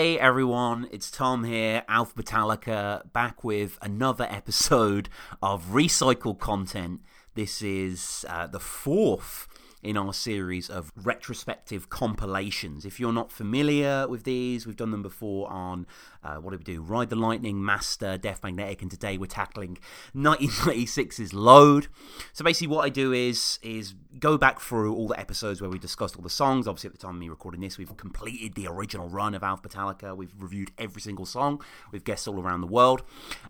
Hey everyone, it's Tom here, Alpha Metallica, back with another episode of recycled content. This is uh, the fourth in our series of retrospective compilations. If you're not familiar with these, we've done them before on uh, what did we do? Ride the Lightning, Master, Death Magnetic, and today we're tackling 1996's Load. So basically, what I do is is go back through all the episodes where we discussed all the songs. Obviously, at the time of me recording this, we've completed the original run of Alpha Metallica. We've reviewed every single song We've guests all around the world,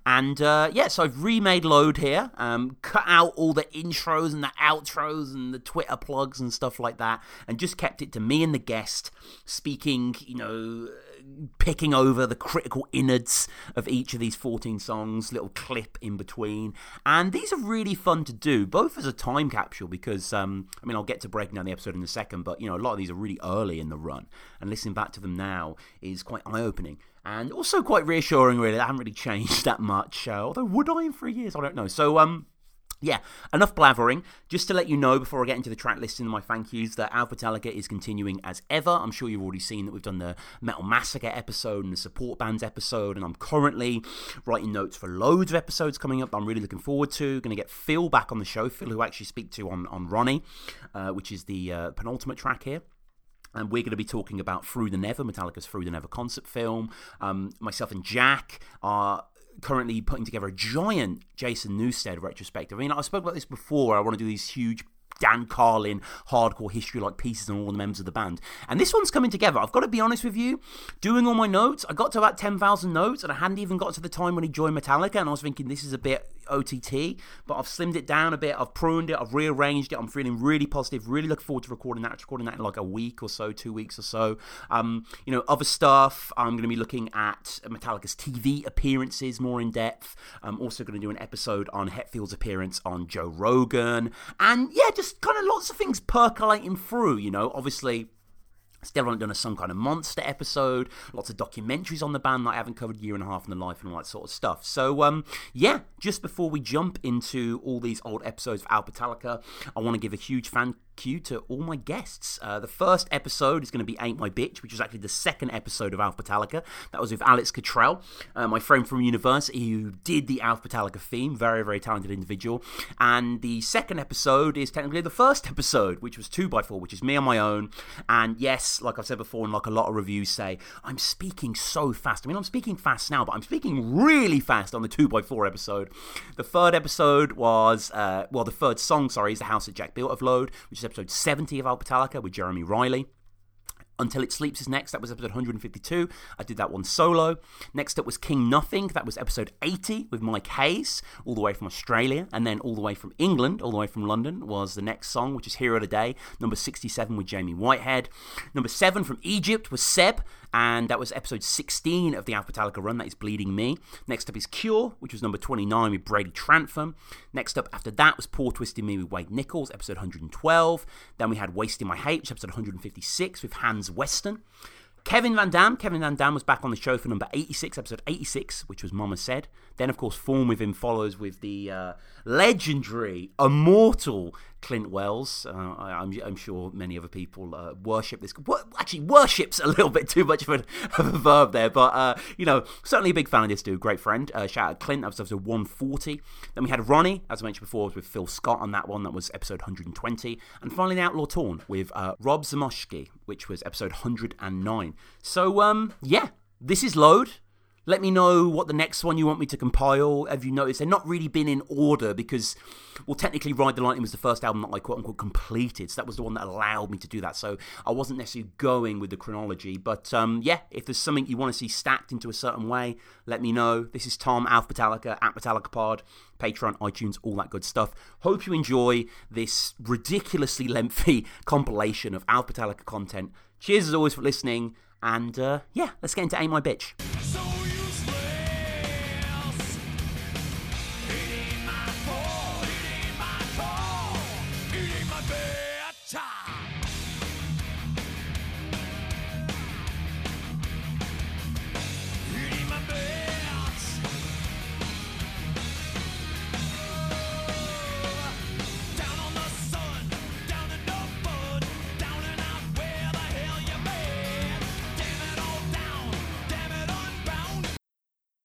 and uh, yeah, so I've remade Load here, um, cut out all the intros and the outros and the Twitter plugs and stuff like that, and just kept it to me and the guest speaking, you know picking over the critical innards of each of these 14 songs, little clip in between. And these are really fun to do, both as a time capsule, because, um, I mean, I'll get to breaking down the episode in a second, but, you know, a lot of these are really early in the run. And listening back to them now is quite eye opening. And also quite reassuring, really. They haven't really changed that much. Uh, although, would I in three years? I don't know. So, um, yeah, enough blathering. Just to let you know before I get into the track listing and my thank yous that Alpha Metallica is continuing as ever. I'm sure you've already seen that we've done the Metal Massacre episode and the support bands episode, and I'm currently writing notes for loads of episodes coming up. I'm really looking forward to. Going to get Phil back on the show. Phil, who I actually speak to on on Ronnie, uh, which is the uh, penultimate track here and we're going to be talking about Through the Never, Metallica's Through the Never concert film. Um, myself and Jack are currently putting together a giant Jason Newsted retrospective. I mean, I spoke about this before. I want to do these huge Dan Carlin hardcore history like pieces on all the members of the band. And this one's coming together. I've got to be honest with you. Doing all my notes, I got to about 10,000 notes and I hadn't even got to the time when he joined Metallica. And I was thinking, this is a bit OTT, but I've slimmed it down a bit. I've pruned it. I've rearranged it. I'm feeling really positive. Really looking forward to recording that. Recording that in like a week or so, two weeks or so. Um, you know, other stuff. I'm going to be looking at Metallica's TV appearances more in depth. I'm also going to do an episode on Hetfield's appearance on Joe Rogan, and yeah, just just kind of lots of things percolating through, you know. Obviously, Still haven't done a some kind of monster episode. Lots of documentaries on the band that I haven't covered year and a half in the life and all that sort of stuff. So um, yeah, just before we jump into all these old episodes of Alpha Metallica, I want to give a huge fan you to all my guests. Uh, the first episode is going to be Ain't My Bitch, which was actually the second episode of Alpha Metallica. That was with Alex Cottrell, uh, my friend from university who did the Alpha Metallica theme. Very, very talented individual. And the second episode is technically the first episode, which was 2x4, which is me on my own. And yes, like I've said before, and like a lot of reviews say, I'm speaking so fast. I mean, I'm speaking fast now, but I'm speaking really fast on the 2x4 episode. The third episode was, uh, well, the third song, sorry, is The House that Jack Built of Load, which is episode 70 of Alpha Metallica with Jeremy Riley. Until It Sleeps is next. That was episode 152. I did that one solo. Next up was King Nothing. That was episode 80 with Mike Hayes, all the way from Australia. And then all the way from England, all the way from London, was the next song, which is Hero of the Day, number 67 with Jamie Whitehead. Number 7 from Egypt was Seb, and that was episode 16 of the Alpha run. That is Bleeding Me. Next up is Cure, which was number 29 with Brady Trantham. Next up after that was Poor Twisted Me with Wade Nichols, episode 112. Then we had Wasting My Hate, which episode 156 with Hans Weston. Kevin Van Dam. Kevin Van Dam was back on the show for number 86, episode 86, which was Mama Said. Then, of course, Thorn Within follows with the uh, legendary, immortal Clint Wells. Uh, I, am sure many other people uh, worship this. Actually, worships a little bit too much of a, of a verb there, but uh, you know, certainly a big fan of this dude. Great friend. Uh, shout out Clint. That was episode 140. Then we had Ronnie, as I mentioned before, was with Phil Scott on that one. That was episode 120. And finally, the Outlaw Torn with uh, Rob Zamoshki, which was episode 109. So, um, yeah, this is Load. Let me know what the next one you want me to compile. Have you noticed they're not really been in order because, well, technically, Ride the Lightning was the first album that I quote unquote completed. So that was the one that allowed me to do that. So I wasn't necessarily going with the chronology. But um, yeah, if there's something you want to see stacked into a certain way, let me know. This is Tom, Alpha Metallica, at Metallica Pod, Patreon, iTunes, all that good stuff. Hope you enjoy this ridiculously lengthy compilation of Alpha Metallica content. Cheers as always for listening. And uh, yeah, let's get into Ain't My Bitch.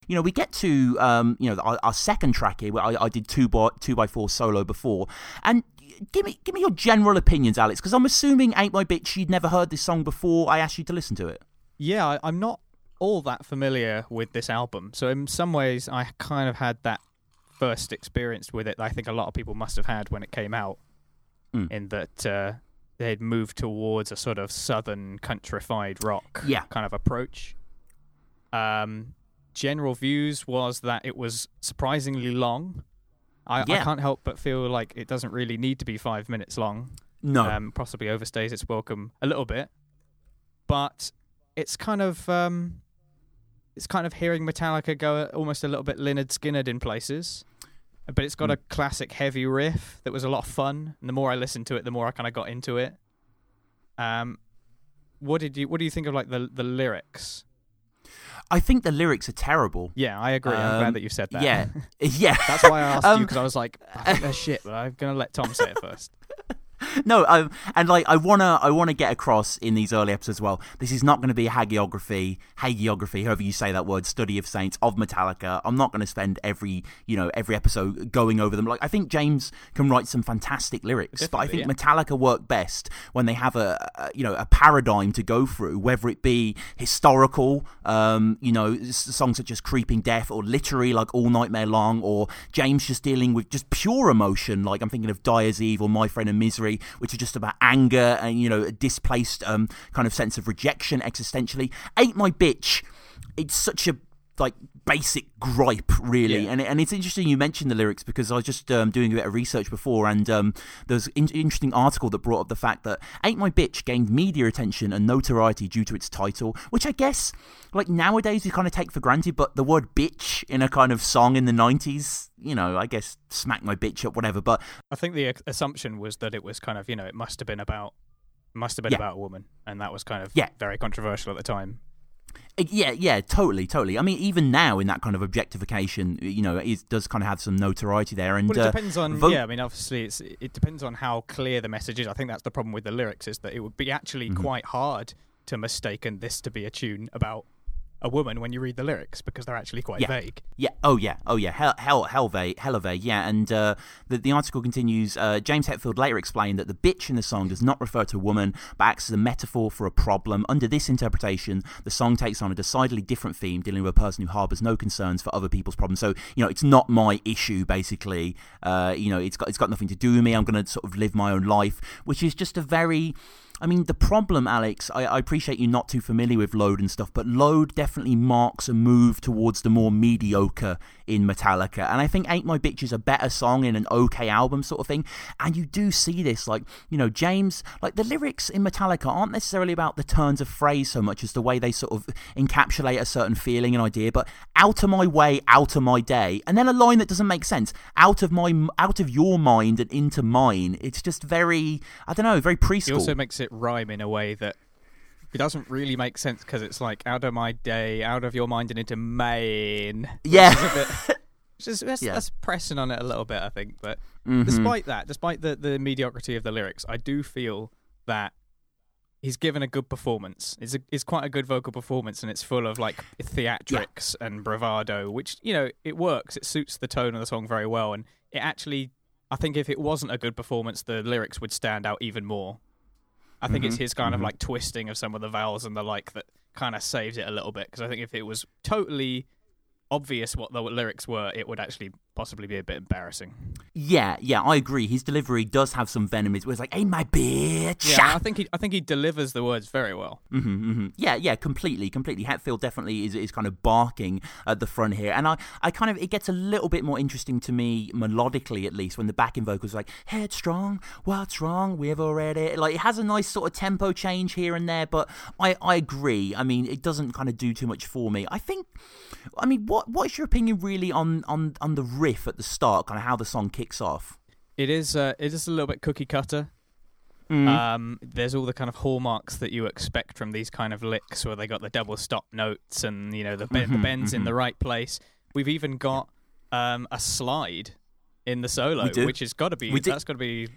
You know, we get to um, you know our, our second track here. Where I, I did two by two by four solo before, and give me give me your general opinions, Alex, because I'm assuming "Ain't My Bitch" you'd never heard this song before. I asked you to listen to it. Yeah, I, I'm not all that familiar with this album, so in some ways, I kind of had that first experience with it. That I think a lot of people must have had when it came out, Mm. in that uh, they'd moved towards a sort of southern countrified rock Yeah. kind of approach. Um, general views was that it was surprisingly long. I, I can't help but feel like it doesn't really need to be five minutes long. No, Um, possibly overstays its welcome a little bit, but it's kind of um, it's kind of hearing Metallica go almost a little bit Lynyrd Skynyrd in places. But it's got a classic heavy riff that was a lot of fun, and the more I listened to it, the more I kind of got into it. Um, what did you what do you think of like the the lyrics? I think the lyrics are terrible. Yeah, I agree. I'm Um, glad that you said that. Yeah, yeah. That's why I asked you Um, because I was like, I shit, but I'm gonna let Tom say it first. no, um, and like I wanna, I wanna get across in these early episodes as well. This is not going to be a hagiography, hagiography, however you say that word, study of saints of Metallica. I'm not going to spend every, you know, every episode going over them. Like I think James can write some fantastic lyrics, but I think Definitely, Metallica work best when they have a, a, you know, a paradigm to go through, whether it be historical, um, you know, songs such as "Creeping Death" or literary like "All Nightmare Long," or James just dealing with just pure emotion, like I'm thinking of "Dyer's Eve" or "My Friend of Misery," which are just about anger and you know a displaced um, kind of sense of rejection existentially. "Ain't My Bitch," it's such a like basic gripe really Yeah. and and it's interesting you mentioned the lyrics because I was just um, doing a bit of research before and um, there was an in- interesting article that brought up the fact that Ain't My Bitch gained media attention and notoriety due to its title which I guess like nowadays we kind of take for granted but the word bitch in a kind of song in the 90s you know I guess smack my bitch up whatever but I think the assumption was that it was kind of, you know, it must have been about must have been Yeah. about a woman, and that was kind of Yeah. very controversial at the time. Uh, Yeah, yeah, totally, totally. I mean, even now in that kind of objectification, you know, it does kind of have some notoriety there. And Well, it uh, depends on vote- yeah. I mean, obviously, it's it depends on how clear the message is. I think that's the problem with the lyrics is that it would be actually Mm-hmm. quite hard to mistaken this to be a tune about a woman when you read the lyrics because they're actually quite Yeah. vague. Yeah. Oh, yeah. Oh, yeah. Hell, hell, hell, vague, hella vague. Yeah. And uh, the the article continues. Uh, James Hetfield later explained that the bitch in the song does not refer to a woman, but acts as a metaphor for a problem. Under this interpretation, the song takes on a decidedly different theme, dealing with a person who harbors no concerns for other people's problems. So, you know, it's not my issue. Basically, uh, you know, it's got it's got nothing to do with me. I'm going to sort of live my own life, which is just a very I mean, the problem, Alex, I, I appreciate you're not too familiar with Load and stuff, but Load definitely marks a move towards the more mediocre in Metallica. And I think Ain't My Bitch is a better song in an okay album sort of thing. And you do see this, like, you know, James, like the lyrics in Metallica aren't necessarily about the turns of phrase so much as the way they sort of encapsulate a certain feeling and idea, but out of my way, out of my day. And then a line that doesn't make sense, out of my, out of your mind and into mine. It's just very, I don't know, very preschool. also makes it rhyme in a way that it doesn't really make sense because it's like out of my day, out of your mind, and into main. Yeah. Which is, a bit, which is that's, Yeah. that's pressing on it a little bit, I think. But Mhm. despite that, despite the, the mediocrity of the lyrics, I do feel that he's given a good performance. It's a, it's quite a good vocal performance, and it's full of like theatrics and bravado, which you know it works. It suits the tone of the song very well, and it actually, I think, if it wasn't a good performance, the lyrics would stand out even more. I think it's Mhm, his kind of mhm. like twisting of some of the vowels and the like that kind of saves it a little bit. Because I think if it was totally obvious what the lyrics were, it would actually possibly be a bit embarrassing. Yeah, yeah, I agree. His delivery does have some venom. It's where it's like, "Hey, my bitch." Yeah, I think he I think he delivers the words very well. Mm-hmm, hmm Yeah, yeah, completely, completely. Hetfield definitely is, is kind of barking at the front here, and I, I kind of it gets a little bit more interesting to me melodically, at least, when the backing vocals are like "Headstrong, what's wrong? We've already." Like it has a nice sort of tempo change here and there, but I, I agree. I mean, it doesn't kind of do too much for me. I think, I mean, what what is your opinion really on on on the riff at the start, kind of how the song kicks off? It is uh, it is a little bit cookie cutter. Mm. Um, there's all the kind of hallmarks that you expect from these kind of licks, where they got the double stop notes and you know the be- the bends in mhm. the right place. We've even got um, a slide in the solo, which has got to be that's got to be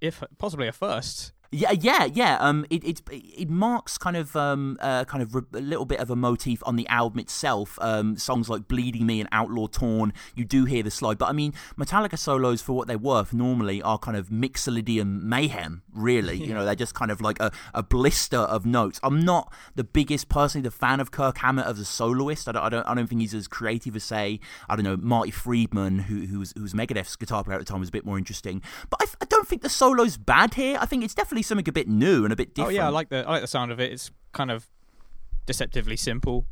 if possibly a first. Yeah, yeah, yeah. Um, it it it marks kind of um uh, kind of a little bit of a motif on the album itself. Um, songs like "Bleeding Me" and "Outlaw Torn," you do hear the slide. But I mean, Metallica solos, for what they're worth, normally are kind of mixolydian mayhem. Really, you know, they're just kind of like a, a blister of notes. I'm not the biggest personally the fan of Kirk Hammett as a soloist. I don't, I don't, I don't think he's as creative as say I don't know Marty Friedman, who who's who's Megadeth's guitar player at the time, was a bit more interesting. But I, I don't think the solo's bad here. I think it's definitely something a bit new and a bit different. Oh yeah, I like the I like the sound of it. It's kind of deceptively simple,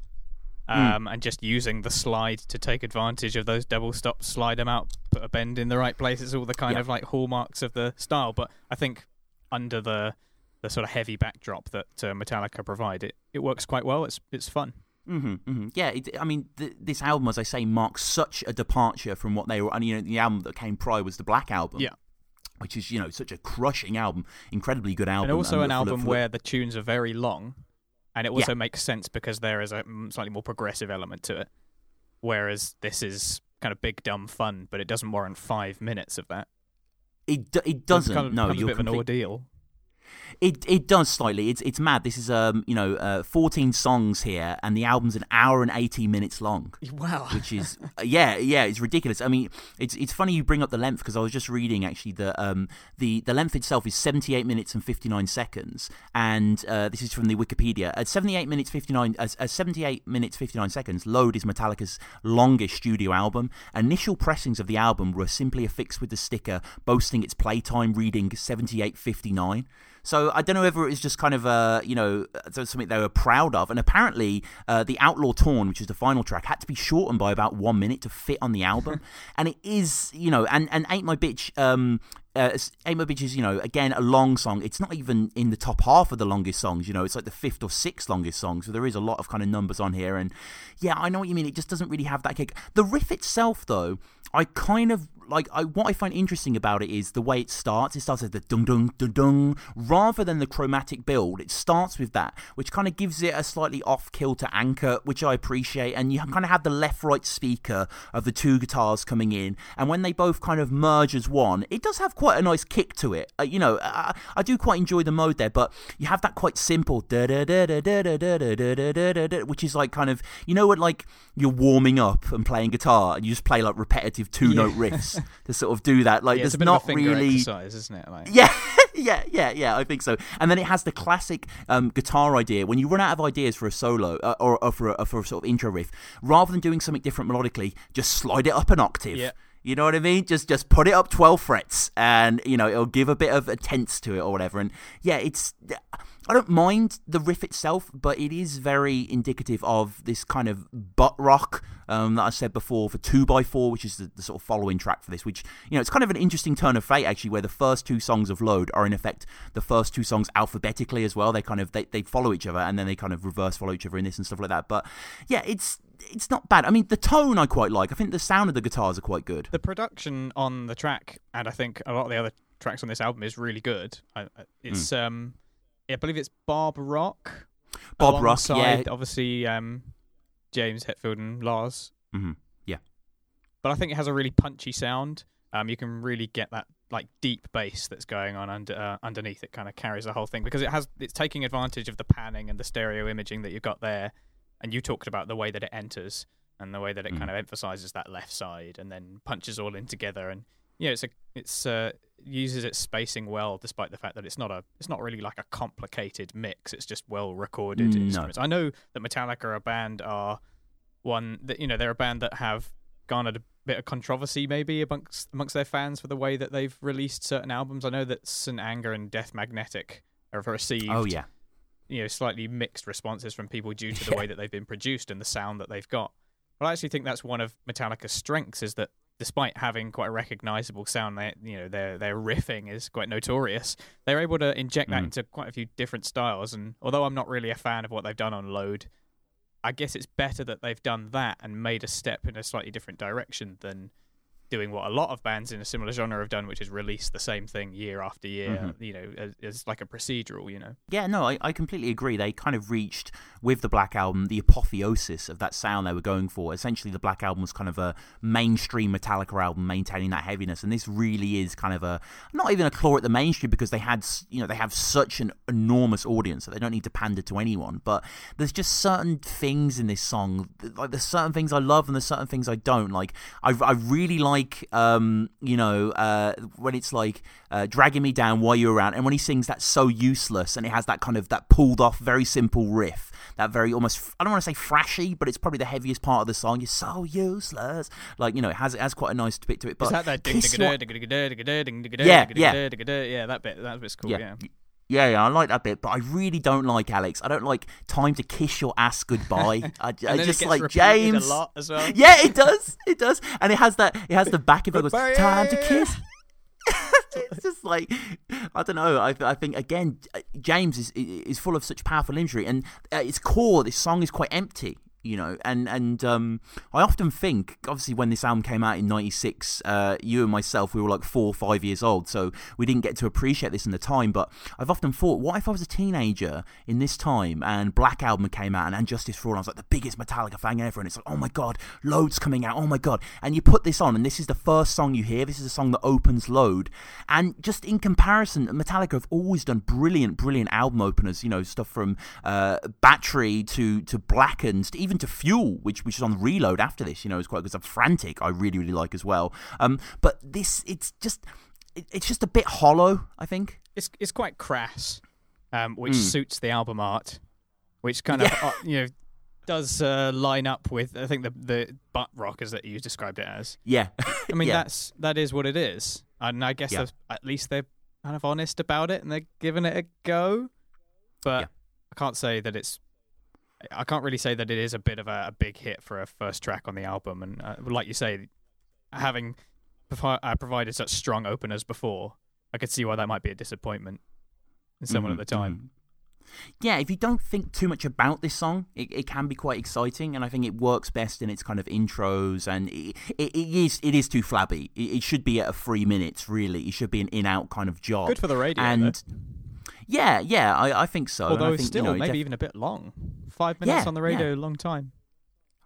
um, and just using the slide to take advantage of those double stops, slide them out, put a bend in the right place. It's all the kind Yeah. of like hallmarks of the style. But I think under the the sort of heavy backdrop that uh, Metallica provide, it, it works quite well. It's it's fun. hmm hmm Yeah, it, I mean, th- this album, as I say, marks such a departure from what they were. And you know, the album that came prior was the Black Album. Yeah. Which is, you know, such a crushing album, incredibly good album, and also full an of- album of- where the tunes are very long, and it also makes sense because there is a mm, slightly more progressive element to it. Whereas this is kind of big dumb fun, but it doesn't warrant five minutes of that. it d- it It doesn't. becomes- no, becomes a you're bit of an ordeal. It it does slightly. It's it's mad. This is um you know uh, 14 songs here, and the album's an hour and 18 minutes long. Wow. which is yeah yeah it's ridiculous i mean it's it's funny you bring up the length because i was just reading actually that um the the length itself is 78 minutes and 59 seconds and uh, this is from the wikipedia at 78 minutes 59 uh, uh, 78 minutes 59 seconds load is metallica's longest studio album initial pressings of the album were simply affixed with the sticker boasting its playtime reading 7859 so I don't know whether it was just kind of uh, you know uh, something they were proud of, and apparently uh, the Outlaw Torn, which is the final track, had to be shortened by about one minute to fit on the album, and it is you know, and and Ain't My Bitch. Um, uh, Ain't My Bitch is, you know, again, a long song. It's not even in the top half of the longest songs, you know, it's like the fifth or sixth longest song. So there is a lot of kind of numbers on here. And yeah, I know what you mean. It just doesn't really have that kick. The riff itself, though, I kind of like I, what I find interesting about it is the way it starts. It starts with the dung dung dung dung rather than the chromatic build. It starts with that, which kind of gives it a slightly off kilter anchor, which I appreciate. And you kind of have the left right speaker of the two guitars coming in, and when they both kind of merge as one, it does have quite a nice kick to it. Uh, you know, I, I do quite enjoy the mode there, but you have that quite simple da da da da da da da da da da da da, which is like kind of you know what like you're warming up and playing guitar and you just play like repetitive two note riffs to sort of do that. Like yeah, it's there's not really exercise, isn't it? Like, yeah, yeah, yeah, yeah. I think so. And then it has the classic um, guitar idea. When you run out of ideas for a solo uh, or, or for a, for a sort of intro riff, rather than doing something different melodically, just slide it up an octave. Yeah. You know what I mean? Just just put it up twelve frets, and you know it'll give a bit of a tense to it or whatever. And yeah, it's I don't mind the riff itself, but it is very indicative of this kind of butt rock um, that I said before for two by four, which is the, the sort of following track for this. Which you know it's kind of an interesting turn of fate actually, where the first two songs of Load are in effect the first two songs alphabetically as well. They kind of they, they follow each other and then they kind of reverse follow each other in this and stuff like that. But yeah, it's it's not bad. I mean, the tone I quite like. I think the sound of the guitars are quite good. the production on the track, and I think a lot of the other tracks on this album is really good. It's Hmm. um, I believe it's Bob Rock. Bob Rock, yeah. Obviously, um, James Hetfield and Lars. hmm Yeah. But I think it has a really punchy sound. Um, you can really get that like deep bass that's going on under uh, underneath. It kind of carries the whole thing because it has it's taking advantage of the panning and the stereo imaging that you've got there. And you talked about the way that it enters and the way that it Mm. kind of emphasizes that left side and then punches all in together. And yeah, you know, it's a it's uh, uses its spacing well, despite the fact that it's not a it's not really like a complicated mix. It's just well recorded No. instruments. I know that Metallica are a band are one that you know they're a band that have garnered a bit of controversy maybe amongst amongst their fans for the way that they've released certain albums. I know that St. Anger and Death Magnetic have received Oh yeah. you know slightly mixed responses from people due to the way that they've been produced and the sound that they've got. But I actually think that's one of Metallica's strengths is that despite having quite a recognizable sound, they you know their their riffing is quite notorious. They're able to inject that Mm. into quite a few different styles. And although I'm not really a fan of what they've done on Load, I guess it's better that they've done that and made a step in a slightly different direction than doing what a lot of bands in a similar genre have done, which is release the same thing year after year, Mhm. you know, as, as like a procedural, you know. Yeah, no, I, I completely agree. They kind of reached with the Black Album the apotheosis of that sound they were going for. Essentially, the Black Album was kind of a mainstream Metallica album, maintaining that heaviness, and this really is kind of a not even a claw at the mainstream because they had you know they have such an enormous audience that they don't need to pander to anyone. But there's just certain things in this song, like there's certain things I love and there's certain things I don't. Like I, I really like um you know uh when it's like uh, dragging me down while you're around, and when he sings that's so useless, and it has that kind of that pulled off, very simple riff, that very almost I don't want to say thrashy, but it's probably the heaviest part of the song. You're so useless, like you know, it has it has quite a nice bit to it. But Is that that ding Kiss ding ding ding Yeah, yeah. yeah, bit Yeah. yeah. Yeah, yeah, I like that bit, but I really don't like Alex. I don't like time to kiss your ass goodbye. I, I just like James. a lot as well. Yeah, it does. It does, and it has that. It has the back of it goes time to kiss. it's just like I don't know. I, I think again, James is is full of such powerful imagery, and at its core, this song is quite empty. You know, and and um, I often think, obviously, when this album came out in '96, uh, you and myself, we were like four or five years old, so we didn't get to appreciate this in the time. But I've often thought, what if I was a teenager in this time and Black Album came out and, and Justice for All, I was like the biggest Metallica fan ever, and it's like, oh my god, Load's coming out, oh my god, and you put this on, and this is the first song you hear. This is a song that opens Load, and just in comparison, Metallica have always done brilliant, brilliant album openers. You know, stuff from uh, Battery to to Blackened, even to Fuel, which which is on Reload after this. You know, is quite good. Frantic, I really really like as well. Um, but this, it's just, it, it's just a bit hollow. I think. It's it's quite crass, um, which Mm. suits the album art, which kind of uh, you know does uh, line up with I think the the butt rock as that you described it as. Yeah. I mean Yeah. that's that is what it is, and I guess Yeah. at least they're kind of honest about it and they're giving it a go. But Yeah. I can't say that it's. I can't really say that it is a bit of a, a big hit for a first track on the album, and uh, like you say, having provi- uh, provided such strong openers before, I could see why that might be a disappointment in someone Mhm, at the time. mhm. Yeah, if you don't think too much about this song, it, it can be quite exciting, and I think it works best in its kind of intros. And it, it, it is it is too flabby. It, it should be at a three minutes, really. It should be an in out kind of job. Good for the radio, and though. Yeah, yeah, I, I think so. although I think, still you know, maybe def- even a bit long. Five minutes Yeah, on the yeah. radio, long time.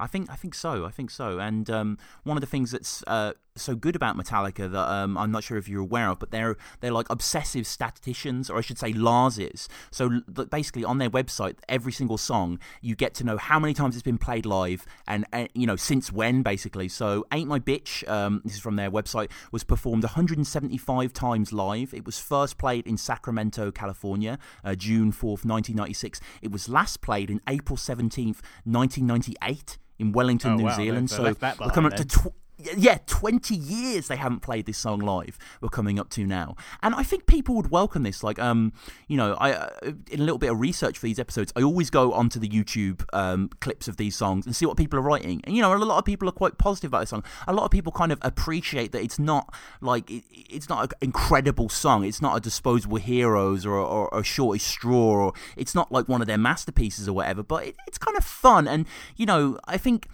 I think I think so. I think so. And um, one of the things that's uh, so good about Metallica that um, I'm not sure if you're aware of, but they're they're like obsessive statisticians, or I should say Larses. So basically, on their website, every single song you get to know how many times it's been played live, and, and you know since when, basically. So "Ain't My Bitch," um, this is from their website, was performed 175 times live. It was first played in Sacramento, California, uh, June 4th, 1996. It was last played in April 17th, 1998 in Wellington, Oh, New wow, Zealand. so we're coming up to tw- yeah, 20 years they haven't played this song live. We're coming up to now. And I think people would welcome this. Like, um, you know, I uh, in a little bit of research for these episodes, I always go onto the YouTube um, clips of these songs and see what people are writing. And, you know, a lot of people are quite positive about this song. A lot of people kind of appreciate that it's not like, it, it's not an incredible song. It's not a Disposable Heroes or, or, or Shortest Straw or it's not like one of their masterpieces or whatever, but it, it's kind of fun. And, you know, I think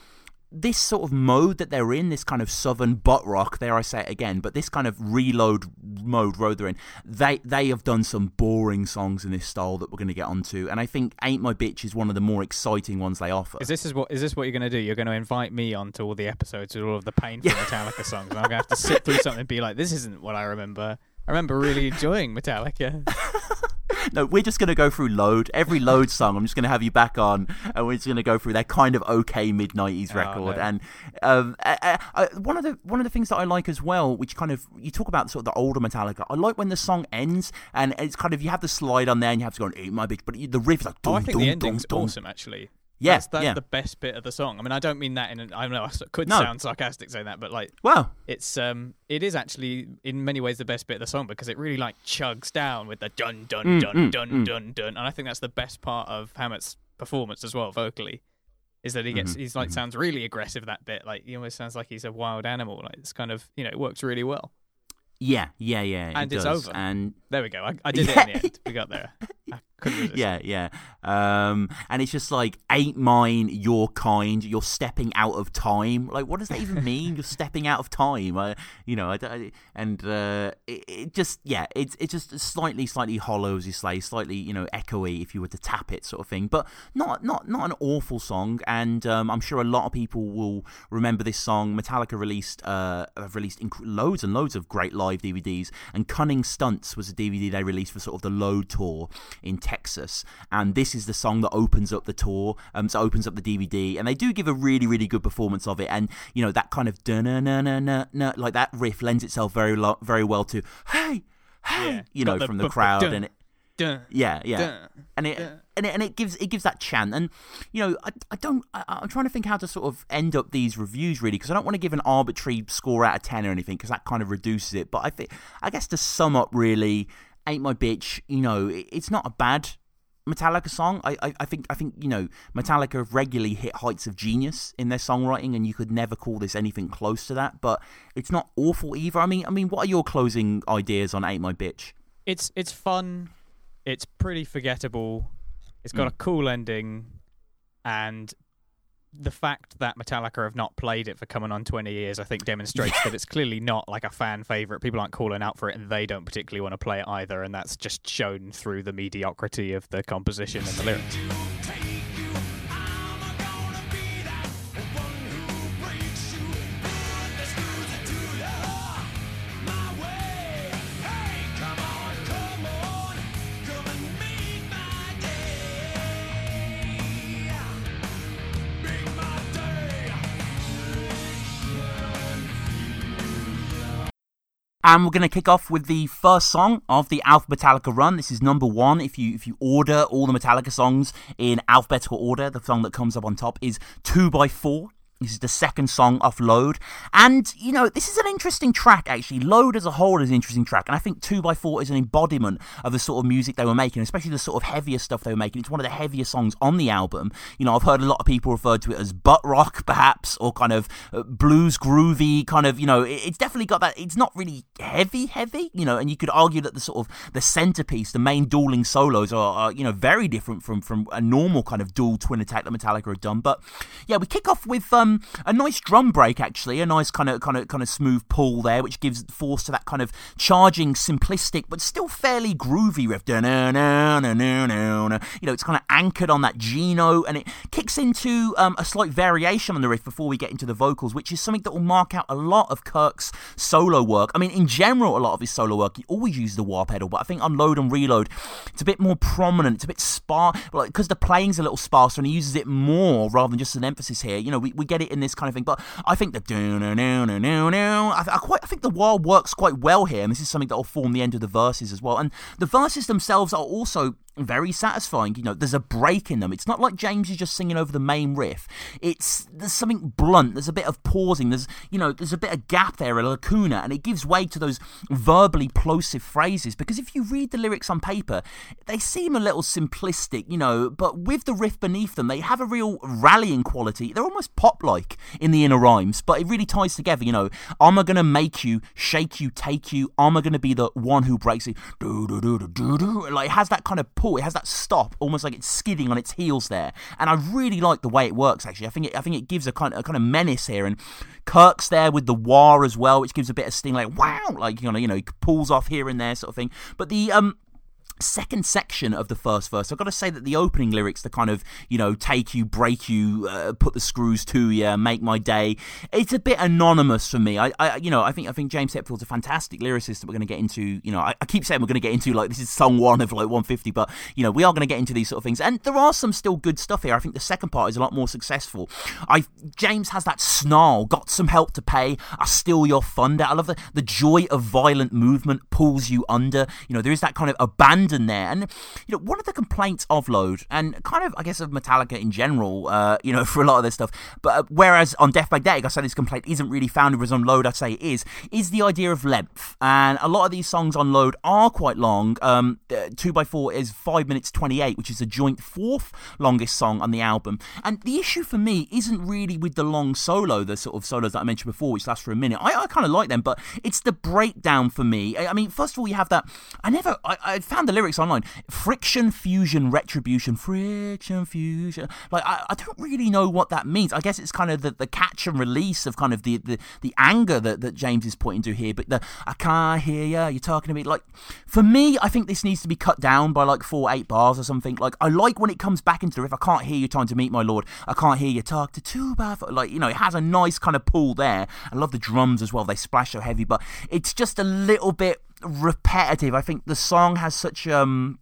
this sort of mode that they're in, this kind of southern butt rock, there I say it again, but this kind of reload mode road they're in, they they have done some boring songs in this style that we're going to get onto, and I think "Ain't My Bitch" is one of the more exciting ones they offer. Is this is what is this what you're going to do? You're going to invite me onto all the episodes with all of the painful Metallica songs, and I'm going to have to sit through something and be like, "This isn't what I remember." I remember really enjoying Metallica. No, we're just going to go through Load. Every Load song, I'm just going to have you back on, and we're just going to go through their kind of okay mid '90s Oh, record. no. And um, uh, uh, one of the one of the things that I like as well, which kind of you talk about sort of the older Metallica. I like when the song ends, and it's kind of you have the slide on there, and you have to go and eat my bitch, but the riff like. oh, I think dum, the ending's dum. awesome. Actually, Yeah, that's, that's yeah. the best bit of the song. I mean, I don't mean that in. An, I know. I could No. sound sarcastic saying that, but like, Well, it's um, it is actually in many ways the best bit of the song because it really like chugs down with the dun dun Mm, dun mm, dun mm. dun dun, and I think that's the best part of Hammett's performance as well vocally. Is that he gets Mhm, he's like mhm. sounds really aggressive that bit like he almost sounds like he's a wild animal like it's kind of you know it works really well yeah, yeah, yeah. And it it's does. over. And there we go I, I did Yeah. it in the end we got there yeah, yeah. Um, and it's just like ain't mine, your kind. You're stepping out of time. Like, what does that even mean? You're stepping out of time. I, you know, I, I, and uh, it, it, just yeah, it's it's just slightly slightly hollow as you say, slightly you know echoey if you were to tap it sort of thing. But not not not an awful song. And um, I'm sure a lot of people will remember this song. Metallica released uh, have released inc- loads and loads of great live DVDs. And Cunning Stunts was a DVD they released for sort of the Load tour in Texas. And this is the song that opens up the tour, um, so opens up the DVD, and they do give a really, really good performance of it. And you know that kind of na na na na na like that riff lends itself very lo- very well to hey hey yeah, you know from the crowd dun, and it. Dun, yeah, yeah, dun, and it and it and it gives it gives that chant, and you know I, I don't I, am trying to think how to sort of end up these reviews really because I don't want to give an arbitrary score out of ten or anything because that kind of reduces it. But I think I guess to sum up really, ain't my bitch. You know, it's not a bad Metallica song. I, I, I, think I think you know Metallica have regularly hit heights of genius in their songwriting, and you could never call this anything close to that. But it's not awful either. I mean, I mean, what are your closing ideas on "Ain't My Bitch"? It's it's fun. It's pretty forgettable. It's got mm. a cool ending, and the fact that Metallica have not played it for coming on 20 years, I think, demonstrates that it's clearly not like a fan favorite. People aren't calling out for it, and they don't particularly want to play it either. And that's just shown through the mediocrity of the composition and the lyrics. And we're going to kick off with the first song of the Alpha Metallica run. This is number one. If you if you order all the Metallica songs in alphabetical order, the song that comes up on top is Two by Four. This is the second song off Load. And, you know, this is an interesting track, actually. Load as a whole is an interesting track. And I think 2x4 is an embodiment of the sort of music they were making, especially the sort of heavier stuff they were making. It's one of the heavier songs on the album. You know, I've heard a lot of people refer to it as butt rock, perhaps, or kind of uh, blues groovy, kind of, you know, it's definitely got that. It's not really heavy, heavy, you know, and you could argue that the sort of the centerpiece, the main dueling solos are, are you know, very different from, from a normal kind of dual twin attack that Metallica had done. But yeah, we kick off with, um, a nice drum break actually, a nice kind of kind of kind of smooth pull there, which gives force to that kind of charging, simplistic but still fairly groovy riff. You know, it's kind of anchored on that G note, and it kicks into um, a slight variation on the riff before we get into the vocals, which is something that will mark out a lot of Kirk's solo work. I mean, in general, a lot of his solo work, he always uses the wah pedal, but I think on Load and Reload, it's a bit more prominent. It's a bit sparse, like because the playing's a little sparser, and he uses it more rather than just an emphasis here. You know, we, we get it in this kind of thing. But I think the do no no no no no. I, I quite I think the wah works quite well here, and this is something that will form the end of the verses as well. And the verses themselves are also very satisfying. You know, there's a break in them. It's not like James is just singing over the main riff. It's there's something blunt. There's a bit of pausing. There's you know there's a bit of gap there, a lacuna, and it gives way to those verbally plosive phrases. Because if you read the lyrics on paper, they seem a little simplistic, you know, but with the riff beneath them, they have a real rallying quality. They're almost pop-like in the inner rhymes, but it really ties together. You know, I'm gonna make you, shake you, take you? I'm gonna be the one who breaks it? Like it has that kind of pull. It has that stop, almost like it's skidding on its heels there. And I really like the way it works. Actually, I think it, I think it gives a kind of a kind of menace here. And Kirk's there with the wah as well, which gives a bit of sting, like wow, like you know, you know, he pulls off here and there, sort of thing. But the um second section of the first verse i've got to say that the opening lyrics the kind of you know take you break you uh, put the screws to you make my day it's a bit anonymous for me. I, I you know i think i think james hetfield's a fantastic lyricist that we're going to get into you know I, I, keep saying we're going to get into like this is song one of like 150 but you know we are going to get into these sort of things. And there are some still good stuff here. I think the second part is a lot more successful. I james has that snarl got some help to pay. I steal your thunder. I love the the joy of violent movement pulls you under. You know there is that kind of abandon abandon there. And you know, one of the complaints of Load, and kind of I guess of Metallica in general, uh, you know, for a lot of this stuff. But uh, whereas on Death Magnetic, I say this complaint isn't really founded, whereas on Load, I'd say it is, is the idea of length. And a lot of these songs on Load are quite long. Um, two by four is five minutes twenty eight, which is a joint fourth longest song on the album. And the issue for me isn't really with the long solo, the sort of solos that I mentioned before, which last for a minute. I, I kind of like them, but it's the breakdown for me. I, I, mean, first of all, you have that. I never, I, I found the lyrics online. Friction, fusion, retribution, friction, fusion. Like I, I don't really know what that means. I guess it's kind of the, the catch and release of kind of the, the, the anger that, that James is pointing to here. But the I can't hear you. You're talking to me like for me. I think this needs to be cut down by like four eight bars or something. Like I like when it comes back into the riff. I can't hear you trying to meet my lord. I can't hear you talk to two bad. Like you know, it has a nice kind of pull there. I love the drums as well. They splash so heavy, but it's just a little bit repetitive. I think the song has such um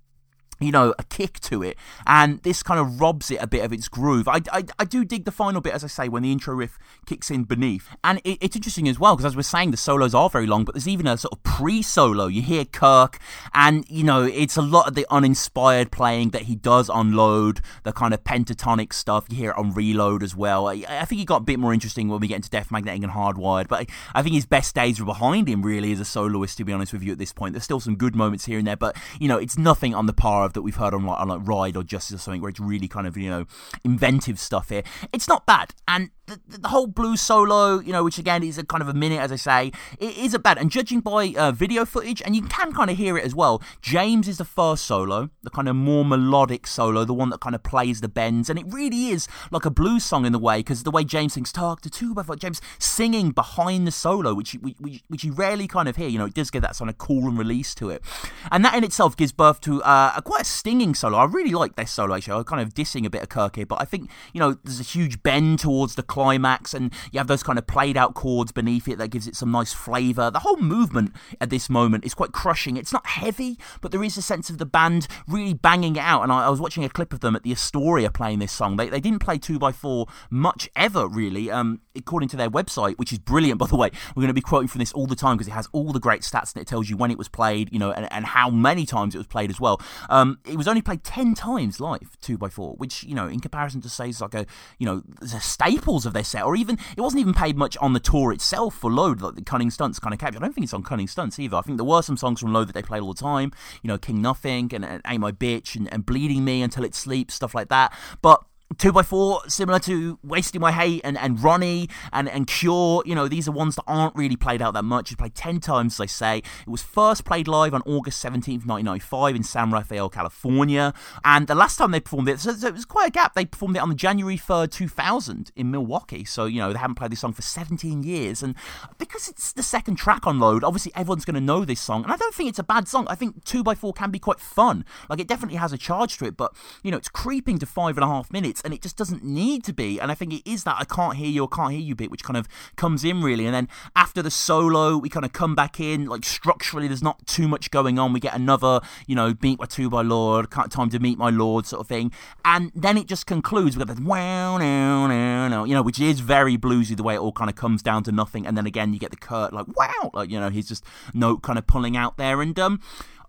you know, a kick to it, and this kind of robs it a bit of its groove. I, I, I do dig the final bit, as I say, when the intro riff kicks in beneath. And it, it's interesting as well, because as we're saying, the solos are very long, but there's even a sort of pre solo. You hear Kirk, and, you know, it's a lot of the uninspired playing that he does on Load, the kind of pentatonic stuff. You hear it on Reload as well. I, I think he got a bit more interesting when we get into Death Magnetic and Hardwired, but I, I think his best days are behind him, really, as a soloist, to be honest with you, at this point. There's still some good moments here and there, but, you know, it's nothing on the par of that we've heard on like, on like Ride or Justice or something, where it's really kind of you know inventive stuff here. It's not bad, and the, the whole blues solo, you know, which again is a kind of a minute, as I say, it is a bad. And judging by uh, video footage, and you can kind of hear it as well. James is the first solo, the kind of more melodic solo, the one that kind of plays the bends, and it really is like a blues song in the way because the way James sings "Talk to Two by James singing behind the solo, which, which which you rarely kind of hear. You know, it does get that sort of cool and release to it, and that in itself gives birth to uh, a quite a stinging solo. I really like this solo actually. I'm kind of dissing a bit of Kirk here, but I think you know there's a huge bend towards the climax, and you have those kind of played out chords beneath it that gives it some nice flavour. The whole movement at this moment is quite crushing. It's not heavy, but there is a sense of the band really banging it out. And I, I was watching a clip of them at the Astoria playing this song. They, they didn't play 2x4 much ever, really, um, according to their website, which is brilliant, by the way. We're going to be quoting from this all the time because it has all the great stats and it tells you when it was played, you know, and, and how many times it was played as well. Um, Um, it was only played 10 times live, 2x4, which, you know, in comparison to, say, like a, you know, the staples of their set, or even, it wasn't even paid much on the tour itself for Load, like the Cunning Stunts kind of capture. I don't think it's on Cunning Stunts either. I think there were some songs from Load that they played all the time, you know, King Nothing and, and Ain't My Bitch and, and Bleeding Me Until It Sleeps, stuff like that. But Two by four, similar to Wasting My Hate and, and Ronnie and, and Cure, you know, these are ones that aren't really played out that much. It's played 10 times, as I say. It was first played live on August 17th, 1995 in San Rafael, California. And the last time they performed it, so, so it was quite a gap. They performed it on January 3rd, 2000 in Milwaukee. So, you know, they haven't played this song for 17 years. And because it's the second track on Load, obviously everyone's going to know this song. And I don't think it's a bad song. I think 2 by 4 can be quite fun. Like, it definitely has a charge to it, but, you know, it's creeping to five and a half minutes and it just doesn't need to be. And I think it is that I can't hear you, I can't hear you bit, which kind of comes in really. And then after the solo, we kind of come back in. Like structurally, there's not too much going on. We get another, you know, beat by two by Lord, time to meet my Lord sort of thing. And then it just concludes with a wow, now, now, now, you know, which is very bluesy the way it all kind of comes down to nothing. And then again, you get the Kirk, like, wow, like, you know, he's just note kind of pulling out there. And, um,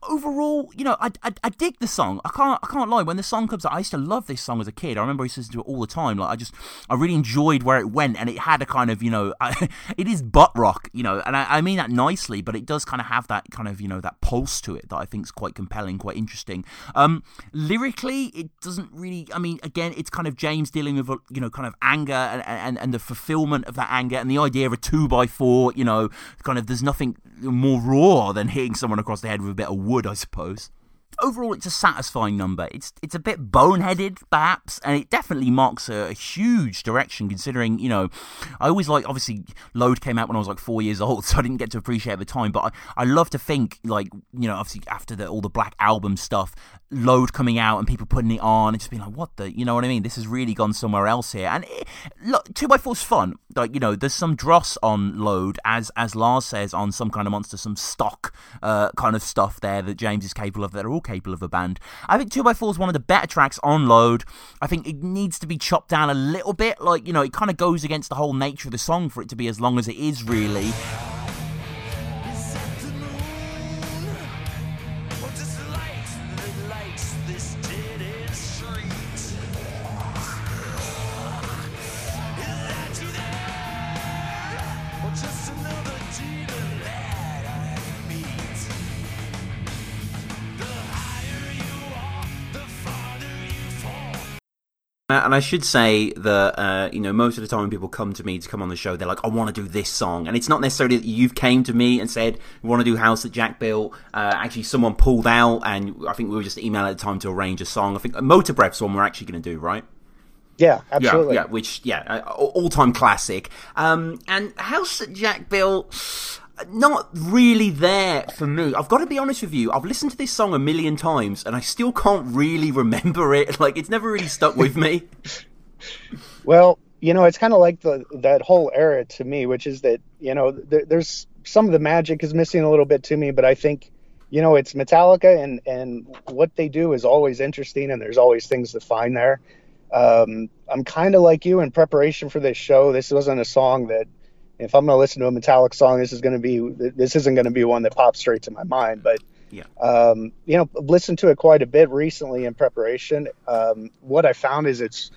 overall, you know, I, I, I, dig the song. I can't I can't lie. When the song comes out, I used to love this song as a kid. I remember I used to listen to it all the time. Like I just I really enjoyed where it went, and it had a kind of you know, it is butt rock, you know, and I, I, mean that nicely, but it does kind of have that kind of you know that pulse to it that I think is quite compelling, quite interesting. Um, lyrically, it doesn't really. I mean, again, it's kind of James dealing with you know kind of anger and and, and the fulfillment of that anger and the idea of a two by four. You know, kind of there's nothing more raw than hitting someone across the head with a bit of wood, I suppose overall, it's a satisfying number. It's it's a bit boneheaded, perhaps, and it definitely marks a, a, huge direction. Considering, you know, I always like obviously Load came out when I was like four years old, so I didn't get to appreciate at the time. But I, I love to think like you know, obviously after the, all the Black Album stuff, Load coming out and people putting it on and just being like, what the, you know what I mean? This has really gone somewhere else here. And it, look, two by four's fun. Like you know, there's some dross on Load, as as Lars says on some kind of monster, some stock uh, kind of stuff there that James is capable of. That are all capable of a band. I think 2x4 is one of the better tracks on Load. I think it needs to be chopped down a little bit. Like, you know, it kind of goes against the whole nature of the song for it to be as long as it is, really. And I should say that uh, you know most of the time when people come to me to come on the show, they're like, "I want to do this song," and it's not necessarily that you've came to me and said we want to do House that Jack built. Uh, actually, someone pulled out, and I think we were just emailing at the time to arrange a song. I think Motorbreath's one we're actually going to do, right? Yeah, absolutely. Yeah, yeah which yeah, all time classic. Um, and House that Jack built not really there for me. I've got to be honest with you. I've listened to this song a million times and I still can't really remember it. Like it's never really stuck with me. well, you know, it's kind of like the that whole era to me, which is that you know there, there's some of the magic is missing a little bit to me, but I think you know it's Metallica and and what they do is always interesting and there's always things to find there. Um, I'm kind of like you in preparation for this show. This wasn't a song that if I'm going to listen to a Metallica song, this is going to be this isn't going to be one that pops straight to my mind. But yeah, um, you know, listened to it quite a bit recently in preparation. Um, what I found is it's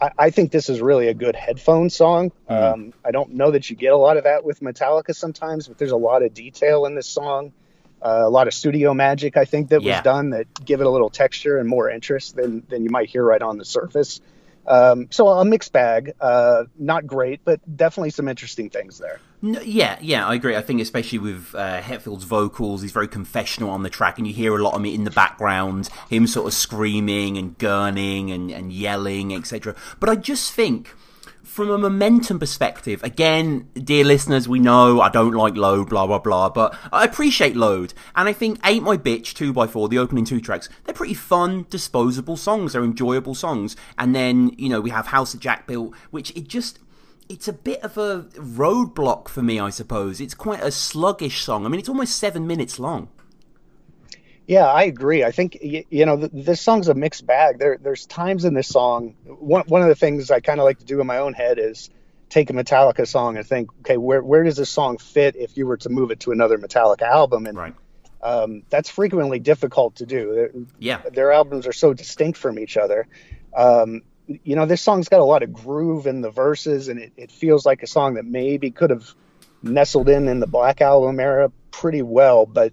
I, I, think this is really a good headphone song. Mm. Um, I don't know that you get a lot of that with Metallica sometimes, but there's a lot of detail in this song. Uh, a lot of studio magic, I think, that yeah. was done that give it a little texture and more interest than than you might hear right on the surface. Um, so a mixed bag, uh, not great, but definitely some interesting things there. Yeah, yeah, I agree. I think especially with uh, Hetfield's vocals, he's very confessional on the track, and you hear a lot of it in the background, him sort of screaming and gurning and, and yelling, etc. But I just think from a momentum perspective, again, dear listeners, we know I don't like Load, blah, blah, blah, but I appreciate Load. And I think Ain't My Bitch, 2x4, the opening two tracks, they're pretty fun, disposable songs. They're enjoyable songs. And then, you know, we have House of Jack Built, which it just it's a bit of a roadblock for me, I suppose. It's quite a sluggish song. I mean, it's almost seven minutes long. Yeah, I agree. I think you know this song's a mixed bag. There, there's times in this song. One one of the things I kind of like to do in my own head is take a Metallica song and think, okay, where where does this song fit if you were to move it to another Metallica album? And right. um, that's frequently difficult to do. Yeah, their albums are so distinct from each other. Um, you know, this song's got a lot of groove in the verses, and it, it feels like a song that maybe could have nestled in in the Black Album era pretty well, but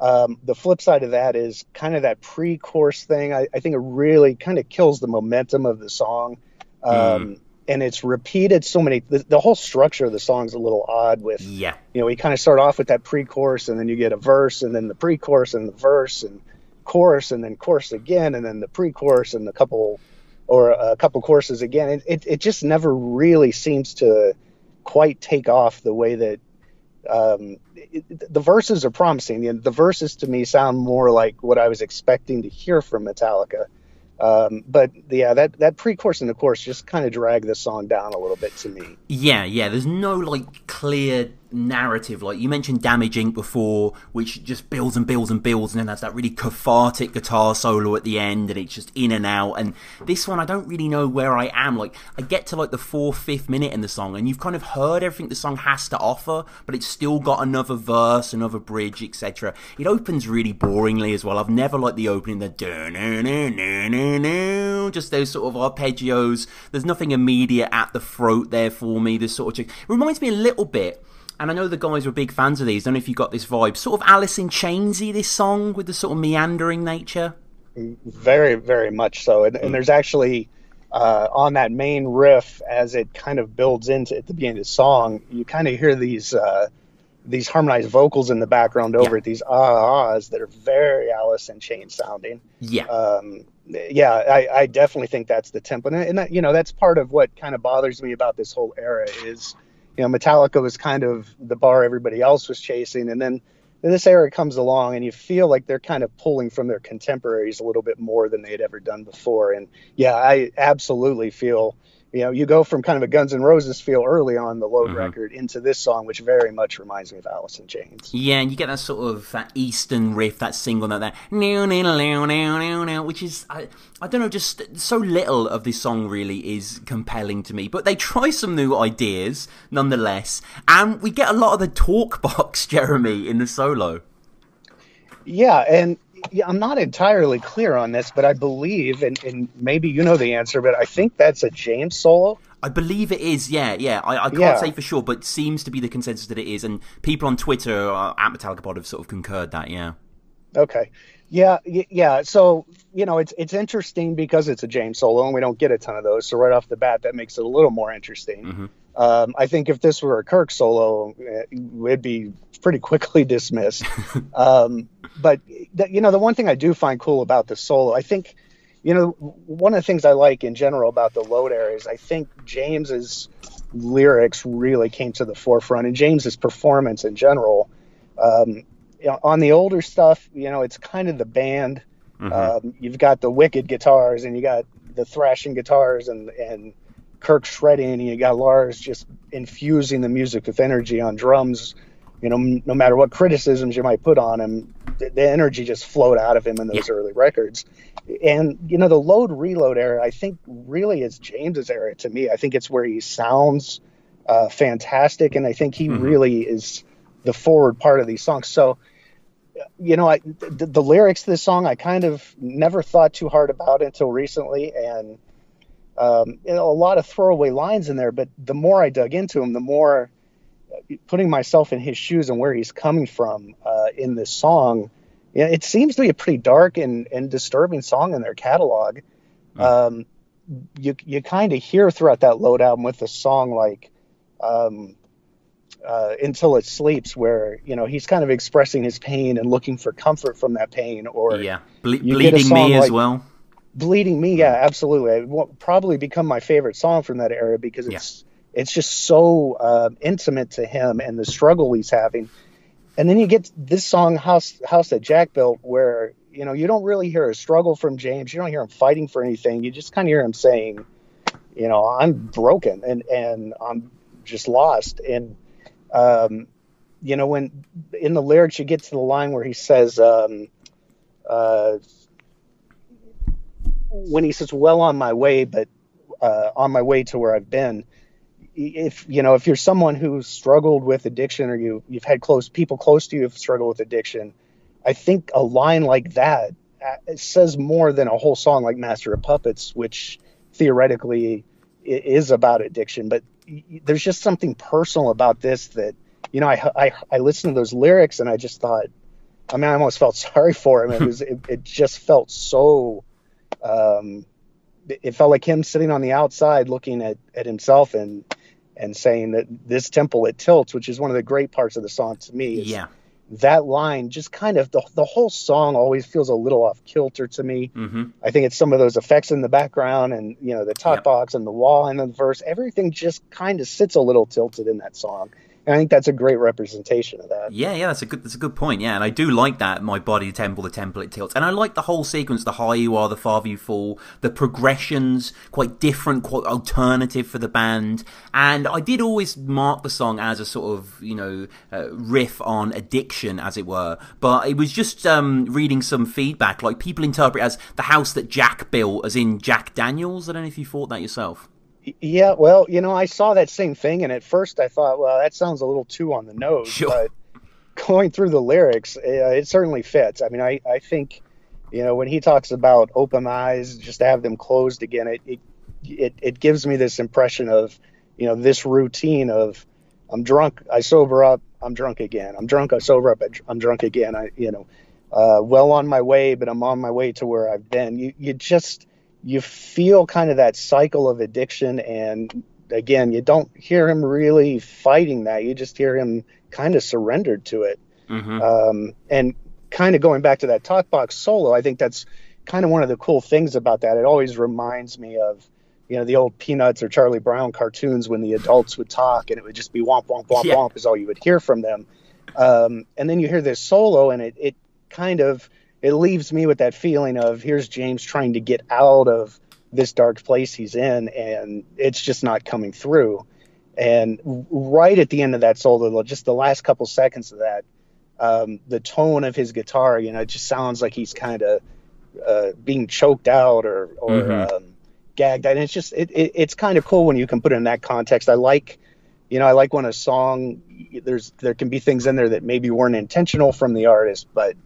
um, the flip side of that is kind of that pre-chorus thing. I, I think it really kind of kills the momentum of the song, um, mm. and it's repeated so many. The, the, whole structure of the song is a little odd. With yeah, you know, we kind of start off with that pre-chorus, and then you get a verse, and then the pre-chorus, and the verse, and chorus, and then chorus again, and then the pre-chorus, and a couple or a couple courses again. It, it, it just never really seems to quite take off the way that um, it, the verses are promising. The, the verses to me sound more like what I was expecting to hear from Metallica. Um, but yeah, that that pre-chorus and the chorus just kind of drag the song down a little bit to me. Yeah, yeah. There's no like clear narrative. Like you mentioned Damage Inc. before, which just builds and builds and builds, and then has that really cathartic guitar solo at the end, and it's just in and out. And this one, I don't really know where I am. Like I get to like the fourth, fifth minute in the song, and you've kind of heard everything the song has to offer, but it's still got another verse, another bridge, etc. It opens really boringly as well. I've never liked the opening, the just those sort of arpeggios. There's nothing immediate at the throat there for me. This sort of it reminds me a little bit and I know the guys were big fans of these. I don't know if you got this vibe. Sort of Alice in Chainsy, this song with the sort of meandering nature. Very, very much so. And, and there's actually uh, on that main riff as it kind of builds into at the beginning of the song, you kind of hear these uh, these harmonized vocals in the background over yeah. it, these ah ahs that are very Alice in Chains sounding. Yeah. Um, yeah, I, I, definitely think that's the tempo, and, and you know that's part of what kind of bothers me about this whole era is you know, Metallica was kind of the bar everybody else was chasing, and then this era comes along, and you feel like they're kind of pulling from their contemporaries a little bit more than they had ever done before. And yeah, I absolutely feel you know, you go from kind of a Guns N' Roses feel early on the Load mm-hmm. record into this song, which very much reminds me of Alice in Chains. Yeah, and you get that sort of that Eastern riff, that single note, that which is I, I don't know, just so little of this song really is compelling to me. But they try some new ideas nonetheless, and we get a lot of the talk box, Jeremy, in the solo. Yeah, and yeah, I'm not entirely clear on this, but I believe, and, and maybe you know the answer, but I think that's a James solo. I believe it is, yeah, yeah. I, I can't yeah. say for sure, but seems to be the consensus that it is, and people on Twitter uh, at Metallica Pod have sort of concurred that, yeah. Okay. Yeah, yeah. So you know, it's it's interesting because it's a James solo, and we don't get a ton of those. So right off the bat, that makes it a little more interesting. Mm-hmm. Um, I think if this were a Kirk solo, eh, it'd be pretty quickly dismissed. um, but you know, the one thing I do find cool about the solo, I think, you know, one of the things I like in general about the load areas, I think James's lyrics really came to the forefront, and James's performance in general. Um, you know, on the older stuff, you know, it's kind of the band. Mm-hmm. Um, you've got the wicked guitars, and you got the thrashing guitars, and and Kirk shredding, and you got Lars just infusing the music with energy on drums. You know, no matter what criticisms you might put on him, the, the energy just flowed out of him in those yeah. early records. And you know, the load reload era, I think, really is James's era to me. I think it's where he sounds uh, fantastic, and I think he mm-hmm. really is the forward part of these songs. So you know, I, the, the, lyrics to this song I kind of never thought too hard about until recently, and um, you know, a lot of throwaway lines in there. But the more I dug into him, the more putting myself in his shoes and where he's coming from uh, in this song, yeah, it seems to be a pretty dark and, and disturbing song in their catalog. Mm. Um, you you kind of hear throughout that load album with a song like um, uh, until it sleeps, where you know he's kind of expressing his pain and looking for comfort from that pain, or yeah, Ble- bleeding me like, as well. Bleeding me, yeah, absolutely. It will probably become my favorite song from that era because it's yeah. it's just so uh, intimate to him and the struggle he's having. And then you get this song, House House that Jack built, where you know you don't really hear a struggle from James. You don't hear him fighting for anything. You just kind of hear him saying, you know, I'm broken and and I'm just lost. And um, you know, when in the lyrics you get to the line where he says, um, uh, when he says, "Well on my way, but uh, on my way to where I've been." If you know, if you're someone who's struggled with addiction, or you you've had close people close to you have struggled with addiction, I think a line like that uh, says more than a whole song like "Master of Puppets," which theoretically is about addiction. But there's just something personal about this that you know I, I I listened to those lyrics and I just thought I mean I almost felt sorry for him it was it, it just felt so um it felt like him sitting on the outside looking at at himself and and saying that this temple it tilts which is one of the great parts of the song to me yeah that line just kind of the, the whole song always feels a little off kilter to me. Mm-hmm. I think it's some of those effects in the background and you know the talk yep. box and the wall and the verse. Everything just kind of sits a little tilted in that song. I think that's a great representation of that. Yeah, yeah, that's a good that's a good point. Yeah, and I do like that. My body, temple, the temple, it tilts, and I like the whole sequence. The higher you are, the farther you fall. The progressions quite different, quite alternative for the band. And I did always mark the song as a sort of you know uh, riff on addiction, as it were. But it was just um, reading some feedback. Like people interpret as the house that Jack built, as in Jack Daniels. I don't know if you thought that yourself. Yeah, well, you know, I saw that same thing, and at first I thought, well, that sounds a little too on the nose. Sure. But going through the lyrics, it, uh, it certainly fits. I mean, I, I think, you know, when he talks about open eyes, just to have them closed again, it, it it it gives me this impression of, you know, this routine of, I'm drunk, I sober up, I'm drunk again. I'm drunk, I sober up, I'm drunk again. I, you know, uh, well on my way, but I'm on my way to where I've been. You you just you feel kind of that cycle of addiction and again you don't hear him really fighting that you just hear him kind of surrendered to it mm-hmm. um, and kind of going back to that talk box solo i think that's kind of one of the cool things about that it always reminds me of you know the old peanuts or charlie brown cartoons when the adults would talk and it would just be womp womp womp yeah. womp is all you would hear from them um, and then you hear this solo and it, it kind of it leaves me with that feeling of here's James trying to get out of this dark place he's in, and it's just not coming through. And right at the end of that solo, just the last couple seconds of that, um, the tone of his guitar, you know, it just sounds like he's kind of uh, being choked out or, or mm-hmm. um, gagged. And it's just, it, it, it's kind of cool when you can put it in that context. I like, you know, I like when a song, there's, there can be things in there that maybe weren't intentional from the artist, but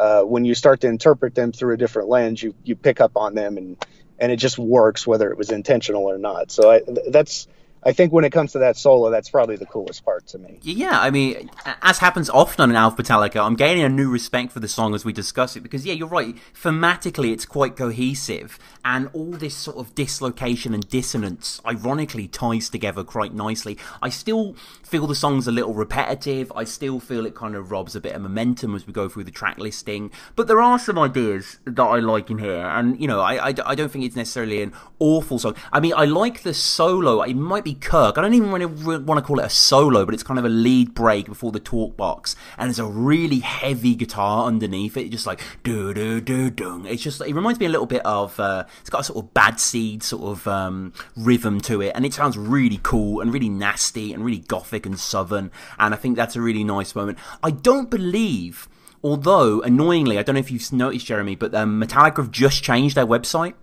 uh, when you start to interpret them through a different lens, you you pick up on them and and it just works whether it was intentional or not. So I, that's I think when it comes to that solo, that's probably the coolest part to me. Yeah, I mean, as happens often on Alpha Metallica, I'm gaining a new respect for the song as we discuss it because, yeah, you're right. Thematically, it's quite cohesive, and all this sort of dislocation and dissonance, ironically, ties together quite nicely. I still feel the song's a little repetitive. I still feel it kind of robs a bit of momentum as we go through the track listing, but there are some ideas that I like in here, and you know, I, I, I don't think it's necessarily an awful song. I mean, I like the solo. It might be Kirk. I don't even really want to call it a solo, but it's kind of a lead break before the talk box, and there's a really heavy guitar underneath it, just like do do do do. It's just it reminds me a little bit of uh, it's got a sort of bad seed sort of um, rhythm to it, and it sounds really cool and really nasty and really gothic and southern, and I think that's a really nice moment. I don't believe. Although annoyingly, I don't know if you've noticed, Jeremy, but um, Metallica have just changed their website.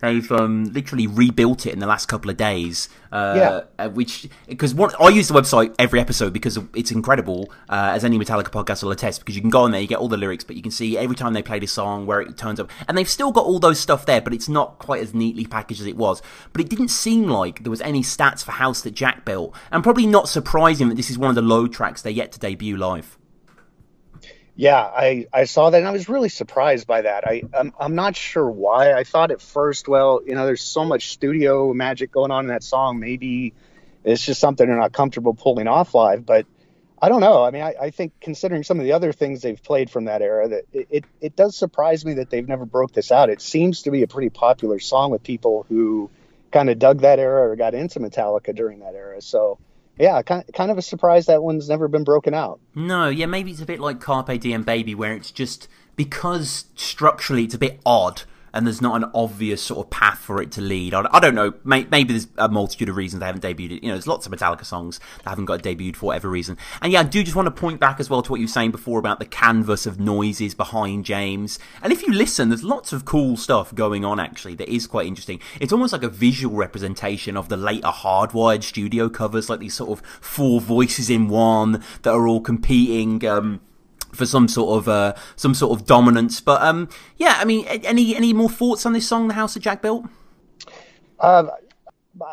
They've um, literally rebuilt it in the last couple of days. Uh, Yeah. uh, which because I use the website every episode because it's incredible, uh, as any Metallica podcast will attest. Because you can go on there, you get all the lyrics, but you can see every time they play this song where it turns up, and they've still got all those stuff there, but it's not quite as neatly packaged as it was. But it didn't seem like there was any stats for House that Jack built, and probably not surprising that this is one of the low tracks they're yet to debut live. Yeah, I, I saw that and I was really surprised by that. I I'm, I'm not sure why. I thought at first, well, you know, there's so much studio magic going on in that song. Maybe it's just something they're not comfortable pulling off live. But I don't know. I mean, I, I think considering some of the other things they've played from that era, that it, it, it does surprise me that they've never broke this out. It seems to be a pretty popular song with people who kind of dug that era or got into Metallica during that era. So yeah, kind kind of a surprise that one's never been broken out. No, yeah, maybe it's a bit like Carpe Diem Baby, where it's just because structurally it's a bit odd and there's not an obvious sort of path for it to lead. I, I don't know. May, maybe there's a multitude of reasons they haven't debuted it. You know, there's lots of Metallica songs that haven't got debuted for whatever reason. And yeah, I do just want to point back as well to what you were saying before about the canvas of noises behind James. And if you listen, there's lots of cool stuff going on actually that is quite interesting. It's almost like a visual representation of the later hardwired studio covers, like these sort of four voices in one that are all competing. Um, for some sort of uh, some sort of dominance. But um, yeah, I mean, any any more thoughts on this song, "The House that Jack Built"? Uh,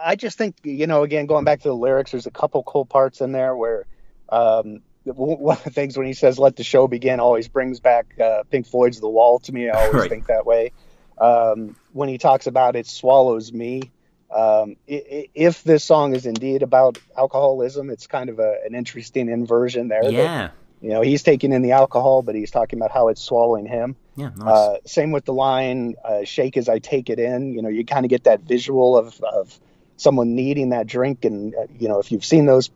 I just think you know, again, going back to the lyrics, there's a couple cool parts in there where um, one of the things when he says "Let the show begin" always brings back uh, Pink Floyd's "The Wall" to me. I always Right. think that way. Um, when he talks about it swallows me. Um, if this song is indeed about alcoholism, it's kind of a, an interesting inversion there. that, Yeah, you know, he's taking in the alcohol, but he's talking about how it's swallowing him. yeah, nice. Uh, same with the line uh, "Shake as I take it in." You know, you kind of get that visual of of someone needing that drink, and uh, you know, if you've seen those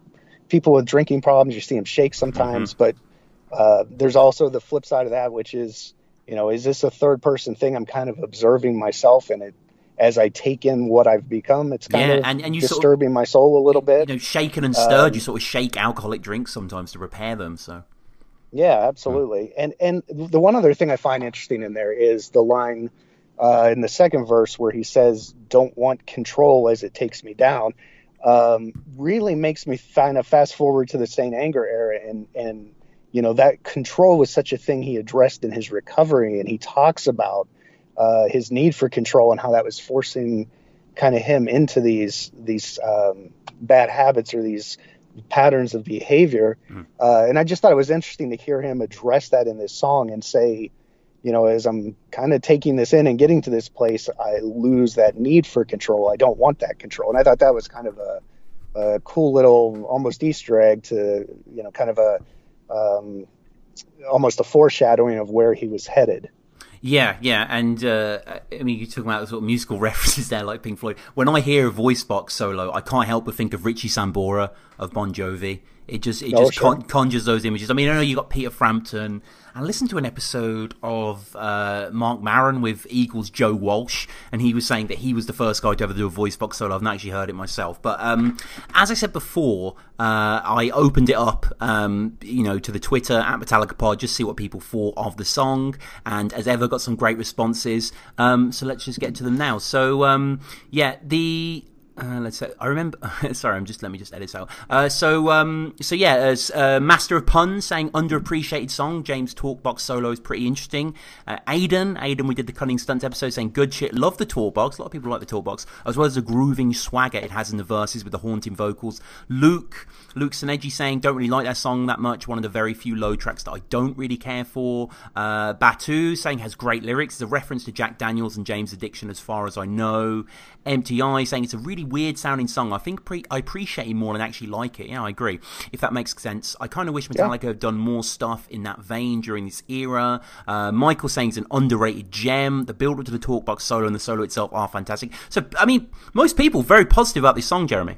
people with drinking problems, you see them shake sometimes. But uh, there's also the flip side of that, which is, you know, is this a third person thing? I'm kind of observing myself, and it as I take in what I've become, it's kind Yeah, of and- and you sort of- disturbing my soul a little bit. you know, shaken and stirred. um, you sort of shake alcoholic drinks sometimes to repair them. So Yeah, absolutely. And and the one other thing I find interesting in there is the line uh, in the second verse where he says, "Don't want control as it takes me down." Um, really makes me kind of fast forward to the Saint Anger era, and and you know that control was such a thing he addressed in his recovery, and he talks about uh, his need for control and how that was forcing kind of him into these these um, bad habits or these patterns of behavior. Uh, and I just thought it was interesting to hear him address that in this song and say, you know, as I'm kind of taking this in and getting to this place, I lose that need for control. I don't want that control. And I thought that was kind of a, a cool little almost Easter egg to, you know, kind of a um, almost a foreshadowing of where he was headed. Yeah, yeah, and uh, I mean, you're talking about the sort of musical references there, like Pink Floyd. When I hear a voice box solo, I can't help but think of Richie Sambora of Bon Jovi. It just it Oh, just sure. con- conjures those images. I mean, I know you got Peter Frampton. I listened to an episode of uh, Mark Maron with Eagles Joe Walsh, and he was saying that he was the first guy to ever do a voice box solo. I've not actually heard it myself, but um, as I said before, uh, I opened it up, um, you know, to the Twitter at Metallica Pod, just see what people thought of the song, and as ever, got some great responses. Um, so let's just get to them now. So um, yeah, the Uh, let's say I remember. sorry, I'm just let me just edit this out. Uh, so um, so yeah, as uh, Master of Puns saying underappreciated song. James Talkbox solo is pretty interesting. Uh, Aiden, Aiden, we did the cunning stunts episode saying good shit. Love the Talkbox. A lot of people like the Talkbox as well as the grooving swagger it has in the verses with the haunting vocals. Luke, Luke Sinegi saying don't really like that song that much. One of the very few low tracks that I don't really care for. Uh, Batu saying has great lyrics. It's a reference to Jack Daniels and James Addiction as far as I know. Eye saying it's a really weird sounding song. I think pre- I appreciate it more than actually like it. Yeah, I agree. If that makes sense, I kind of wish Metallica yeah. had done more stuff in that vein during this era. Uh, Michael saying it's an underrated gem. The build up to the talkbox solo and the solo itself are fantastic. So, I mean, most people very positive about this song, Jeremy.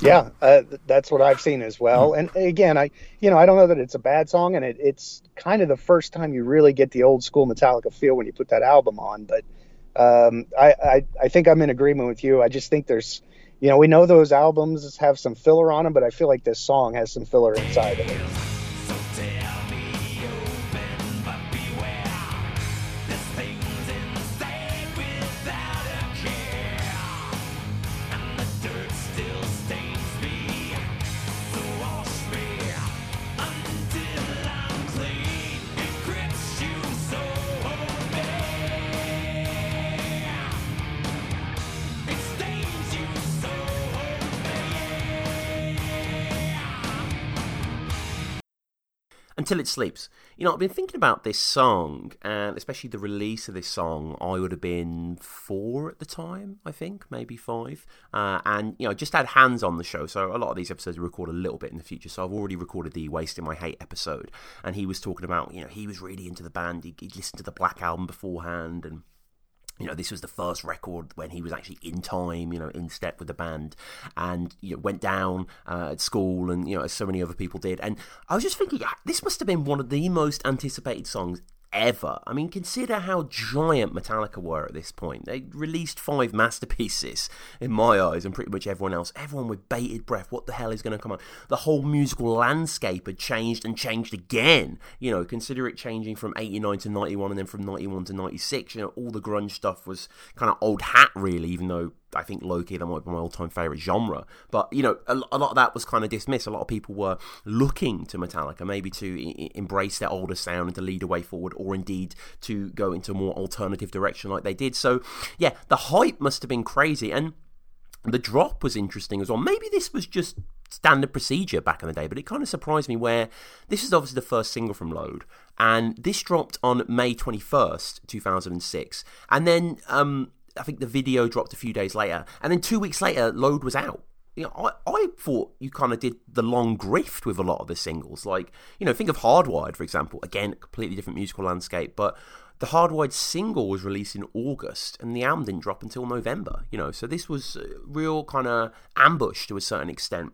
Yeah, uh, that's what I've seen as well. Mm. And again, I you know I don't know that it's a bad song, and it, it's kind of the first time you really get the old school Metallica feel when you put that album on. But um, I, I, I think I'm in agreement with you. I just think there's, you know, we know those albums have some filler on them, but I feel like this song has some filler inside of it. Until It Sleeps. You know, I've been thinking about this song, and especially the release of this song. I would have been four at the time, I think, maybe five. Uh, and, you know, just had hands on the show, so a lot of these episodes record a little bit in the future. So I've already recorded the Wasting My Hate episode, and he was talking about, you know, he was really into the band. He, would listened to the Black Album beforehand, and you know, this was the first record when he was actually in time, you know, in step with the band, and you know, went down uh, at school, and you know, as so many other people did. And I was just thinking, this must have been one of the most anticipated songs ever. I mean, consider how giant Metallica were at this point. They released five masterpieces in my eyes, and pretty much everyone else. Everyone with bated breath. What the hell is going to come on? The whole musical landscape had changed and changed again. You know, consider it changing from 89 to 91 and then from 91 to 96. You know, all the grunge stuff was kind of old hat, really, even though I think Loki that might be my all-time favorite genre. But you know, a, a, lot of that was kind of dismissed. A lot of people were looking to Metallica maybe to I- embrace their older sound and to lead a way forward, or indeed to go into a more alternative direction like they did. So yeah, the hype must have been crazy, and the drop was interesting as well. Maybe this was just standard procedure back in the day, but it kind of surprised me where this is obviously the first single from Load, and this dropped on May 21st, 2006. And then um, I think the video dropped a few days later, and then two weeks later, Load was out. You know, I, I thought you kind of did the long grift with a lot of the singles. Like, you know, think of Hardwired, for example. Again, completely different musical landscape, but the Hardwired single was released in August, and the album didn't drop until November. You know, so this was uh, real kind of ambush to a certain extent.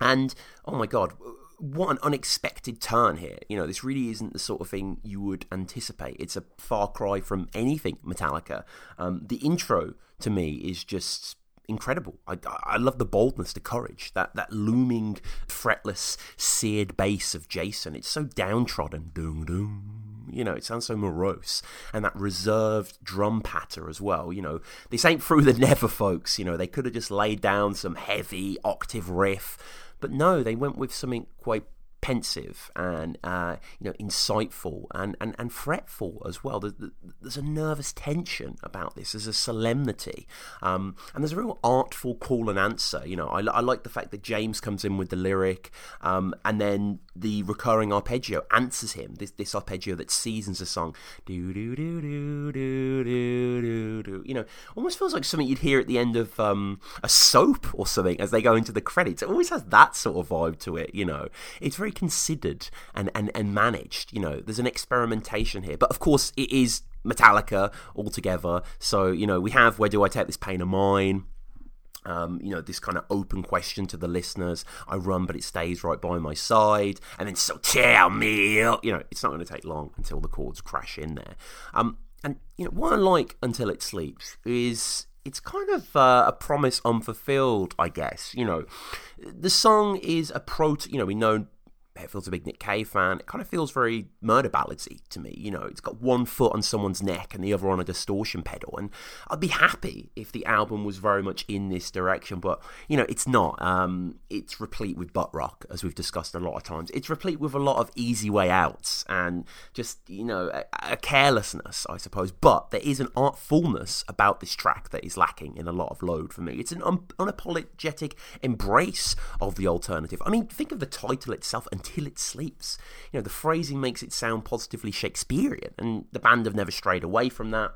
And oh my god, what an unexpected turn here. You know, this really isn't the sort of thing you would anticipate. It's a far cry from anything Metallica. Um, the intro to me is just incredible. I, I love the boldness, the courage, that, that looming, fretless, seared bass of Jason. It's so downtrodden. Doom, doom. You know, it sounds so morose. And that reserved drum patter as well. You know, this ain't through the never, folks. You know, they could have just laid down some heavy octave riff but no, they went with something quite pensive and uh, you know insightful and, and, and fretful as well. There's, a nervous tension about this. There's a solemnity, um, and there's a real artful call and answer. You know, I, I like the fact that James comes in with the lyric, um, and then the recurring arpeggio answers him. This this arpeggio that seasons the song. Do do do do do do do do. You know, almost feels like something you'd hear at the end of um, a soap or something as they go into the credits. It always has that sort of vibe to it. You know, it's very considered and, and, and managed. You know, there's an experimentation here. But of course, it is Metallica altogether. So, you know, we have Where Do I Take This Pain of Mine? Um, you know, this kind of open question to the listeners. I run, but it stays right by my side. And then, so tell me, you know, it's not going to take long until the chords crash in there. Um, and, you know, what I like Until It Sleeps is it's kind of uh, a promise unfulfilled, I guess. You know, the song is a proto, you know, we know Hetfield's a big Nick Cave fan. It kind of feels very murder balladsy to me. You know, it's got one foot on someone's neck and the other on a distortion pedal. And I'd be happy if the album was very much in this direction, but you know, it's not. Um, it's replete with butt rock, as we've discussed a lot of times. It's replete with a lot of easy way outs and just you know a, a carelessness, I suppose. But there is an artfulness about this track that is lacking in a lot of load for me. It's an un- unapologetic embrace of the alternative. I mean, think of the title itself until it sleeps. You know, the phrasing makes it sound positively Shakespearean, and the band have never strayed away from that.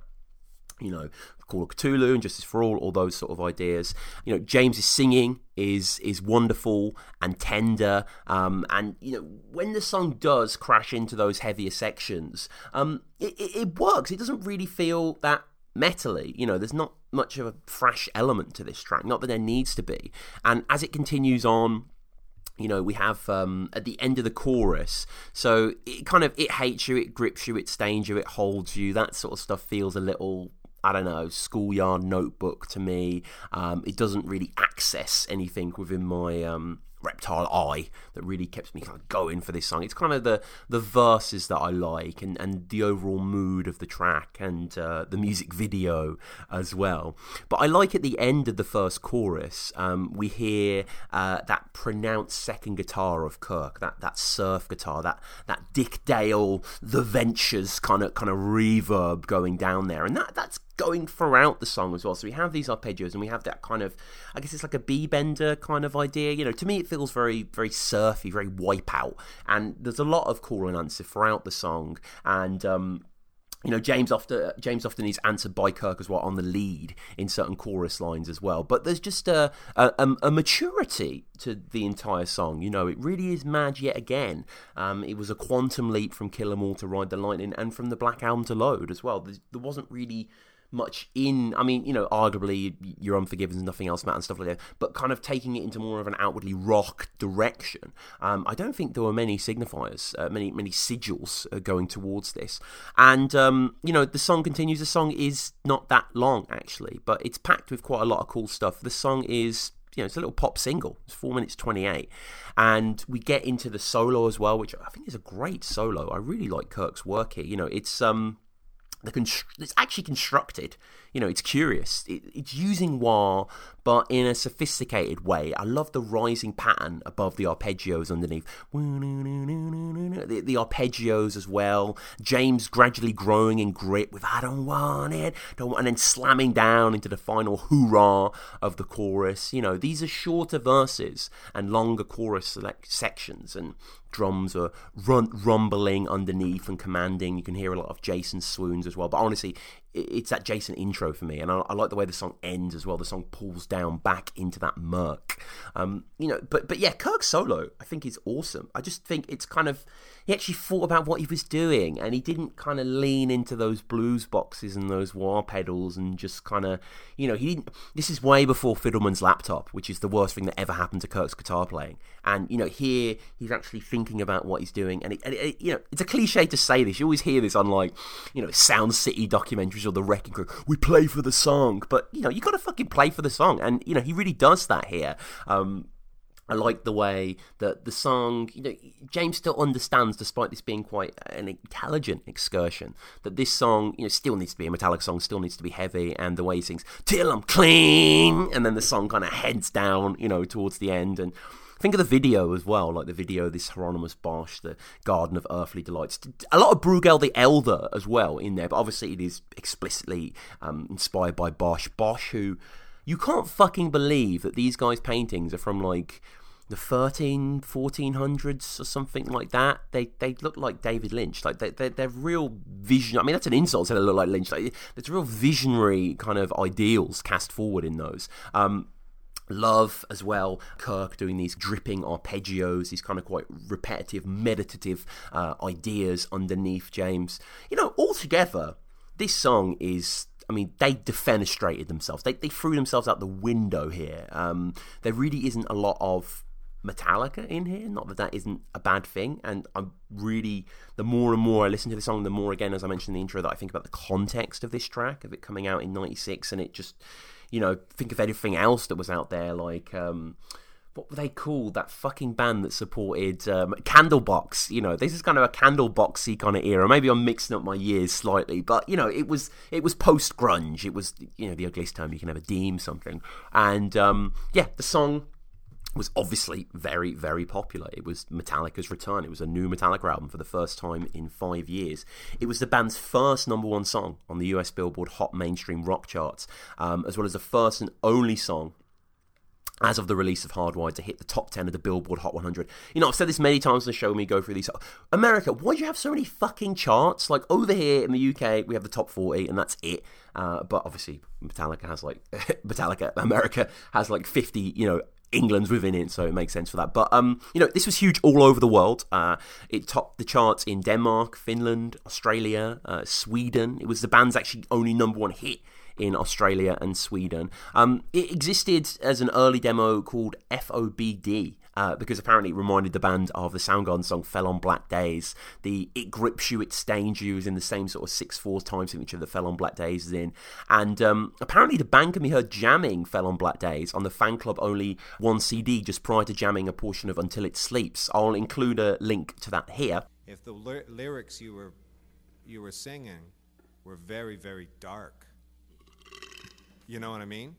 You know, Call of Cthulhu and Justice for All, all those sort of ideas. You know, James's singing is is wonderful and tender, um, and you know when the song does crash into those heavier sections, um, it, it, it works. It doesn't really feel that metally. You know, there's not much of a thrash element to this track, not that there needs to be. And as it continues on, you know we have um, at the end of the chorus so it kind of it hates you it grips you it stains you it holds you that sort of stuff feels a little I don't know, schoolyard notebook to me. Um, it doesn't really access anything within my um, reptile eye that really keeps me kind of going for this song. It's kind of the the verses that I like and, and the overall mood of the track and uh, the music video as well. But I like at the end of the first chorus, um, we hear uh, that pronounced second guitar of Kirk, that that surf guitar, that that Dick Dale, The Ventures kind of kind of reverb going down there, and that that's going throughout the song as well. So we have these arpeggios and we have that kind of, I guess it's like a B bender kind of idea. You know, to me it feels very, very surfy, very wipeout. And there's a lot of call and answer throughout the song. And, um, you know, James often James often is answered by Kirk as well on the lead in certain chorus lines as well. But there's just a, a, a maturity to the entire song. You know, it really is mad yet again. Um, it was a quantum leap from Kill 'Em All to Ride the Lightning, and from the Black Album to Load as well. There wasn't really much in. I mean, you know, arguably you're unforgiven nothing else matters and stuff like that. But kind of taking it into more of an outwardly rock direction. Um, I don't think there were many signifiers, uh, many many sigils uh, going towards this. And um, you know, the song continues. The song is not that long actually, but it's packed with quite a lot of cool stuff. The song is you know, it's a little pop single. It's four minutes twenty eight, and we get into the solo as well, which I think is a great solo. I really like Kirk's work here. You know, it's um, the const- it's actually constructed. You know, it's curious. It, it's using wah, but in a sophisticated way. I love the rising pattern above the arpeggios underneath. The, the arpeggios as well. James gradually growing in grit with "I don't want it," don't, want, and then slamming down into the final hoorah of the chorus. You know, these are shorter verses and longer chorus sections, and drums are rumbling underneath and commanding. You can hear a lot of Jason swoons as well. But honestly, it's that Jason intro for me, and I, I, like the way the song ends as well. The song pulls down back into that murk, um, you know. But but yeah, Kirk's solo I think is awesome. I just think it's kind of he actually thought about what he was doing, and he didn't kind of lean into those blues boxes and those wah pedals, and just kind of you know he didn't. This is way before Fiddleman's laptop, which is the worst thing that ever happened to Kirk's guitar playing. And you know here he's actually thinking about what he's doing, and, it, and it, you know it's a cliche to say this. You always hear this on like you know Sound City documentaries or the Wrecking Crew. We play for the song, but you know you got to fucking play for the song, and you know he really does that here. Um, I like the way that the song, you know, James still understands, despite this being quite an intelligent excursion, that this song, you know, still needs to be a metallic song, still needs to be heavy, and the way he sings, till I'm clean, and then the song kind of heads down, you know, towards the end, and Think of the video as well, like the video, this Hieronymus Bosch, the Garden of Earthly Delights. A lot of Bruegel the Elder as well in there, but obviously it is explicitly um, inspired by Bosch. Bosch, who you can't fucking believe that these guys' paintings are from like the 13 1400s or something like that they they look like david lynch like they, they, they're real vision i mean that's an insult to look like lynch like, there's real visionary kind of ideals cast forward in those um, Love as well. Kirk doing these dripping arpeggios, these kind of quite repetitive, meditative uh, ideas underneath James. You know, altogether, this song is I mean, they defenestrated themselves. They, they threw themselves out the window here. Um, there really isn't a lot of Metallica in here. Not that that isn't a bad thing. And I'm really, the more and more I listen to the song, the more, again, as I mentioned in the intro, that I think about the context of this track, of it coming out in 96, and it just you know, think of anything else that was out there, like um, what were they called? That fucking band that supported um, Candlebox. You know, this is kind of a Candleboxy kind of era. Maybe I'm mixing up my years slightly, but you know, it was it was post grunge. It was you know the ugliest term you can ever deem something. And um, yeah, the song was obviously very, very popular. It was Metallica's return. It was a new Metallica album for the first time in five years. It was the band's first number one song on the US Billboard Hot Mainstream Rock charts, um, as well as the first and only song as of the release of Hardwired to hit the top 10 of the Billboard Hot 100. You know, I've said this many times on the show when we go through these. America, why do you have so many fucking charts? Like, over here in the UK, we have the top 40, and that's it. Uh, but obviously, Metallica has like, Metallica, America has like 50, you know, England's within it, so it makes sense for that. But um, you know, this was huge all over the world. Uh, it topped the charts in Denmark, Finland, Australia, uh, Sweden. It was the band's actually only number one hit in Australia and Sweden. Um, it existed as an early demo called FOBD. Uh, because apparently it reminded the band of the Soundgarden song "Fell on Black Days." The "It Grips You, It Stains You" is in the same sort of six-four time signature that "Fell on Black Days" is in, and um, apparently the band can be heard jamming "Fell on Black Days" on the fan club only one CD just prior to jamming a portion of "Until It Sleeps." I'll include a link to that here. If the ly- lyrics you were you were singing were very very dark, you know what I mean?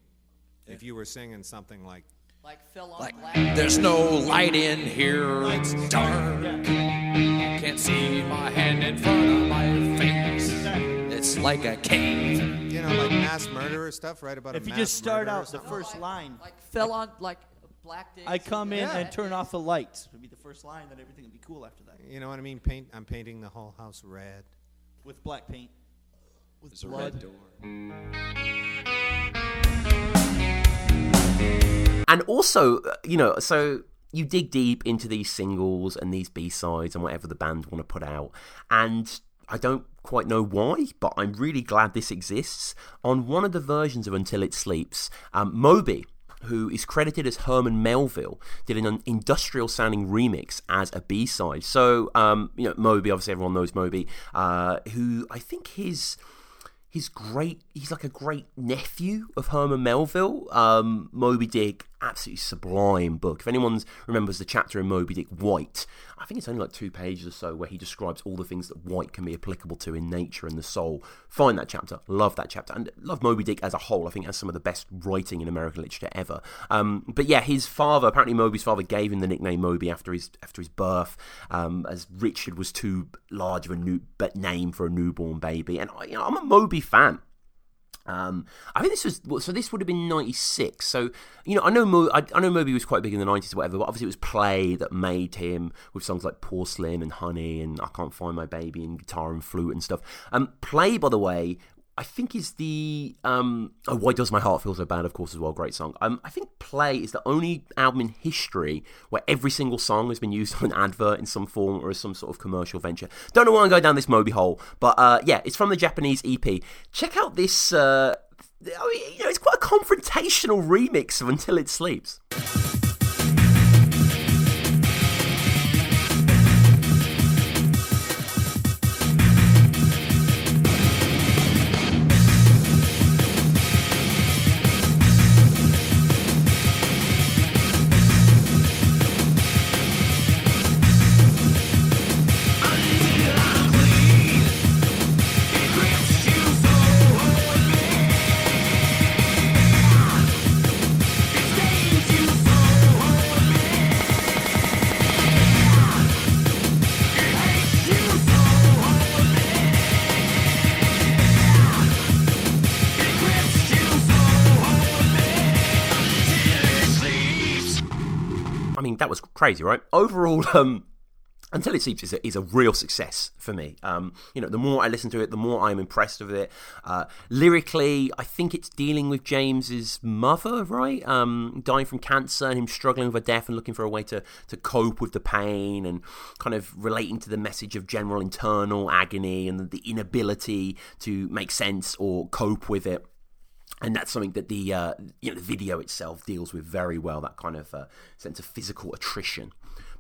If you were singing something like Like Phil on Like, Black. there's no light in here, it's dark. Can't see my hand in front of my face. It's like a cave. you know like mass murderer stuff, right? About If a you mass just start out the something? first line, Like fell on like Black Days. I come in Yeah. and turn off the lights. Would be the first line, then everything would be cool after that. You know what I mean? Paint. I'm painting the whole house red. With black paint. With There's a red door. And also, uh, you know, so you dig deep into these singles and these B sides and whatever the band want to put out, and I don't quite know why, but I'm really glad this exists. On one of the versions of Until It Sleeps, um, Moby, who is credited as Herman Melville, did an industrial sounding remix as a B side. So, um, you know, Moby, obviously everyone knows Moby, uh, who I think his his great he's like a great nephew of Herman Melville. Um, Moby Dick, absolutely sublime book. If anyone remembers the chapter in Moby Dick White, I think it's only like two pages or so where he describes all the things that white can be applicable to in nature and the soul. Find that chapter, love that chapter, and love Moby Dick as a whole. I think has some of the best writing in American literature ever. Um, but yeah, his father apparently Moby's father gave him the nickname Moby after his after his birth, um, as Richard was too large of a new name for a newborn baby. And I- you know, I'm a Moby fan. Um, I think this was so. This would have been '96. So you know, I know Mo, I, I know Moby was quite big in the '90s or whatever, but obviously it was Play that made him with songs like Porcelain and Honey and I Can't Find My Baby and Guitar and Flute and stuff. Um, Play, by the way, I think is the um, oh Why Does My Heart Feel So Bad? Of course, as well, great song. Um, I think Play is the only album in history where every single song has been used on an advert in some form or as some sort of commercial venture. Don't know why I'm going down this Moby hole, but uh, yeah, it's from the Japanese EP. Check out this. Uh, I mean, you know, it's quite a confrontational remix of Until It Sleeps. Crazy, right? Overall, um, Until It Sleeps is a, is a real success for me. Um, you know, the more I listen to it, the more I'm impressed with it. Uh, lyrically, I think it's dealing with James's mother, right? Um, dying from cancer and him struggling with her death and looking for a way to, to cope with the pain and kind of relating to the message of general internal agony and the inability to make sense or cope with it and that's something that the uh, you know the video itself deals with very well. That kind of uh, sense of physical attrition,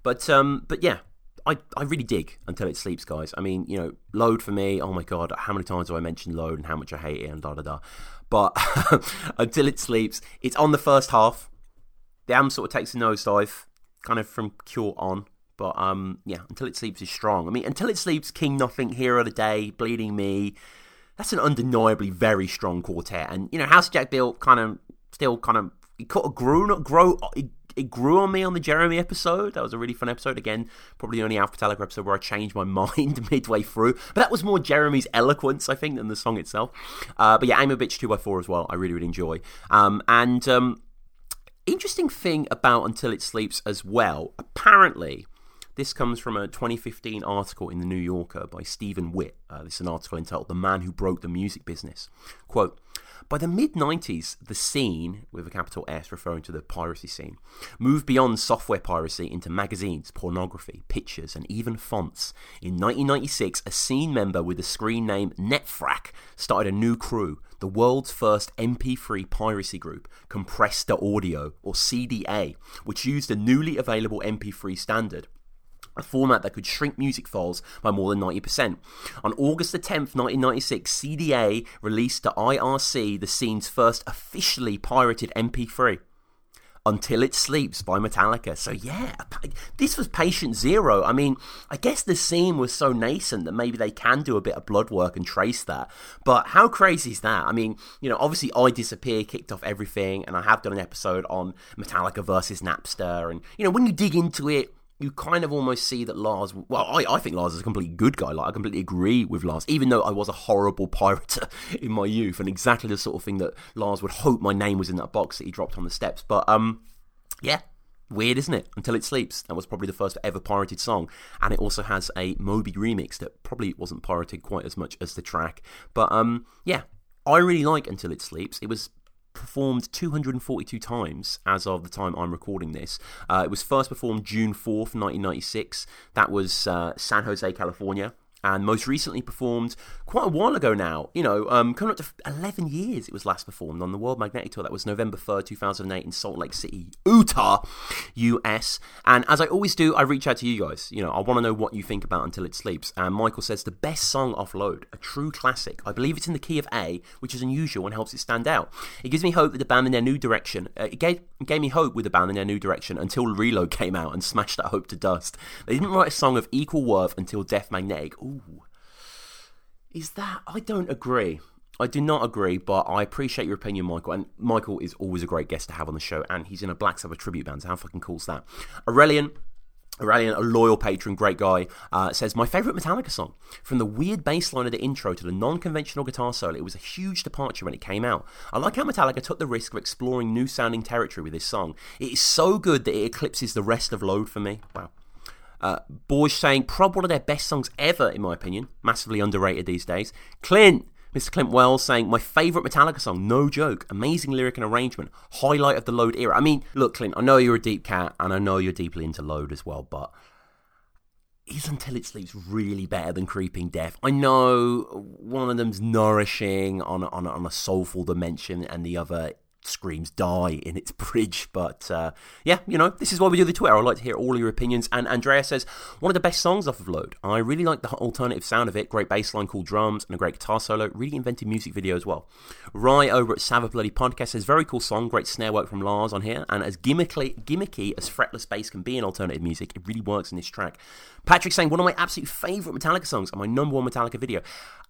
but um, but yeah. I, I really dig until it sleeps, guys. I mean, you know, load for me. Oh my god, how many times do I mention load and how much I hate it and da da da. But until it sleeps, it's on the first half. the album sort of takes a nosedive, kind of from Cure on. But um, yeah, Until It Sleeps is strong. I mean, Until It Sleeps, King Nothing, Hero of the Day, Bleeding Me, that's an undeniably very strong quartet. And, you know, House Jack Bill kind of still kind of, it grew, not grow, it, it grew on me on the Jeremy episode. That was a really fun episode. Again, probably the only Alpha Metallica episode where I changed my mind midway through. But that was more Jeremy's eloquence, I think, than the song itself. Uh, but yeah, Ain't My Bitch 2x4 as well. I really, really enjoy. Um, and um, interesting thing about Until It Sleeps as well, apparently, this comes from a 2015 article in The New Yorker by Stephen Witt. Uh, this is an article entitled The Man Who Broke the Music Business. Quote, by the mid 90s, the scene, with a capital S referring to the piracy scene, moved beyond software piracy into magazines, pornography, pictures, and even fonts. In 1996, a scene member with the screen name Netfrack started a new crew, the world's first MP3 piracy group, Compressed Audio, or CDA, which used a newly available MP3 standard a format that could shrink music files by more than 90%. On August the 10th, 1996, CDA released to IRC the scene's first officially pirated MP3. Until It Sleeps by Metallica. So, yeah, this was patient zero. I mean, I guess the scene was so nascent that maybe they can do a bit of blood work and trace that. But how crazy is that? I mean, you know, obviously I Disappear kicked off everything, and I have done an episode on Metallica versus Napster. And, you know, when you dig into it, you kind of almost see that Lars. Well, I, I think Lars is a completely good guy. Like I completely agree with Lars, even though I was a horrible pirate in my youth, and exactly the sort of thing that Lars would hope my name was in that box that he dropped on the steps. But um, yeah, weird, isn't it? Until it sleeps. That was probably the first ever pirated song, and it also has a Moby remix that probably wasn't pirated quite as much as the track. But um, yeah, I really like Until It Sleeps. It was performed 242 times as of the time I'm recording this. Uh, it was first performed June 4th, 1996. That was uh, San Jose, California and most recently performed quite a while ago now. You know, um, coming up to 11 years it was last performed on the World Magnetic Tour. That was November 3rd, 2008 in Salt Lake City, Utah, US. And as I always do, I reach out to you guys. You know, I want to know what you think about Until It Sleeps. And Michael says the best song off load, a true classic. I believe it's in the key of A, which is unusual and helps it stand out. It gives me hope that the band in their new direction, uh, it, gave, gave me hope with the band in their new direction until Reload came out and smashed that hope to dust. They didn't write a song of equal worth until Death Magnetic. Is that? I don't agree. I do not agree, but I appreciate your opinion, Michael. And Michael is always a great guest to have on the show, and he's in a Black Sabbath tribute band. So how fucking cool is that? Aurelian, Aurelian, a loyal patron, great guy, uh, says, My favourite Metallica song. From the weird bass line of the intro to the non conventional guitar solo, it was a huge departure when it came out. I like how Metallica took the risk of exploring new sounding territory with this song. It is so good that it eclipses the rest of Load for me. Wow. Uh, Borge saying, Prob one of their best songs ever, in my opinion. Massively underrated these days. Clint, Mr. Clint Wells saying, My favourite Metallica song, no joke. Amazing lyric and arrangement. Highlight of the Load era. I mean, look, Clint, I know you're a deep cat and I know you're deeply into Load as well, but is Until It Sleeps really better than Creeping Death? I know one of them's nourishing on on on a soulful dimension and the other screams die in its bridge. But uh, yeah, you know, this is why we do the Twitter. I'd like to hear all your opinions. And Andrea says, one of the best songs off of Load. I really like the alternative sound of it. Great bass line, cool drums, and a great guitar solo. Really inventive music video as well. Rye over at Sabbath Bloody Podcast says, very cool song. Great snare work from Lars on here. And as gimmicky, gimmicky as fretless bass can be in alternative music, it really works in this track. Patrick saying, one of my absolute favourite Metallica songs and my number one Metallica video.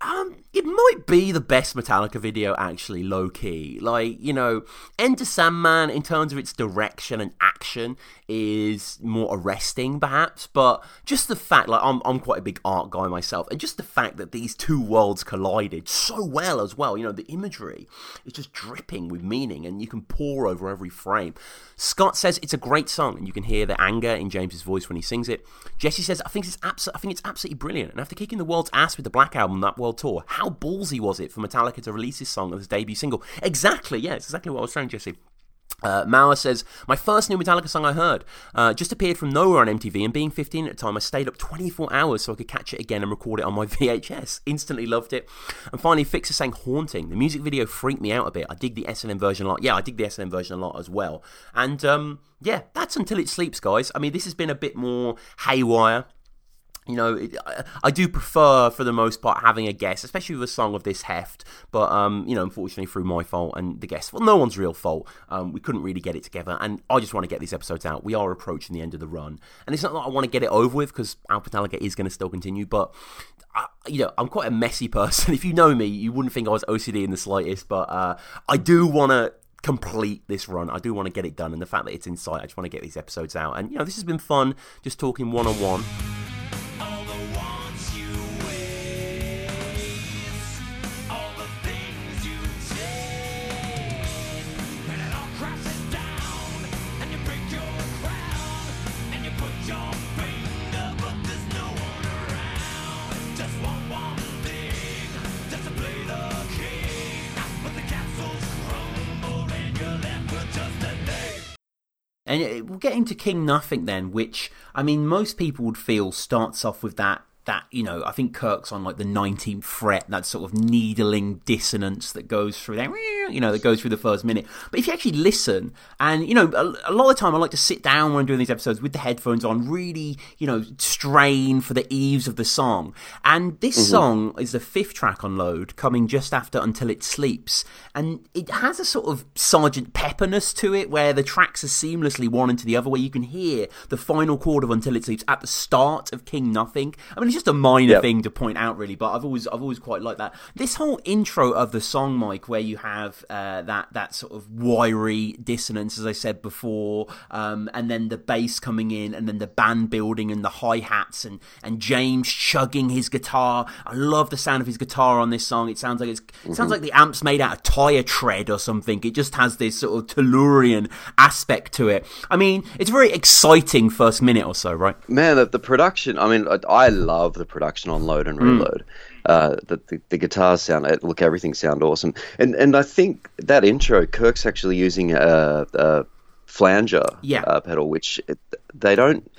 Um, it might be the best Metallica video, actually, low key. Like, you know, Enter Sandman, in terms of its direction and action, is more arresting, perhaps. But just the fact, like, I'm, I'm quite a big art guy myself, and just the fact that these two worlds collided so well as well, you know, the imagery is just dripping with meaning, and you can pour over every frame. Scott says it's a great song, and you can hear the anger in James's voice when he sings it. Jesse says, I think it's, abso- I think it's absolutely brilliant, and after kicking the world's ass with the Black Album, that world tour, how ballsy was it for Metallica to release this song as his debut single? Exactly, yeah, it's exactly what I was saying, Jesse. Uh, Mauer says, My first new Metallica song I heard uh, just appeared from nowhere on MTV, and being 15 at the time, I stayed up 24 hours so I could catch it again and record it on my VHS. Instantly loved it. And finally, Fixer saying, Haunting. The music video freaked me out a bit. I dig the SNM version a lot. Yeah, I dig the SNM version a lot as well. And um, yeah, that's Until It Sleeps, guys. I mean, this has been a bit more haywire you know, it, I, do prefer for the most part having a guest, especially with a song of this heft. But um, you know, unfortunately, through my fault and the guest, well, no one's real fault. Um, we couldn't really get it together, and I just want to get these episodes out. We are approaching the end of the run, and it's not that I want to get it over with because Alpha Metallica is going to still continue, but. I, you know, I'm quite a messy person. If you know me, you wouldn't think I was OCD in the slightest, but uh, I do want to complete this run. I do want to get it done, and the fact that it's in sight, I just want to get these episodes out. And you know, this has been fun, just talking one on one. And uh, we'll get into King Nothing then, which I mean, most people would feel starts off with that that you know. I think Kirk's on like the nineteenth fret, that sort of needling dissonance that goes through that, you know, that goes through the first minute. But if you actually listen, and you know, a, a lot of the time I like to sit down when I'm doing these episodes with the headphones on, really, you know, strain for the eaves of the song. And this mm-hmm. song is the fifth track on Load, coming just after Until It Sleeps, and it has a sort of Sergeant Pepperness to it, where the tracks are seamlessly one into the other, where you can hear the final chord of Until It Sleeps at the start of King Nothing. I mean, it's just a minor Yep. thing to point out, really, but I've always I've always quite liked that. This whole intro of the song, Mike, where you have uh, that that sort of wiry dissonance, as I said before, um, and then the bass coming in, and then the band building and the hi hats, and and James chugging his guitar. I love the sound of his guitar on this song. It sounds like it's it sounds like the amp's made out of tire tread or something. It just has this sort of Tellurian aspect to it. I mean, it's a very exciting first minute or so, right? Man, the, the production. I mean, I, I love the production on Load and Mm. Reload. Uh, the, the the guitars sound uh, look everything sound awesome, and and I think that intro, Kirk's actually using a, a flanger Yeah. uh, pedal, which it, they don't.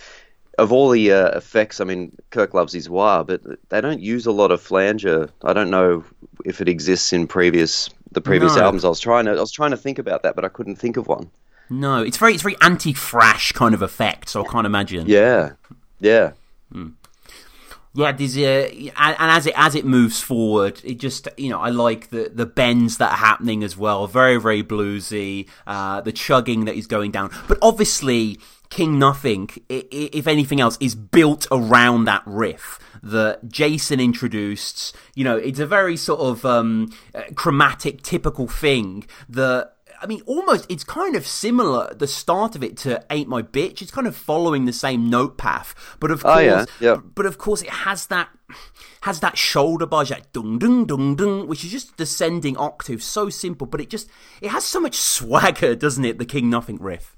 Of all the uh, effects, I mean, Kirk loves his wah, but they don't use a lot of flanger. I don't know if it exists in previous the previous No. albums. I was trying to I was trying to think about that, but I couldn't think of one. No, it's very it's very anti-thrash kind of effect. So I can't imagine. Yeah, yeah. Yeah, there's uh, and, and as it as it moves forward, it just you know I like the the bends that are happening as well. Very very bluesy. Uh, the chugging that is going down, but obviously King Nothing, if anything else, is built around that riff that Jason introduced. You know, it's a very sort of um, uh, chromatic, typical thing that. I mean, almost, it's kind of similar, the start of it, to Ain't My Bitch. It's kind of following the same note path. But of course, Oh, yeah, yeah. but of course, it has that has that shoulder budge, that dung dung dung dung, which is just descending octave, so simple, but it just it has so much swagger, doesn't it? The King Nothing riff.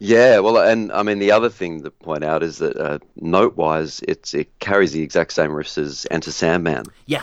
Yeah, well, and I mean the other thing to point out is that uh, note-wise, it's it carries the exact same riffs as Enter Sandman, Yeah,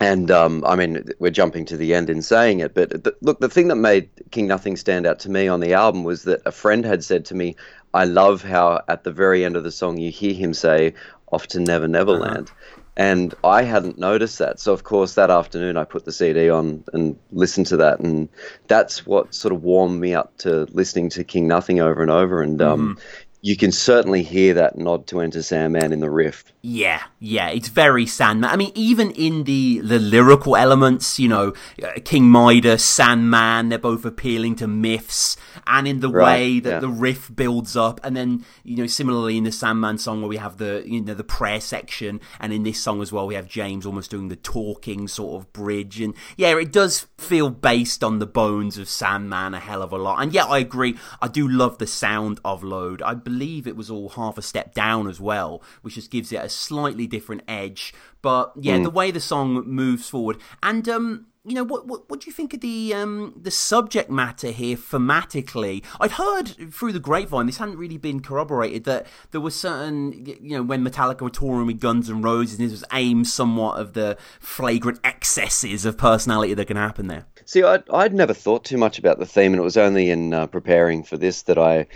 and um, I mean we're jumping to the end in saying it, but the, look, the thing that made King Nothing stand out to me on the album was that a friend had said to me, "I love how at the very end of the song you hear him say off to Never Neverland." And I hadn't noticed that. So, of course, that afternoon I put the CD on and listened to that. And that's what sort of warmed me up to listening to King Nothing over and over. And um, you can certainly hear that nod to Enter Sandman in the riff. Yeah, yeah, it's very Sandman. I mean, even in the the lyrical elements, you know, uh, King Midas, Sandman, they're both appealing to myths, and in the Right, way that yeah. the riff builds up, and then you know, similarly in the Sandman song where we have the you know the prayer section, and in this song as well we have James almost doing the talking sort of bridge, and yeah, it does feel based on the bones of Sandman a hell of a lot, and yeah, I agree. I do love the sound of Load. I believe it was all half a step down as well, which just gives it a slightly different edge. But yeah, the way the song moves forward, and um, you know, what what, what do you think of the um the subject matter here thematically? I'd heard through the grapevine, this hadn't really been corroborated, that there were certain, you know, when Metallica were touring with Guns and Roses, this was aimed somewhat of the flagrant excesses of personality that can happen there. See, I'd, I'd never thought too much about the theme, and it was only in uh, preparing for this that I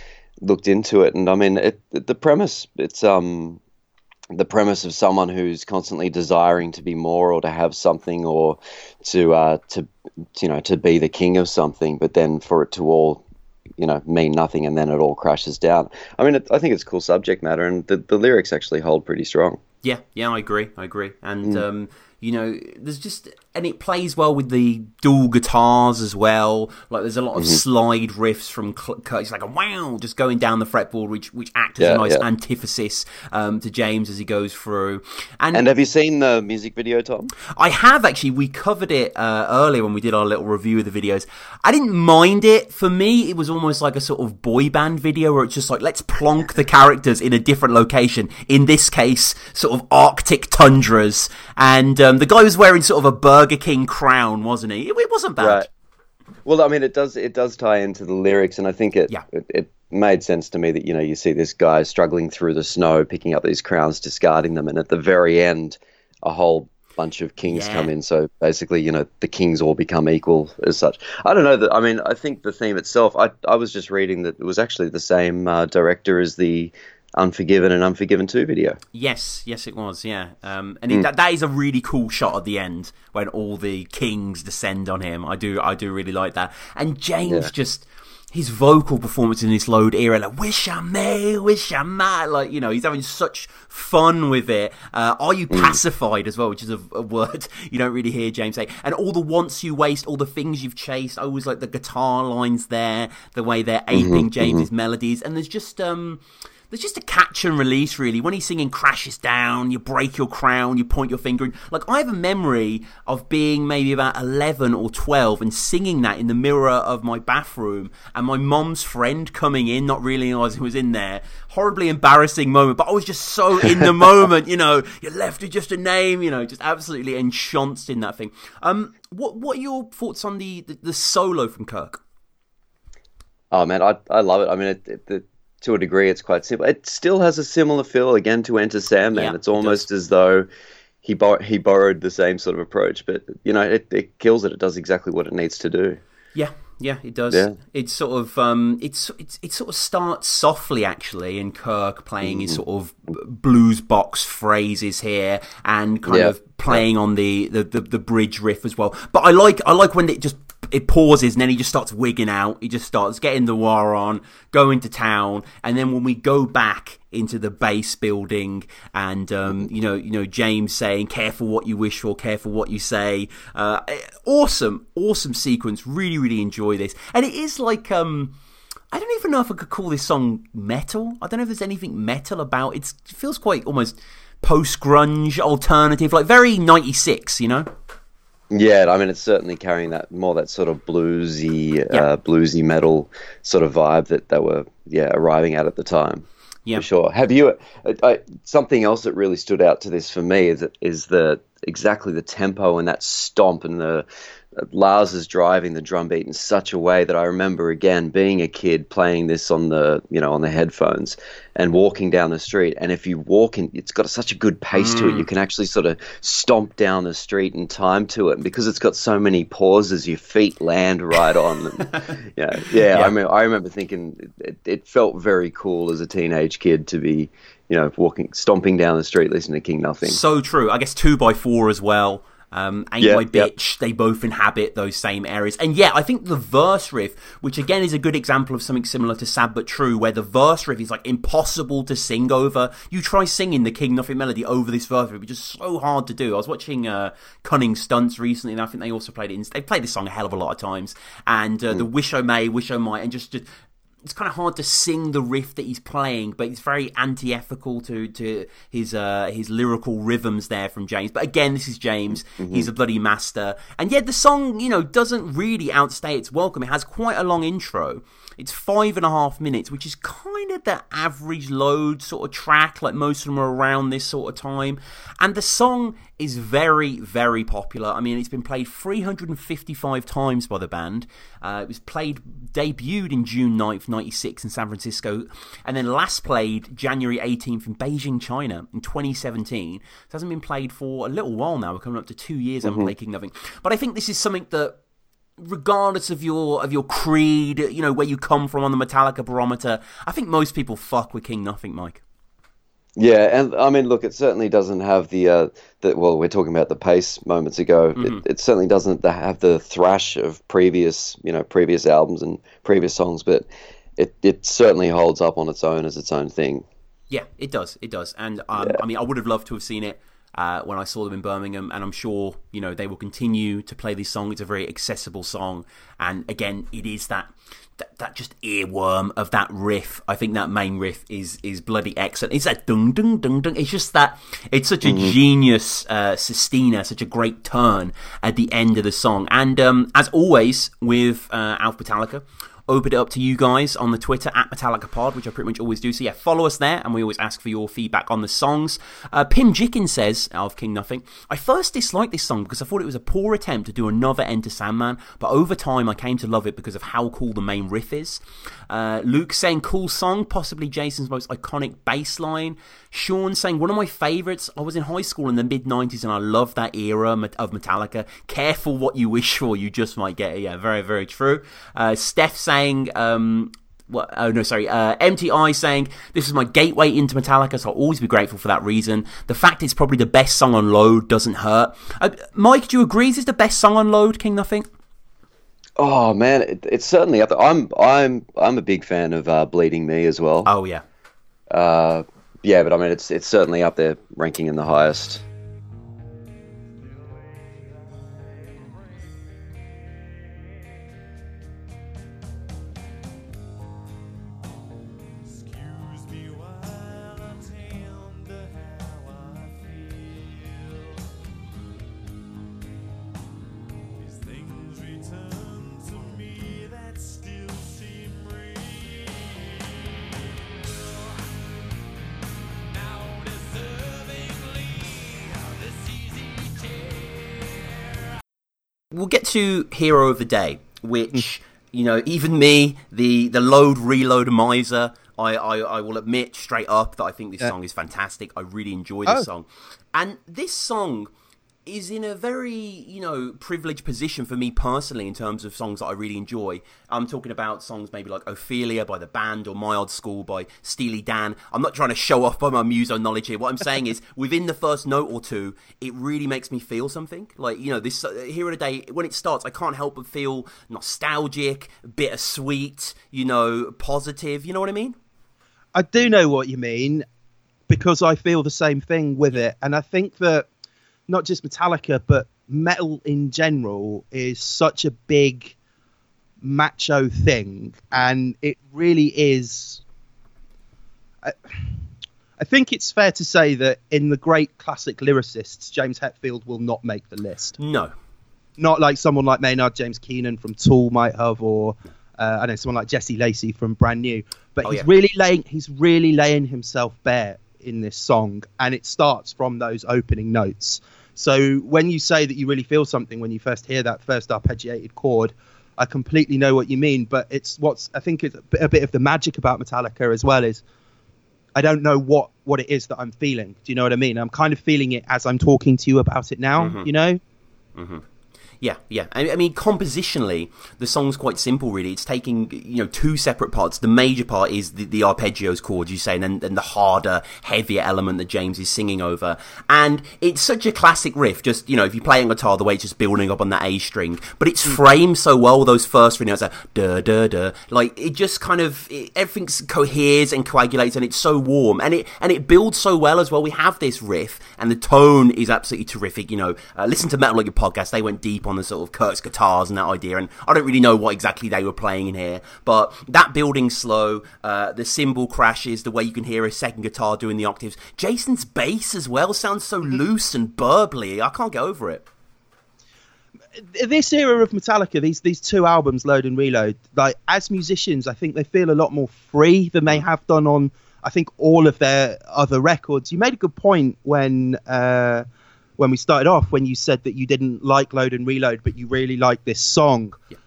looked into it. And I mean, it, the premise, it's um, the premise of someone who's constantly desiring to be more or to have something or to uh, to you know to be the king of something, but then for it to all you know mean nothing, and then it all crashes down. I mean, it, I think it's cool subject matter, and the the lyrics actually hold pretty strong. Yeah, yeah, I agree. I agree. And um, you know, there's just and it plays well with the dual guitars as well. Like there's a lot of slide riffs from Cl- Kirk. It's like a wow, just going down the fretboard, which which act as Yeah, a nice yeah. antithesis um, to James as he goes through. And, And have you seen the music video, Tom? I have actually. We covered it uh, earlier when we did our little review of the videos. I didn't mind it. For me, it was almost like a sort of boy band video where it's just like let's plonk the characters in a different location. In this case, sort of Arctic tundras, and um, the guy was wearing sort of a Burger King crown, wasn't he? It, it wasn't bad. Right. Well, I mean, it does it does tie into the lyrics, and I think it, Yeah. it it made sense to me that you know you see this guy struggling through the snow, picking up these crowns, discarding them, and at the very end, a whole bunch of kings Yeah. come in. So basically, you know, the kings all become equal as such. I don't know that. I mean, I think the theme itself. I I was just reading that it was actually the same uh, director as the Unforgiven and Unforgiven Two video. Yes, yes, it was. Yeah, um, and it, that, that is a really cool shot at the end when all the kings descend on him. I do, I do really like that. And James Yeah. just his vocal performance in this load era, like "Wish I May, Wish I Might," like you know, he's having such fun with it. Uh, Are you pacified as well, which is a, a word you don't really hear James say. And all the wants you waste, all the things you've chased. I always like the guitar lines there, the way they're aping James's melodies, and there's just um there's just a catch and release really. When he's singing crashes down you break your crown you point your finger and like i have a memory of being maybe about 11 or 12 and singing that in the mirror of my bathroom and my mom's friend coming in not realizing who was in there. Horribly embarrassing moment but i was just so in the moment you know. You're left with just a name you know just absolutely enchanced in that thing. Um what what are your thoughts on the the, the solo from kirk? Oh man, I I love it. I mean, it, it, the, to a degree, it's quite simple. It still has a similar feel again to Enter Sandman. Yeah, it's it almost as though he bor- he borrowed the same sort of approach, but you know, it, it kills it. It does exactly what it needs to do. Yeah, yeah, it does. Yeah. It's sort of um, it's it's it sort of starts softly actually, and Kirk playing his sort of blues box phrases here, and kind Yeah. of playing on the, the, the, the bridge riff as well. But I like I like when it just it pauses and then he just starts wigging out. He just starts getting the wah on, going to town, and then when we go back into the base building, and um, you know, you know, James saying, "Careful what you wish for, careful what you say." Uh, awesome, awesome sequence. Really, really enjoy this, and it is like um. I don't even know if I could call this song metal. I don't know if there's anything metal about it. It feels quite almost post grunge alternative, like very 96, you know? Yeah, I mean, it's certainly carrying that more that sort of bluesy, uh, bluesy metal sort of vibe that they were, yeah, arriving at at the time. Yeah. for sure. Have you? I, I, something else that really stood out to this for me is is the exactly the tempo and that stomp and the Lars is driving the drum beat in such a way that I remember again being a kid playing this on the you know on the headphones and walking down the street. And if you walk in, it's got such a good pace to it. Mm. You can actually sort of stomp down the street in time to it. And because it's got so many pauses, your feet land right on. And, yeah, yeah. I mean, I remember thinking it, it felt very cool as a teenage kid to be, you know, walking, stomping down the street, listening to King Nothing. So true. I guess 2 by 4 as well. Um, Ain't Yeah, My yeah. Bitch, they both inhabit those same areas. And yeah, I think the verse riff, which again is a good example of something similar to Sad But True, where the verse riff is like impossible to sing over. You try singing the King Nothing melody over this verse riff, which is so hard to do. I was watching uh, Cunning Stunts recently, and I think they also played it in, they played this song a hell of a lot of times. And uh, the Wish I May, Wish I Might, and just, just it's kind of hard to sing the riff that he's playing, but it's very anti-ethical to to his uh, his lyrical rhythms there from James. But again, this is James; he's a bloody master. And yet, the song you know doesn't really outstay its welcome. It has quite a long intro. It's five and a half minutes, which is kind of the average load sort of track. Like most of them are around this sort of time, and the song is very very popular. I mean, it's been played 355 times by the band. Uh, it was played debuted in June 9th, 96 in San Francisco, and then last played January 18th in Beijing, China in 2017. It hasn't been played for a little while now. We're coming up to two years mm King Nothing. But I think this is something that regardless of your of your creed, you know, where you come from on the Metallica barometer, I think most people fuck with King Nothing, Mike. Yeah, and I mean, look, it certainly doesn't have the uh, the well, we're talking about the pace moments ago. Mm-hmm. It, it certainly doesn't have the thrash of previous, you know, previous albums and previous songs, but it it certainly holds up on its own as its own thing. Yeah, it does. It does. And um, I mean, I would have loved to have seen it uh, when I saw them in Birmingham, and I'm sure you know they will continue to play this song. It's a very accessible song, and again, it is that. That, that just earworm of that riff. I think that main riff is is bloody excellent. It's that dung dung dung dung. It's just that it's such a genius uh, sestina, such a great turn at the end of the song. And um, as always with uh, Alf Metallica, open it up to you guys on the Twitter at Metallica Pod, which I pretty much always do. So yeah, follow us there, and we always ask for your feedback on the songs. Uh, Pim Jicken says, of King Nothing, I first disliked this song because I thought it was a poor attempt to do another Enter Sandman, but over time I came to love it because of how cool the main riff is. Uh, Luke saying, cool song, possibly Jason's most iconic bass line. Sean saying, one of my favourites. I was in high school in the mid 90s and I loved that era of Metallica. Careful what you wish for, you just might get it. Yeah, very, very true. Uh, Steph saying, um, what, oh no, sorry. Uh, MTI saying this is my gateway into Metallica, so I'll always be grateful for that reason. The fact it's probably the best song on Load doesn't hurt. Uh, Mike, do you agree? Is this the best song on Load, King Nothing? Oh man, it, it's certainly up there. I'm I'm I'm a big fan of uh, Bleeding Me as well. Oh yeah, uh, yeah, but I mean it's it's certainly up there, ranking in the highest. We'll get to Hero of the Day, which you know, even me, the the load reload miser, I, I, I will admit straight up that I think this Yeah. song is fantastic. I really enjoy this Oh. song, and this song is in a very you know privileged position for me personally in terms of songs that I really enjoy. I'm talking about songs maybe like Ophelia by the band or My Old School by Steely Dan. I'm not trying to show off by my muso knowledge here. What I'm saying is within the first note or two, it really makes me feel something. Like you know this uh, Hero of the Day when it starts, I can't help but feel nostalgic, bittersweet, you know, positive. You know what I mean? I do know what you mean because I feel the same thing with it. And I think that not just Metallica, but metal in general is such a big macho thing. And it really is. I, I think it's fair to say that in the great classic lyricists, James Hetfield will not make the list. No. Not like someone like Maynard James Keenan from Tool might have, or uh, I know someone like Jesse Lacey from Brand New. But Oh, he's yeah. really laying he's really laying himself bare in this song, and it starts from those opening notes. So when you say that you really feel something when you first hear that first arpeggiated chord, I completely know what you mean. But it's what's I think it's a bit, a bit of the magic about Metallica as well is I don't know what what it is that I'm feeling. Do you know what I mean? I'm kind of feeling it as I'm talking to you about it now. Mhm. You know. Yeah, yeah. I, I mean, compositionally, the song's quite simple, really. It's taking, you know, two separate parts. The major part is the, the arpeggios chords, you say, and then, the harder, heavier element that James is singing over. And it's such a classic riff, just, you know, if you play on guitar, the way it's just building up on that A string. But it's framed so well, those first three notes, like, duh, duh, duh. Like, it just kind of, it, everything coheres and coagulates, and it's so warm. And it, and it builds so well as well. We have this riff, and the tone is absolutely terrific. You know, uh, listen to Metal Up Your podcast, they went deep on the sort of Kirk's guitars and that idea, and I don't really know what exactly they were playing in here, but that building slow, uh, the cymbal crashes, the way you can hear a second guitar doing the octaves. Jason's bass as well sounds so loose and burbly. I can't get over it. this era of Metallica, these these two albums, Load and Reload, like as musicians, I think they feel a lot more free than they have done on, I think, all of their other records. You made a good point when uh, when we started off, when you said that you didn't like Load and Reload, but you really like this song. Yeah.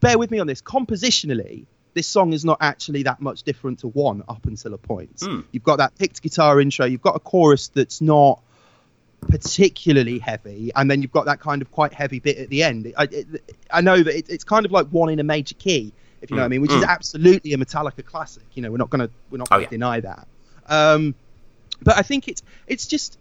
Bear with me on this. Compositionally, this song is not actually that much different to one up until a point. You've got that picked guitar intro. You've got a chorus that's not particularly heavy, and then you've got that kind of quite heavy bit at the end. I, it, I know that it, it's kind of like one in a major key, if you know what I mean, which is Mm. absolutely a Metallica classic. You know, we're not gonna we're not Oh, gonna yeah. deny that. Um, but I think it's it's just.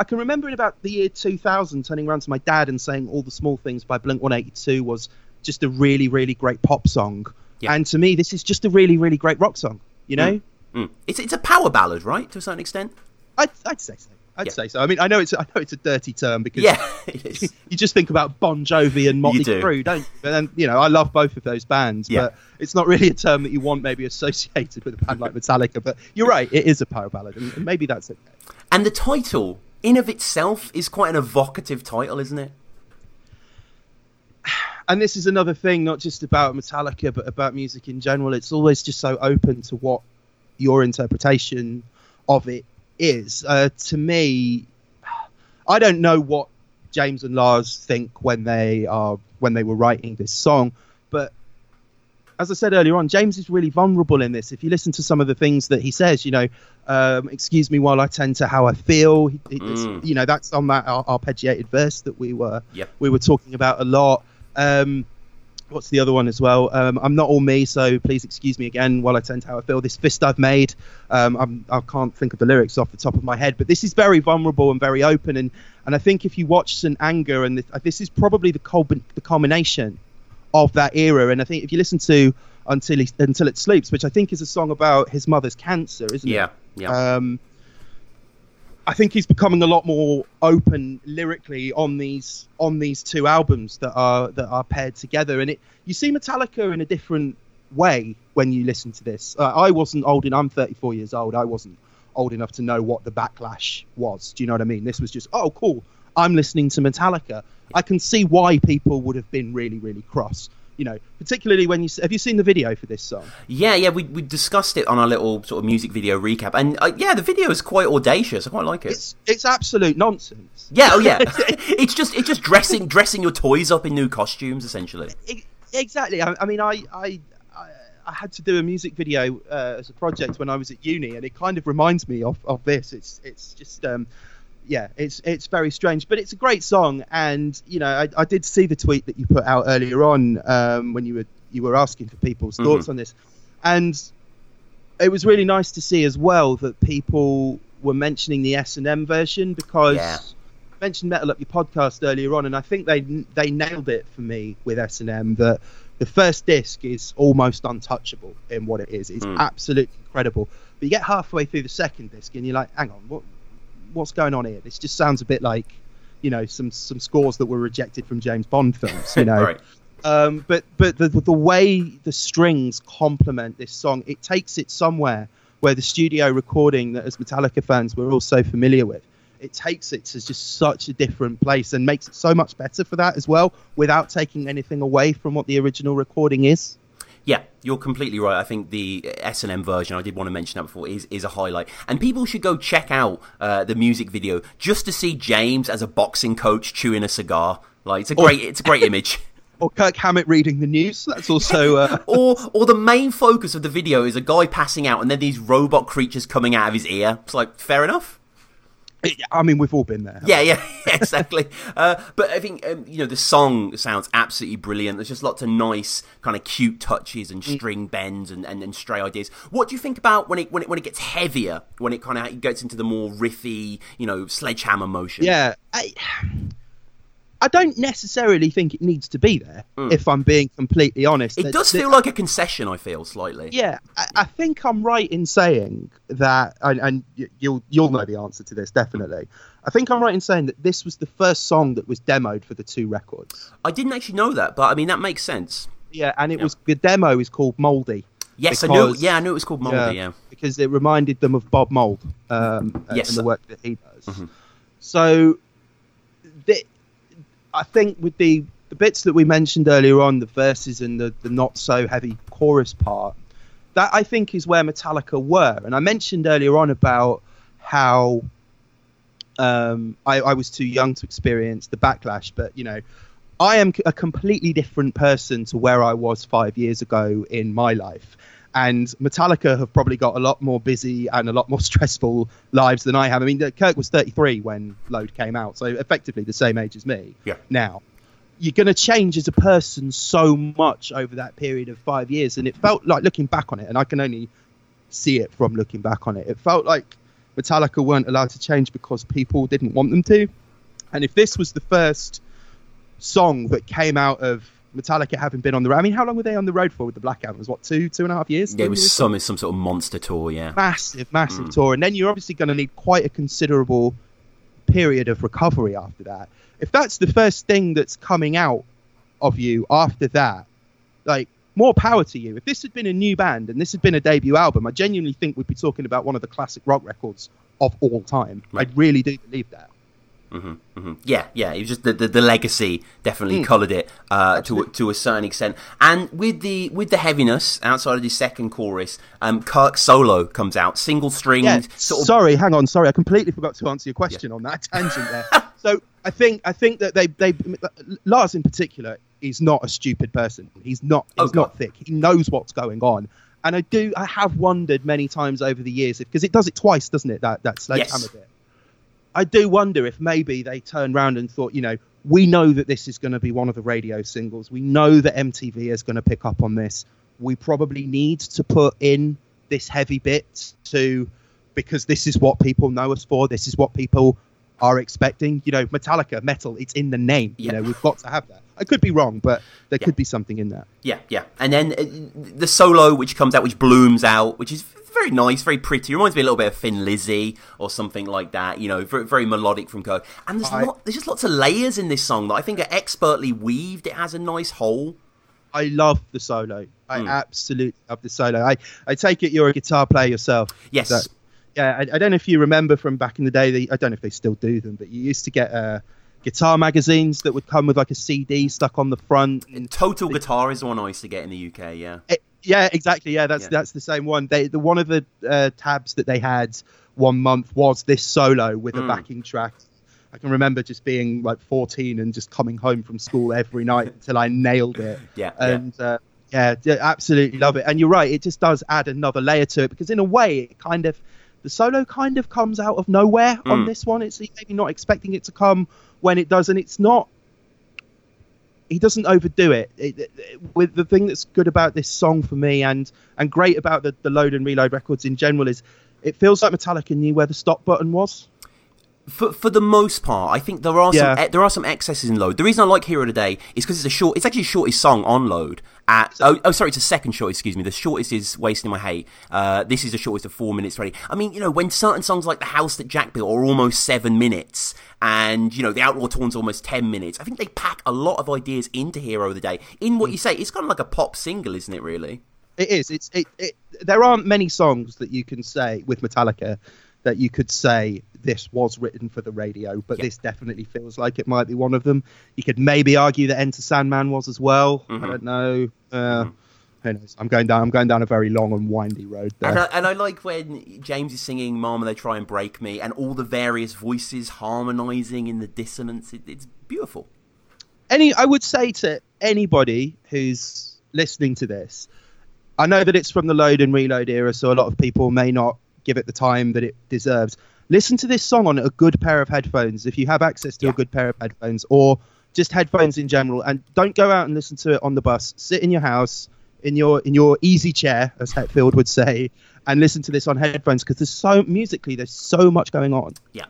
I can remember in about the year 2000 turning around to my dad and saying all the small things by Blink 182 was just a really really great pop song. Yeah. And to me, this is just a really really great rock song. You know, Mm. It's it's a power ballad, right? To a certain extent. I'd, I'd say so. I'd Yeah. say so. I mean, I know it's I know it's a dirty term because Yeah, you just think about Bon Jovi and Motley do. Crue, don't you? And then, you know, I love both of those bands, Yeah. but it's not really a term that you want maybe associated with a band like Metallica. But you're right, it is a power ballad, and maybe that's it. And the title, in of itself, is quite an evocative title, isn't it? And this is another thing, not just about Metallica, but about music in general. It's always just so open to what your interpretation of it is. Uh, to me, I don't know what James and Lars think when they are when they were writing this song, but as I said earlier on, James is really vulnerable in this. If you listen to some of the things that he says, you know, um, excuse me while I tend to how I feel. He, he- Mm. You know, that's on that ar- arpeggiated verse that we were Yep. we were talking about a lot. Um, what's the other one as well? Um, I'm not all me, so please excuse me again while I tend to how I feel. This fist I've made, um, I'm, I can't think of the lyrics off the top of my head, but this is very vulnerable and very open. And, and I think if you watch St. Anger, and this, this is probably the, culmin- the culmination of that era. And I think if you listen to Until, he, Until It Sleeps, which I think is a song about his mother's cancer, isn't it? Yeah, yeah. Um, I think he's becoming a lot more open lyrically on these on these two albums that are that are paired together, and it you see Metallica in a different way when you listen to this. Uh, I wasn't old enough. I'm 34 years old. I wasn't old enough to know what the backlash was. Do you know what I mean? This was just oh cool. I'm listening to Metallica. I can see why people would have been really really cross. You know, particularly when you have you seen the video for this song? Yeah, yeah, we, we discussed it on our little sort of music video recap, and uh, yeah, the video is quite audacious. I quite like it. It's it's absolute nonsense. yeah, oh yeah, it's just it's just dressing dressing your toys up in new costumes, essentially. E- exactly. I, I mean, I, I I I had to do a music video uh, as a project when I was at uni, and it kind of reminds me of, of this. It's it's just um, yeah, it's it's very strange, but it's a great song. And you know, I, I did see the tweet that you put out earlier on um, when you were you were asking for people's Mhm. thoughts on this, and it was really nice to see as well that people were mentioning the S and M version because Yeah. I mentioned Metal Up your podcast earlier on, and I think they they nailed it for me with S and M that the first disc is almost untouchable in what it is. It's Mm. absolutely incredible. But you get halfway through the second disc and you're like, hang on, what what's going on here? This just sounds a bit like, you know, some some scores that were rejected from James Bond films, you know. Right. Um, but but the the way the strings complement this song, it takes it somewhere where the studio recording that as Metallica fans we're all so familiar with. It takes it to just such a different place and makes it so much better for that as well, without taking anything away from what the original recording is. Yeah, you're completely right. I think the S and M version, I did want to mention that before, is is a highlight, and people should go check out uh, the music video just to see James as a boxing coach chewing a cigar. Like it's a great, it's a great image. Or Kirk Hammett reading the news. That's also uh, or or the main focus of the video is a guy passing out, and then these robot creatures coming out of his ear. It's like fair enough. I mean, we've all been there. Yeah, yeah, exactly. uh, but I think um, you know the song sounds absolutely brilliant. There's just lots of nice kind of cute touches and string bends and, and, and stray ideas. What do you think about when it when it when it gets heavier? When it kind of gets into the more riffy, you know, sledgehammer motion? Yeah, I, I don't necessarily think it needs to be there. If I'm being completely honest, It does feel like a concession. I feel slightly. Yeah, I, I think I'm right in saying that, and, and you'll you'll know the answer to this definitely. I think I'm right in saying that this was the first song that was demoed for the two records. I didn't actually know that, but I mean that makes sense. Yeah, and it was the demo is called Moldy. Yes, I knew. Yeah, I knew it was called Moldy. Yeah. because it reminded them of Bob Mould um, Yes. and the work that he does. Mhm. So, the, I think with the the bits that we mentioned earlier on, the verses and the, the not so heavy chorus part, that I think is where Metallica were. And I mentioned earlier on about how um, I, I was too young to experience the backlash, but you know, I am a completely different person to where I was five years ago in my life. And Metallica have probably got a lot more busy and a lot more stressful lives than I have. I mean, Kirk was 33 when Load came out, so effectively the same age as me Yeah. now. You're going to change as a person so much over that period of five years. And it felt like looking back on it, and I can only see it from looking back on it, it felt like Metallica weren't allowed to change because people didn't want them to. And if this was the first song that came out of Metallica having been on the road, I mean, how long were they on the road for with the Black Album? It was what two, two and a half years? Yeah, it was some some sort of monster tour. Yeah. massive, massive Mm. tour, and then you're obviously going to need quite a considerable period of recovery after that. If that's the first thing that's coming out of you after that, like more power to you. If this had been a new band and this had been a debut album, I genuinely think we'd be talking about one of the classic rock records of all time. I really do believe that. Hmm hmm Yeah, yeah. It was just the, the, the legacy definitely Mm. coloured it uh, to a- to a certain extent, and with the with the heaviness outside of the second chorus, um, Kirk solo comes out, single stringed, Yeah, sort of. sorry, hang on, sorry, I completely forgot to answer your question on that tangent there. so I think I think that they they Lars in particular is not a stupid person. He's not he's not thick. He knows what's going on. And I do I have wondered many times over the years because it does it twice, doesn't it? That that sledgehammer Yes. bit. I do wonder if maybe they turned around and thought, you know, we know that this is going to be one of the radio singles. We know that MTV is going to pick up on this. We probably need to put in this heavy bit to because this is what people know us for. This is what people are expecting. You know, Metallica, metal, it's in the name. You know, we've got to have that. I could be wrong, but there could be something in that. Yeah, yeah. And then uh, the solo, which comes out, which blooms out, which is very nice, very pretty. Reminds me a little bit of Thin Lizzy or something like that. You know, very, very melodic from Kirk. And there's I- lot, there's just lots of layers in this song that I think are expertly weaved. It has a nice whole. I love the solo. I Mm. absolutely love the solo. I, I take it you're a guitar player yourself. Yes. So, yeah, I, I don't know if you remember from back in the day. I don't know if they still do them, but you used to get uh, guitar magazines that would come with like a CD stuck on the front. And Total Guitar is the one I used to get in the UK. Yeah. it- yeah, exactly. Yeah, that's Yeah. that's the same one. They the one of the uh, tabs that they had one month was this solo with a Mm. backing track. I can remember just being like 14 and just coming home from school every night until I nailed it. Yeah, yeah. and uh, yeah, absolutely love it. And you're right, it just does add another layer to it because in a way, it kind of the solo kind of comes out of nowhere on Mm. this one. It's maybe not expecting it to come when it does, and it's not. He doesn't overdo it. It- it- it- With the thing that's good about this song for me, and and great about the, the load and reload records in general, is it feels like Metallica knew where the stop button was. For for the most part, I think there are Yeah. some there are some excesses in Load. The reason I like Hero Today is because it's a short. It's actually the shortest song on Load. At oh, oh sorry, it's a second shortest. Excuse me. The shortest is Wasting My Hate. Uh, this is the shortest of four minutes. Ready. I mean, you know, when certain songs like The House That Jack Built are almost seven minutes, and you know, The Outlaw Torn's almost ten minutes. I think they pack a lot of ideas into Hero of the Day. In what you say, it's kind of like a pop single, isn't it? Really. It is. It's it, it. There aren't many songs that you can say with Metallica that you could say this was written for the radio, but Yeah. this definitely feels like it might be one of them. You could maybe argue that Enter Sandman was as well. Mhm. I don't know. Uh, Who knows? I'm going down. I'm going down a very long and windy road there. And I, and I like when James is singing "Mama, They Try and Break Me" and all the various voices harmonizing in the dissonance. It, it's beautiful. any I would say to anybody who's listening to this, I know that it's from the load and reload era, so a lot of people may not give it the time that it deserves. Listen to this song on a good pair of headphones if you have access to Yeah. a good pair of headphones or just headphones in general and don't go out and listen to it on the bus. Sit in your house in your in your easy chair as Hetfield would say and listen to this on headphones because there's so musically there's so much going on. Yeah.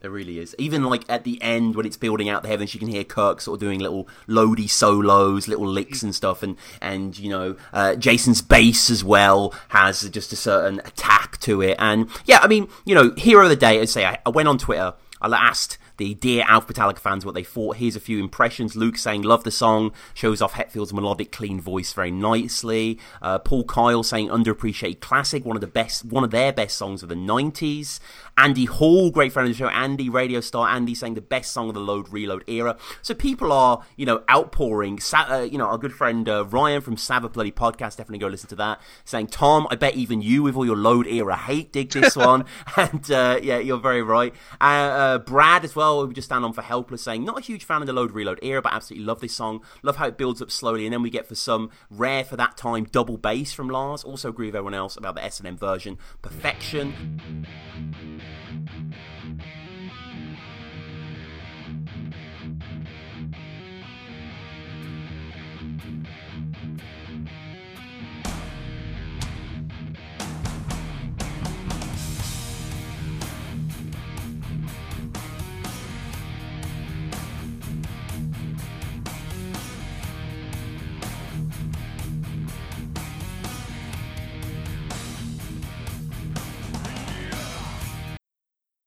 It really is. Even like at the end when it's building out the heavens, you can hear Kirk sort of doing little loady solos, little licks and stuff, and and you know uh, Jason's bass as well has just a certain attack to it. And yeah, I mean, you know, hero of the day. I'd say I, I went on Twitter. I asked the dear Alf Metallica fans what they thought. Here's a few impressions. Luke saying, Love the song, shows off Hetfield's melodic, clean voice very nicely. Uh, Paul Kyle saying, Underappreciated classic, one of the best, one of their best songs of the 90s. Andy Hall, great friend of the show, Andy, radio star Andy, saying the best song of the load reload era. So people are, you know, outpouring. Sa- uh, you know, our good friend uh, Ryan from Sabbath Bloody Podcast, definitely go listen to that. Saying, Tom, I bet even you, with all your load era hate, dig this one. and uh, yeah, you're very right. Uh, uh, Brad as well, we just stand on for Helpless, saying, not a huge fan of the load reload era, but absolutely love this song. Love how it builds up slowly, and then we get for some rare for that time double bass from Lars. Also agree with everyone else about the S and M version. Perfection.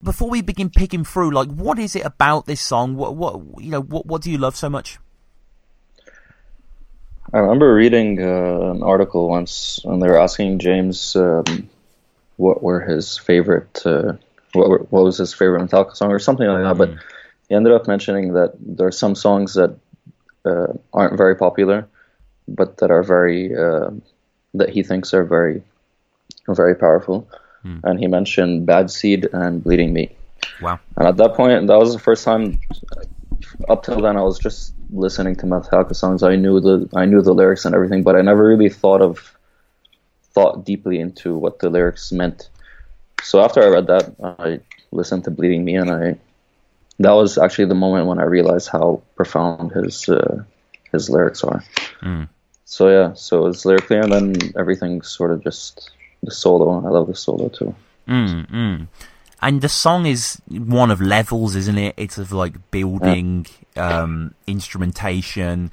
Before we begin picking through, like, what is it about this song? What, what, you know, what, what do you love so much? I remember reading uh, an article once, and they were asking James um, what were his favorite, uh, what, were, what was his favorite Metallica song, or something like that. But he ended up mentioning that there are some songs that uh, aren't very popular, but that are very uh, that he thinks are very, very powerful. And he mentioned "Bad Seed" and "Bleeding Me." Wow. And at that point, that was the first time. Up till then, I was just listening to Metallica songs. I knew the I knew the lyrics and everything, but I never really thought of thought deeply into what the lyrics meant. So after I read that, I listened to "Bleeding Me," and I that was actually the moment when I realized how profound his uh, his lyrics are. Mm. So yeah, so it's lyrically, and then everything sort of just the solo. I love the solo too. Mm, mm. And the song is one of levels, isn't it? It's of like building, um, instrumentation,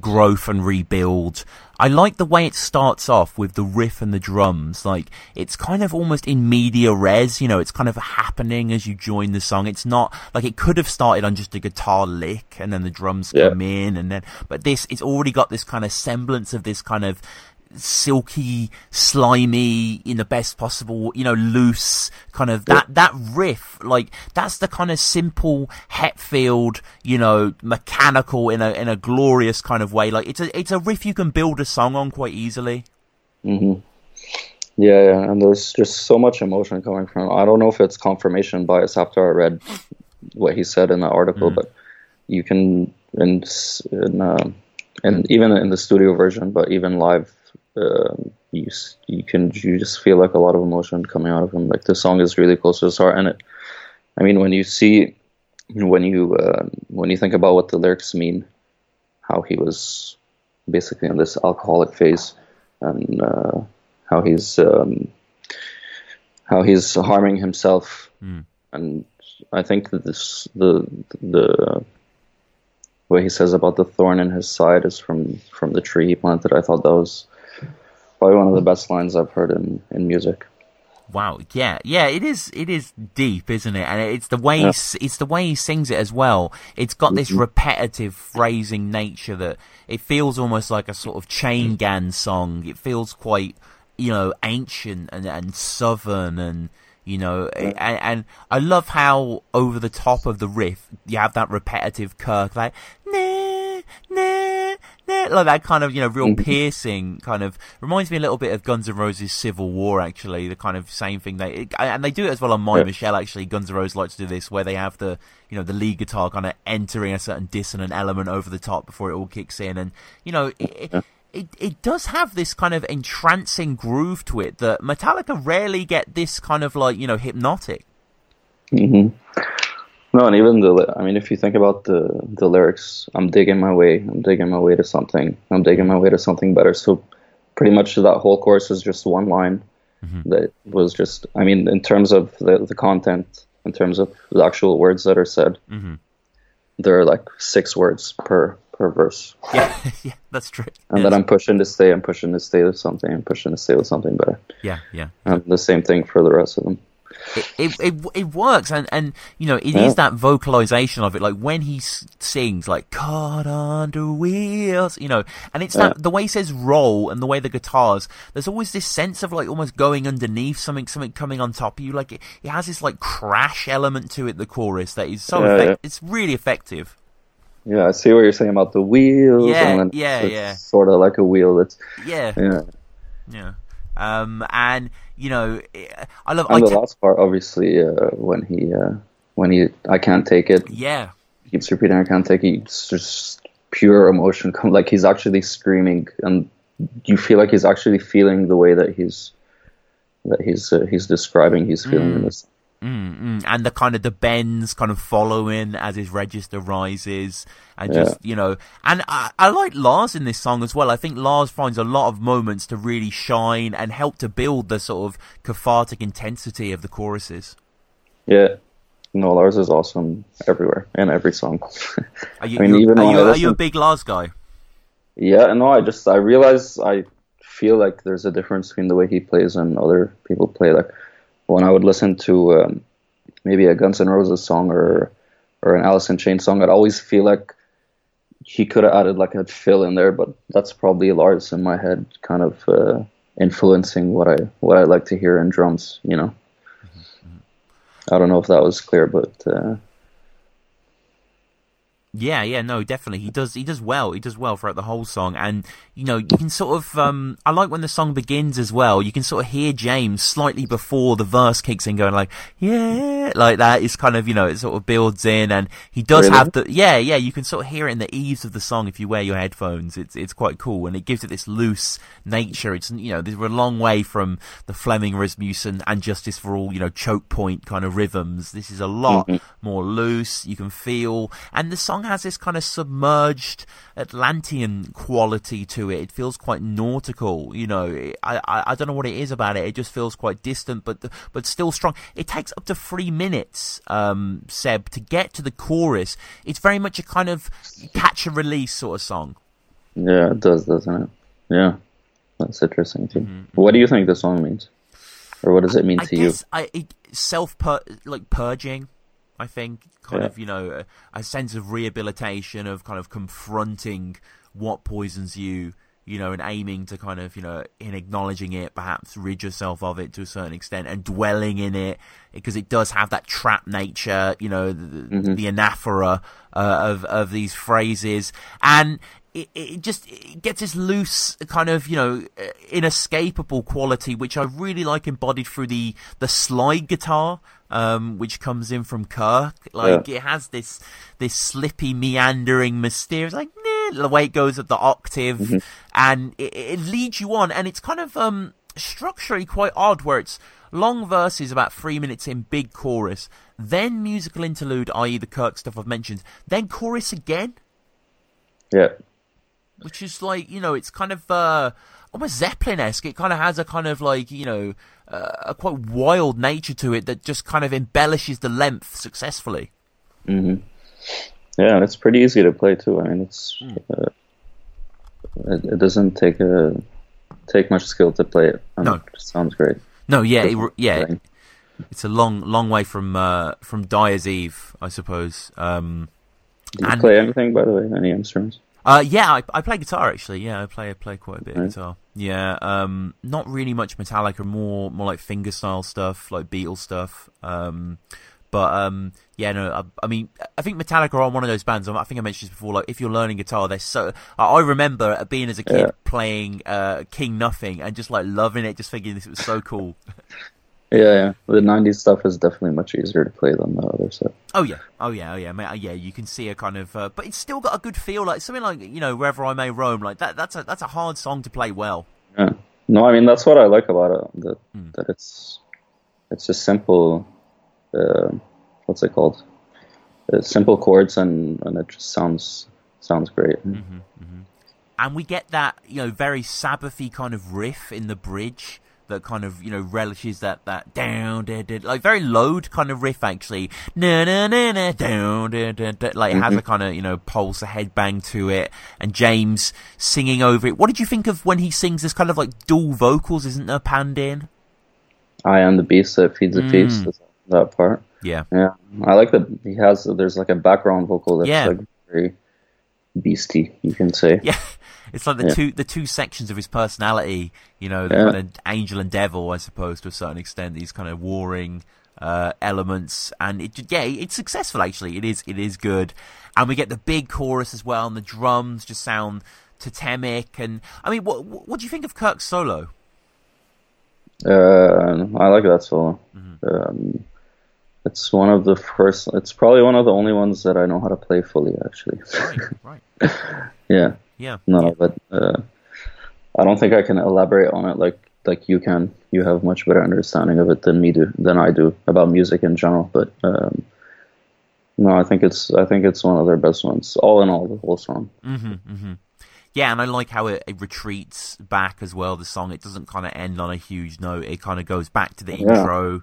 growth and rebuild. I like the way it starts off with the riff and the drums. Like, it's kind of almost in media res, you know, it's kind of happening as you join the song. It's not, like, it could have started on just a guitar lick and then the drums Yeah. come in and then, but this, it's already got this kind of semblance of this kind of, silky, slimy, in the best possible, you know, loose kind of that that riff. Like that's the kind of simple Hetfield, you know, mechanical in a in a glorious kind of way. Like it's a it's a riff you can build a song on quite easily. hmm Yeah, yeah, and there's just so much emotion coming from. I don't know if it's confirmation bias after I read what he said in the article, but you can in s- in uh, and even in the studio version, but even live, uh, you you can you just feel like a lot of emotion coming out of him. Like the song is really close to his heart, and it. I mean, when you see, when you uh, when you think about what the lyrics mean, how he was basically in this alcoholic phase, and uh, how he's um, how he's harming himself, Mm. and I think that this the the what he says about the thorn in his side is from from the tree he planted. I thought that was probably one of the best lines I've heard in in music. Wow, yeah, yeah, it is. It is deep, isn't it? And it's the way he Yeah. s it's the way he sings it as well. It's got this Mhm. repetitive phrasing nature that it feels almost like a sort of chain gang song. It feels quite, you know, ancient and and southern and. You know, and, and I love how over the top of the riff you have that repetitive Kirk like nah, nah, nah, like that kind of you know real Mhm. piercing kind of reminds me a little bit of Guns N' Roses Civil War actually the kind of same thing they and they do it as well on My Yeah. Michelle actually. Guns N' Roses like to do this where they have the you know the lead guitar kind of entering a certain dissonant element over the top before it all kicks in. And you know it, it, it, it does have this kind of entrancing groove to it that Metallica rarely get this kind of like you know hypnotic. Hmm No, and even the I mean, if you think about the the lyrics, I'm digging my way, I'm digging my way to something, I'm digging my way to something better. So pretty much that whole course is just one line that was just. I mean, in terms of the the content, in terms of the actual words that are said, Mhm. there are like six words per per verse. yeah yeah that's true And then I'm pushing to stay, I'm pushing to stay with something, I'm pushing to stay with something better. yeah yeah And the same thing for the rest of them. It, it it it works and and you know it is Yeah. that vocalization of it like when he s- sings like caught under wheels you know and it's that the way he says roll and the way the guitars there's always this sense of like almost going underneath something something coming on top of you like it, it has this like crash element to it the chorus that is so Yeah, effect- yeah. it's really effective Yeah, I see what you're saying about the wheels. Yeah, and yeah, yeah. Sort of like a wheel that's yeah yeah. yeah um and you know i love And I the last part, obviously, uh, when he uh, when he I can't take it. yeah He keeps repeating, I can't take it. It's just pure emotion. Come like he's actually screaming, and you feel like he's actually feeling the way that he's that he's uh, he's describing. He's feeling in Mm. this. Mm, mm. And the kind of the bends kind of following as his register rises, and Yeah. just you know, and I, I like Lars in this song as well. I think Lars finds a lot of moments to really shine and help to build the sort of cathartic intensity of the choruses. Yeah. No, Lars is awesome everywhere in every song. Are you, I mean, even are, you are you a big Lars guy? Yeah, no, I just I realize I feel like there's a difference between the way he plays and other people play. Like when I would listen to um, maybe a Guns N' Roses song or or an Alice in Chains song, I'd always feel like he could have added like a fill in there, but that's probably Lars in my head, kind of uh, influencing what I what I like to hear in drums. You know, I don't know if that was clear, but uh, Yeah, yeah, no, definitely. He does he does well. He does well throughout the whole song and you know, you can sort of um I like when the song begins as well. You can sort of hear James slightly before the verse kicks in going like, "Yeah," like that. It's kind of, you know, it sort of builds in and he does Really? have the Yeah, yeah, you can sort of hear it in the eaves of the song if you wear your headphones. It's it's quite cool and it gives it this loose nature. It's you know, we're a long way from the Flemming Rasmussen and Justice for All, you know, choke point kind of rhythms. This is a lot more loose. You can feel, and the song has this kind of submerged Atlantean quality to it. It feels quite nautical. You know, I, I I don't know what it is about it. It just feels quite distant, but but still strong. It takes up to three minutes, um, Seb, to get to the chorus. It's very much a kind of catch and release sort of song. yeah, it does, doesn't it? Yeah, that's interesting too. What do you think the song means, or what does it mean I to you? guess I it, self like purging. I think kind Yeah. of you know a, a sense of rehabilitation of kind of confronting what poisons you, you know, and aiming to kind of you know in acknowledging it, perhaps rid yourself of it to a certain extent, and dwelling in it because it does have that trap nature, you know, the, the anaphora uh, of of these phrases and. It, it just it gets this loose kind of you know uh, inescapable quality which I really like embodied through the the slide guitar um, which comes in from Kirk. Like it has this this slippy meandering mysterious like nah, the way it goes at the octave. And it, it leads you on and it's kind of um structurally quite odd where it's long verses about three minutes in big chorus then musical interlude i.e the Kirk stuff I've mentioned then chorus again. Yeah, which is like you know it's kind of uh almost Zeppelin-esque. It kind of has a kind of like you know uh, a quite wild nature to it that just kind of embellishes the length successfully. hmm yeah, and it's pretty easy to play too. I mean, it's uh, it, it doesn't take a take much skill to play it. No. it just sounds great. No, yeah, it, yeah, it's a long, long way from uh, from Dyer's Eve, I suppose. Um, Do you and- play anything, by the way? Any instruments? Uh, yeah, I, I play guitar actually. Yeah, I play I play quite a bit of guitar. Yeah, um, not really much Metallica, more more like fingerstyle stuff, like Beatles stuff. Um, but um, yeah, no, I, I mean, I think Metallica are one of those bands. I think I mentioned this before. Like, if you're learning guitar, they're so. I I remember being as a kid Yeah. playing uh, King Nothing and just like loving it, just thinking this was so cool. Yeah, yeah. The '90s stuff is definitely much easier to play than the other stuff. Oh yeah, oh yeah, oh yeah, mate, uh, yeah. You can see a kind of, uh, but it's still got a good feel. Like something like you know, wherever I may roam. Like that. That's a that's a hard song to play well. Yeah. No, I mean that's what I like about it. That Hmm. that it's it's just simple. Uh, what's it called? Uh, simple chords and and it just sounds sounds great. Mm-hmm. and we get that you know very Sabbathy kind of riff in the bridge that kind of you know relishes that that down da, da, like very load kind of riff actually na na na na down da, da, da, like it has a kind of you know pulse a headbang to it and James singing over it what did you think of when he sings this kind of like dual vocals isn't there panned in I am the beast that feeds the Mm. feast. That part. yeah Yeah, I like that he has. There's like a background vocal that's Yeah. like very beastie. You can say. Yeah, it's like the Yeah. two the two sections of his personality. You know, the Yeah. kind of angel and devil, I suppose, to a certain extent. These kind of warring uh, elements, and it yeah, it's successful. Actually, it is it is good, and we get the big chorus as well, and the drums just sound totemic. And I mean, what what do you think of Kirk's solo? Uh, I like that solo. Mm-hmm. Um, it's one of the first. It's probably one of the only ones that I know how to play fully. Actually. Right, right. yeah. Yeah. No, but uh, I don't think I can elaborate on it like like you can. You have much better understanding of it than me do than I do about music in general. But um, no, I think it's I think it's one of their best ones. All in all, the whole song. Mm-hmm, mm-hmm. Yeah, and I like how it, it retreats back as well. The song it doesn't kind of end on a huge note. It kind of goes back to the Yeah. intro,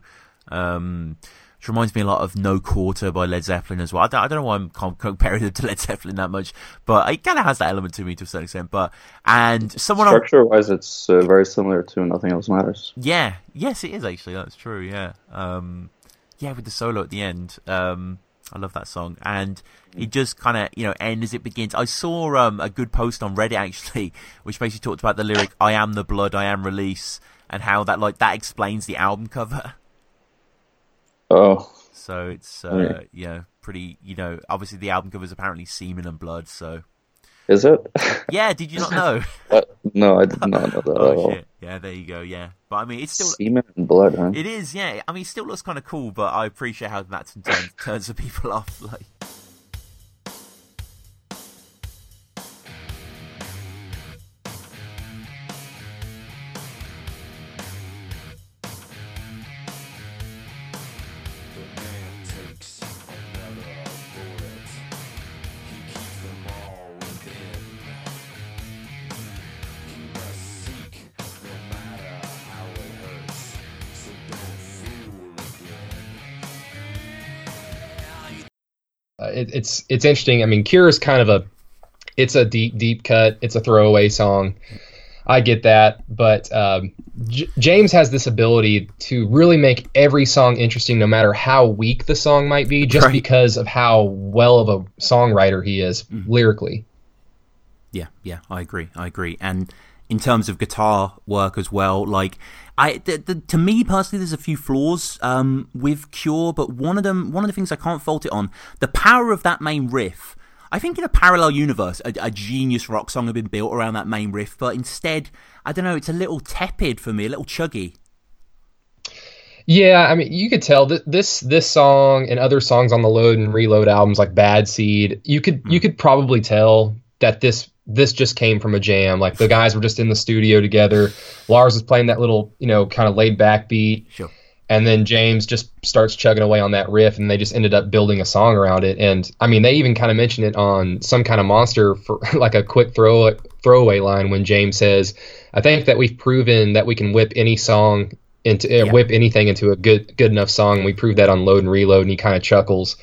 um, which reminds me a lot of No Quarter by Led Zeppelin as well. I don't, I don't know why I'm com- comparing it to Led Zeppelin that much, but it kind of has that element to me to a certain extent. But and someone Structure wise, it's uh, very similar to Nothing Else Matters. yeah, yes, it is actually. That's true. Yeah, um, yeah, with the solo at the end. Um, I love that song, and it just kind of you know end as it begins. I saw um, a good post on Reddit actually, which basically talked about the lyric "I am the blood, I am release," and how that like that explains the album cover. Oh, So it's uh, yeah, pretty. You know, obviously the album cover is apparently semen and blood. So is it? yeah, did you not know? Uh, no, I did not know that at oh all. shit! Yeah, there you go. Yeah, but I mean, it's still Semen and blood, huh? It is, yeah. I mean, it still looks kind of cool, but I appreciate how that turns, turns the people off. Like, it's it's interesting. I mean, Cure is kind of a it's a deep deep cut. It's a throwaway song. I get that, but um, J- James has this ability to really make every song interesting, no matter how weak the song might be, just Right. because of how well of a songwriter he is lyrically. yeah, yeah, I agree. I agree. And in terms of guitar work as well, like, I to me personally, there's a few flaws um, with Cure, but one of them, one of the things I can't fault it on, the power of that main riff. I think in a parallel universe, a, a genius rock song had been built around that main riff, but instead, I don't know, it's a little tepid for me, a little chuggy. Yeah, I mean, you could tell that this this song and other songs on the Load and Reload albums, like Bad Seed, you could you could probably tell that this this just came from a jam. Like the guys were just in the studio together. Lars was playing that little, you know, kind of laid back beat. Sure. And then James just starts chugging away on that riff, and they just ended up building a song around it. And I mean, they even kind of mention it on some kind of monster for like a quick throw throwaway line when James says, "I think that we've proven that we can whip any song into uh, whip anything into a good good enough song. We proved that on Load and Reload." And he kind of chuckles.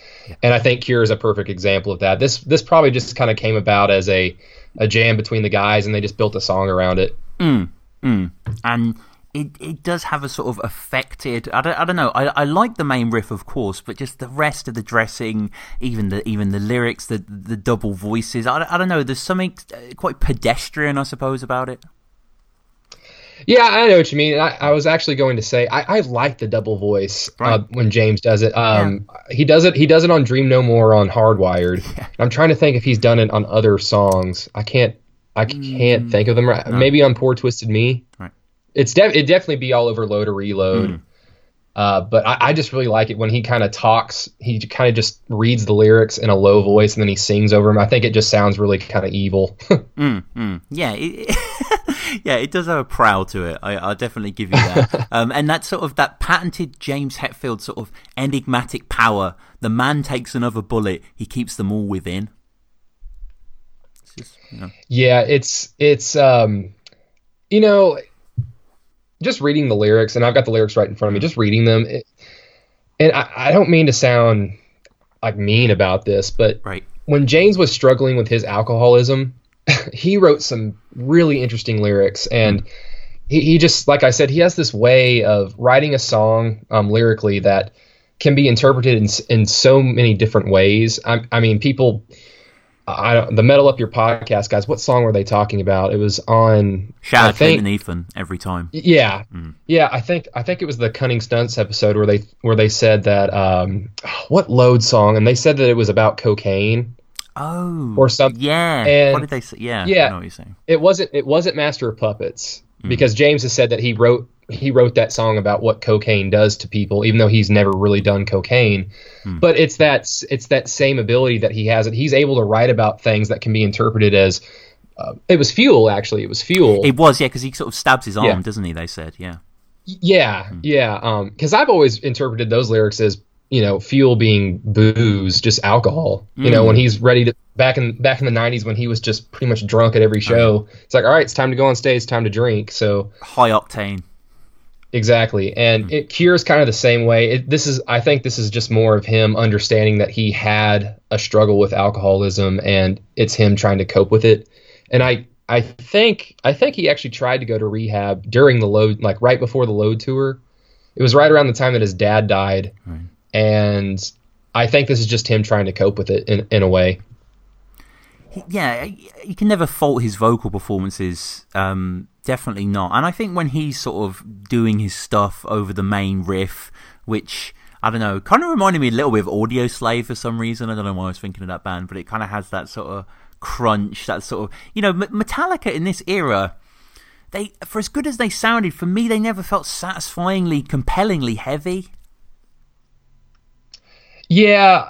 And I think Cure is a perfect example of that. This this probably just kind of came about as a a jam between the guys, and they just built a song around it. Mm, mm. And it, it does have a sort of affected. I don't, I don't know. I, I like the main riff, of course, but just the rest of the dressing, even the even the lyrics, the the double voices. I, I don't know. There's something uh, quite pedestrian, I suppose, about it. Yeah, I know what you mean. I, I was actually going to say I, I like the double voice uh, when James does it. Um, He does it. He does it on Dream No More on Hardwired. I'm trying to think if he's done it on other songs. I can't. I can't think of them. Right. Mm. no. Maybe on Poor Twisted Me. Right. It's def- it definitely be all over Load or Reload. Mm. Uh, but I, I just really like it when he kind of talks. He kind of just reads the lyrics in a low voice and then he sings over them. I think it just sounds really kind of evil. Mm, mm. Yeah, it, yeah, it does have a prowl to it. I, I'll definitely give you that. um, and that sort of that patented James Hetfield sort of enigmatic power. The man takes another bullet. He keeps them all within. It's just, you know. Yeah, it's it's um you know just reading the lyrics and I've got the lyrics right in front of me, just reading them it, and I, I don't mean to sound like mean about this, but right. when James was struggling with his alcoholism, he wrote some really interesting lyrics and he, he just like I said, he has this way of writing a song um, lyrically that can be interpreted in in so many different ways. I, I mean, people I don't, the metal up your podcast guys. What song were they talking about? It was on. Shout I out think, Clinton Ethan every time. Yeah, Mm. yeah. I think I think it was the Cunning Stunts episode where they where they said that um, what load song, and they said that it was about cocaine. Oh, or something. Yeah. And what did they say? Yeah. yeah. I know what you're saying. It wasn't it wasn't Master of Puppets Mm. because James has said that he wrote he wrote that song about what cocaine does to people, even though he's never really done cocaine. Hmm. But it's that it's that same ability that he has. That he's able to write about things that can be interpreted as uh, it was fuel. Actually, it was fuel. It was, yeah, because he sort of stabs his arm, Yeah. doesn't he? They said, yeah. Yeah, Hmm. yeah. Um, because I've always interpreted those lyrics as you know fuel being booze, just alcohol. You know, when he's ready to back in back in the '90s when he was just pretty much drunk at every show. It's like, all right, it's time to go on stage. It's time to drink. So high octane. Exactly, and hmm. it cures kind of the same way. It, this is, I think, this is just more of him understanding that he had a struggle with alcoholism, and it's him trying to cope with it. And I, I think, I think he actually tried to go to rehab during the load, like right before the load tour. It was right around the time that his dad died, and I think this is just him trying to cope with it in in a way. Yeah, you can never fault his vocal performances. Um, definitely not. And I think when he's sort of doing his stuff over the main riff, which I don't know, kind of reminded me a little bit of Audioslave for some reason. I don't know why I was thinking of that band, but it kind of has that sort of crunch, that sort of you know, Metallica in this era. They, for as good as they sounded, for me, they never felt satisfyingly, compellingly heavy. Yeah,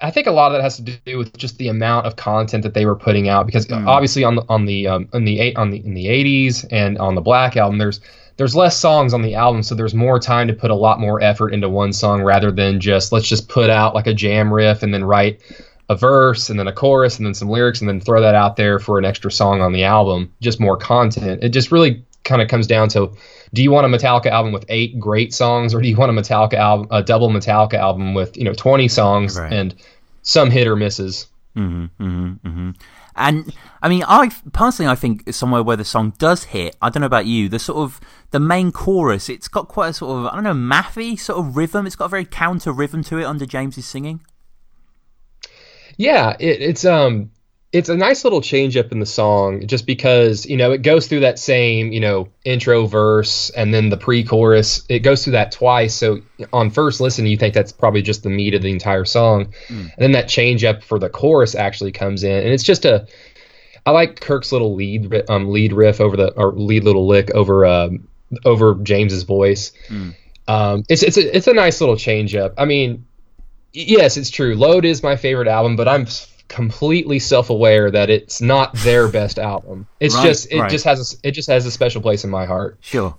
I think a lot of that has to do with just the amount of content that they were putting out because mm. obviously on the on the um, in the on the in the 80s and on the Black album there's there's less songs on the album so there's more time to put a lot more effort into one song rather than just let's just put out like a jam riff and then write a verse and then a chorus and then some lyrics and then throw that out there for an extra song on the album just more content it just really kind of comes down to do you want a Metallica album with eight great songs, or do you want a Metallica album, a double Metallica album with you know twenty songs right. and some hit or misses? Mm-hmm, mm-hmm, mm-hmm. And I mean, I personally, I think somewhere where the song does hit. I don't know about you. The sort of the main chorus, it's got quite a sort of I don't know, mathy sort of rhythm. It's got a very counter rhythm to it under James's singing. Yeah, it, it's um it's a nice little change up in the song just because you know it goes through that same you know intro verse and then the pre-chorus. It goes through that twice. So on first listen you think that's probably just the meat of the entire song. Mm. and then that change up for the chorus actually comes in. And it's just a i like kirk's little lead um, lead riff over the or lead little lick over um, over james's voice. Mm. um, it's it's a, it's a nice little change up. I mean yes it's true. Load is my favorite album but i'm completely self-aware that it's not their best album. It's right, just it right. just has a, it just has a special place in my heart. Sure.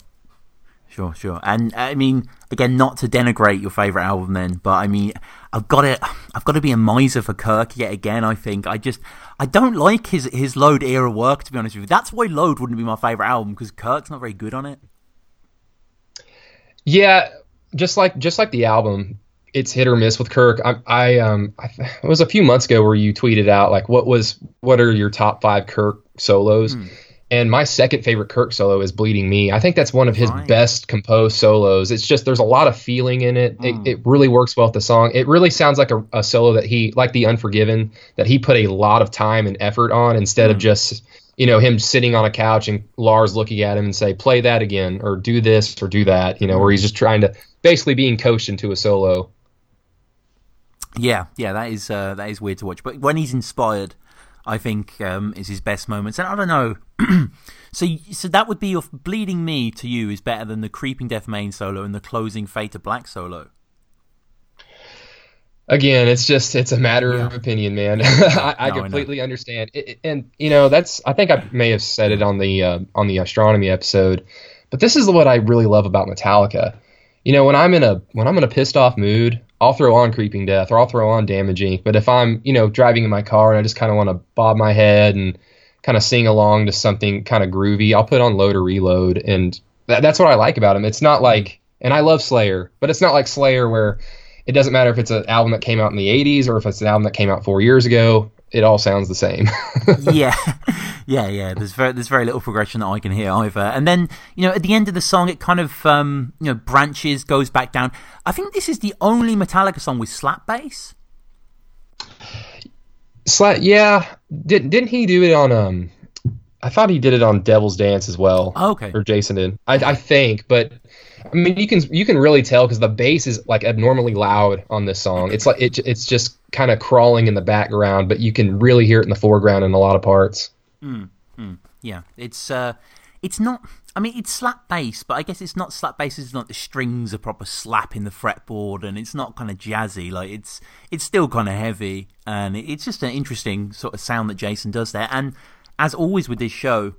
Sure, sure. And uh, I mean, again, not to denigrate your favorite album then, but I mean, I've got to I've got to be a miser for Kirk yet again, I think. I just I don't like his his Load era work to be honest with you. That's why Load wouldn't be my favorite album because Kirk's not very good on it. Yeah, just like just like the album, it's hit or miss with Kirk. I, I um, I, it was a few months ago where you tweeted out like, what was, what are your top five Kirk solos? Hmm. And my second favorite Kirk solo is Bleeding Me. I think that's one of his right. best composed solos. It's just there's a lot of feeling in it. It, hmm. it, really works well with the song. It really sounds like a, a, solo that he, like the Unforgiven, that he put a lot of time and effort on instead of hmm. just you know him sitting on a couch and Lars looking at him and say play that again or do this or do that. You know, where he's just trying to basically being coached into a solo. Yeah, yeah, that is uh, that is weird to watch. But when he's inspired, I think um, is his best moments. And I don't know. so, so that would be your bleeding me to you is better than the creeping death main solo and the closing Fade to Black solo. Again, it's just it's a matter yeah. of opinion, man. I, I no, completely I understand, it, and you know that's I think I may have said it on the uh, on the astronomy episode, but this is what I really love about Metallica. You know, when I'm in a when I'm in a pissed off mood, I'll throw on Creeping Death or I'll throw on Damage Inc. But if I'm, you know, driving in my car and I just kind of want to bob my head and kind of sing along to something kind of groovy, I'll put on Load or Reload. And that, that's what I like about him. It's not like, and I love Slayer, but it's not like Slayer where it doesn't matter if it's an album that came out in the 80s or if it's an album that came out four years ago it all sounds the same. yeah, yeah, yeah. There's very there's very little progression that I can hear either. And then you know at the end of the song, it kind of um, you know branches, goes back down. I think this is the only Metallica song with slap bass. Slap, yeah. Did didn't he do it on um? I thought he did it on Devil's Dance as well. Oh, okay. Or Jason did. I, I think, but I mean, you can you can really tell because the bass is like abnormally loud on this song. It's like it, it's just kind of crawling in the background, but you can really hear it in the foreground in a lot of parts. Mm, mm, yeah, it's uh, it's not. I mean, it's slap bass, but I guess it's not slap bass. It's not the strings are proper slapping the fretboard, and it's not kind of jazzy. Like it's it's still kind of heavy, and it's just an interesting sort of sound that Jason does there. And as always with this show,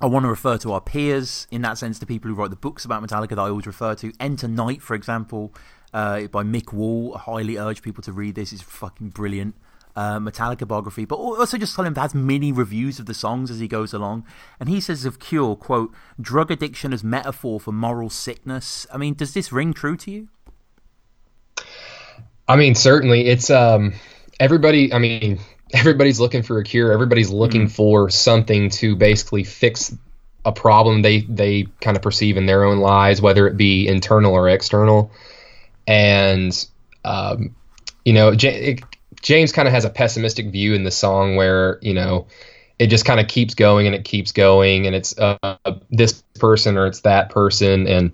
I want to refer to our peers in that sense, the people who write the books about Metallica that I always refer to. Enter Night, for example, uh, by Mick Wall. I highly urge people to read this. It's fucking brilliant. Uh, Metallica biography, but also just tell him that has mini reviews of the songs as he goes along. And he says of Cure, quote, drug addiction as metaphor for moral sickness. I mean, does this ring true to you? I mean, certainly. It's um, everybody. I mean, everybody's looking for a cure. Everybody's looking mm-hmm. for something to basically fix a problem they they kind of perceive in their own lives, whether it be internal or external. And um, you know, J- it, James kind of has a pessimistic view in the song where you know it just kind of keeps going and it keeps going and it's uh, this person or it's that person and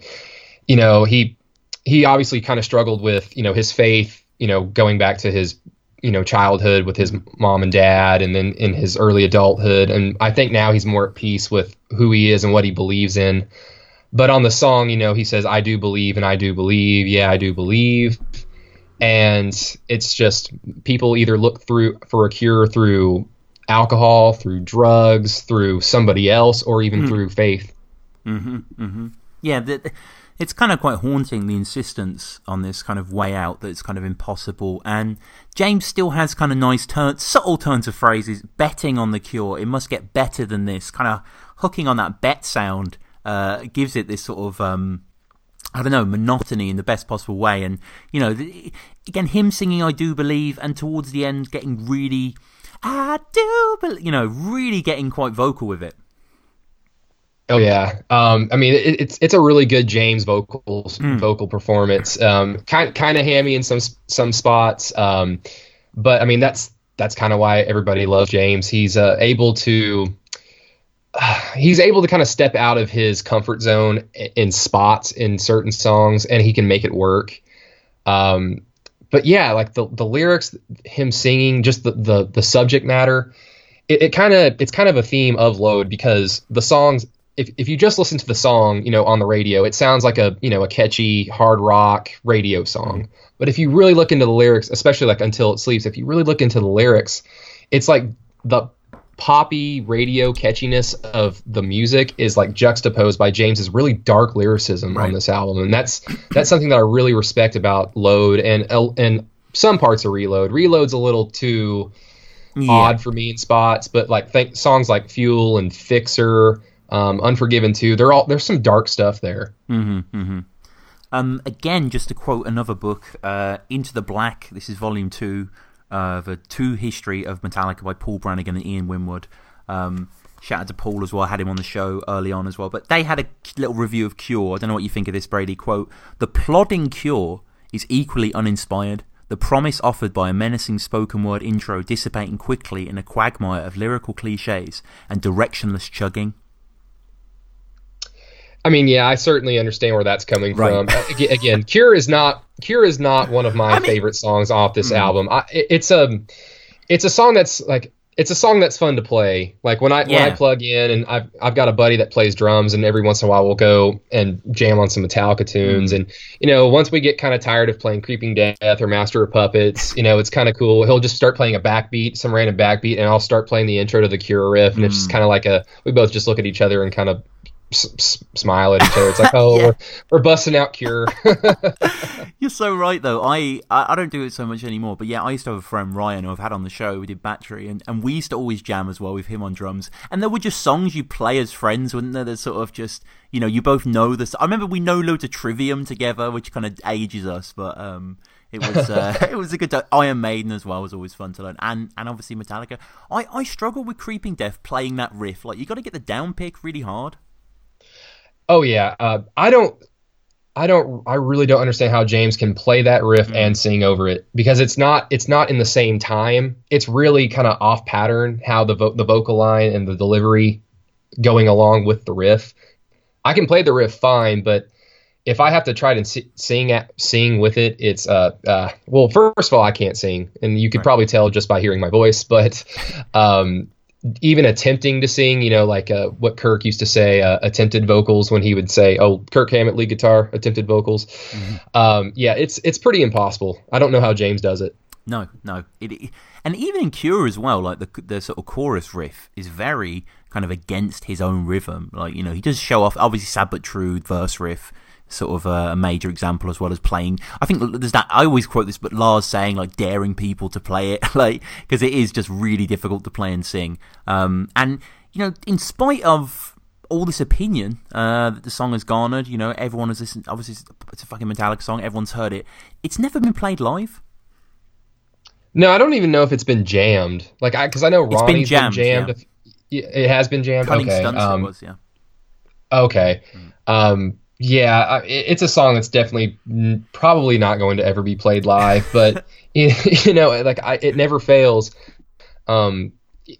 you know he he obviously kind of struggled with you know his faith you know going back to his you know childhood with his mom and dad and then in his early adulthood. And i think now he's more at peace with who he is and what he believes in. But on the song you know he says i do believe and i do believe. Yeah i do believe. And it's just people either look through for a cure through alcohol through drugs through somebody else or even Mm. through faith. Hmm hmm Yeah, the, it's kind of quite haunting the insistence on this kind of way out that it's kind of impossible. And James still has kind of nice turns, subtle turns of phrases, betting on the cure. It must get better than this. Kind of hooking on that bet sound uh, gives it this sort of. Um, I don't know, monotony in the best possible way. And, you know, again, him singing I Do Believe, and towards the end getting really, I do believe, you know, really getting quite vocal with it. Oh yeah, um, I mean it, it's it's a really good James vocals vocal performance. Um, kind kind of hammy in some some spots, um, but I mean that's that's kind of why everybody loves James. He's uh, able to he's able to kind of step out of his comfort zone in spots in certain songs, and he can make it work. Um, but yeah, like the the lyrics, him singing, just the the, the subject matter, it, it kind of it's kind of a theme of Load because the songs if if you just listen to the song, you know, on the radio, it sounds like a you know a catchy hard rock radio song. Mm-hmm. But if you really look into the lyrics, especially like Until It Sleeps, if you really look into the lyrics, it's like the poppy radio catchiness of the music is like juxtaposed by James's really dark lyricism on this album, and that's that's something that I really respect about Load and and some parts of Reload. Reload's a little too odd for me in spots, but like think songs like Fuel and Fixer, um, Unforgiven too. They're all there's some dark stuff there. hmm hmm Um, again, just to quote another book, uh, Into the Black. This is volume two uh, of a two history of Metallica by Paul Brannigan and Ian Winwood. Um, shout out to Paul as well. I had him on the show early on as well. But they had a little review of Cure. I don't know what you think of this, Brady. Quote: The plodding Cure is equally uninspired. The promise offered by a menacing spoken word intro dissipating quickly in a quagmire of lyrical cliches and directionless chugging. I mean, yeah, I certainly understand where that's coming Right. from. Uh, Again, Cure is not Cure is not one of my favorite songs off this Mm. album. I, it's a it's a song that's like it's a song that's fun to play. Like when I when I plug in and I've I've got a buddy that plays drums and every once in a while we'll go and jam on some Metallica tunes Mm. and you know once we get kind of tired of playing Creeping Death or Master of Puppets, you know it's kind of cool. He'll just start playing a backbeat, some random backbeat, and I'll start playing the intro to the Cure riff, and it's just Mm. kind of like a we both just look at each other and kind of s- s- smile at each other. It's like, oh, we're, we're busting out Cure. You're so right, though. I, I don't do it so much anymore, but yeah, I used to have a friend Ryan who I've had on the show. We did Battery, and, and we used to always jam as well with him on drums. And there were just songs you play as friends, wouldn't there? That sort of just you know you both know this. I remember we know loads of Trivium together, which kind of ages us, but um. It was uh, it was a good time. Iron Maiden as well was always fun to learn, and and obviously Metallica. I, I struggle with Creeping Death playing that riff. Like you got to get the down pick really hard. Oh yeah, uh, I don't. I don't. I really don't understand how James can play that riff and sing over it because it's not. It's not in the same time. It's really kind of off pattern how the vo- the vocal line and the delivery going along with the riff. I can play the riff fine, but if I have to try to si- sing at, sing with it, it's uh, uh well first of all I can't sing, and you could probably tell just by hearing my voice. But um, even attempting to sing, you know, like uh, what Kirk used to say, uh, attempted vocals when he would say, "Oh, Kirk Hammett lead guitar, attempted vocals." Um, yeah, it's it's pretty impossible. I don't know how James does it. No, no. It, it- and even in Cure as well, like the the sort of chorus riff is very kind of against his own rhythm. Like you know, he does show off obviously sad but true verse riff, sort of a, a major example as well as playing. I think there's that. I always quote this, but Lars saying like daring people to play it, like because it is just really difficult to play and sing. Um, and you know, in spite of all this opinion uh, that the song has garnered, you know, everyone has listened. Obviously, it's- a fucking Metallica song. Everyone's heard it. It's never been played live. No, I don't even know if it's been jammed. Like, I because I know It's been Ronnie's jammed, jammed. yeah. If- It has been jammed. Cutting okay. stunts. um, it was yeah. Okay. Um, Yeah, it's a song that's definitely probably not going to ever be played live, but you know, like I, it never fails. Um,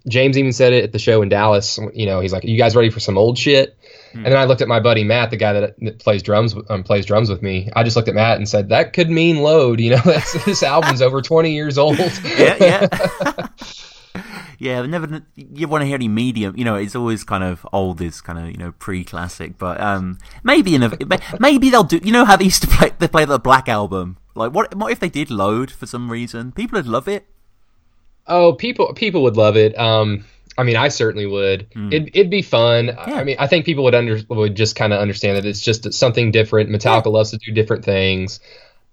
James even said it at the show in Dallas. You know, he's like, "You guys ready for some old shit?" And then I looked at my buddy Matt, the guy that, that plays drums um, plays drums with me. I just looked at Matt and said, "That could mean load." You know, this album's over twenty years old. yeah, yeah. yeah, never. You want to hear any medium? You know, it's always kind of old is kind of you know pre-classic, but um, maybe in a maybe they'll do. You know how they used to play they play the Black album. Like, what what if they did load for some reason? People would love it. Oh, people people would love it. Um, I mean, I certainly would. It'd, it'd be fun. I mean, I think people would under would just kind of understand that it's just something different. Metallica loves to do different things.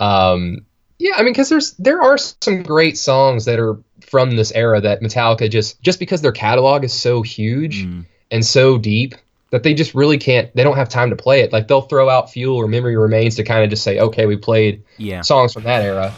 Um, yeah, I mean, because there's there are some great songs that are from this era that Metallica just just because their catalog is so huge mm. and so deep that they just really can't. They don't have time to play it. Like they'll throw out Fuel or Memory Remains to kind of just say, okay, we played Yeah. songs from that era.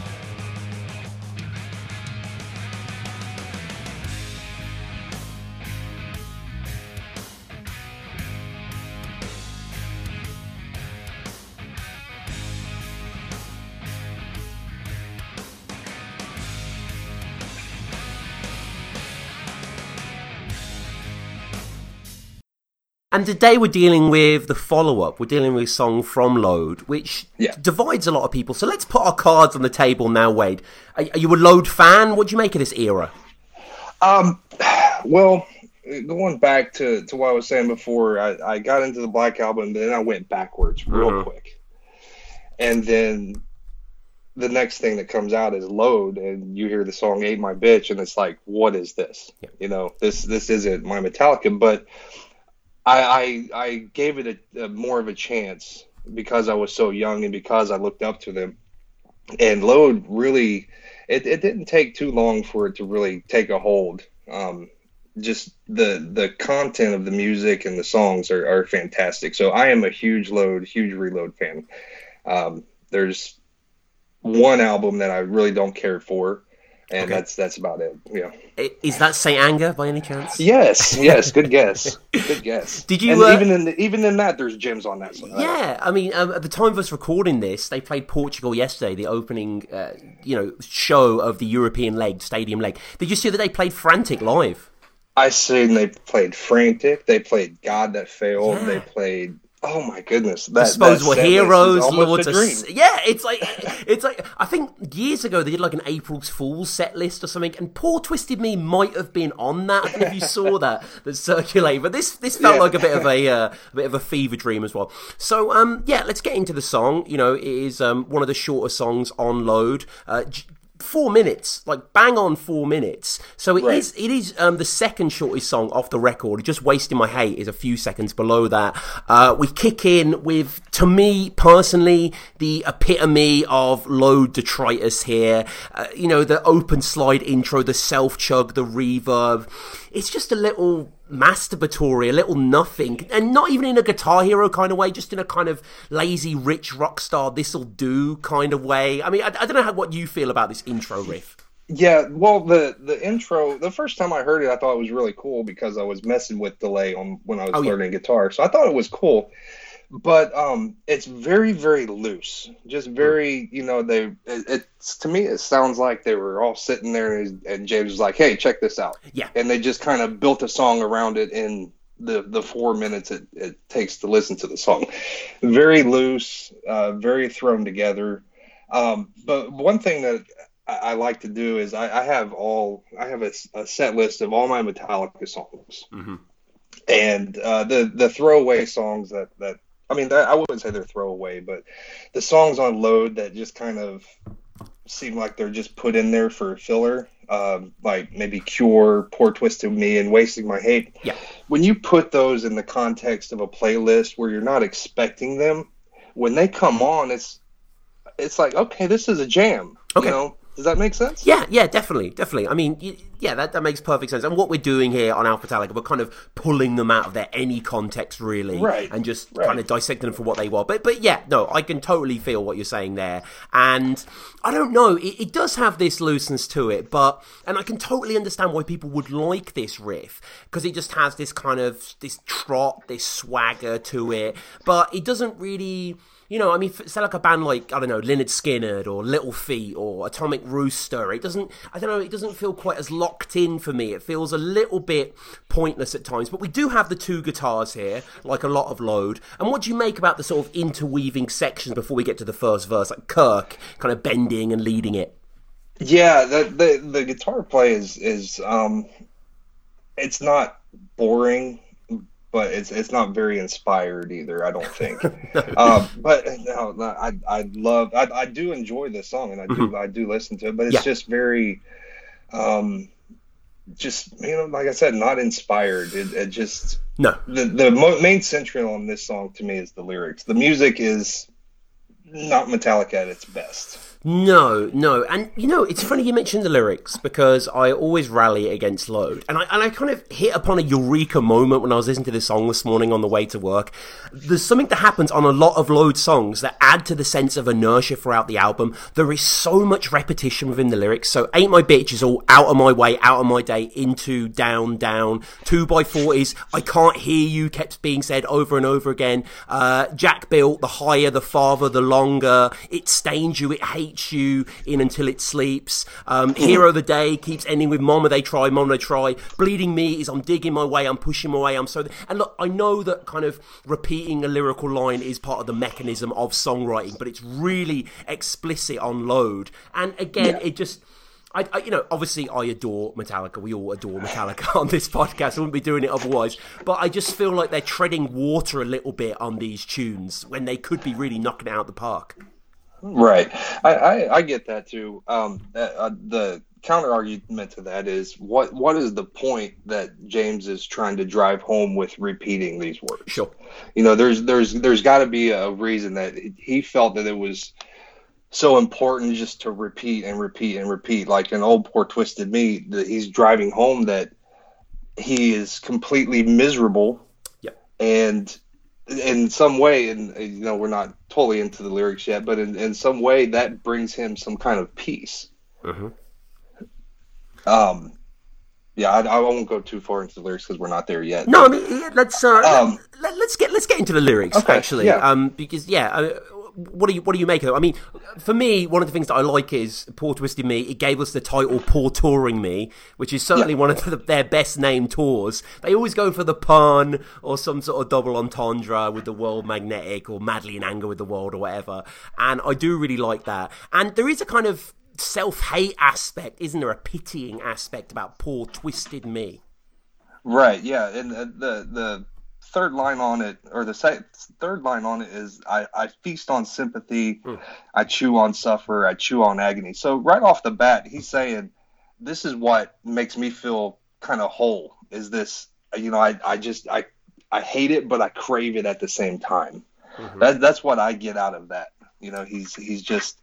And today we're dealing with the follow up. We're dealing with a song from Load, which divides a lot of people. So let's put our cards on the table now, Wade. Are, are you a Load fan? What do you make of this era? Um, well, going back to, to what I was saying before, I, I got into the Black Album, then I went backwards real Mhm. quick. And then the next thing that comes out is Load, and you hear the song "Ain't My Bitch," and it's like, what is this? You know, this this isn't my Metallica, but I I, I gave it a, a more of a chance because I was so young and because I looked up to them. And Load really, it, it didn't take too long for it to really take a hold. Um, just the the content of the music and the songs are, are fantastic. So I am a huge Load, huge Reload fan. Um, there's one album that I really don't care for, and Okay. that's that's about it. Yeah. Is that Saint Anger by any chance? Yes, yes, good guess, good guess. Did you, And uh, even in the, even in that, there's gems on that song. Yeah, I mean, um, at the time of us recording this, they played Portugal yesterday, the opening, uh, you know, show of the European leg, stadium leg. Did you see that they played Frantic live? I seen they played Frantic, they played God That Failed, Yeah. they played. Oh my goodness, that, Disposable that Heroes, Lords a of yeah, it's like it's like I think years ago they did like an April's Fool's set list or something, and Poor Twisted Me might have been on that. I don't know if you saw that that circulate, but this this felt Yeah. like a bit of a uh, a bit of a fever dream as well. So um yeah, let's get into the song. You know, it is um one of the shorter songs on Load. Uh, Four minutes, like bang on four minutes. So it is. It is um, the second shortest song off the record. Just wasting my hate is a few seconds below that. Uh, we kick in with, to me personally, the epitome of low detritus here. Uh, you know, the open slide intro, the self chug, the reverb. It's just a little masturbatory, a little nothing, and not even in a Guitar Hero kind of way, just in a kind of lazy, rich rock star, this'll do kind of way. I mean, I, I don't know how, what you feel about this intro riff. Yeah, well, the the intro, the first time I heard it, I thought it was really cool because I was messing with delay on when I was Oh, yeah. learning guitar, so I thought it was cool. But um, it's very, very loose. Just Hmm. very, you know, they. It, it's to me, it sounds like they were all sitting there, and, and James was like, "Hey, check this out." Yeah. And they just kind of built a song around it in the the four minutes it, it takes to listen to the song. Very loose, uh, very thrown together. Um, but one thing that I, I like to do is I, I have all I have a, a set list of all my Metallica songs, Mm-hmm. and uh, the the throwaway songs that that I mean I wouldn't say they're throwaway, but the songs on load that just kind of seem like they're just put in there for filler, um, like maybe Cure, Poor Twisted Me, and Wasting My Hate. Yeah. When you put those in the context of a playlist where you're not expecting them, when they come on, it's it's like okay, this is a jam. Okay. You know, Does that make sense? Yeah, yeah, definitely, definitely. I mean, yeah, that, that makes perfect sense. And what we're doing here on Alpha Metallica, we're kind of pulling them out of their any context, really, Right, and just right. kind of dissecting them for what they were. But, but yeah, no, I can totally feel what you're saying there. And I don't know, it, it does have this looseness to it, but and I can totally understand why people would like this riff because it just has this kind of this trot, this swagger to it, but it doesn't really. You know, I mean, say like a band like I don't know, Lynyrd Skynyrd or Little Feat or Atomic Rooster. It doesn't, I don't know, it doesn't feel quite as locked in for me. It feels a little bit pointless at times. But we do have the two guitars here, like a lot of load. And what do you make about the sort of interweaving sections before we get to the first verse, like Kirk kind of bending and leading it? Yeah, the the, the guitar play is is um, it's not boring, but it's it's not very inspired either. I don't think. um, but no, I I love I, I do enjoy this song and I do Mhm. I do listen to it, but it's Yeah. just very, um, just you know, like I said, not inspired. It, it just No. the the mo- main central on this song to me is the lyrics. The music is not Metallica at its best. No, no, and you know it's funny you mentioned the lyrics because I always rally against load, and I and I kind of hit upon a eureka moment when I was listening to this song this morning on the way to work. There's something that happens on a lot of load songs that add to the sense of inertia throughout the album. There is so much repetition within the lyrics. So "Ain't My Bitch" is all out of my way, out of my day, into down, down. Two by forties, I can't hear you kept being said over and over again. Uh, Jack built the higher, the farther, the longer. It stains you, it hates you in until it sleeps. Um, Hero of the day keeps ending with Mama they try, Mama they try. Bleeding me is I'm digging my way, I'm pushing my way, I'm so. And look, I know that kind of repeating a lyrical line is part of the mechanism of songwriting, but it's really explicit on load. And again, it just. I, I, you know, obviously I adore Metallica. We all adore Metallica on this podcast. I wouldn't be doing it otherwise. But I just feel like they're treading water a little bit on these tunes when they could be really knocking it out the park. Right. I, I, I get that too. Um, uh, uh, the counter argument to that is what what is the point that James is trying to drive home with repeating these words? Sure. You know, there's there's there's got to be a reason that he felt that it was so important just to repeat and repeat and repeat, like an old poor twisted me. That he's driving home that he is completely miserable. Yep. And in some way, and you know, we're not totally into the lyrics yet, but in, in some way, that brings him some kind of peace. Mm-hmm. Um, yeah, I, I won't go too far into the lyrics because we're not there yet. No, I mean let's uh, Um, let, us get let's get into the lyrics Okay, actually. yeah. Um, because yeah. What do you what do you make of it? I mean, for me, one of the things that I like is Poor Twisted Me. It gave us the title Poor Touring Me, which is certainly one of the, their best named tours. They always go for the pun or some sort of double entendre with the world magnetic or madly in anger with the world or whatever. And I do really like that. And there is a kind of self hate aspect, isn't there? A pitying aspect about Poor Twisted Me. Right. Yeah, and uh, the the third line on it, or the se- third line on it is, I, I feast on sympathy, I chew on suffer, I chew on agony. So right off the bat, he's saying, this is what makes me feel kind of whole. Is this, you know, I I just I I hate it, but I crave it at the same time. That that's what I get out of that. You know, he's he's just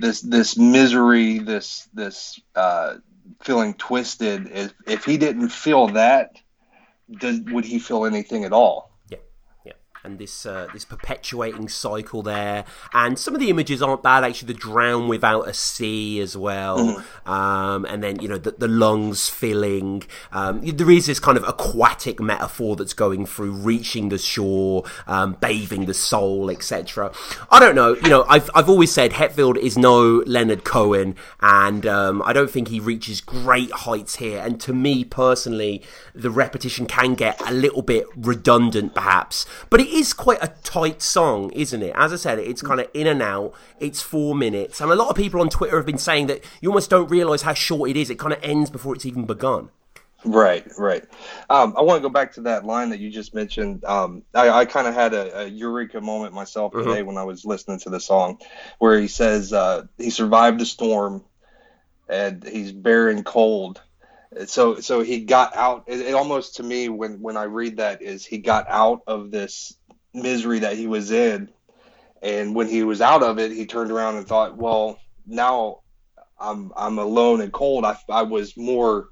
this this misery, this this uh, feeling twisted. If if he didn't feel that, does would he feel anything at all? And this uh, this perpetuating cycle there, and some of the images aren't bad actually. The drown without a sea as well, um, and then you know the, the lungs filling. Um, there is this kind of aquatic metaphor that's going through, reaching the shore, um, bathing the soul, etc. I don't know. You know, I've I've always said Hetfield is no Leonard Cohen, and um, I don't think he reaches great heights here. And to me personally, the repetition can get a little bit redundant, perhaps. But it is quite a tight song, isn't it? As I said, it's kind of in and out. It's four minutes, and a lot of people on Twitter have been saying that you almost don't realise how short it is. It kind of ends before it's even begun. Right, right. Um, I want to go back to that line that you just mentioned. Um, I, I kind of had a, a eureka moment myself Mhm. today when I was listening to the song, where he says uh, he survived the storm, and he's bare and cold. So, so he got out. It, it almost to me when when I read that is he got out of this misery that he was in, and when he was out of it, he turned around and thought, well, now I'm I'm alone and cold. I I was more,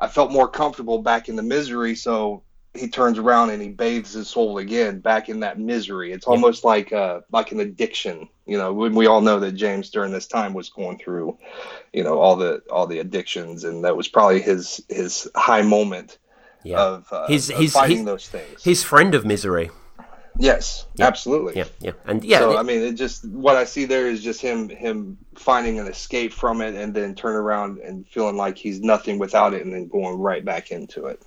I felt more comfortable back in the misery. So he turns around and he bathes his soul again back in that misery. It's almost like uh like an addiction. You know, when we all know that James during this time was going through, you know, all the all the addictions, and that was probably his his high moment Yeah. of, uh, his of his fighting his, those things. his friend of misery. Yes, absolutely. Yeah, yeah, and yeah. so I mean, it just what I see there is just him him finding an escape from it, and then turn around and feeling like he's nothing without it, and then going right back into it.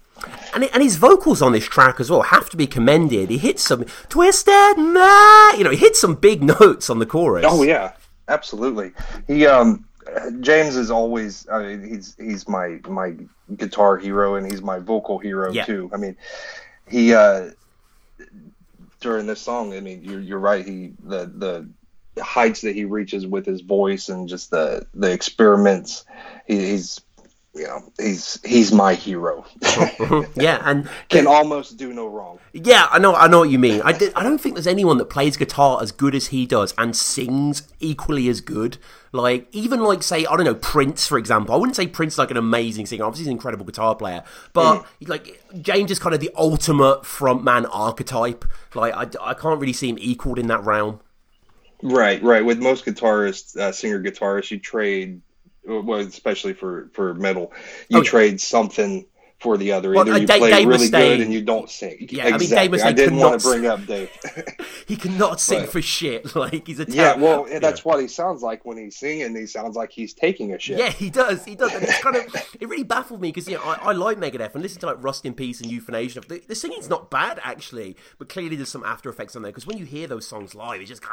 And, and his vocals on this track as well have to be commended. He hits some twisted man, you know, he hits some big notes on the chorus. Oh yeah, absolutely. He um James is always I mean, he's he's my my guitar hero and he's my vocal hero Yeah. too. I mean, he uh during this song, I mean, you're you're right. He the the heights that he reaches with his voice and just the the experiments. He, he's you know he's he's my hero. yeah, and Can almost do no wrong. Yeah, I know, I know what you mean. I, di- I don't think there's anyone that plays guitar as good as he does and sings equally as good. Like even like say I don't know Prince for example. I wouldn't say Prince is like an amazing singer. Obviously, he's an incredible guitar player, but like James is kind of the ultimate frontman archetype. Like I, I can't really see him equaled in that realm. Right, right. With most guitarists, uh, singer guitarists, you trade, well, especially for for metal, you Oh, yeah. trade something for the other. Well, Either uh, you Dave- play Dave really good and you don't sing. Yeah, I mean, Dave exactly. Mustaine I didn't want cannot to bring up Dave. He cannot sing But- for shit. Like he's a yeah, ter- well, that's what he sounds like when he's singing. He sounds like he's taking a shit. Yeah, he does. He does. And it's kind of it really baffled me because you know I, I like Megadeth and listen to like Rust in Peace and Youthanasia. The, the singing's not bad actually, but clearly there's some after effects on there because when you hear those songs live, it's just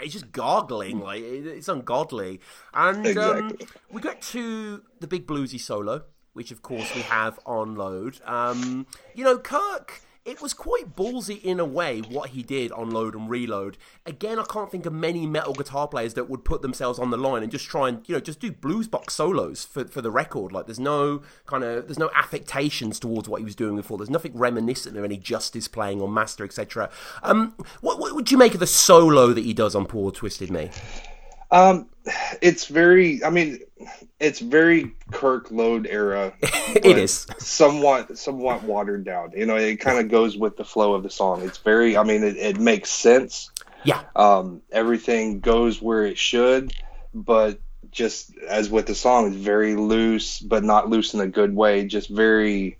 it's just gargling like it, it's ungodly. And um, we get to the big bluesy solo, which of course we have on load. Um, you know, Kirk. It was quite ballsy in a way what he did on Load and Reload. Again, I can't think of many metal guitar players that would put themselves on the line and just try and you know just do blues box solos for, for the record. Like there's no kind of there's no affectations towards what he was doing before. There's nothing reminiscent of any Justice playing or Master, etc. Um, what, what would you make of the solo that he does on Poor Twisted Me? Um, it's very. I mean, it's very Kirk Load era. it is somewhat somewhat watered down. You know, it kind of goes with the flow of the song. It's very. I mean, it, it makes sense. Yeah. Um, everything goes where it should, but just as with the song, it's very loose, but not loose in a good way. Just very.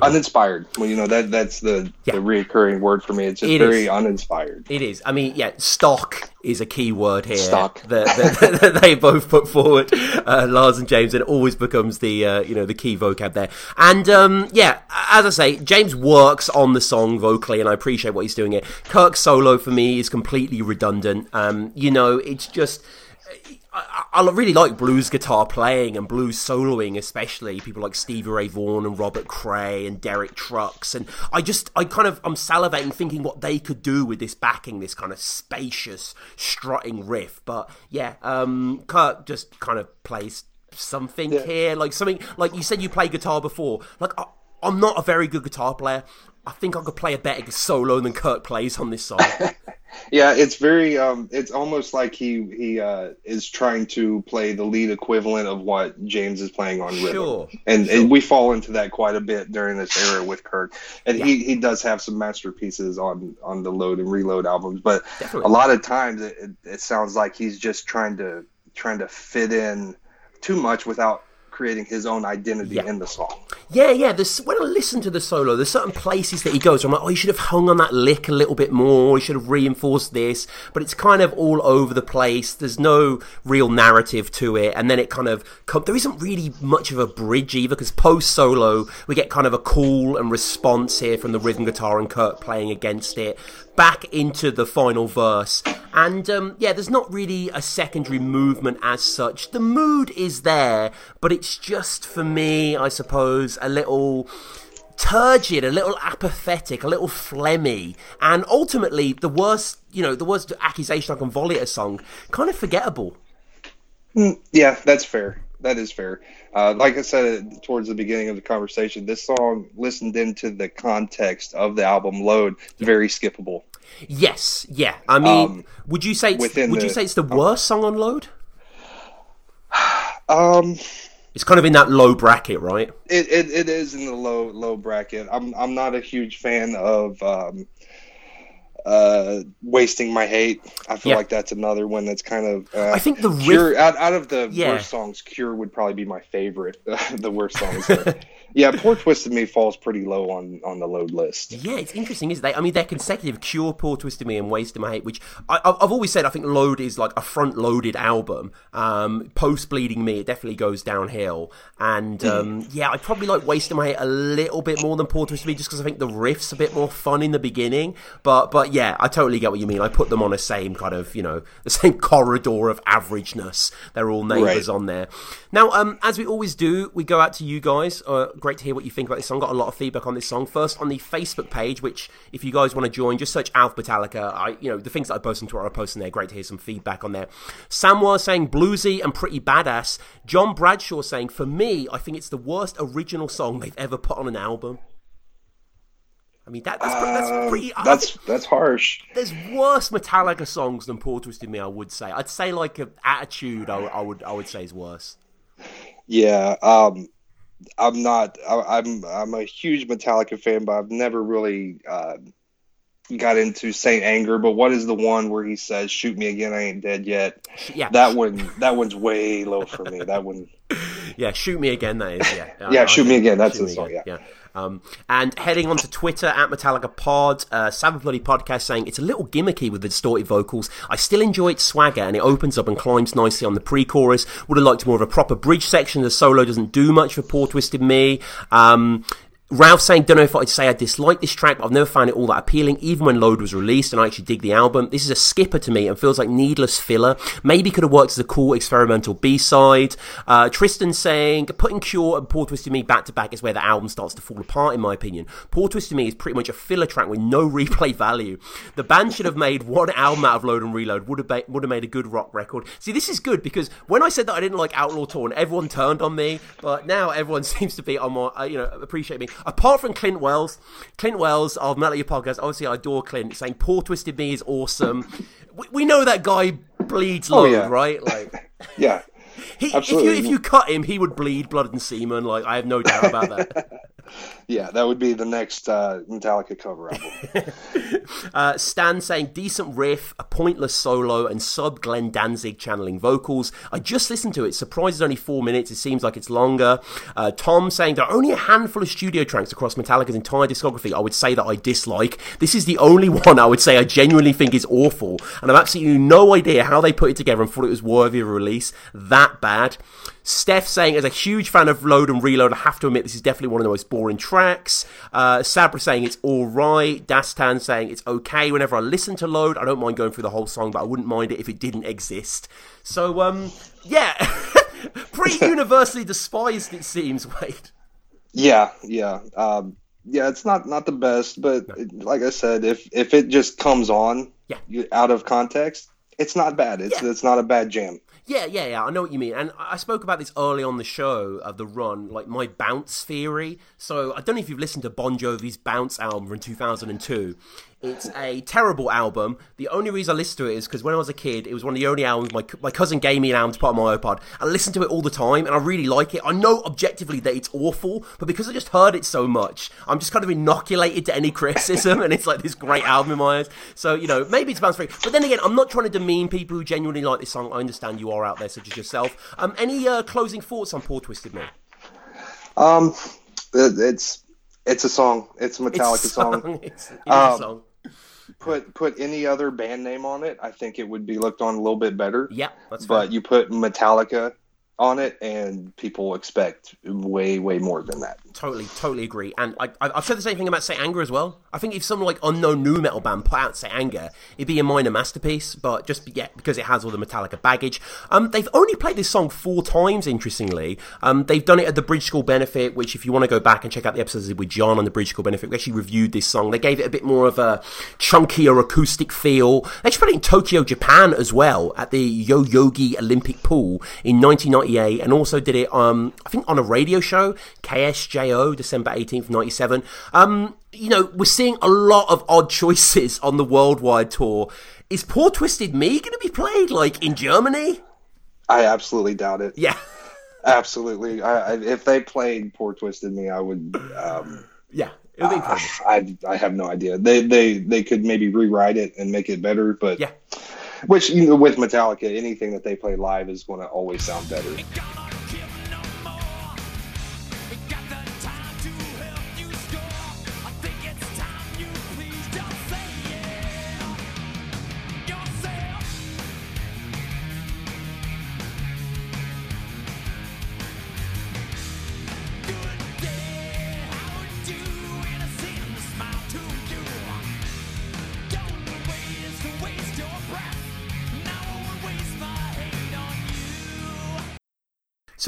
Uninspired. Well, you know that that's the the reoccurring word for me. It's just It very is. uninspired. It is. I mean, yeah, stock is a key word here. Stock. that, that, that they both put forward, uh, Lars and James, and it always becomes the uh, you know the key vocab there. And um, yeah, as I say, James works on the song vocally, and I appreciate what he's doing here. Kirk's solo for me is completely redundant. Um, you know, it's just. I, I really like blues guitar playing and blues soloing, especially people like Stevie Ray Vaughan and Robert Cray and Derek Trucks. And I just, I kind of, I'm salivating thinking what they could do with this backing, this kind of spacious, strutting riff. But yeah, um, Kirk just kind of plays something here, like something like you said you play guitar before. Like I, I'm not a very good guitar player. I think I could play a better solo than Kirk plays on this song. Yeah, it's very um it's almost like he he uh is trying to play the lead equivalent of what James is playing on rhythm. Sure, And and we fall into that quite a bit during this era with Kirk. And he he does have some masterpieces on on the Load and Reload albums, but Definitely. a lot of times it, it, it sounds like he's just trying to trying to fit in too much without creating his own identity in the song. Yeah, yeah. There's, when I listen to the solo, there's certain places that he goes. Where I'm like, oh, you should have hung on that lick a little bit more. You should have reinforced this. But it's kind of all over the place. There's no real narrative to it, and then it kind of come, there isn't really much of a bridge either. Because post solo, we get kind of a call and response here from the rhythm guitar and Kirk playing against it. Back into the final verse, and um, yeah, there's not really a secondary movement as such. The mood is there, but it's just for me, I suppose, a little turgid, a little apathetic, a little phlegmy, and ultimately the worst, you know, the worst accusation I can volley at a song, kind of forgettable. Mm, Yeah, that's fair. That is fair. Uh, like I said towards the beginning of the conversation, this song, listened into the context of the album Load, very skippable. Yes, yeah. I mean, Um, would you say would you the- say it's the worst song on Load? Um, It's kind of in that low bracket, right? it, it, it is in the low low bracket. I'm I'm not a huge fan of um, uh, wasting my hate. I feel Yeah. like that's another one that's kind of. Uh, I think the riff- Cure out, out of the Yeah. worst songs, Cure would probably be my favorite. the worst songs. yeah, Poor Twisted Me falls pretty low on on the load list. Yeah, it's interesting, isn't it? I mean, they're consecutive. Cure, Poor Twisted Me, and Wasted My Hate, which I, I've I've always said I think Load is like a front-loaded album. Um, Post Bleeding Me, it definitely goes downhill. And um, yeah, I probably like Wasted My Hate a little bit more than Poor Twisted Me, just because I think the riff's a bit more fun in the beginning. But but yeah, I totally get what you mean. I put them on the same kind of you know the same corridor of averageness. They're all neighbours Right. on there. Now, um, as we always do, we go out to you guys. Uh, great to hear what you think about this song. Got a lot of feedback on this song. First on the Facebook page, which if you guys want to join, just search Alf Metallica. I, you know, the things that I post on Twitter, I post in there. Great to hear some feedback on there. Samwa saying bluesy and pretty badass. John Bradshaw saying, for me, I think it's the worst original song they've ever put on an album. I mean, that, that's, pre- that's pretty. I that's think that's harsh. There's worse Metallica songs than Poor Twisted Me. I would say. I'd say like a Attitude. I, I would. I would say is worse. Yeah, um, I'm not. I, I'm I'm a huge Metallica fan, but I've never really uh, got into Saint Anger. But what is the one where he says, "Shoot me again, I ain't dead yet"? Yeah. that one. That one's way low for me. That one. Yeah, shoot me again. That is. Yeah. Yeah, I- I Shoot Me Again, that's the song, Again, Yeah. Um, and heading on to Twitter at Metallica Pod, uh, Sabbath Bloody Podcast saying it's a little gimmicky with the distorted vocals. I still enjoy its swagger and it opens up and climbs nicely on the pre-chorus. Would have liked more of a proper bridge section. The solo doesn't do much for Poor Twisted Me. Um, Ralph saying, don't know if I'd say I dislike this track, but I've never found it all that appealing, even when Load was released, and I actually dig the album. This is a skipper to me and feels like needless filler. Maybe could have worked as a cool experimental B-side. Uh, Tristan saying, putting Cure and Poor Twisted Me back to back is where the album starts to fall apart, in my opinion. Poor Twisted Me is pretty much a filler track with no replay value. The band should have made one album out of Load and Reload, would have, ba- would have made a good rock record. See, this is good because when I said that I didn't like Outlaw Torn, everyone turned on me, but now everyone seems to be on my, uh, you know, appreciate me. Apart from Clint Wells, Clint Wells of Metal Your Podcast, obviously I adore Clint, saying Poor Twisted Me is awesome. We, we know that guy bleeds Oh, yeah. right? Like, Yeah, he, if you if you cut him, he would bleed blood and semen. Like, I have no doubt about that. yeah. That would be the next uh, Metallica cover album. Uh, Stan saying decent riff, a pointless solo, and sub Glenn Danzig channeling vocals. I just listened to it. Surprised it's only four minutes. It seems like it's longer. Uh, Tom saying there are only a handful of studio tracks across Metallica's entire discography. I would say that I dislike. This is the only one I would say I genuinely think is awful, and I've absolutely no idea how they put it together and thought it was worthy of release. That bad. Steph saying, as a huge fan of Load and Reload, I have to admit this is definitely one of the most boring tracks. Uh, Sabra saying it's alright. Dastan saying it's okay. Whenever I listen to Load, I don't mind going through the whole song, but I wouldn't mind it if it didn't exist. So, um, yeah. Pretty universally despised, it seems, Wade. Yeah, yeah, um, yeah. It's not not the best, but like I said, if if it just comes on, Yeah. out of context, it's not bad. It's it's not a bad jam. Yeah, yeah, yeah. I know what you mean, and I spoke about this early on the show of the run, like my bounce theory. So I don't know if you've listened to Bon Jovi's Bounce album from 2002. It's a terrible album. The only reason I listened to it is because when I was a kid, it was one of the only albums my my cousin gave me an album to put on my iPod. I listened to it all the time, and I really like it. I know objectively that it's awful, but because I just heard it so much, I'm just kind of inoculated to any criticism, and it's like this great album in my eyes. So you know, maybe it's bounce free. But then again, I'm not trying to demean people who genuinely like this song. I understand you are out there, such as yourself. Um, any uh, closing thoughts on Poor Twisted Me? Um, it's it's a song. It's a Metallica It's a song. song. It's- it is a Um, song. Put put any other band name on it, I think it would be looked on a little bit better. Yeah, that's but fair. you put Metallica on it, and people expect way way more than that. Totally, totally agree. And I, I've said the same thing about Saint Anger as well. I think if some like unknown new metal band put out Saint Anger, it'd be a minor masterpiece. But just yeah, because it has all the Metallica baggage. Um, they've only played this song four times. Interestingly, um, they've done it at the Bridge School benefit. Which, if you want to go back and check out the episodes with John on the Bridge School benefit, we actually reviewed this song. They gave it a bit more of a chunkier acoustic feel. They actually played it in Tokyo, Japan as well at the Yoyogi Olympic Pool in 1998, and also did it um, I think on a radio show, KSJO, December 18th, 97. Um, you know, we're seeing a lot of odd choices on the worldwide tour. Is Poor Twisted Me going to be played like in Germany? I absolutely doubt it. Yeah. Absolutely. I, I, if they played "Poor Twisted Me," I would. Um, yeah, it would be uh, I I have no idea. They they they could maybe rewrite it and make it better, but yeah. Which you know, with Metallica, anything that they play live is going to always sound better.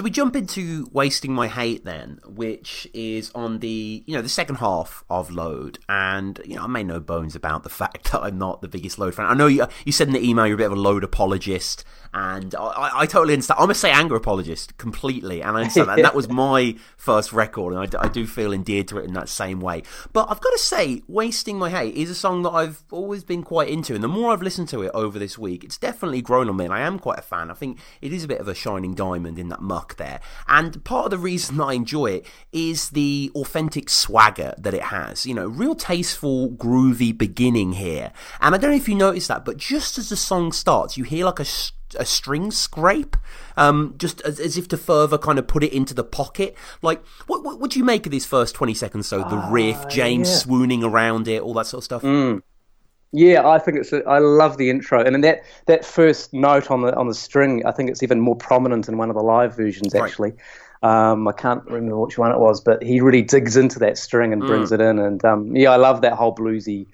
We jump into wasting my hate then, which is on the you know the second half of Load, and you know I made no bones about the fact that I'm not the biggest Load fan. I know you you said in the email you're a bit of a Load apologist, and I, I totally understand. I'm a Saint Anger apologist completely, and I understand that. And that was my first record, and I, I do feel endeared to it in that same way. But I've got to say, "Wasting My Hate" is a song that I've always been quite into, and the more I've listened to it over this week, it's definitely grown on me, and I am quite a fan. I think it is a bit of a shining diamond in that muck there, and part of the reason I enjoy it is the authentic swagger that it has. You know, real tasteful, groovy beginning here, and I don't know if you noticed that, but just as the song starts, you hear like a a string scrape, um, just as, as, if to further kind of put it into the pocket. Like, what what, what do you make of these first twenty seconds? So the uh, riff, James yeah. swooning around it, all that sort of stuff. Mm. Yeah, I think it's. A, I love the intro, and then that that first note on the on the string. I think it's even more prominent in one of the live versions. Actually, right. um, I can't remember which one it was, but he really digs into that string and brings mm. it in. And um, yeah, I love that whole bluesy,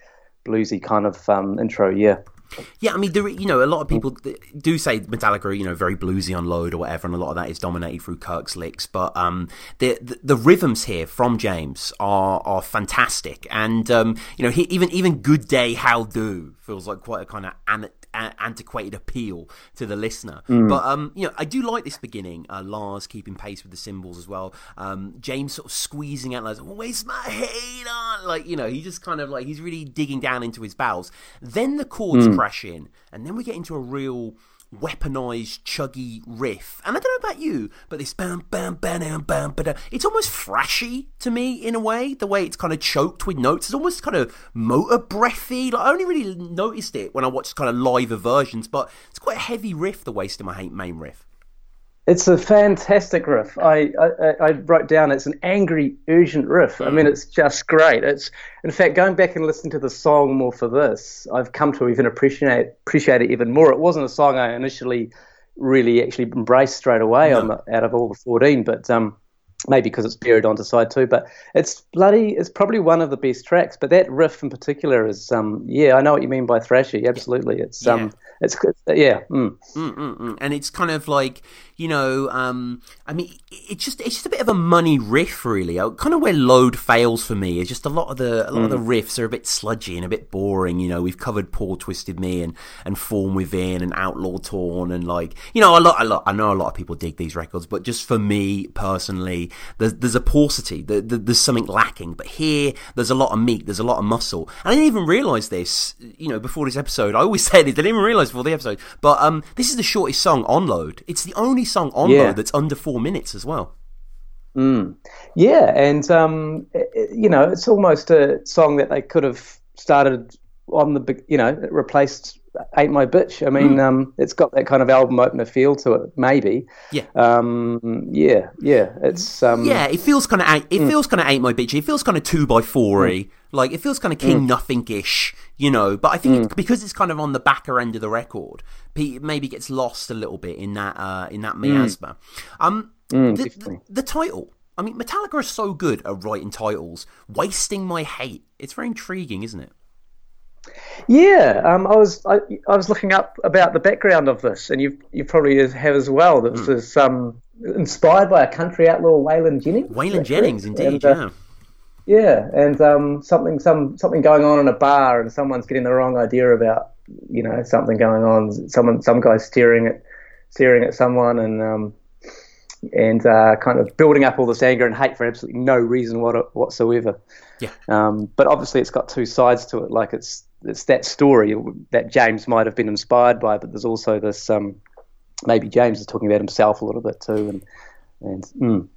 bluesy kind of um, intro. Yeah. Yeah, I mean, there, you know, a lot of people do say Metallica, you know, very bluesy on load or whatever, and a lot of that is dominated through Kirk's licks. But um, the, the, the rhythms here from James are are fantastic, and um, you know, he, even even Good Day How Do feels like quite a kind of an, antiquated appeal to the listener. Mm. But um, you know, I do like this beginning. Uh, Lars keeping pace with the cymbals as well. Um, James sort of squeezing out like, "Where's my head on?" Like you know, he just kind of like he's really digging down into his bowels. Then the chords mm. crash in, and then we get into a real weaponized chuggy riff. And I don't know about you, but this bam bam bam bam bam it's almost thrashy to me in a way. The way it's kind of choked with notes. It's almost kind of motor breathy. Like I only really noticed it when I watched kind of live versions, but it's quite a heavy riff, the Wasting My Hate main riff. It's a fantastic riff. I, I, I wrote down it's an angry, urgent riff. Mm. I mean, it's just great. It's in fact going back and listening to the song more for this, I've come to even appreciate appreciate it even more. It wasn't a song I initially really actually embraced straight away no. the, out of all the fourteen, but um, maybe because it's buried onto side two. But it's bloody. It's probably one of the best tracks. But that riff in particular is um, yeah, I know what you mean by thrashy. Absolutely, it's um, yeah. it's yeah, mm. Mm, mm, mm. and it's kind of like you know, um, I mean, it's just it's just a bit of a money riff, really. Uh, kind of where Load fails for me is just a lot of the a lot mm. of the mm. riffs are a bit sludgy and a bit boring. You know, we've covered Poor Twisted Me and and Thorn Within and Outlaw Torn and like you know a lot a lot. I know a lot of people dig these records, but just for me personally, there's there's a paucity. There, there's something lacking. But here, there's a lot of meat. There's a lot of muscle. And I didn't even realize this. You know, before this episode, I always said it. I didn't even realize before the episode. But um, this is the shortest song on Load. It's the only song on yeah. that's under four minutes as well. Mm. Yeah, and um, it, you know, it's almost a song that they could have started on the, you know, replaced "Ain't My Bitch." I mean, mm. um, it's got that kind of album opener feel to it, maybe. Yeah. Um, yeah, yeah. It's um, yeah. It feels kind of it mm. feels kind of "Ain't My Bitch." It feels kind of two by four mm. Like it feels kind of King mm. Nothing ish, you know. But I think mm. it, because it's kind of on the backer end of the record, it maybe gets lost a little bit in that uh, in that mm. miasma. Um, the, the, the title. I mean, Metallica are so good at writing titles. Wasting my hate. It's very intriguing, isn't it? Yeah, um, I was I, I, was looking up about the background of this, and you you probably have as well. This mm. is um, inspired by a country outlaw, Waylon Jennings. Waylon Jennings, indeed, and, uh, yeah. Yeah, and um, something some something going on in a bar, and someone's getting the wrong idea about you know something going on. Someone some guy staring at staring at someone, and um, and uh, kind of building up all this anger and hate for absolutely no reason whatsoever. Yeah. Um, but obviously, it's got two sides to it. Like it's it's that story that James might have been inspired by, but there's also this um, maybe James is talking about himself a little bit too, and And mm.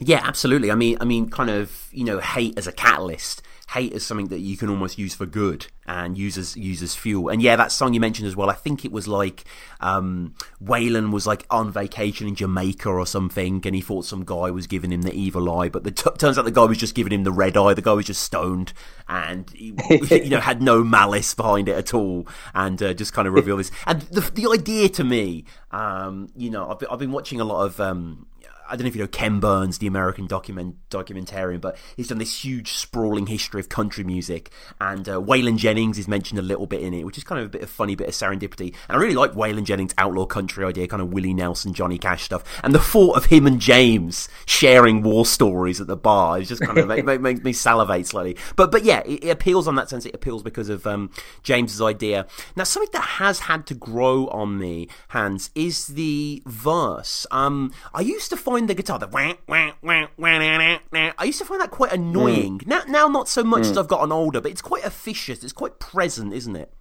Yeah, absolutely. I mean, I mean, kind of, you know, hate as a catalyst. Hate as something that you can almost use for good and use as, use as fuel. And yeah, that song you mentioned as well. I think it was like um, Waylon was like on vacation in Jamaica or something, and he thought some guy was giving him the evil eye, but the t- turns out the guy was just giving him the red eye. The guy was just stoned and he, you know had no malice behind it at all, and uh, just kind of revealed this. And the the idea to me, um, you know, I've been, I've been watching a lot of. Um, I don't know if you know Ken Burns, the American document documentarian, but he's done this huge sprawling history of country music, and uh, Waylon Jennings is mentioned a little bit in it, which is kind of a bit of funny bit of serendipity. And I really like Waylon Jennings' outlaw country idea, kind of Willie Nelson, Johnny Cash stuff, and the thought of him and James sharing war stories at the bar is just kind of make, make, make me salivate slightly. But but yeah, it, it, appeals on that sense. It appeals because of um, James's idea. Now something that has had to grow on me, Hans, is the verse. Um, I used to find the guitar, the wah, wah, wah, wah, nah, nah, I used to find that quite annoying. Mm. Now, now not so much mm. as I've gotten older, but it's quite officious. It's quite present, isn't it?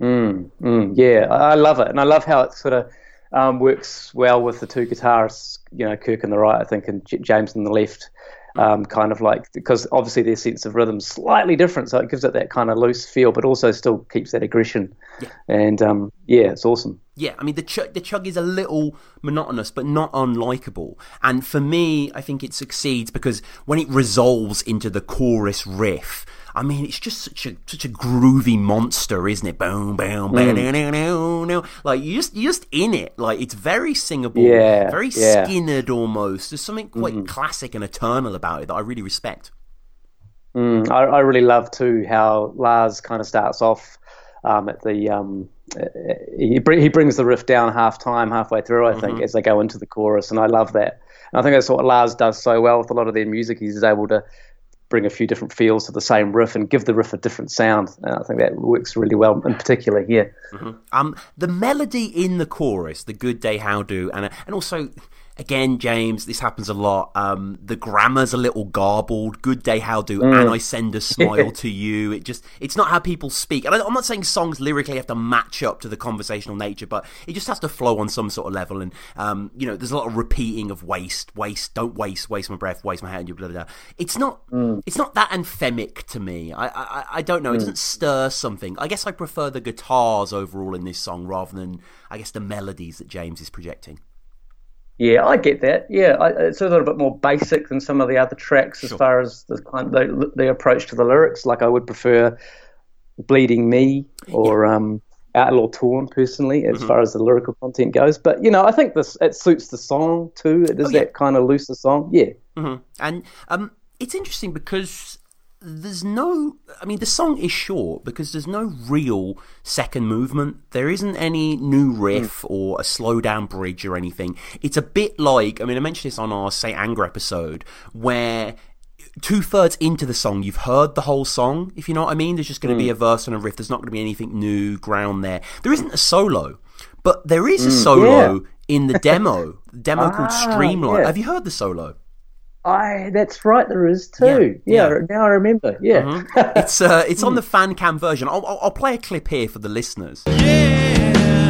Mm, mm, yeah, I love it, and I love how it sort of um, works well with the two guitarists. You know, Kirk on the right, I think, and J- James on the left. Um, kind of like because obviously their sense of rhythm slightly different, so it gives it that kind of loose feel, but also still keeps that aggression. Yeah. And um, yeah, it's awesome. Yeah, I mean the chug, the chug is a little monotonous, but not unlikable. And for me, I think it succeeds because when it resolves into the chorus riff, I mean, it's just such a such a groovy monster, isn't it? Boom, boom, boom, mm. like you just you just in it. Like it's very singable, yeah, very yeah. Skynyrd almost. There's something quite mm. classic and eternal about it that I really respect. Mm, I, I really love too how Lars kind of starts off um, at the um, he, he brings the riff down half time, halfway through, I think, mm-hmm. as they go into the chorus, and I love that. And I think that's what Lars does so well with a lot of their music. He's able to bring a few different feels to the same riff and give the riff a different sound. And I think that works really well, in particular here. Mm-hmm. Um, the melody in the chorus, the "Good Day How Do," and and also again, James, this happens a lot. Um, the grammar's a little garbled. Good day, how do? Mm. And I send a smile to you. It just, it's not how people speak. And I, am not saying songs lyrically have to match up to the conversational nature, but it just has to flow on some sort of level. And, um, you know, there's a lot of repeating of waste, waste, don't waste, waste my breath, waste my hand, blah, blah, blah. It's not, mm. it's not that anthemic to me. I, I, I don't know. It mm. doesn't stir something. I guess I prefer the guitars overall in this song rather than, I guess, the melodies that James is projecting. Yeah, I get that. Yeah, I, it's a little bit more basic than some of the other tracks as far as the, the, the approach to the lyrics. Like I would prefer "Bleeding Me" or yeah. um, "Outlaw Torn" personally, as mm-hmm. far as the lyrical content goes. But you know, I think this it suits the song too. It is oh, yeah. that kind of looser song. Yeah, mm-hmm. and um, it's interesting because there's no i mean the song is short because there's no real second movement there isn't any new riff mm. or a slow down bridge or anything it's a bit like i mean i mentioned this on our saint anger episode where two thirds into the song you've heard the whole song if you know what i mean there's just going to mm. be a verse and a riff there's not going to be anything new ground there there isn't a solo but there is a mm, solo yeah. in the demo demo ah, called streamline yeah. have you heard the solo I that's right, there is too. Yeah, yeah. yeah. now I remember. Yeah, mm-hmm. it's uh, it's on the fan cam version. I'll, I'll, I'll play a clip here for the listeners. Yeah.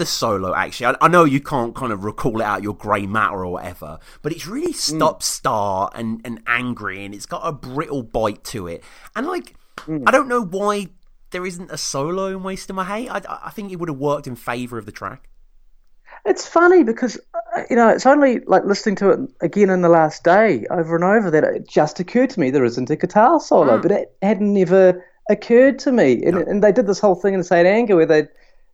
The solo actually. I, I, know you can't kind of recall it out your grey matter or whatever, but it's really stop start and, and angry and it's got a brittle bite to it. And like, mm. I don't know why there isn't a solo in Wasting My Hate. I, I think it would have worked in favour of the track. It's funny because uh, you know it's only like listening to it again in the last day over and over that it just occurred to me there isn't a guitar solo, mm. but it hadn't ever occurred to me. And, no. and they did this whole thing in Saint Anger where they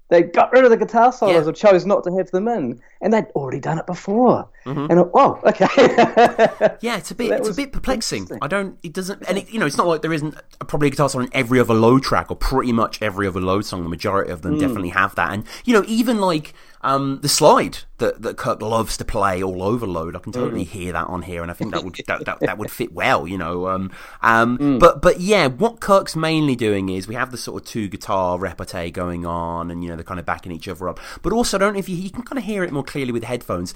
they got rid of the guitar solos Yeah. or chose not to have them in, and they'd already done it before. Mhm. And oh, okay. Yeah, it's a bit That it's a bit perplexing. I don't it doesn't and it, you know it's not like there isn't a, probably a guitar solo on every other low track or pretty much every other load song. The majority of them Mm. definitely have that, and you know even like um, the slide that, that Kirk loves to play all over load. I can totally Mm. hear that on here, and I think that would that, that, that would fit well. You know, um, um, Mm. but but yeah, what Kirk's mainly doing is we have the sort of two guitar repartee going on, and you know they're kind of backing each other up. But also, I don't know if you you can kind of hear it more clearly with headphones.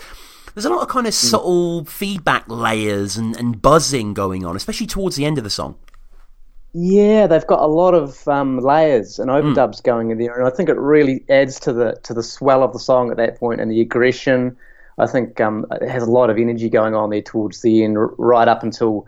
There's a lot of kind of subtle feedback layers and, and buzzing going on, especially towards the end of the song. Yeah, they've got a lot of um, layers and Hmm. overdubs going in there, and I think it really adds to the to the swell of the song at that point and the aggression. I think um, it has a lot of energy going on there towards the end, right up until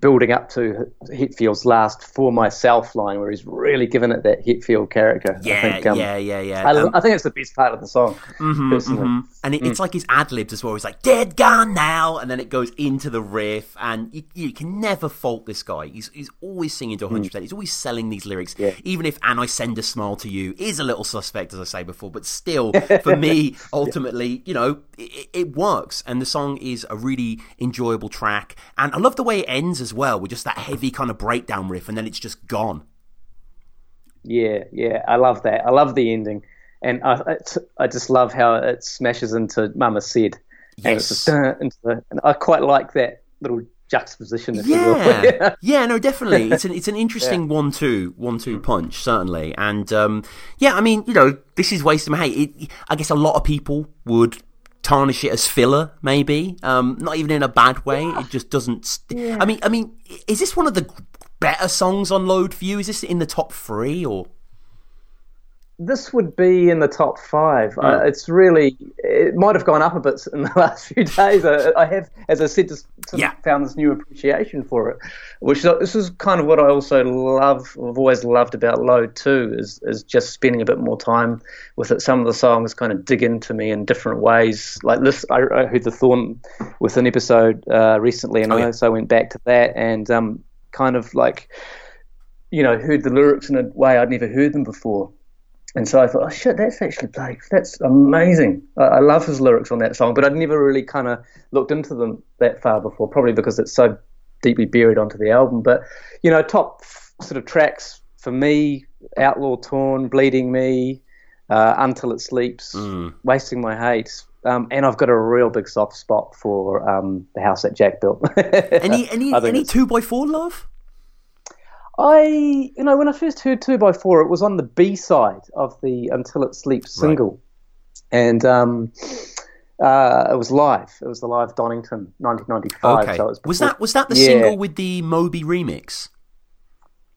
building up to Hetfield's last "for myself" line, where he's really given it that Hetfield character. Yeah, I think, um, yeah, yeah, yeah. I, Um, I think it's the best part of the song. Mhm, personally. mhm. And it, it's like his ad libs as well. He's like, dead gone now. And then it goes into the riff. And you, you can never fault this guy. He's, he's always singing to 100%. He's always selling these lyrics. Even if And I Send a Smile to You is a little suspect, as I say before. But still, for me, ultimately, you know, it, it works. And the song is a really enjoyable track. And I love the way it ends as well with just that heavy kind of breakdown riff. And then it's just gone. Yeah, yeah, I love that. I love the ending, and I I just love how it smashes into Mama Said. And it's just, uh, into the, and I quite like that little juxtaposition. If you will. Yeah, yeah, no, definitely. It's an it's an interesting Yeah. one-two one-two punch, certainly. And um, yeah, I mean, you know, this is wasting my hate. It, I guess a lot of people would tarnish it as filler, maybe. Um, not even in a bad way. It just doesn't. St- Yeah. I mean, I mean, is this one of the better songs on Load for you? Is this in the top three or? This would be in the top five. Hmm. Uh, it's really, it might have gone up a bit in the last few days. I, I have, as I said, just sort of found this new appreciation for it, which is- this is kind of what I also love. I've always loved about Load too, is is just spending a bit more time with it. Some of the songs kind of dig into me in different ways. Like this, I, I heard the Thorn Within episode uh, recently, and Oh, I also went back to that and um, kind of like, you know, heard the lyrics in a way I'd never heard them before. And so I thought, oh shit, that's actually Blake. That's amazing. I, I love his lyrics on that song, but I'd never really kind of looked into them that far before, probably because it's so deeply buried onto the album. But you know, top f- sort of tracks for me: Outlaw Torn, Bleeding Me, uh, Until It Sleeps, Wasting My Hate. Um, and I've got a real big soft spot for um, the house that Jack built. Any any any two by four love? I, you know, when I first heard Two by Four, it was on the B side of the Until It Sleeps single, and um, uh, it was live. It was the live Donington, 1995. Okay. So was, was that was that the Yeah. single with the Moby remix?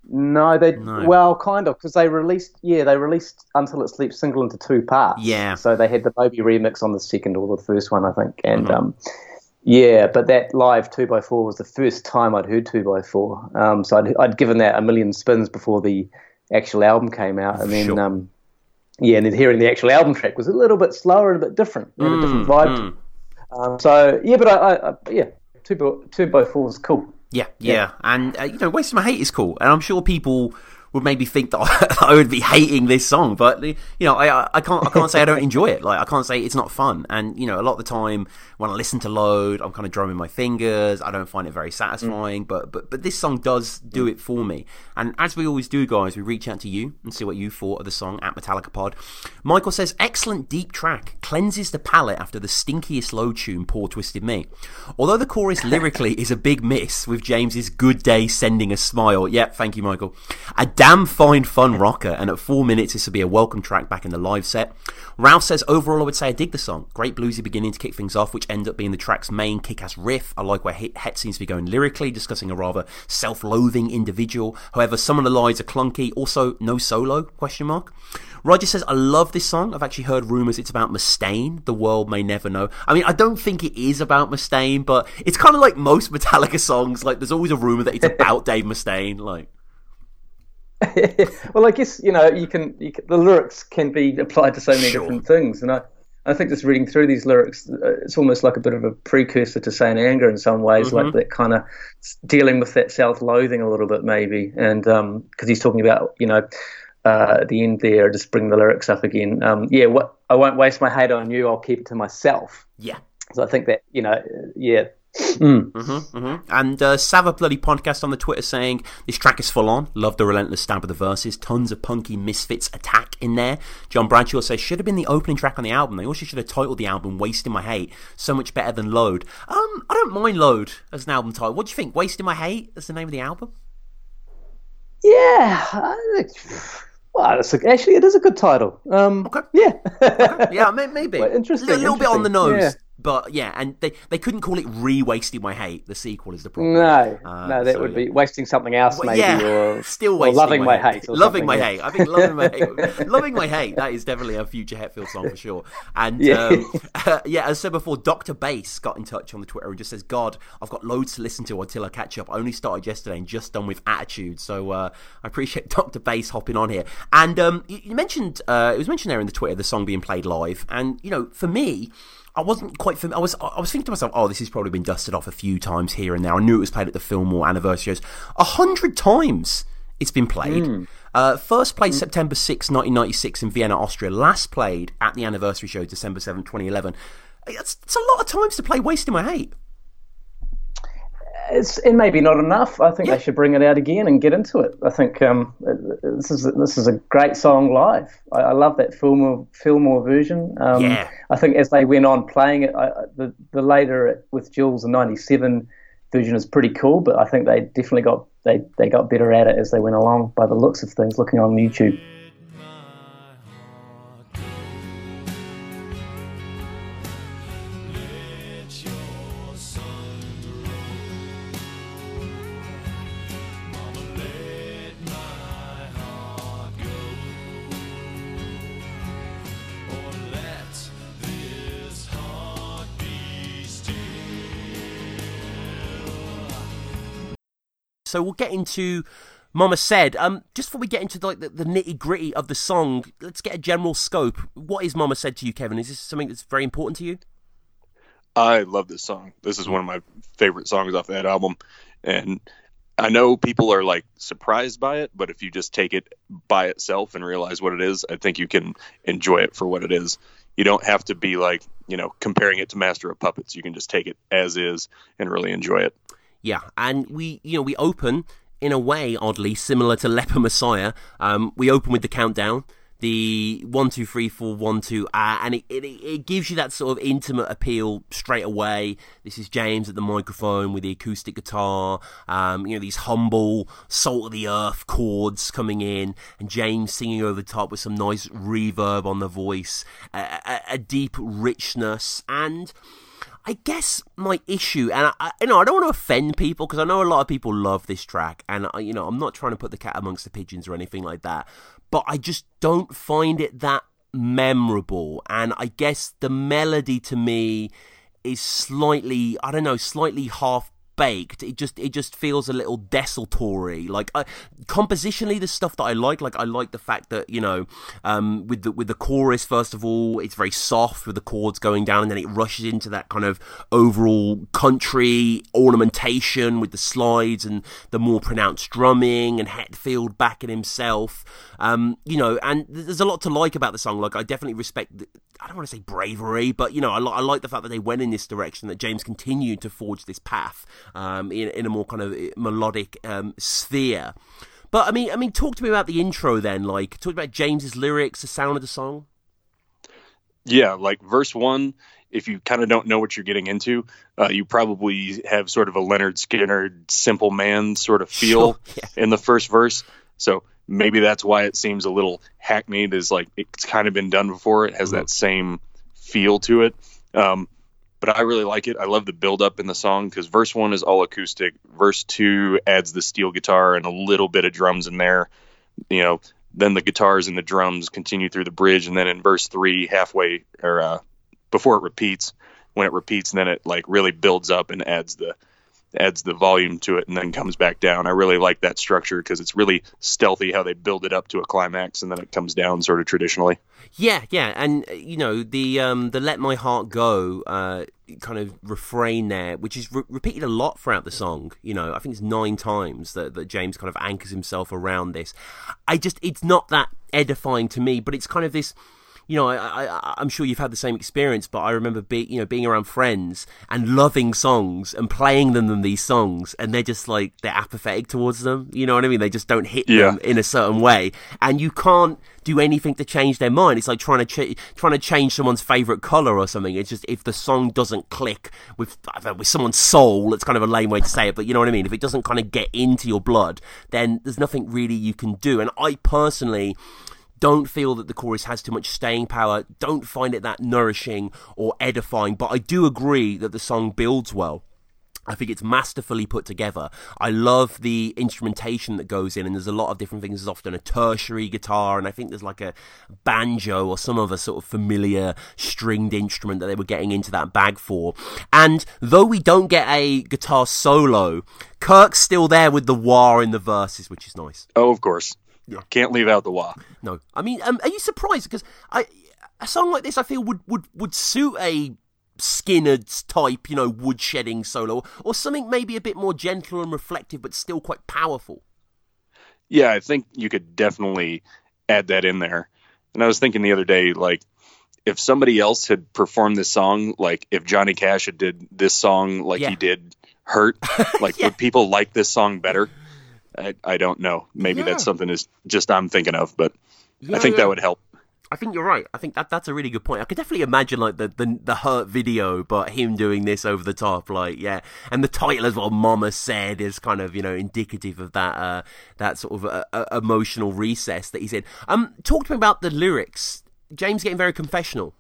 No, they No. well, kind of, because they released, yeah, they released Until It Sleeps single into two parts. Yeah. So they had the Moby remix on the second or the first one, I think, and Mhm. um, yeah, but that live two by four was the first time I'd heard two by four. Um, so I'd, I'd given that a million spins before the actual album came out, and then Sure. um, yeah, and then hearing the actual album track was a little bit slower and a bit different, had a different Mm, vibe. mm. Um, so yeah, but I, I, I yeah, two by two by four was cool. Yeah, yeah, and uh, you know, "Wasting My Hate" is cool, and I'm sure people would maybe think that I would be hating this song, but you know, I I can't I can't say I don't enjoy it. Like I can't say it's not fun, and you know, a lot of the time when I listen to Load, I'm kind of drumming my fingers. I don't find it very mm. satisfying, but but but this song does do mm. it for me. And as we always do, guys, we reach out to you and see what you thought of the song at Metallica Pod. Michael says, "Excellent deep track, cleanses the palate after the stinkiest Load tune, Poor Twisted Me." Although the chorus lyrically is a big miss, with James's "Good Day" sending a smile. Yep, thank you, Michael. A damn fine fun rocker, and at four minutes, this will be a welcome track back in the live set. Ralph says, overall, I would say I dig the song. Great bluesy beginning to kick things off, which end up being the track's main kick-ass riff. I like where Het seems to be going lyrically, discussing a rather self-loathing individual. However, some of the lines are clunky. Also, no solo? Question mark. Roger says, I love this song. I've actually heard rumours it's about Mustaine. The world may never know. I mean, I don't think it is about Mustaine, but it's kind of like most Metallica songs. Like, there's always a rumour that it's about Dave Mustaine. Like, well, I guess you know you can, you can the lyrics can be applied to so many different things, and I, I think just reading through these lyrics, uh, it's almost like a bit of a precursor to Saint Anger in some ways, like Mhm. that kind of dealing with that self-loathing a little bit, maybe, and because he's talking about you know uh, at the end there, just bring the lyrics up again. Um, yeah, what, I won't waste my hate on you. I'll keep it to myself. Yeah. So I think that you know, yeah. Mm. Mm-hmm, mm-hmm. And uh, Sabbath Bloody Podcast on the Twitter saying this track is full on. Love the relentless stab of the verses. Tons of punky misfits attack in there. John Bradshaw says should have been the opening track on the album. They also should have titled the album "Wasting My Hate." So much better than Load. Um, I don't mind Load as an album title. What do you think? Wasting My Hate as the name of the album? Yeah. I Well, that's a, actually, it is a good title. Um, okay. Yeah. yeah, maybe. Well, interesting, A little bit on the nose. Yeah. But yeah, and they, they couldn't call it re-wasting my hate. The sequel is the problem. No, Uh, no, that so, would be wasting something else, maybe, yeah, or still or wasting loving my, hate. or loving my yeah. hate. I think loving my hate, loving my hate. That is definitely a future Hetfield song for sure. And Yeah. um, yeah, as I said before, Doctor Bass got in touch on the Twitter and just says, "God, I've got loads to listen to until I catch up. I only started yesterday and just done with Attitude, so uh, I appreciate Doctor Bass hopping on here." And um, you, you mentioned uh, it was mentioned there in the Twitter the song being played live, and you know, for me. I wasn't quite. Fam- I was. I was thinking to myself, "Oh, this has probably been dusted off a few times here and there." I knew it was played at the Fillmore anniversary shows. A hundred times it's been played. Mm. Uh, first played September 6, 1996 in Vienna, Austria. Last played at the anniversary show December 7, 2011. It's, it's a lot of times to play Wasting My Hate. It's and maybe not enough. I think they should bring it out again and get into it. I think um, this is this is a great song live. I, I love that Fillmore Fillmore version. Um, Yeah. I think as they went on playing it, I, I- the the later with Jules the '97 version is pretty cool. But I think they definitely got they they got better at it as they went along. By the looks of things, looking on YouTube. So we'll get into Mama Said. Um, just before we get into like the, the nitty gritty of the song, let's get a general scope. What is Mama Said to you, Kevin? Is this something that's very important to you? I love this song. This is one of my favorite songs off that album. And I know people are like surprised by it, but if you just take it by itself and realize what it is, I think you can enjoy it for what it is. You don't have to be like, you know, comparing it to Master of Puppets. You can just take it as is and really enjoy it. Yeah, and we, you know, we open in a way oddly similar to Leper Messiah. Um, we open with the countdown, the one, two, three, four, one, two, ah, and it, it it gives you that sort of intimate appeal straight away. This is James at the microphone with the acoustic guitar. Um, you know, these humble, salt of the earth chords coming in, and James singing over the top with some nice reverb on the voice, a, a, a deep richness, and. I guess my issue, and I, you know, I don't want to offend people because I know a lot of people love this track, and I, you know, I'm not trying to put the cat amongst the pigeons or anything like that, but I just don't find it that memorable, and I guess the melody to me is slightly, I don't know, slightly half baked. It just it just feels a little desultory. Like I, compositionally, the stuff that I like, like I like the fact that you know, um, with the with the chorus first of all, it's very soft with the chords going down, and then it rushes into that kind of overall country ornamentation with the slides and the more pronounced drumming and Hetfield backing himself. Um, you know, and there's a lot to like about the song. Like I definitely respect. The, I don't want to say bravery, but you know, I, li- I like the fact that they went in this direction. That James continued to forge this path um, in in a more kind of melodic um, sphere. But I mean, I mean, talk to me about the intro then. Like, talk about James's lyrics, the sound of the song. Yeah, like verse one, if you kind of don't know what you're getting into, uh, you probably have sort of a Lynyrd Skynyrd simple man sort of feel in the first verse. So maybe that's why it seems a little hackneyed, is like it's kind of been done before. It has that same feel to it. Um, but I really like it. I love the build up in the song because verse one is all acoustic. Verse two adds the steel guitar and a little bit of drums in there. You know, then the guitars and the drums continue through the bridge, and then in verse three, halfway or uh, before it repeats, when it repeats, then it like really builds up and adds the adds the volume to it and then comes back down. I really like that structure because it's really stealthy how they build it up to a climax and then it comes down sort of traditionally. Yeah, yeah, and uh, you know the um, the "Let My Heart Go" uh, kind of refrain there, which is re- repeated a lot throughout the song. You know, I think it's nine times that, that James kind of anchors himself around this. I just, it's not that edifying to me, but it's kind of this you know, I, I, I'm sure you've had the same experience, but I remember be, you know, being around friends and loving songs and playing them, them these songs, and they're just like they're apathetic towards them. You know what I mean? They just don't hit Yeah. them in a certain way, and you can't do anything to change their mind. It's like trying to ch- trying to change someone's favorite color or something. It's just if the song doesn't click with know, with someone's soul, it's kind of a lame way to say it, but you know what I mean. If it doesn't kind of get into your blood, then there's nothing really you can do. And I personally don't feel that the chorus has too much staying power, don't find it that nourishing or edifying, but I do agree that the song builds well. I think it's masterfully put together. I love the instrumentation that goes in, and there's a lot of different things. There's often a tertiary guitar, and I think there's like a banjo or some other sort of familiar stringed instrument that they were getting into that bag for. And though we don't get a guitar solo, Kirk's still there with the wah in the verses, which is nice. Oh, of course. Can't leave out the wah. No, I mean, um, are you surprised? Because I, a song like this, I feel would would would suit a Skynyrd's type, you know, wood shedding solo, or something maybe a bit more gentle and reflective, but still quite powerful. Yeah, I think you could definitely add that in there. And I was thinking the other day, like, if somebody else had performed this song, like if Johnny Cash had did this song like Yeah. he did Hurt, like would people like this song better? I, I don't know. Maybe Yeah. that's something is just I'm thinking of, but Yeah, I think yeah. that would help. I think you're right. I think that that's a really good point. I could definitely imagine like the, the the hurt video, but him doing this over the top, like yeah. And the title as well, "Mama Said," is kind of you know indicative of that uh, that sort of uh, uh, emotional recess that he's in. Um, talk to me about the lyrics. James getting very confessional.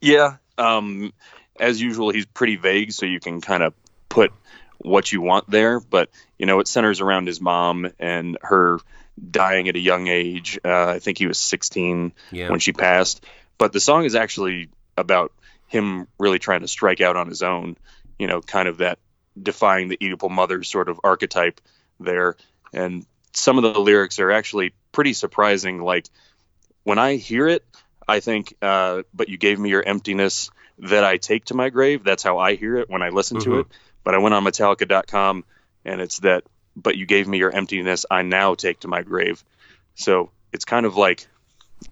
Yeah. Um, as usual, he's pretty vague, so you can kind of put what you want there. But you know, it centers around his mom and her dying at a young age. Uh, I think he was 16 Yeah. when she passed. But the song is actually about him really trying to strike out on his own. You know, kind of that defying the Oedipal mother sort of archetype there. And some of the lyrics are actually pretty surprising. Like when I hear it, I think, uh, but you gave me your emptiness that I take to my grave. That's how I hear it when I listen to Mhm. it. But I went on Metallica.com and it's that, but you gave me your emptiness I now take to my grave. So it's kind of like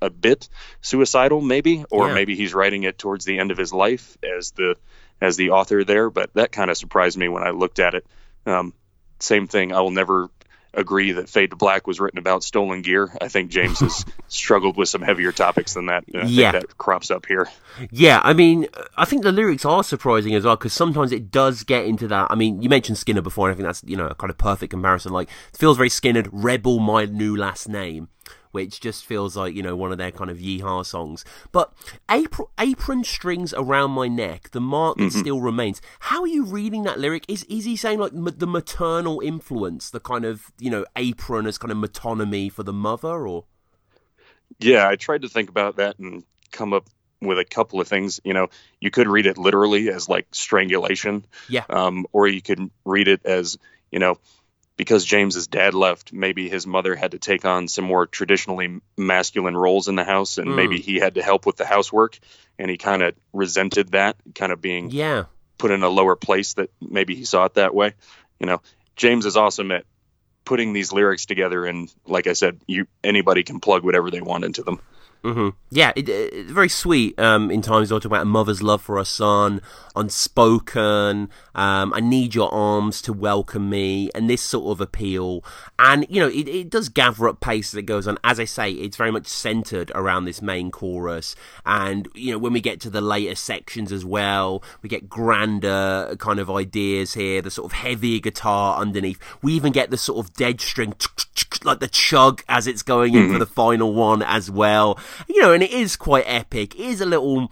a bit suicidal, maybe, or Yeah. maybe he's writing it towards the end of his life as the as the author there. But that kind of surprised me when I looked at it. Um, same thing. I will never agree that Fade to Black was written about stolen gear. I think James has struggled with some heavier topics than that. Yeah. that crops up here. Yeah, I mean, I think the lyrics are surprising as well because sometimes it does get into that. I mean, you mentioned Skynyrd before, and I think that's you know a kind of perfect comparison. Like, it feels very Skynyrd, "Rebel," my new last name, which just feels like you know one of their kind of yeehaw songs. But apron, apron strings around my neck, the mark that Mhm. still remains. How are you reading that lyric? Is is he saying like m- the maternal influence, the kind of you know apron as kind of metonymy for the mother, or Yeah, I tried to think about that and come up with a couple of things. You know, you could read it literally as like strangulation. Yeah. Um, or you could read it as, you know, because James's dad left, maybe his mother had to take on some more traditionally masculine roles in the house, and Mm. maybe he had to help with the housework, and he kind of resented that, kind of being yeah, put in a lower place that maybe he saw it that way. You know, James is awesome at putting these lyrics together, and like I said, you anybody can plug whatever they want into them. Hmm Yeah, it, it, it's very sweet. Um, in times they'll talk about a mother's love for her son, unspoken. Um, I need your arms to welcome me, and this sort of appeal. And you know, it, it does gather up pace as it goes on. As I say, it's very much centered around this main chorus. And you know, when we get to the later sections as well, we get grander kind of ideas here. The sort of heavier guitar underneath. We even get the sort of dead string like the chug as it's going in for the final one as well. You know, and it is quite epic. It is a little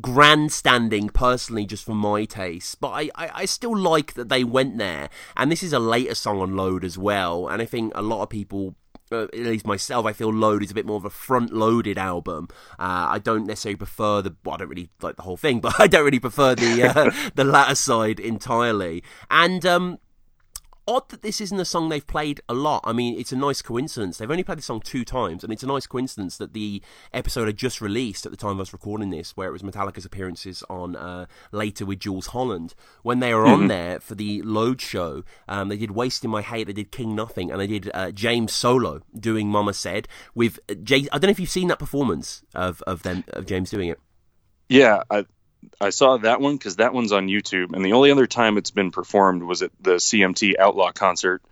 grandstanding personally just for my taste but I, I, I still like that they went there and this is a later song on load as well and i think a lot of people uh, at least myself, I feel Load is a bit more of a front-loaded album. Uh, I don't necessarily prefer the. Well, I don't really like the whole thing, but I don't really prefer the uh, the latter side entirely. And um, odd that this isn't a song they've played a lot. I mean, it's a nice coincidence. They've only played the song two times, and it's a nice coincidence that the episode had just released at the time I was recording this, where it was Metallica's appearances on uh, later with Jools Holland. When they were on Mhm. there for the Load show, um, they did "Wasting My Hate," they did "King Nothing," and they did uh, James solo doing "Mama Said" with uh, Jay. I don't know if you've seen that performance of of them of James doing it. Yeah, I I saw that one because that one's on YouTube, and the only other time it's been performed was at the CMT Outlaw concert,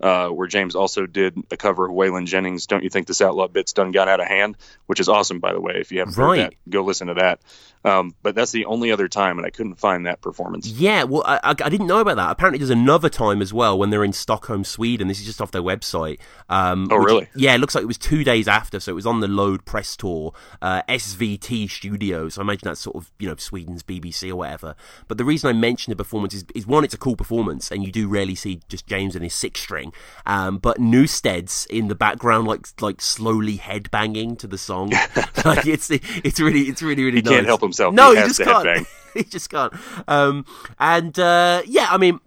uh, where James also did a cover of Waylon Jennings' "Don't You Think This Outlaw Bit's Done Got Out of Hand," which is awesome, by the way. If you haven't Right. heard that, go listen to that. Um, but that's the only other time, and I couldn't find that performance. Yeah, well, I, I, I didn't know about that. Apparently, there's another time as well when they're in Stockholm, Sweden. This is just off their website. Um, Oh, which- really? Yeah, it looks like it was two days after, so it was on the Load press tour, uh, SVT Studios. I imagine that's sort of you know Sweden's BBC or whatever. But the reason I mention the performance is, is one, it's a cool performance, and you do rarely see just James and his six string. Um, but Newstead's in the background, like like slowly headbanging to the song. like it's it's really it's really really He can't help himself. No, He has just can't. he just can't. Um, and uh, yeah, I mean,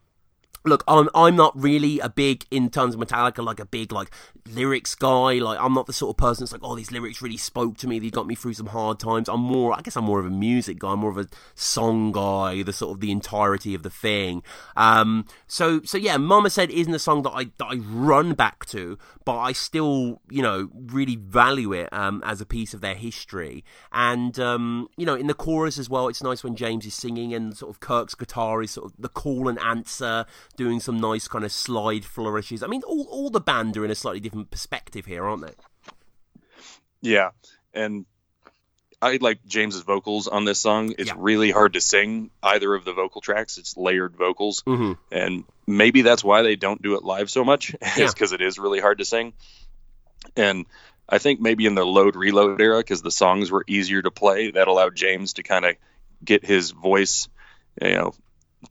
look, I'm I'm not really a big in terms of Metallica, like a big like lyrics guy. Like I'm not the sort of person that's like, oh, these lyrics really spoke to me. They got me through some hard times. I'm more, I guess, I'm more of a music guy. I'm more of a song guy. The sort of the entirety of the thing. Um, so so yeah, Mama said isn't a song that I that I run back to, but I still you know really value it um, as a piece of their history. And um, you know, in the chorus as well, it's nice when James is singing and sort of Kirk's guitar is sort of the call and answer, doing some nice kind of slide flourishes. I mean, all all the band are in a slightly different perspective here, aren't they? Yeah, and I like James's vocals on this song. It's really hard to sing either of the vocal tracks. It's layered vocals, Mhm. and maybe that's why they don't do it live so much. Yeah. is because it is really hard to sing. And I think maybe in the load reload era, because the songs were easier to play, that allowed James to kind of get his voice, you know,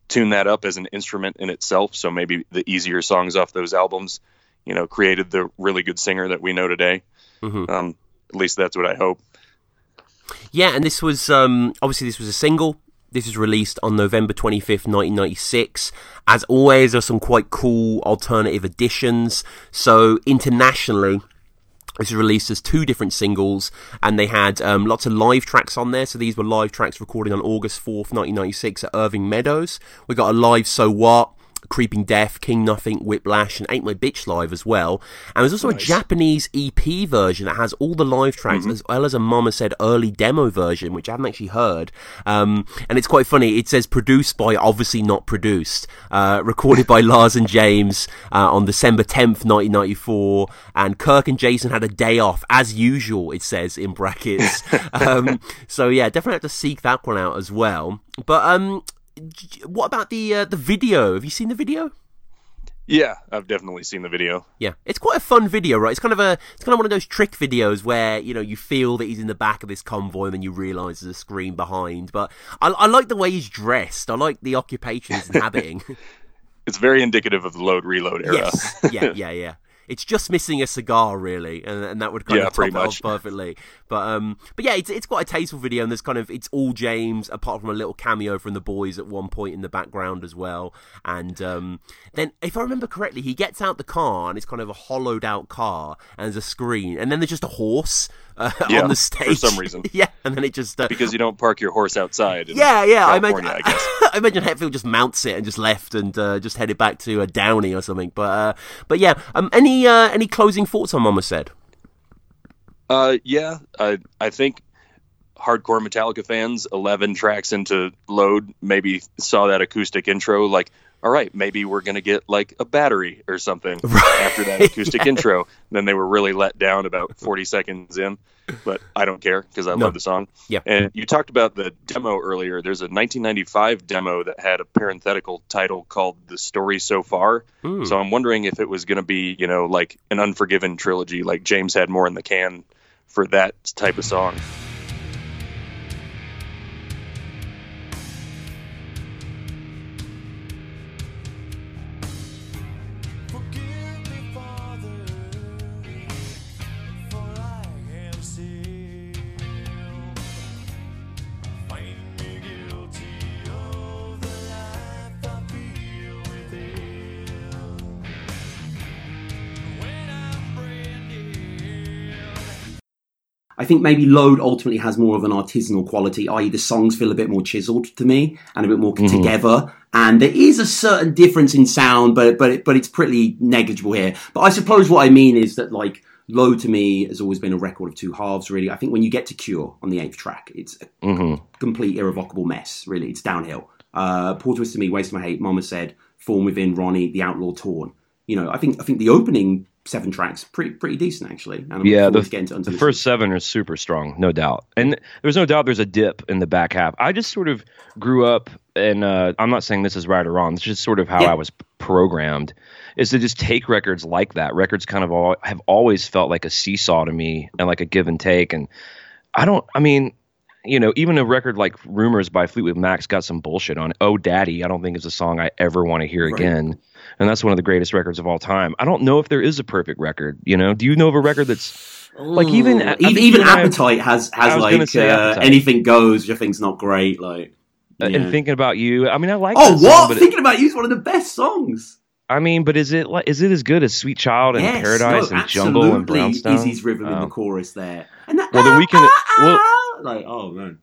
tune that up as an instrument in itself. So maybe the easier songs off those albums, you know, created the really good singer that we know today. Mm-hmm. Um, at least that's what I hope. Yeah, and this was um, obviously this was a single. This was released on November 25th, 1996. As always, there are some quite cool alternative editions. So internationally, this was released as two different singles, and they had um, lots of live tracks on there. So these were live tracks recorded on August 4th, 1996 at Irvine Meadows. We got a live So What, Creeping Death, King Nothing, Whiplash, and Ain't My Bitch live as well. And there's also a Japanese EP version that has all the live tracks, Mhm. as well as a Mama Said early demo version, which I haven't actually heard. Um, and it's quite funny. It says produced by, obviously not produced, uh, recorded by Lars and James uh, on December 10th, 1994. And Kirk and Jason had a day off, as usual, it says in brackets. um, so yeah, definitely have to seek that one out as well. But um, what about the uh, the video? Have you seen the video? Yeah, I've definitely seen the video. Yeah, it's quite a fun video, right? It's kind of a, it's kind of one of those trick videos where you know you feel that he's in the back of this convoy, and then you realise there's a screen behind. But I, I like the way he's dressed. I like the occupation he's inhabiting. It's very indicative of the load reload era. yes, yeah, yeah, yeah. It's just missing a cigar, really, and, and that would kind Yeah, of top it off perfectly. But um, but yeah, it's it's quite a tasteful video, and there's kind of it's all James, apart from a little cameo from the boys at one point in the background as well. And um, then, if I remember correctly, he gets out the car, and it's kind of a hollowed out car, and there's a screen, and then there's just a horse uh, Yeah, on the stage for some reason. yeah, and then it just uh, because you don't park your horse outside. In yeah, yeah. I imagine, I guess. I imagine Hetfield just mounts it and just left and uh, just headed back to a Downey or something. But uh, but yeah, um, any uh, any closing thoughts on Mama said? Uh, yeah, I I think hardcore Metallica fans, eleven tracks into Load, maybe saw that acoustic intro, like, all right, maybe we're gonna get like a battery or something after that acoustic intro. Then they were really let down about forty seconds in, but I don't care because I No. love the song. Yeah. And you talked about the demo earlier. There's a 1995 demo that had a parenthetical title called "The Story So Far." Hmm. So I'm wondering if it was going to be, you know, like an Unforgiven trilogy, like James had more in the can for that type of song. Think maybe Load ultimately has more of an artisanal quality, i.e., the songs feel a bit more chiseled to me and a bit more Mhm. together. And there is a certain difference in sound, but but but it's pretty negligible here. But I suppose what I mean is that like Load to me has always been a record of two halves. Really, I think when you get to Cure on the eighth track, it's a Mm-hmm. complete irrevocable mess. Really, it's downhill. Uh, Poor Twisted Me, Waste My Hate, Mama Said, Thorn Within, Ronnie, The Outlaw Torn. You know, I think I think the opening seven tracks pretty pretty decent actually. And I'm yeah, the, to getting to the first seven are super strong, no doubt. And there's no doubt there's a dip in the back half. I just sort of grew up, and uh, I'm not saying this is right or wrong. It's just sort of how Yeah. I was programmed, is to just take records like that. Records kind of all, have always felt like a seesaw to me, and like a give and take. And I don't. I mean. You know, even a record like "Rumors" by Fleetwood Mac's got some bullshit on it. "Oh, Daddy," I don't think it's a song I ever want to hear Right. again, and that's one of the greatest records of all time. I don't know if there is a perfect record. You know, do you know of a record that's like even I even even I- Appetite has has like uh, anything goes, which I think's not great. Like, Uh, yeah. and thinking about you. I mean, I like. oh that song, what? but it- Thinking about you is one of the best songs. I mean, but is it like is it as good as Sweet Child and yes, Paradise no, and Jungle and Brownstone? Izzy's rhythm in Oh. the chorus there, and that Well, then we can well, like oh man.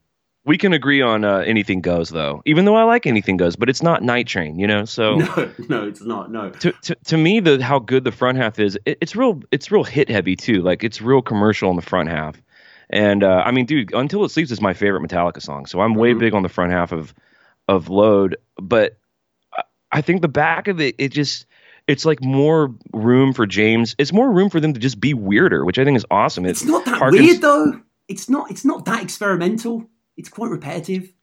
we can agree on uh, anything goes though. Even though I like anything goes, but it's not Night Train, you know. So No, no, it's not. No, to, to to me, the how good the front half is, it, it's real. It's real hit heavy too. Like it's real commercial in the front half. And uh, I mean, dude, Until It Sleeps is my favorite Metallica song. So I'm way big on the front half of of Load. But I- I think the back of it, it just it's like more room for James. It's more room for them to just be weirder, which I think is awesome. it's not that harkens- weird though. It's not. It's not that experimental. It's quite repetitive.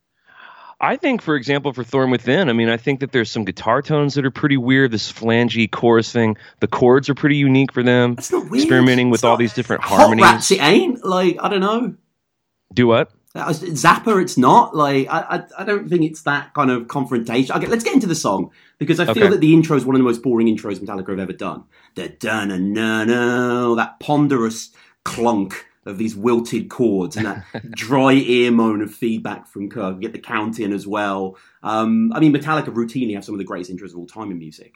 I think, for example, for Thorn Within, I mean, I think that there's some guitar tones that are pretty weird. This flangy chorus thing, the chords are pretty unique for them. It's not weird. Experimenting with all these different harmonies. rats, it ain't. Like I don't know. Do what? Uh, Zappa, it's not like I, I. I don't think it's that kind of confrontation. Okay, let's get into the song because I feel Okay. that the intro is one of the most boring intros Metallica have ever done. The da na na, that ponderous clunk of these wilted chords and that dry ear moan of feedback from Kirk. We get the count in as well. Um, I mean, Metallica routinely have some of the greatest intros of all time in music.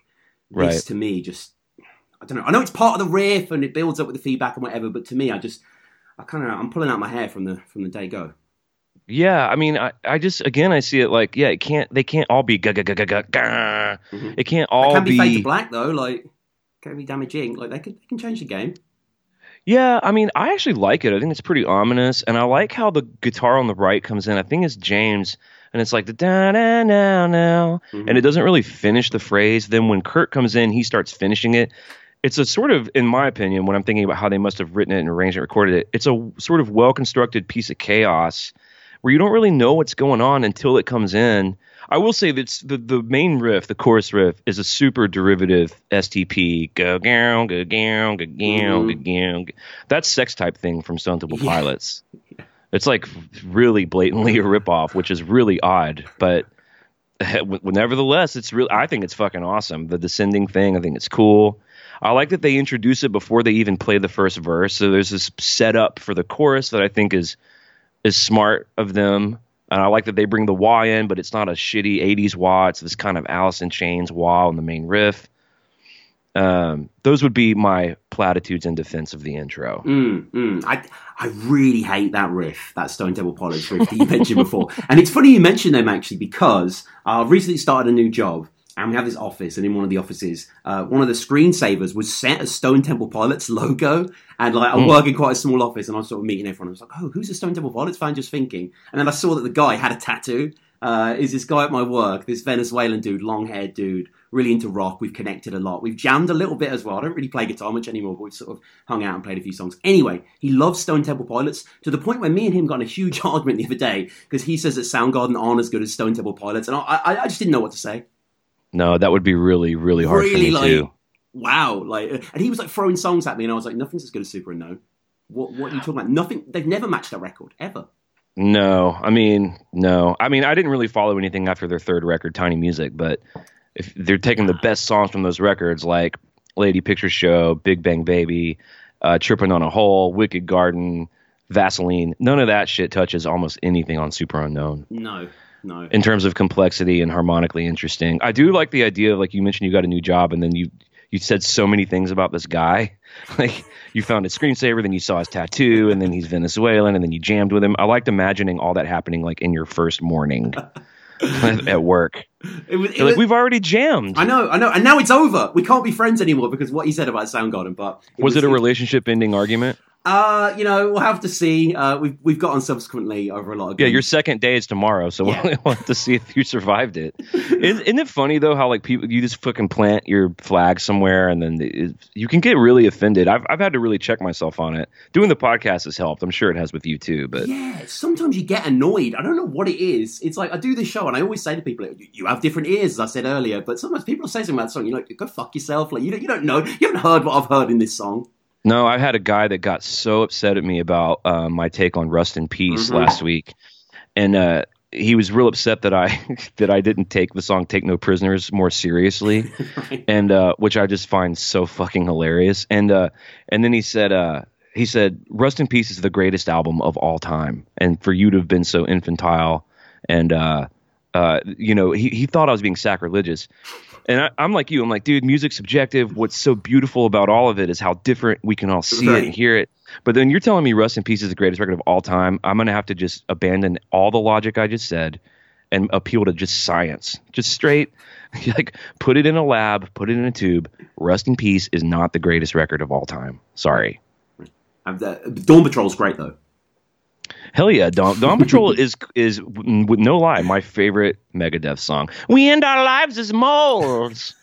This to me just I don't know. I know it's part of the riff and it builds up with the feedback and whatever, but to me, I just I kind of I'm pulling out my hair from the from the day go. Yeah, I mean, I, I just again I see it like yeah, it can't they can't all be ga ga ga ga ga. ga. It can't all It can be, be. fade to black though. Like can be damaging. Like they can they can change the game. Yeah, I mean, I actually like it. I think it's pretty ominous, and I like how the guitar on the right comes in. I think it's James, and it's like the da da now now, Mm-hmm. and it doesn't really finish the phrase. Then when Kirk comes in, he starts finishing it. It's a sort of, in my opinion, when I'm thinking about how they must have written it and arranged it, and recorded it. It's a sort of well constructed piece of chaos where you don't really know what's going on until it comes in. I will say that the the main riff, the chorus riff, is a super derivative STP. Go gow, go gow, go gow, go mm-hmm. gow. That's sex type thing from Stone Temple Pilots. It's like really blatantly a ripoff, which is really odd, but nevertheless, it's real. I think it's fucking awesome. The descending thing, I think it's cool. I like that they introduce it before they even play the first verse. So there's this setup for the chorus that I think is is smart of them. And I like that they bring the wah in, but it's not a shitty 80s wah. It's this kind of Alice in Chains wah on the main riff. Um, those would be my platitudes in defense of the intro. Mm, mm. I I really hate that riff, that Stone Temple Pilots riff that you mentioned before. And it's funny you mentioned them actually because I've recently started a new job and we have this office, and in one of the offices, uh, one of the screensavers was set as Stone Temple Pilots logo. And like, I Mm. work in quite a small office, and I'm sort of meeting everyone. I was like, "Oh, who's a Stone Temple Pilots fan?" Just thinking, and then I saw that the guy had a tattoo. Uh, is this guy at my work? This Venezuelan dude, long haired dude, really into rock. We've connected a lot. We've jammed a little bit as well. I don't really play guitar much anymore, but we've sort of hung out and played a few songs. Anyway, he loves Stone Temple Pilots to the point where me and him got in a huge argument the other day because he says that Soundgarden aren't as good as Stone Temple Pilots, and I, I, I just didn't know what to say. No, that would be really, really hard for really me like too. wow like and he was like throwing songs at me and i was like nothing's as good as Superunknown what what are you talking about? Nothing they've never matched that record ever. No, I mean, no. I mean, I didn't really follow anything after their third record, Tiny Music, but if they're taking the best songs from those records, like Lady Picture Show, Big Bang Baby, uh, Tripping on a Hole, Wicked Garden, Vaseline, none of that shit touches almost anything on Superunknown. No no in terms of complexity and harmonically interesting. I do like the idea of like you mentioned you got a new job and then you you said so many things about this guy. Like you found his screensaver, then you saw his tattoo, and then he's Venezuelan, and then you jammed with him. I liked imagining all that happening like in your first morning at work. It was, it You're like we've already jammed. I know, I know, and now it's over. We can't be friends anymore because what he said about Soundgarden. But Was it a relationship ending argument? Uh, you know, we'll have to see. Uh, we've we've gotten subsequently over a lot of. Yeah, your second day is tomorrow, so we'll we'll have to see if you survived it. Isn't, isn't it funny though how like people you just fucking plant your flag somewhere and then it, you can get really offended. I've I've had to really check myself on it. Doing the podcast has helped. I'm sure it has with you too. But Yeah, sometimes you get annoyed. I don't know what it is. It's like I do this show, and I always say to people, "You- "You have different ears," as I said earlier. But sometimes people say something about the song, you're like, "Go fuck yourself!" Like you don't, you don't know, you haven't heard what I've heard in this song. No, I had a guy that got so upset at me about uh, my take on Rust in Peace Mhm. last week, and uh, he was real upset that I that I didn't take the song "Take No Prisoners" more seriously. and uh, which I just find so fucking hilarious. And uh, and then he said, uh, he said, "Rust in Peace is the greatest album of all time," and for you to have been so infantile and uh, uh, you know, he he thought I was being sacrilegious. And I, I'm like you. I'm like, dude, music's subjective. What's so beautiful about all of it is how different we can all see it and hear it. But then you're telling me Rust in Peace is the greatest record of all time. I'm gonna have to just abandon all the logic I just said and appeal to just science, just straight, like put it in a lab, put it in a tube. Rust in Peace is not the greatest record of all time. Sorry. Uh, Dawn Patrol's great though. Hell yeah, Dawn, Dawn Patrol is is with no lie my favorite Megadeth song. We end our lives as moles.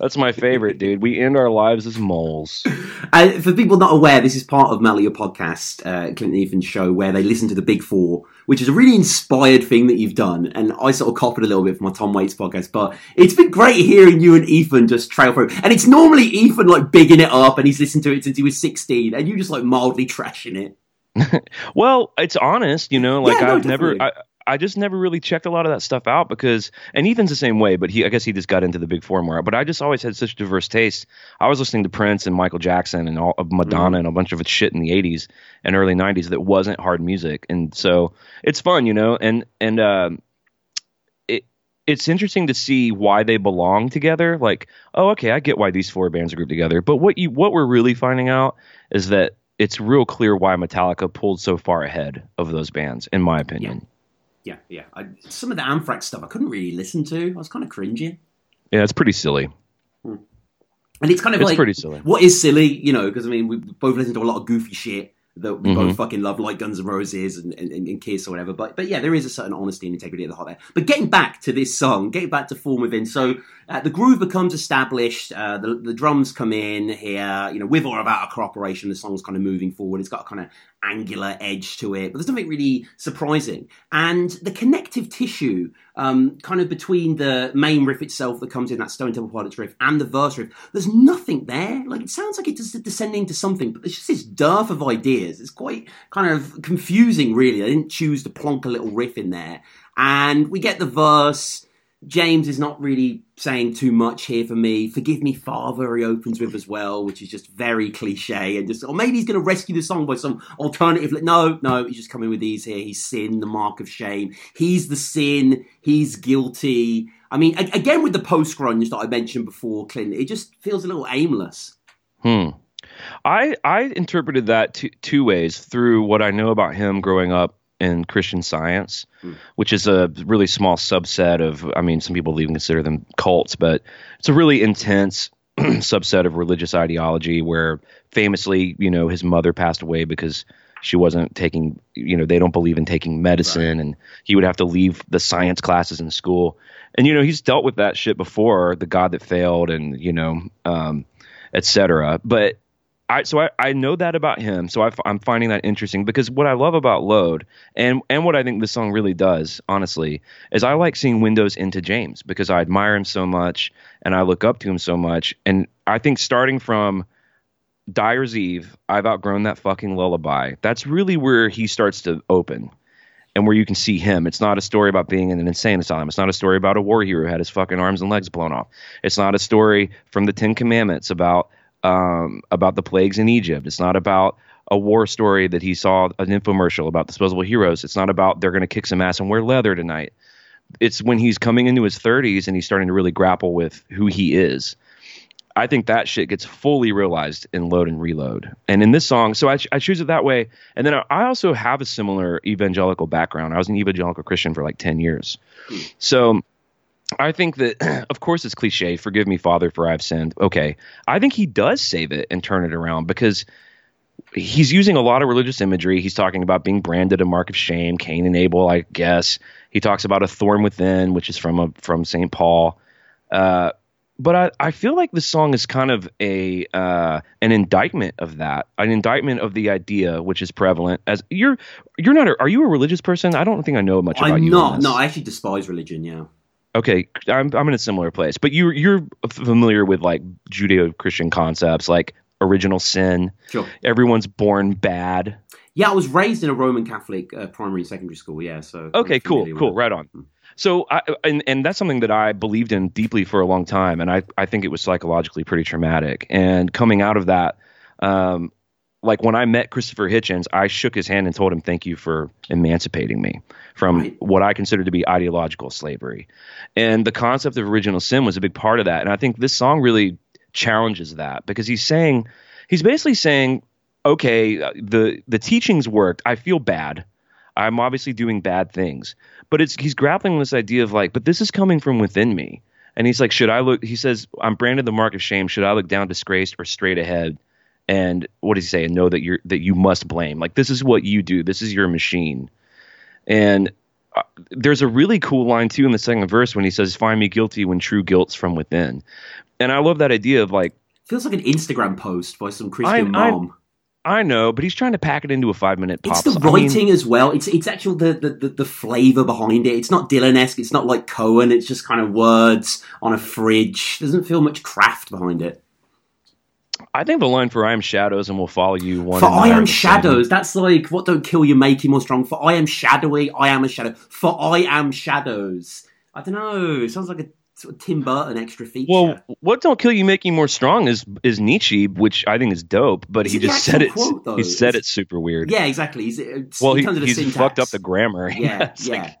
That's my favorite, dude. We end our lives as moles. Uh, for people not aware, this is part of Metal Up Your Podcast, uh, Clint and Ethan's show, where they listen to the Big Four, which is a really inspired thing that you've done. And I sort of copied a little bit from my Tom Waits podcast, but it's been great hearing you and Ethan just trail through. And it's normally Ethan like bigging it up, and he's listened to it since he was 16, and you just like mildly trashing it. Well, it's honest, you know. Like Yeah, I've never, I. I just never really checked a lot of that stuff out because, and Ethan's the same way, but he, I guess he just got into the big four more. But I just always had such diverse taste. I was listening to Prince and Michael Jackson and all of Madonna and a bunch of shit in the '80s and early '90s that wasn't hard music, and so it's fun, you know. And and um, it it's interesting to see why they belong together. Like, oh, okay, I get why these four bands are grouped together. But what you what we're really finding out is that it's real clear why Metallica pulled so far ahead of those bands, in my opinion. Yeah, yeah. I, some of the Anthrax stuff I couldn't really listen to. I was kind of cringing. Yeah, it's pretty silly. And it's kind of It's like pretty silly. What is silly, you know? Because I mean, we both listen to a lot of goofy shit that we Mhm. both fucking love, like Guns N' Roses and, and, and Kiss or whatever. But but yeah, there is a certain honesty and integrity at the heart there. But getting back to this song, getting back to Thorn Within. So uh, the groove becomes established. Uh, the the drums come in here. You know, with or without a cooperation, the song's kind of moving forward. It's got a kind of angular edge to it, but there's nothing really surprising. And the connective tissue, um, kind of between the main riff itself that comes in that Stone Temple Pilots riff and the verse riff, there's nothing there. Like it sounds like it's descending to something, but there's just this dearth of ideas. It's quite kind of confusing, really. I didn't choose to plonk a little riff in there, and we get the verse. James is not really saying too much here for me. Forgive me, Father, he opens with as well, which is just very cliche and just, or maybe he's going to rescue the song by some alternative. No, no, he's just coming with these here. He's sin, the mark of shame. He's the sin. He's guilty. I mean, again with the post grunge that I mentioned before, Clint, it just feels a little aimless. Hmm. I I interpreted that two, two ways through what I know about him growing up in Christian Science, which is a really small subset of. I mean, some people even consider them cults, but it's a really intense subset of religious ideology where famously, you know, his mother passed away because she wasn't taking. You know, they don't believe in taking medicine, and he would have to leave the science classes in school. And you know, he's dealt with that shit before, the God that failed, and you know. Um, etc. But I so I, I know that about him, so I, am finding that interesting because what I love about Load and and what I think this song really does, honestly, is I like seeing windows into James because I admire him so much and I look up to him so much, and I think starting from Dyer's Eve, I've outgrown that fucking lullaby. That's really where he starts to open. And where you can see him. It's not a story about being in an insane asylum. It's not a story about a war hero who had his fucking arms and legs blown off. It's not a story from the Ten Commandments about um, about the plagues in Egypt. It's not about a war story that he saw an infomercial about disposable heroes. It's not about they're going to kick some ass and wear leather tonight. It's when he's coming into his 30s and he's starting to really grapple with who he is. I think that shit gets fully realized in Load and Reload. And in this song, so I, I choose it that way. And then I also have a similar evangelical background. I was an evangelical Christian for like 10 years. So I think that, of course, it's cliche. Forgive me, Father, for I've sinned. Okay. I think he does save it and turn it around because he's using a lot of religious imagery. He's talking about being branded a mark of shame, Cain and Abel, I guess. He talks about a thorn within, which is from a, from St. Paul. Uh, but I, I feel like the song is kind of a uh, an indictment of that, an indictment of the idea which is prevalent. As you're you're not a, are you a religious person? I don't think I know much about I'm you. on not. No, I actually despise religion. Yeah. Okay, I'm I'm in a similar place, but you you're familiar with like Judeo-Christian concepts like original sin. Sure. Everyone's born bad. Yeah, I was raised in a Roman Catholic uh, primary and secondary school. Yeah, so Okay, cool, cool, right on. So, I, and and that's something that I believed in deeply for a long time, and I I think it was psychologically pretty traumatic. And coming out of that, um, like when I met Christopher Hitchens, I shook his hand and told him thank you for emancipating me from what I consider to be ideological slavery. And the concept of original sin was a big part of that. And I think this song really challenges that because he's saying he's basically saying, okay, uh, the the teachings worked. I feel bad. I'm obviously doing bad things. But it's he's grappling with this idea of like, but this is coming from within me. And he's like, should I look? He says, I'm branded the mark of shame. Should I look down, disgraced, or straight ahead? And what does he say? And know that you're that you must blame. Like this is what you do. This is your machine. And uh, there's a really cool line too in the second verse when he says, "Find me guilty when true guilt's from within." And I love that idea of like, Feels like an Instagram post by some Christian I- mom. I know, but he's trying to pack it into a five minute pop. It's the song. I mean- writing as well. It's it's actual the the, the, the flavor behind it. It's not Dylan esque. It's not like Cohen. It's just kind of words on a fridge. Doesn't feel much craft behind it. I think the line for "I am shadows and will follow you." One For I am shadows. That's like what don't kill you make you more strong. For I am shadowy. I am a shadow. For I am shadows. I don't know. It sounds like a sort of Tim Burton extra feature. Well, what don't kill you make you more strong is is Nietzsche, which I think is dope. But Is he just said it. quote, he said Is- it super weird. yeah, exactly. He's, it's, Well, he, terms of the he's syntax. fucked up the grammar. Yeah, yeah. Like,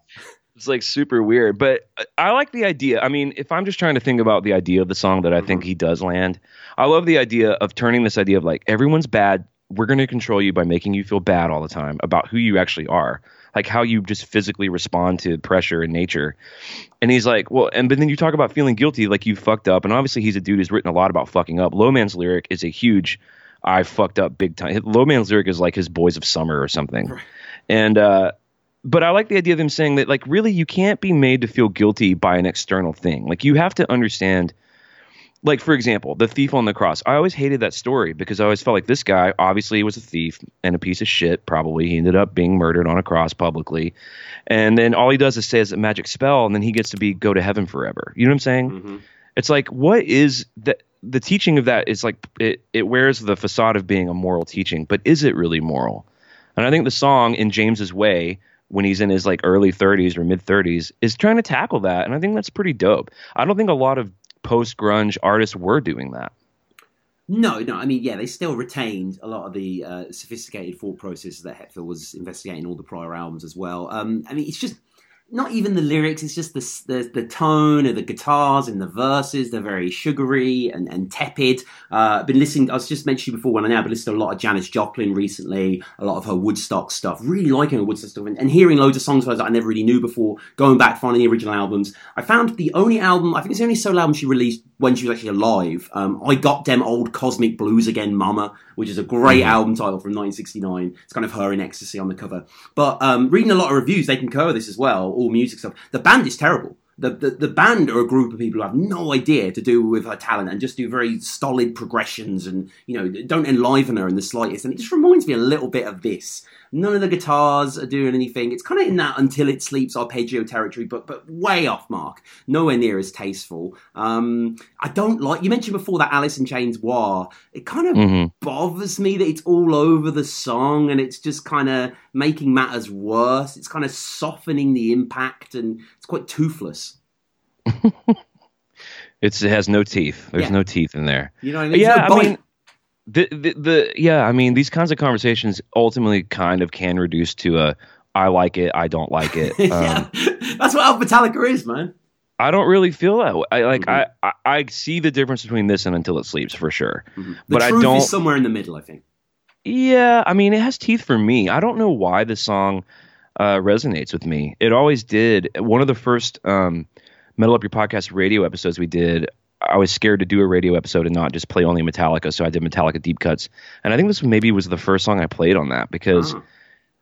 it's like super weird. But I like the idea. I mean, if I'm just trying to think about the idea of the song that I think Mm-hmm. he does land, I love the idea of turning this idea of like everyone's bad. We're going to control you by making you feel bad all the time about who you actually are, like how you just physically respond to pressure in nature. And he's like, well, and but then you talk about feeling guilty, like you fucked up. And obviously, he's a dude who's written a lot about fucking up. Low Man's lyric is a huge, I fucked up big time. Low Man's lyric is like his Boys of Summer or something. And uh, but I like the idea of him saying that like really you can't be made to feel guilty by an external thing. Like you have to understand like for example, the thief on the cross. I always hated that story because I always felt like this guy obviously was a thief and a piece of shit. Probably he ended up being murdered on a cross publicly, and then all he does is says a magic spell, and then he gets to be go to heaven forever. You know what I'm saying? Mm-hmm. It's like what is that? The teaching of that is like it. It wears the facade of being a moral teaching, but is it really moral? And I think the song in James's way when he's in his like early 30s or mid 30s is trying to tackle that and I think that's pretty dope. I don't think a lot of post grunge artists were doing that. No, no. I mean, yeah, they still retained a lot of the uh, sophisticated thought processes that Hetfield was investigating all the prior albums as well. Um, I mean, it's just not even the lyrics; it's just the the, the tone of the guitars and the verses. They're very sugary and, and tepid. Uh, I've been listening. I was just mentioning before when I know, but listened to a lot of Janis Joplin recently. A lot of her Woodstock stuff. Really liking her Woodstock stuff, and, and hearing loads of songs that I never really knew before. Going back, finding the original albums. I found the only album. I think it's the only solo album she released when she was actually alive. Um, I got them old Cosmic Blues again, Mama, which is a great Mhm. album title from 1969. It's kind of her in ecstasy on the cover. But um, reading a lot of reviews, they concur with this as well. AllMusic stuff. The band is terrible. The, the the band are a group of people who have no idea to do with her talent and just do very stolid progressions and you know don't enliven her in the slightest. And it just reminds me a little bit of this. None of the guitars are doing anything. It's kind of in that until it sleeps arpeggio territory, but but way off mark. Nowhere near as tasteful. Um, I don't like. You mentioned before that Alice in Chains wah. It kind of Mhm. bothers me that it's all over the song and it's just kind of making matters worse. It's kind of softening the impact and it's quite toothless. It's it has no teeth. There's Yeah. no teeth in there. You know what I mean? Yeah, I mean the, the the yeah, I mean these kinds of conversations ultimately kind of can reduce to a I like it, I don't like it. Um, yeah, that's what Alpha Metallica is, man. I don't really feel that way. I like Mm-hmm. I, I I see the difference between this and Until It Sleeps for sure. The But I truth don't is somewhere in the middle, I think. Yeah, I mean, it has teeth for me. I don't know why the song uh, resonates with me. It always did. One of the first um, Metal Up Your Podcast radio episodes we did, I was scared to do a radio episode and not just play only Metallica, so I did Metallica deep cuts. And I think this maybe was the first song I played on that because Oh.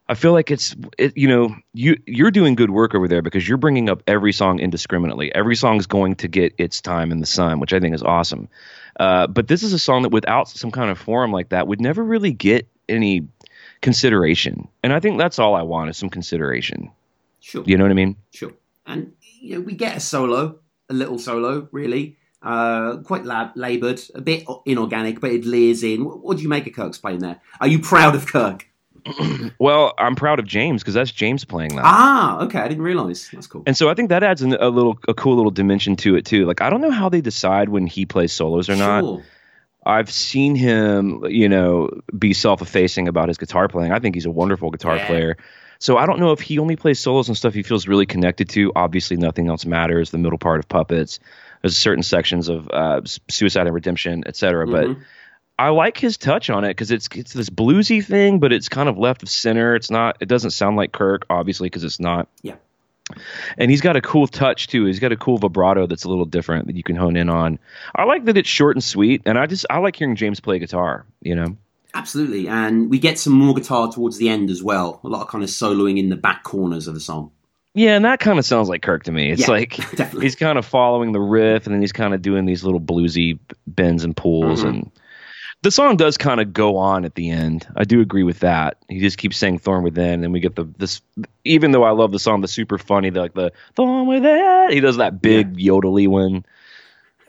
I feel like it's it, you know you you're doing good work over there because you're bringing up every song indiscriminately. Every song's going to get its time in the sun, which I think is awesome. Uh, but this is a song that without some kind of forum like that would never really get any consideration. And I think that's all I want is some consideration. Sure. You know what I mean? Sure. And you know, we get a solo, a little solo, really. Uh, quite lab- laboured, a bit inorganic, but it leers in. What, what do you make of Kirk's playing there? Are you proud of Kirk? Well, I'm proud of James because that's James playing that. Ah, okay, I didn't realise. That's cool. And so I think that adds an, a little, a cool little dimension to it too. Like I don't know how they decide when he plays solos or not. Sure. I've seen him, you know, be self-effacing about his guitar playing. I think he's a wonderful guitar Yeah. player. So I don't know if he only plays solos and stuff he feels really connected to. Obviously, nothing else matters. The middle part of Puppets. There's certain sections of uh, Suicide and Redemption, etc. Mhm. But I like his touch on it because it's it's this bluesy thing, but it's kind of left of center. It's not. It doesn't sound like Kirk, obviously, because it's not. Yeah. And he's got a cool touch too. He's got a cool vibrato that's a little different that you can hone in on. I like that it's short and sweet, and I just I like hearing James play guitar. You know. Absolutely. And we get some more guitar towards the end as well. A lot of kind of soloing in the back corners of the song. Yeah, and that kind of sounds like Kirk to me. It's Yeah, like he's kind of following the riff, and then he's kind of doing these little bluesy bends and pulls, Mhm. and the song does kind of go on at the end. I do agree with that. He just keeps saying "Thorn Within," and we get the this. Even though I love the song, the super funny, the, like the "Thorn Within," he does that big yodely one.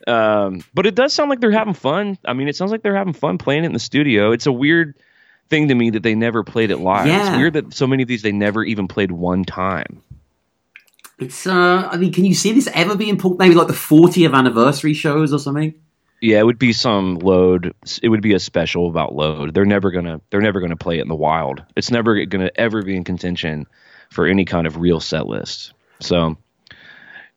Um, but it does sound like they're having fun. I mean, it sounds like they're having fun playing it in the studio. It's a weird thing to me that they never played it live. It's weird that so many of these they never even played one time. It's, uh, I mean, can you see this ever being pulled? Maybe like the 40th anniversary shows or something? Yeah, it would be some load. It would be a special about load. They're never gonna. They're never gonna play it in the wild. It's never gonna ever be in contention for any kind of real set list. So,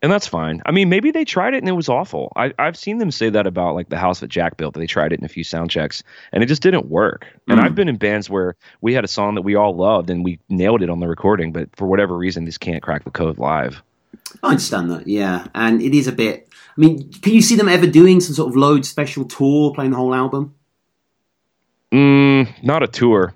and that's fine. I mean, maybe they tried it and it was awful. I, I've seen them say that about like the house that Jack built. They tried it in a few sound checks and it just didn't work. And Mm. I've been in bands where we had a song that we all loved and we nailed it on the recording, but for whatever reason, just can't crack the code live. I understand that, yeah. And it is a bit. I mean, can you see them ever doing some sort of load special tour, playing the whole album? Mm, not a tour.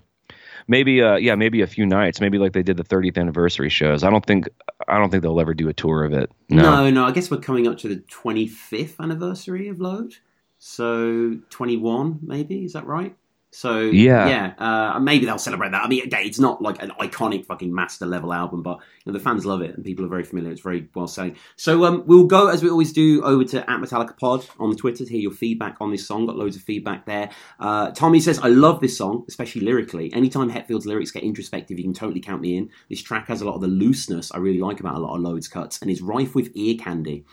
Maybe uh yeah, maybe a few nights. Maybe like they did the 30th anniversary shows. I don't think I don't think they'll ever do a tour of it. No. No, no. I guess we're coming up to the 25th anniversary of Load. So 21, maybe. Is that right? So Yeah. yeah. Uh, maybe they'll celebrate that. I mean, again, it's not like an iconic fucking master level album, but you know, the fans love it and people are very familiar. It's very well selling. So um, we'll go as we always do over to at Metallica Pod on the Twitter to hear your feedback on this song. Got loads of feedback there. Uh, Tommy says, "I love this song, especially lyrically. Anytime Hetfield's lyrics get introspective, you can totally count me in. This track has a lot of the looseness I really like about a lot of Loads cuts and is rife with ear candy."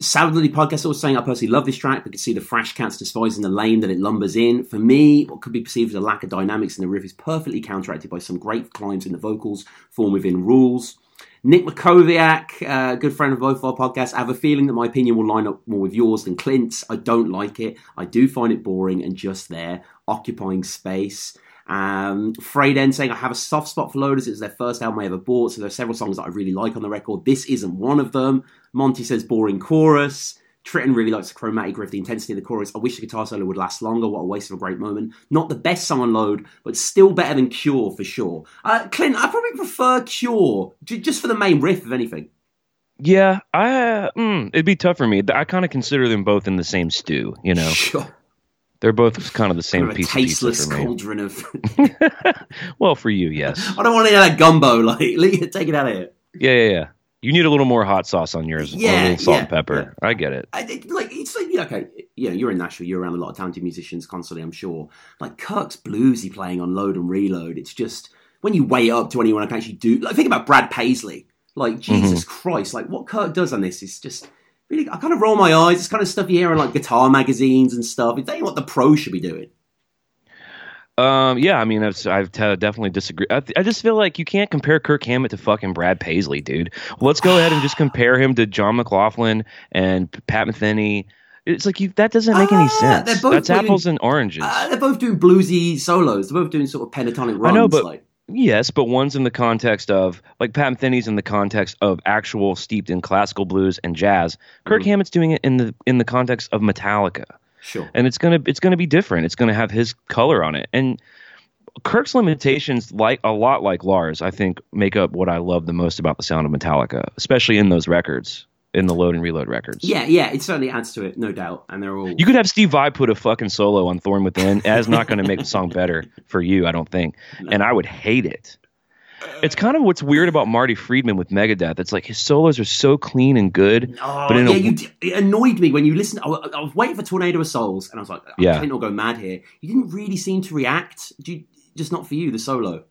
Salad Podcast also saying I personally love this track, but can see the fresh Cats despising the lane that it lumbers in. For me, what could be perceived as a lack of dynamics in the riff is perfectly counteracted by some great climbs in the vocals, Thorn Within rules. Nick Makoviak, uh, good friend of both our podcasts, I have a feeling that my opinion will line up more with yours than Clint's. I don't like it. I do find it boring and just there, occupying space. Um, then saying I have a soft spot for Loaders. It was their first album I ever bought, so there are several songs that I really like on the record. This isn't one of them. Monty says boring chorus. Tritton really likes the chromatic riff, the intensity of the chorus. I wish the guitar solo would last longer. What a waste of a great moment. Not the best song on Load, but still better than Cure for sure. Uh, Clint, I probably prefer Cure j- just for the main riff, if anything. Yeah, I uh, mm, it'd be tough for me. I kind of consider them both in the same stew, you know. Sure. They're both kind of the same Kind of a piece tasteless of pizza for me. cauldron of. Well, for you, yes. I don't want any of that gumbo. Like, take it out of here. Yeah, yeah, yeah. You need a little more hot sauce on yours. or a Yeah, little salt yeah, and pepper. I get it. I, like it's like yeah, okay, yeah, you're in Nashville, you're around a lot of talented musicians constantly, I'm sure. Like Kirk's bluesy playing on Load and Reload. It's just when you weigh up to anyone I can actually do. Like think about Brad Paisley. Like mm-hmm. Jesus Christ, like what Kirk does on this is just really. I kind of roll my eyes. It's kind of stuff you hear on like guitar magazines and stuff. It ain't what the pro should be doing. Um, yeah, I mean, I've, I've t- definitely disagree. I, th- I just feel like you can't compare Kirk Hammett to fucking Brad Paisley, dude. Let's go ahead and just compare him to John McLaughlin and Pat Metheny. It's like you, that doesn't make any Ah, sense. That's doing- apples and oranges. Uh, they're both doing bluesy solos. They're both doing sort of pentatonic runs. I know, but like, yes, but one's in the context of like Pat Metheny's in the context of actual steeped in classical blues and jazz. Kirk Mm-hmm. Hammett's doing it in the in the context of Metallica. Sure. And it's gonna it's gonna be different. It's gonna have his color on it. And Kirk's limitations, like a lot like Lars, I think make up what I love the most about the sound of Metallica, especially in those records, in the load and reload records. yeah, yeah, it certainly adds to it, no doubt. And they're all You could have Steve Vai put a fucking solo on Thorn Within. That's not going to make the song better for you, I don't think. And I would hate it. It's kind of what's weird about Marty Friedman with Megadeth. It's like his solos are so clean and good, Oh, but in yeah, a you, d- it annoyed me when you listened. I, I was waiting for Tornado of Souls, and I was like, Yeah. I can't not go mad here. You didn't really seem to react. Do you, just not for you, the solo.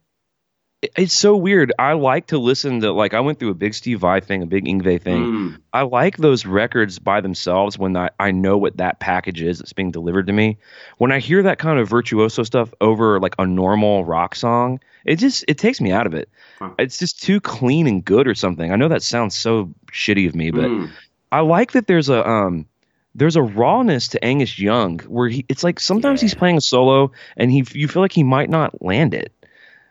It's so weird. I like to listen to like I went through a big Steve Vai thing, a big Yngwie thing. Mm. I like those records by themselves when I, I know what that package is that's being delivered to me. When I hear that kind of virtuoso stuff over like a normal rock song, it just it takes me out of it. It's just too clean and good or something. I know that sounds so shitty of me, but Mm. I like that there's a um there's a rawness to Angus Young where he it's like sometimes he's playing a solo and he you feel like he might not land it.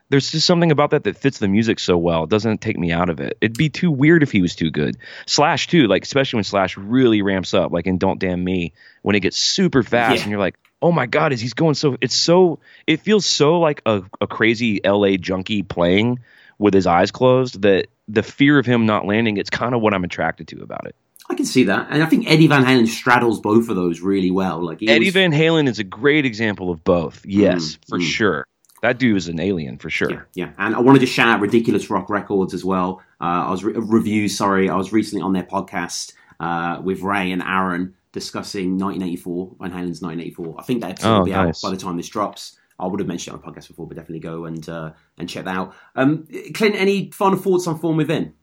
There's just something about that that fits the music so well. It doesn't take me out of it. It'd be too weird if he was too good. Slash too, like especially when Slash really ramps up, like in Don't Damn Me, when it gets super fast Yeah. and you're like, oh my god, is he's going so? It's so. It feels so like a, a crazy L.A. junkie playing with his eyes closed that the fear of him not landing. It's kind of what I'm attracted to about it. I can see that, and I think Eddie Van Halen straddles both of those really well. Like Eddie always- Van Halen is a great example of both. Yes, Mm, for mm. sure. That dude is an alien for sure. Yeah, and I wanted to shout out Ridiculous Rock Records as well. Uh, I was re- reviews. Sorry, I was recently on their podcast uh, with Ray and Aaron discussing 1984 Van Halen's 1984. I think that episode Oh, will be nice. out by the time this drops. I would have mentioned it on the podcast before, but definitely go and uh, and check that out. Um, Clint, any final thoughts on Thorn Within?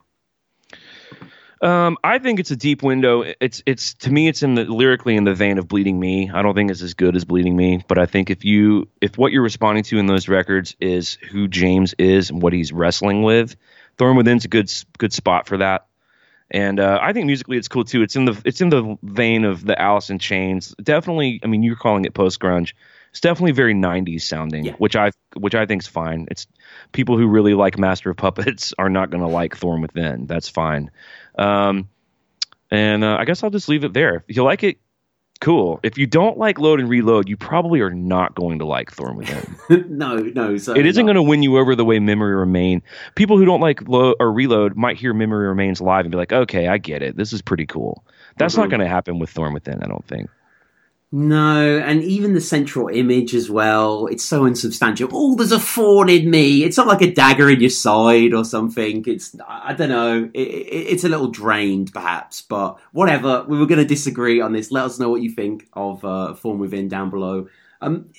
Um, I think it's a deep window. It's it's to me, it's in the lyrically in the vein of Bleeding Me. I don't think it's as good as Bleeding Me, but I think if you if what you're responding to in those records is who James is and what he's wrestling with, Thorn Within's a good good spot for that. And uh, I think musically it's cool too. It's in the it's in the vein of the Alice in Chains. Definitely, I mean, you're calling it post grunge. It's definitely very '90s sounding, which I which I think is fine. It's people who really like Master of Puppets are not going to like Thorn Within. That's fine. Um, and uh, I guess I'll just leave it there. If you like it, cool. If you don't like Load and Reload, you probably are not going to like Thorn Within. no, no, it isn't going to win you over the way Memory Remain. People who don't like Load or Reload might hear Memory Remains live and be like, "Okay, I get it. This is pretty cool." That's not Mhm. going to happen with Thorn Within. I don't think. No, and even the central image as well. It's so insubstantial. Oh, there's a thorn in me. It's not like a dagger in your side or something. It's I don't know. It, it, it's a little drained, perhaps, but whatever. We were going to disagree on this. Let us know what you think of uh, Thorn Within down below. Um,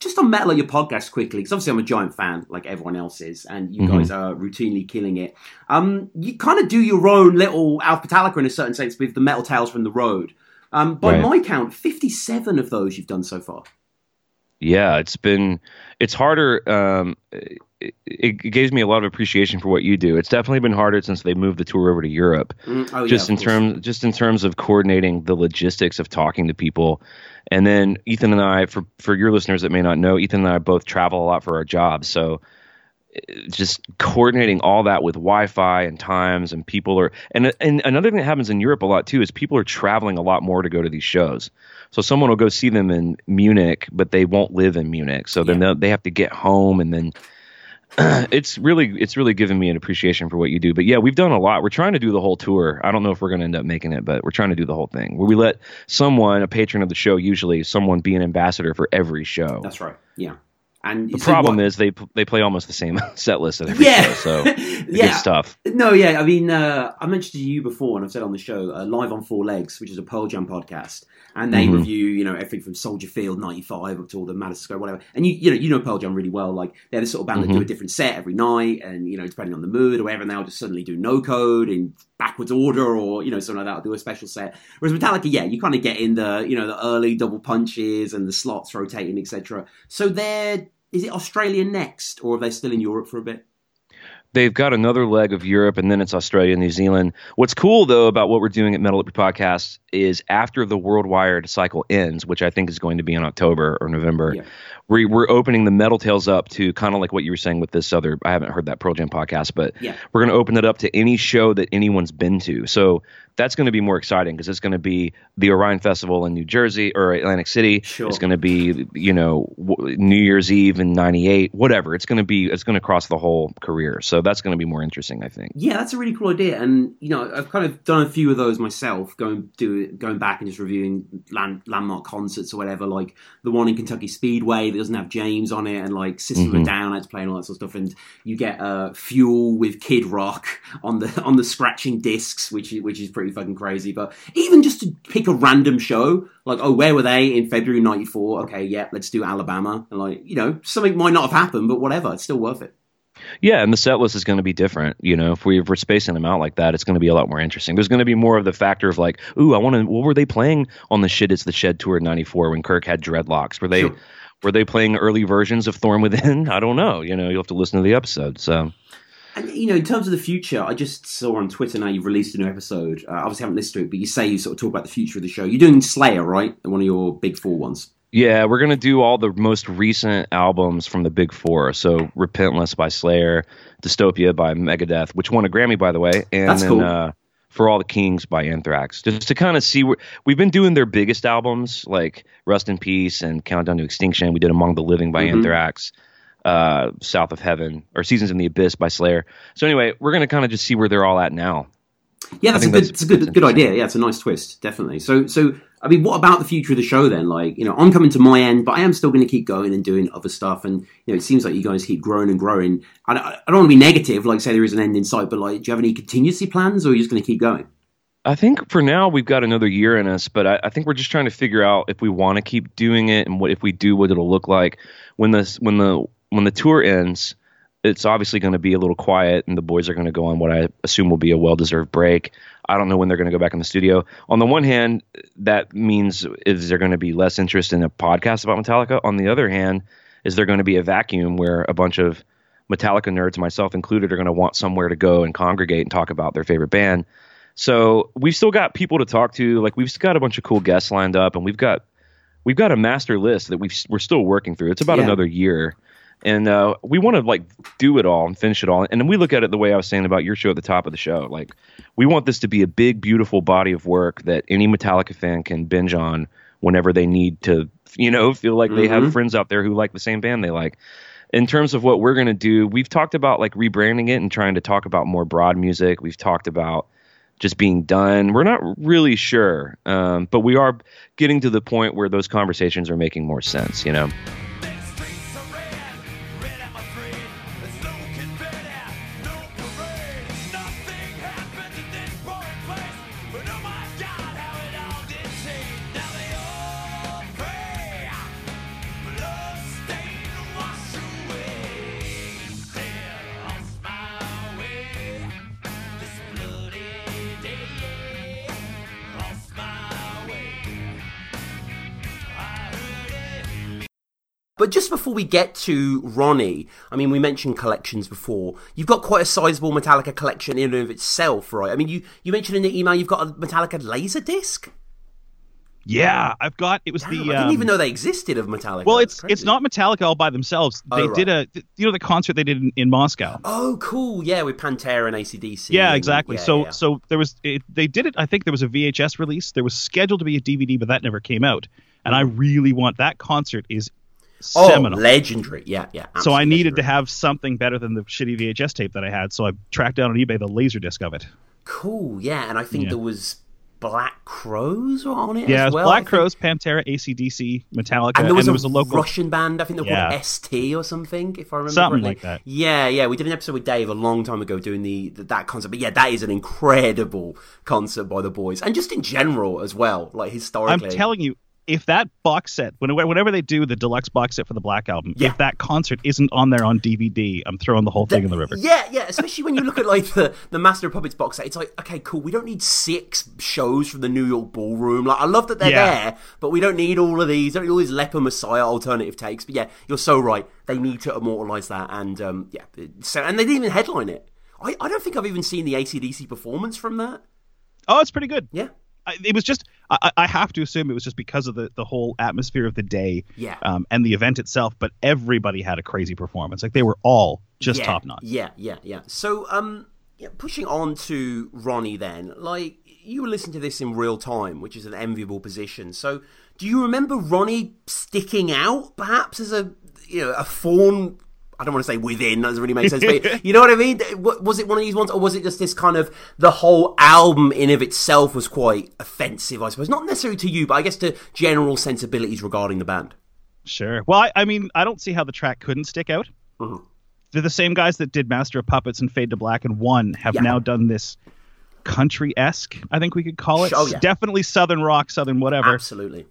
just on Metal Up Your Podcast quickly, because obviously I'm a giant fan, like everyone else is, and you Mhm. guys are routinely killing it. Um, you kind of do your own little Alpha Metallica in a certain sense with the Metal Tales from the Road. Um, by Right. my count, 57 of those you've done so far. Yeah, it's been it's harder. Um, it, it gives me a lot of appreciation for what you do. It's definitely been harder since they moved the tour over to Europe. Mm, oh, just of in terms, just in terms of coordinating the logistics of talking to people, and then Ethan and I, for for your listeners that may not know, Ethan and I both travel a lot for our jobs, so just coordinating all that with Wi-Fi and times and people are and and another thing that happens in Europe a lot too is people are traveling a lot more to go to these shows. So someone will go see them in Munich, but they won't live in Munich. So then they'll they have to get home and then it's really it's really given me an appreciation for what you do. But yeah, we've done a lot. We're trying to do the whole tour. I don't know if we're going to end up making it, but we're trying to do the whole thing. Where we let someone, a patron of the show, usually someone be an ambassador for every show. That's right. Yeah. And The problem what- is they they play almost the same set list at every Yeah. show, so Yeah. gets tough. No, yeah, I mean, uh, I mentioned to you before, and I've said on the show, uh, Live on Four Legs, which is a Pearl Jam podcast, and they Mhm. review, you know, everything from Soldier Field '95 up to all the Madison Square, whatever. And you, you know, you know Pearl Jam really well. Like they're the sort of band that do Mhm. a different set every night, and you know, depending on the mood or whatever, and they'll just suddenly do no code in backwards order, or you know, something like that. Do a special set. Whereas Metallica, yeah, you kind of get in the, you know, the early double punches and the slots rotating, etc. So they're is it Australia next, or are they still in Europe for a bit? They've got another leg of Europe, and then it's Australia, and New Zealand. What's cool though about what we're doing at Metal Up Podcast is after the World Wired cycle ends, which I think is going to be in October or November, Yeah. we, we're opening the Metal Tales up to kind of like what you were saying with this other. I haven't heard that Pearl Jam podcast, but Yeah. we're going to open it up to any show that anyone's been to. So that's going to be more exciting because it's going to be the Orion Festival in New Jersey or Atlantic City. Sure. It's going to be you know w- New Year's Eve in '98, whatever. It's going to be it's going to cross the whole career. So that's going to be more interesting, I think. Yeah, that's a really cool idea, and you know, I've kind of done a few of those myself, going do going back and just reviewing land, landmark concerts or whatever, like the one in Kentucky Speedway that doesn't have James on it, and like System of a Mhm. Down had to play and all that sort of stuff, and you get uh, Fuel with Kid Rock on the on the scratching discs, which is, which is pretty fucking crazy. But even just to pick a random show, like oh, where were they in February '94? Okay, yeah, let's do Alabama, and like you know, something might not have happened, but whatever, it's still worth it. Yeah, and the set list is going to be different. You know, if, we, if we're spacing them out like that, it's going to be a lot more interesting. There's going to be more of the factor of like, ooh, I want to. What were they playing on the shit? It's the Shed tour in '94 when Kirk had dreadlocks. Were they? Sure. Were they playing early versions of Thorn Within? I don't know. You know, you'll have to listen to the episode. So And you know, in terms of the future, I just saw on Twitter now you've released a new episode. Uh, obviously, haven't listened to it, but you say you sort of talk about the future of the show. You're doing Slayer, right? One of your big four ones. Yeah, we're gonna do all the most recent albums from the Big Four. So Repentless by Slayer, Dystopia by Megadeth, which won a Grammy by the way, and That's then cool. uh, For All the Kings by Anthrax. Just to kind of see where we've been doing their biggest albums like Rust in Peace and Countdown to Extinction. We did Among the Living by Mhm. Anthrax, uh, South of Heaven, or Seasons in the Abyss by Slayer. So anyway, we're gonna kind of just see where they're all at now. Yeah, that's a good, that's- it's a good, good idea. Yeah, it's a nice twist, definitely. So, so I mean, what about the future of the show then? Like, you know, I'm coming to my end, but I am still going to keep going and doing other stuff. And you know, it seems like you guys keep growing and growing. I, don't- I don't want to be negative, like say there is an end in sight, but like, do you have any contingency plans, or are you just going to keep going? I think for now we've got another year in us, but I, I think we're just trying to figure out if we want to keep doing it and what if we do, what it'll look like when the when the when the tour ends. It's obviously going to be a little quiet, and the boys are going to go on what I assume will be a well-deserved break. I don't know when they're going to go back in the studio. On the one hand, that means is there going to be less interest in a podcast about Metallica. On the other hand, is there going to be a vacuum where a bunch of Metallica nerds, myself included, are going to want somewhere to go and congregate and talk about their favorite band. So we've still got people to talk to. Like we've got a bunch of cool guests lined up, and we've got we've got a master list that we've we're still working through. It's about Yeah. another year, and uh, we want to like do it all and finish it all. And then we look at it the way I was saying about your show at the top of the show. Like we want this to be a big, beautiful body of work that any Metallica fan can binge on whenever they need to, you know, feel like they have Mhm. friends out there who like the same band they like in terms of what we're going to do, we've talked about like rebranding it and trying to talk about more broad music. We've talked about just being done. We're not really sure, um, but we are getting to the point where those conversations are making more sense. You know. But just before we get to Ronnie, I mean, we mentioned collections before. You've got quite a sizable Metallica collection in and of itself, right? I mean, you, you mentioned in the email you've got a Metallica laser disc. Yeah, I've got. It was Damn, the. I didn't um, even know they existed of Metallica. Well, it's it's not Metallica all by themselves. Oh, They right. did a you know the concert they did in, in Moscow. Oh, cool. Yeah, with Pantera and ACDC. Yeah, and- exactly. yeah, so yeah. so there was it, they did it. I think there was a VHS release. There was scheduled to be a DVD, but that never came out. And I really want that concert is oh, seminal. legendary. Yeah, yeah. so I needed to have something better than the shitty VHS tape that I had. So I tracked down on eBay the laser disc of it. Cool. Yeah, and I think Yeah. there was Black Crowes on it. Yeah, as was well, I Black think. Crowes, Pantera, ACDC, Metallica, And there was, a, a, local Russian band, I think they were Yeah. called ST or something, if I remember Something correctly. like that. Yeah, yeah, we did an episode with Dave a long time ago doing the, the that concert. But yeah, that is an incredible concert by the boys, and just in general as well, like historically. I'm telling you, if that box set, whenever, whenever they do the deluxe box set for the Black Album, if that concert isn't on there on DVD, I'm throwing the whole thing in the river. Yeah, yeah. Especially when you look at like the the Master of Puppets box set, it's like, okay, cool. We don't need six shows from the New York Ballroom. Like, I love that they're Yeah. there, but we don't need all of these. Don't need all these Leper Messiah alternative takes. But yeah, you're so right. They need to immortalize that, and um, yeah. So, and they didn't even headline it. I, I don't think I've even seen the ACDC performance from that. Oh, it's pretty good. Yeah. I, it was just I, I have to assume it was just because of the, the whole atmosphere of the day Yeah. um, and the event itself but everybody had a crazy performance like they were all just yeah, top notch Yeah, yeah, yeah. So, um, yeah, pushing on to Ronnie, then, like you were listening to this in real time, which is an enviable position. So, do you remember Ronnie sticking out, perhaps as a you know a fawn? I don't want to say within. That doesn't really make sense, but you know what I mean. Was it one of these ones, or was it just this kind of the whole album in of itself was quite offensive? I suppose not necessarily to you, but I guess to general sensibilities regarding the band. sure well I, I mean i don't see how the track couldn't stick out Mm-hmm. they're the same guys that did master of puppets and fade to black and one have now done this country-esque i think we could call it Oh, yeah. definitely southern rock southern whatever Absolutely.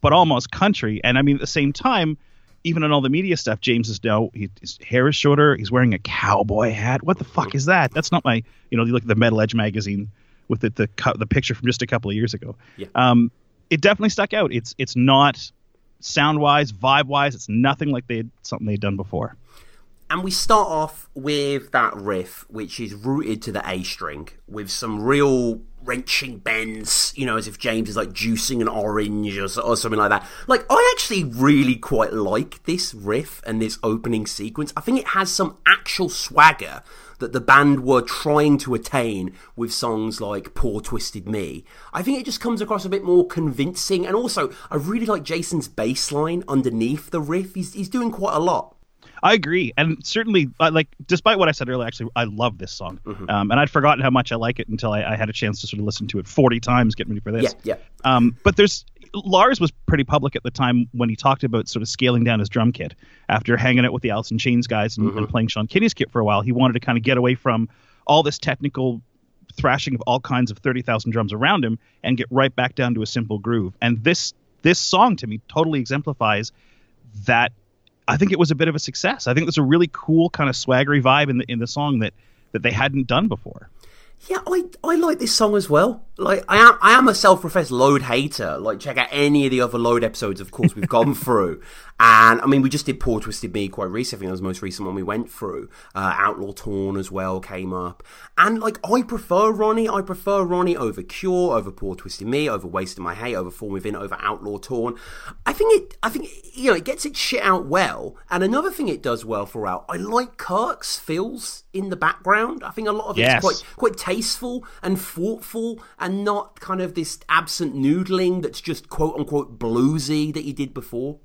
but almost country. And I mean, at the same time, even in all the media stuff, James is no, he, his hair is shorter. He's wearing a cowboy hat. What the fuck is that? That's not my, you know, you look at the Metal Edge magazine with the the, the picture from just a couple of years ago. Yeah. Um, it definitely stuck out. It's it's not sound wise, vibe wise. It's nothing like they something they'd done before. And we start off with that riff, which is rooted to the A string, with some real wrenching bends, you know, as if James is like juicing an orange or, or something like that. Like, I actually really quite like this riff and this opening sequence. I think it has some actual swagger that the band were trying to attain with songs like Poor Twisted Me. I think it just comes across a bit more convincing, and also, I really like Jason's bass line underneath the riff. He's, he's doing quite a lot. I agree, and certainly, uh, like, despite what I said earlier, actually, I love this song, Mm-hmm. um, and I'd forgotten how much I like it until I, I had a chance to sort of listen to it 40 times getting ready for this. Yeah, Um, but there's Lars was pretty public at the time when he talked about sort of scaling down his drum kit after hanging out with the Alice in Chains guys and, Mm-hmm. and playing Sean Kinney's kit for a while. He wanted to kind of get away from all this technical thrashing of all kinds of 30,000 drums around him and get right back down to a simple groove. And this this song to me totally exemplifies that I think it was a bit of a success. I think there's a really cool kind of swaggery vibe in the in the song that that they hadn't done before. Yeah, I I like this song as well. Like I am I am a self-professed load hater. Like check out any of the other load episodes, of course, we've gone through. And I mean, we just did Poor Twisted Me quite recently. I think that was the most recent one we went through. Uh, Outlaw Torn as well came up. And like I prefer Ronnie. I prefer Ronnie over Cure, over Poor Twisted Me, over Wasting My Hate, over Thorn Within, over Outlaw Torn. I think it. I think you know it gets its shit out well. And another thing it does well for out. I like Kirk's feels in the background. I think a lot of Yes. it's quite quite tasteful and thoughtful and not kind of this absent noodling that's just quote unquote bluesy that he did before.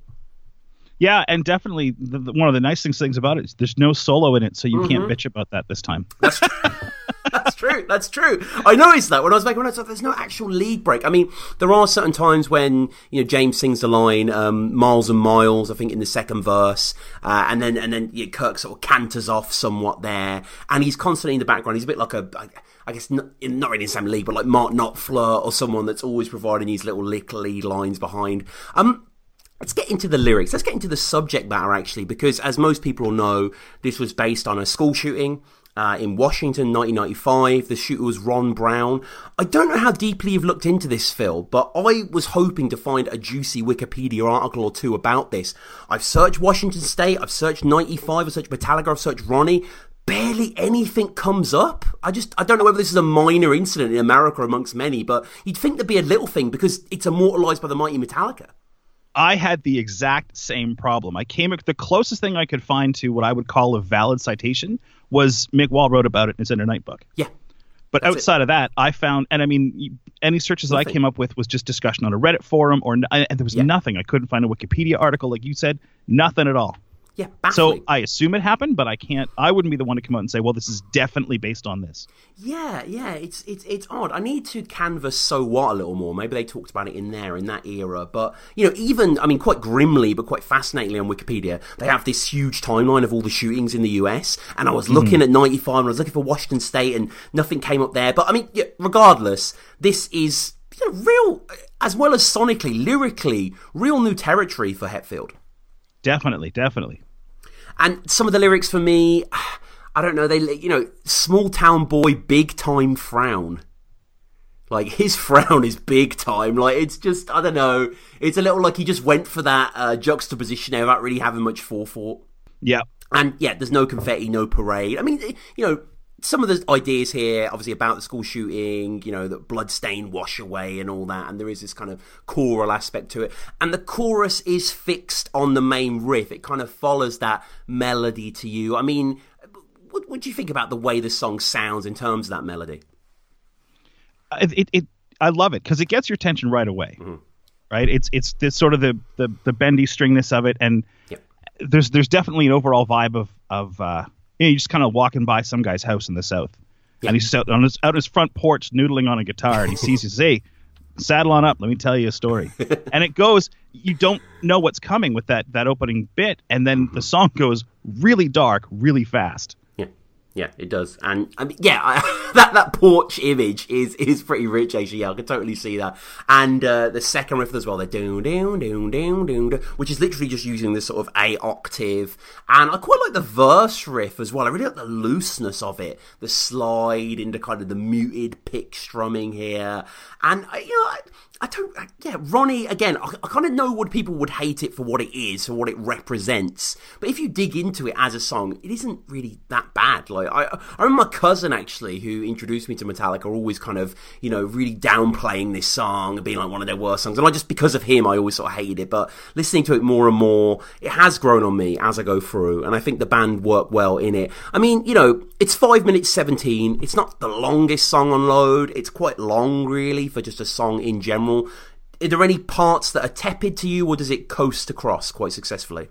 Yeah, and definitely the, the, one of the nice things, things about it is there's no solo in it, so you can't Mhm. bitch about that this time. That's true. That's true. I noticed that when I was making notes. There's no actual lead break. I mean, there are certain times when you know James sings the line um, "miles and miles." I think in the second verse, uh, and then and then you know, Kirk sort of canters off somewhat there, and he's constantly in the background. He's a bit like a, I- guess not, not really in the same league, but like Mark Knopfler or someone that's always providing these little lead lines behind. Um, Let's get into the lyrics. Let's get into the subject matter, actually, because as most people know, this was based on a school shooting uh, in Washington, 1995. The shooter was Ron Brown. I don't know how deeply you've looked into this, Phil, but I was hoping to find a juicy Wikipedia article or two about this. I've searched Washington State, I've searched 95, I've searched Metallica, I've searched Ronnie. Barely anything comes up. I just, I don't know whether this is a minor incident in America amongst many, but you'd think there'd be a little thing because it's immortalized by the mighty Metallica. I had the exact same problem. I came the closest thing I could find to what I would call a valid citation was Mick Wall wrote about it in his Enter Night book. Yeah. But That's outside of that, I found, and I mean, any searches that I came up with was just discussion on a Reddit forum, or and there was nothing. I couldn't find a Wikipedia article, like you said, nothing at all. Yeah, So I assume it happened, but I can't. I wouldn't be the one to come out and say, "Well, this is definitely based on this." Yeah, yeah, it's it's it's odd. I need to canvass so what a little more. Maybe they talked about it in there in that era, but you know, even I mean, quite grimly but quite fascinatingly on Wikipedia, they have this huge timeline of all the shootings in the US. And I was mm-hmm. looking at '95, and I was looking for Washington State, and nothing came up there. But I mean, yeah, regardless, this is you know, real, as well as sonically, lyrically, real new territory for Hetfield. Definitely, definitely. And some of the lyrics for me, I don't know, they, you know, small town boy, big time frown. Like his frown is big time. Like it's just, I don't know, it's a little like he just went for that uh, juxtaposition there without really having much forethought. Yeah. And yeah, there's no confetti, no parade. I mean, you know, some of the ideas here, obviously about the school shooting, you know, that bloodstain wash away and all that, and there is this kind of choral aspect to it. And the chorus is fixed on the main riff; it kind of follows that melody to you. I mean, what, what do you think about the way the song sounds in terms of that melody? It, it, it I love it because it gets your attention right away. Mm-hmm. Right? It's it's this sort of the the, the bendy stringness of it, and yep. there's there's definitely an overall vibe of of uh, you know, you're just kind of walking by some guy's house in the south, Yeah. and he's out on his out his front porch noodling on a guitar, and he sees you say, "Saddle on up, let me tell you a story," and it goes. You don't know what's coming with that that opening bit, and then the song goes really dark, really fast. Yeah, it does, and I mean, yeah, I, that that porch image is is pretty rich. Actually, yeah, I can totally see that. And uh, the second riff as well, the doon doon doon doon doon, doon, which is literally just using this sort of A octave. And I quite like the verse riff as well. I really like the looseness of it, the slide into kind of the muted pick strumming here, and you know. I don't, I, yeah, Ronnie, again, I, I kind of know what people would hate it for what it is, for what it represents. But if you dig into it as a song, it isn't really that bad. Like, I, I remember my cousin actually, who introduced me to Metallica, always kind of, you know, really downplaying this song and being like one of their worst songs. And I just, because of him, I always sort of hated it. But listening to it more and more, it has grown on me as I go through. And I think the band work well in it. I mean, you know, it's 5 minutes 17. It's not the longest song on load. It's quite long, really, for just a song in general. Are there any parts that are tepid to you, or does it coast across quite successfully?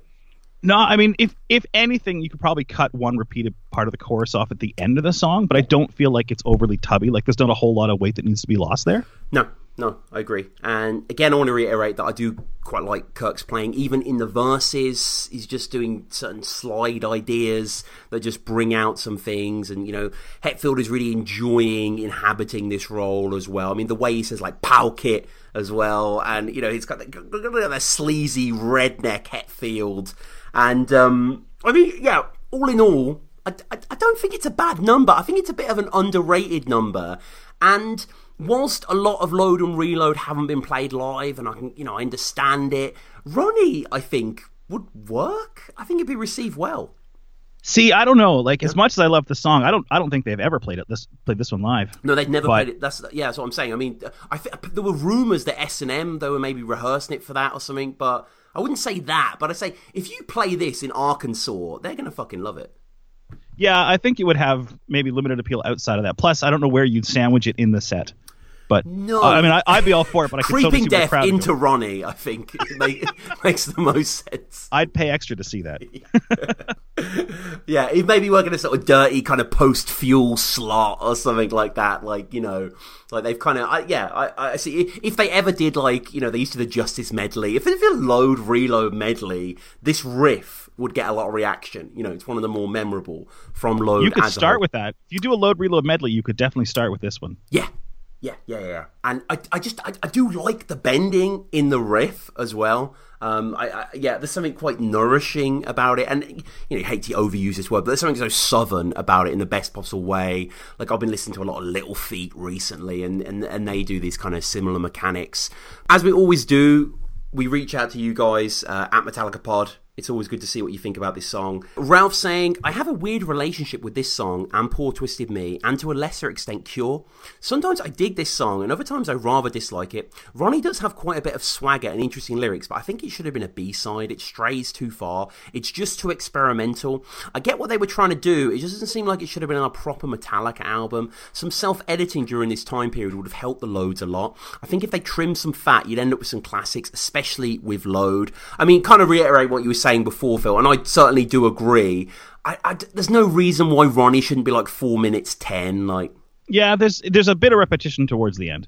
No, I mean, if if anything, you could probably cut one repeated part of the chorus off at the end of the song, but I don't feel like it's overly tubby. Like there's not a whole lot of weight that needs to be lost there. No, no, I agree. And again, I want to reiterate that I do quite like Kirk's playing. Even in the verses, he's just doing certain slide ideas that just bring out some things. And, you know, Hetfield is really enjoying inhabiting this role as well. I mean, the way he says, like, pow kit as well. And, you know, he's got that, that sleazy redneck Hetfield. And, um, I mean, yeah, all in all, I, I, I don't think it's a bad number. I think it's a bit of an underrated number. And whilst a lot of load and reload haven't been played live, and I can, you know, I understand it, Ronnie, I think, would work. I think it'd be received well. See, I don't know. Like as much as I love the song, I don't. I don't think they've ever played it. This played this one live. No, they've never But- played it. That's yeah, that's what I'm saying. I mean, I th- there were rumors that S and M they were maybe rehearsing it for that or something, but I wouldn't say that. But I say if you play this in Arkansas, they're gonna fucking love it. Yeah, I think it would have maybe limited appeal outside of that. Plus, I don't know where you'd sandwich it in the set. But No. I mean, I, I'd be all for it. But I Creeping see where the Death into. Ronnie, I think make, makes the most sense. I'd pay extra to see that. Yeah, it maybe working a sort of dirty kind of post fuel slot or something like that. Like you know, like they've kind of I, yeah. I, I see if they ever did like you know they used to do the Justice medley. If they did a load reload medley, this riff would get a lot of reaction. You know, it's one of the more memorable from load. you could start with that. If you do a load reload medley, you could definitely start with this one. Yeah. Yeah, yeah, yeah. And I, I just, I, I do like the bending in the riff as well. Um, I, I, yeah, there's something quite nourishing about it, and you know, you hate to overuse this word, but there's something so southern about it in the best possible way. Like I've been listening to a lot of Little Feat recently, and and, and they do these kind of similar mechanics. As we always do, we reach out to you guys uh, at Metallica Pod. It's always good to see what you think about this song. Ralph saying, I have a weird relationship with this song and Poor Twisted Me, and to a lesser extent Cure. Sometimes I dig this song, and other times I rather dislike it. Ronnie does have quite a bit of swagger and interesting lyrics, but I think it should have been a B side. It strays too far. It's just too experimental. I get what they were trying to do, it just doesn't seem like it should have been on a proper Metallica album. Some self editing during this time period would have helped the loads a lot. I think if they trimmed some fat, you'd end up with some classics, especially with load. I mean, kind of reiterate what you were saying before, Phil, and I certainly do agree. I, I, there's no reason why Ronnie shouldn't be like four minutes ten. Like Yeah, there's there's a bit of repetition towards the end.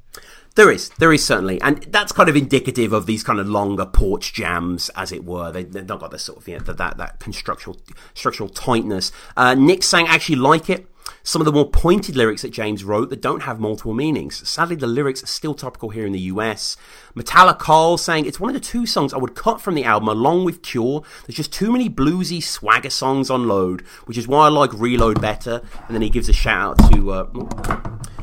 there is, there is certainly, and that's kind of indicative of these kind of longer porch jams, as it were. They, they've not got the sort of you know, that that that constructional structural tightness. Uh, Nick saying actually like it. Some of the more pointed lyrics that James wrote that don't have multiple meanings. Sadly, the lyrics are still topical here in the US. Metallic Carl saying it's one of the two songs I would cut from the album along with Cure. There's just too many bluesy swagger songs on Load, which is why I like Reload better. And then he gives a shout out to, uh,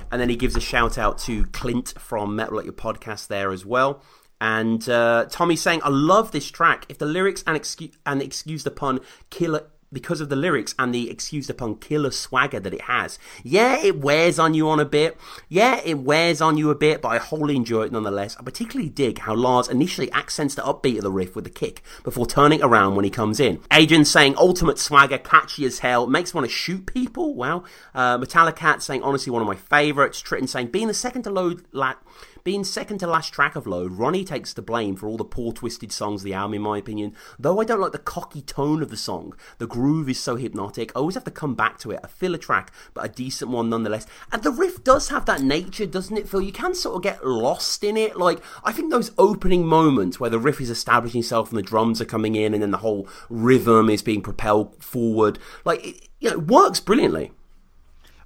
and then he gives a shout out to Clint from Metal Up Your Podcast there as well. And uh, Tommy saying, I love this track. If the lyrics and, excuse, and excuse the pun, killer because of the lyrics and the excused upon killer swagger that it has. Yeah, it wears on you on a bit. Yeah, it wears on you a bit, but I wholly enjoy it nonetheless. I particularly dig how Lars initially accents the upbeat of the riff with the kick before turning around when he comes in. Adrian saying ultimate swagger, catchy as hell, makes want to shoot people. Wow. Uh, Metallicat saying honestly one of my favourites. Tritton saying being the second to load la- being second to last track of Load, Ronnie takes the blame for all the poor twisted songs of the album, in my opinion. Though I don't like the cocky tone of the song, the groove is so hypnotic. I always have to come back to it. A filler track, but a decent one nonetheless. And the riff does have that nature, doesn't it, Phil? You can sort of get lost in it. Like, I think those opening moments where the riff is establishing itself and the drums are coming in and then the whole rhythm is being propelled forward, like, it, you know, it works brilliantly.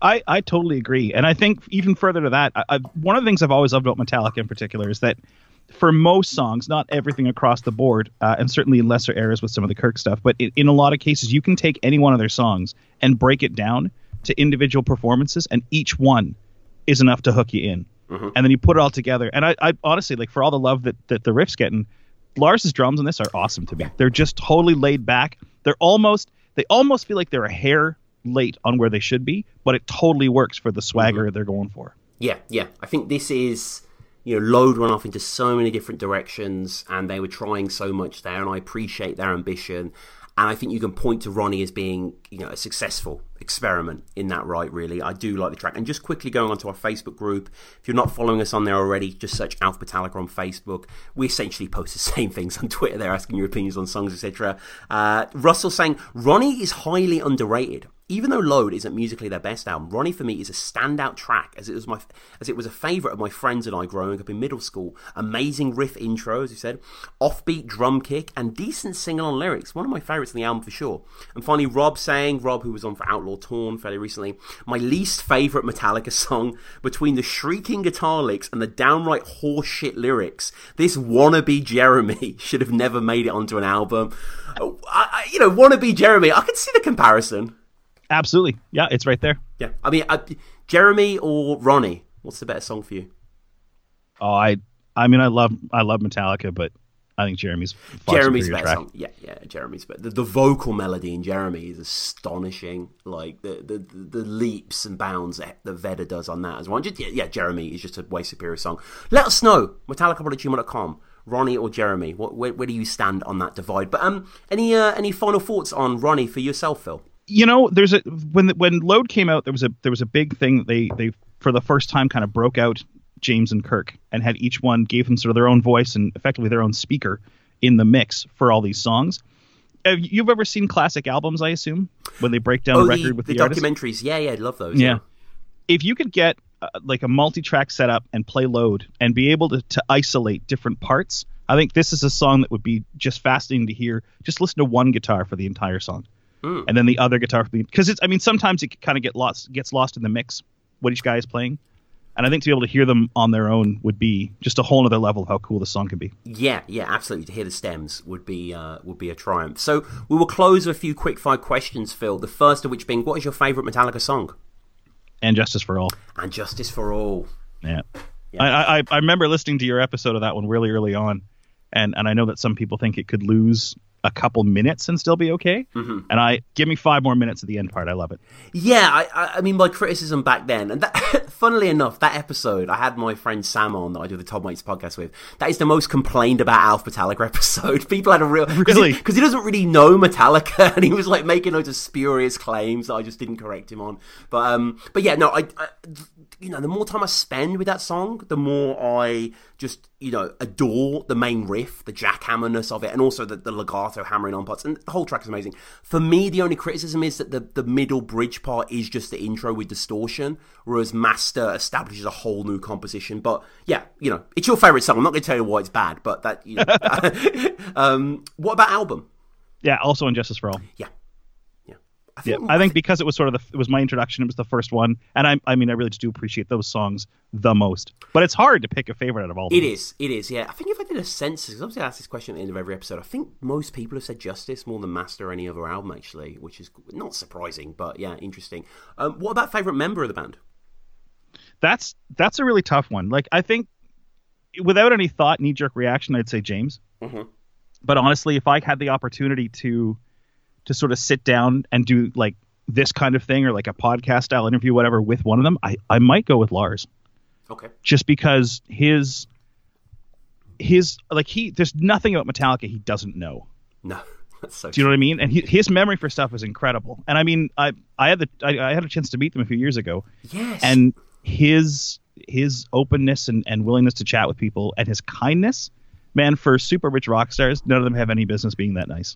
I, I totally agree. And I think even further to that, I, I, one of the things I've always loved about Metallica in particular is that for most songs, not everything across the board, uh, and certainly in lesser areas with some of the Kirk stuff, but in, in a lot of cases, you can take any one of their songs and break it down to individual performances, and each one is enough to hook you in. Mm-hmm. And then you put it all together. And I, I honestly, like, for all the love that, that the riff's getting, Lars's drums on this are awesome to me. They're just totally laid back. They're almost, they almost feel like they're a hair late on where they should be, but it totally works for the swagger Mm-hmm. they're going for. Yeah, yeah. I think this is, you know, Load went off into so many different directions and they were trying so much there, and I appreciate their ambition. And I think you can point to Ronnie as being, you know, a successful experiment in that right, really. I do like the track. And just quickly going onto our Facebook group, if you're not following us on there already, just search Alpha Metallica on Facebook. We essentially post the same things on Twitter there, asking your opinions on songs, etc. Uh, Russell saying, Ronnie is highly underrated. Even though Load isn't musically their best album, Ronnie for me is a standout track as it was my as it was a favourite of my friends and I growing up in middle school. Amazing riff intro, as you said, offbeat drum kick, and decent sing-along lyrics. One of my favourites in the album for sure. And finally, Rob saying, Rob who was on for Outlaw Torn fairly recently, my least favourite Metallica song between the shrieking guitar licks and the downright horseshit lyrics. This wannabe Jeremy should have never made it onto an album. Oh, I, I, you know, wannabe Jeremy, I can see the comparison. Absolutely. Yeah, it's right there. Yeah. I mean, uh, Jeremy or Ronnie, what's the better song for you? Oh, I I mean I love I love Metallica, but I think Jeremy's Jeremy's better track. song. Yeah, yeah, Jeremy's better. The, the vocal melody in Jeremy is astonishing. Like the the, the leaps and bounds that, that Vedder does on that as well. Just, yeah, yeah, Jeremy is just a way superior song. Let us know. MetallicaPodcast.com. Ronnie or Jeremy? What, where, where do you stand on that divide? But um, any uh, any final thoughts on Ronnie for yourself, Phil? You know, there's a when when Load came out, there was a there was a big thing that they they for the first time kind of broke out James and Kirk and had each one gave them sort of their own voice and effectively their own speaker in the mix for all these songs. Have you've ever seen classic albums? I assume when they break down oh, a record the, with the, the, artist? documentaries. Yeah, yeah, I love those. Yeah. If you could get uh, like a multi-track setup and play Load and be able to, to isolate different parts, I think this is a song that would be just fascinating to hear. Just listen to one guitar for the entire song, Mm. and then the other guitar because it's. I mean, sometimes it kind of get lost gets lost in the mix what each guy is playing, and I think to be able to hear them on their own would be just a whole other level of how cool the song can be. Yeah, yeah, absolutely. To hear the stems would be uh, would be a triumph. So we will close with a few quick fire questions, Phil. The first of which being, what is your favourite Metallica song? And Justice for All. And Justice for All. Yeah. I, I I remember listening to your episode of that one really early on, and and I know that some people think it could lose a couple minutes and still be okay. Mhm. And I give me five more minutes at the end part. I love it. Yeah, I, I, I mean, my criticism back then, and that, funnily enough, that episode, I had my friend Sam on that I do the Todd Mates podcast with. That is the most complained about Alpha Metallica episode. People had a real Really? because he, doesn't really know Metallica, and he was like making loads of spurious claims that I just didn't correct him on. But um, but yeah, no, I, I you know, the more time I spend with that song, the more I just, you know, adore the main riff, the jackhammerness of it, and also the, the legato hammering on parts. And the whole track is amazing. For me, the only criticism is that the, the middle bridge part is just the intro with distortion, whereas Master establishes a whole new composition. But yeah, you know, it's your favorite song. I'm not going to tell you why it's bad, but that, you know. um, what about album? Yeah. Also, Injustice for All. Yeah. Yeah. yeah, I think because it was sort of the it was my introduction, it was the first one, and I I mean I really do appreciate those songs the most. But it's hard to pick a favorite out of all. of It them. is, it is, yeah. I think if I did a census, because obviously I ask this question at the end of every episode, I think most people have said Justice more than Master or any other album, actually, which is not surprising, but yeah, interesting. Um, what about favourite member of the band? That's that's a really tough one. Like I think without any thought, knee jerk reaction, I'd say James. Mm-hmm. But honestly, if I had the opportunity to to sort of sit down and do like this kind of thing or like a podcast style interview, whatever, with one of them, I, I might go with Lars. Okay. Just because his his like he there's nothing about Metallica he doesn't know. No, that's so. Do you know what I mean? And he, his memory for stuff is incredible. And I mean, I I had the I, I had a chance to meet them a few years ago. Yes. And his his openness and, and willingness to chat with people and his kindness, man, for super rich rock stars, none of them have any business being that nice.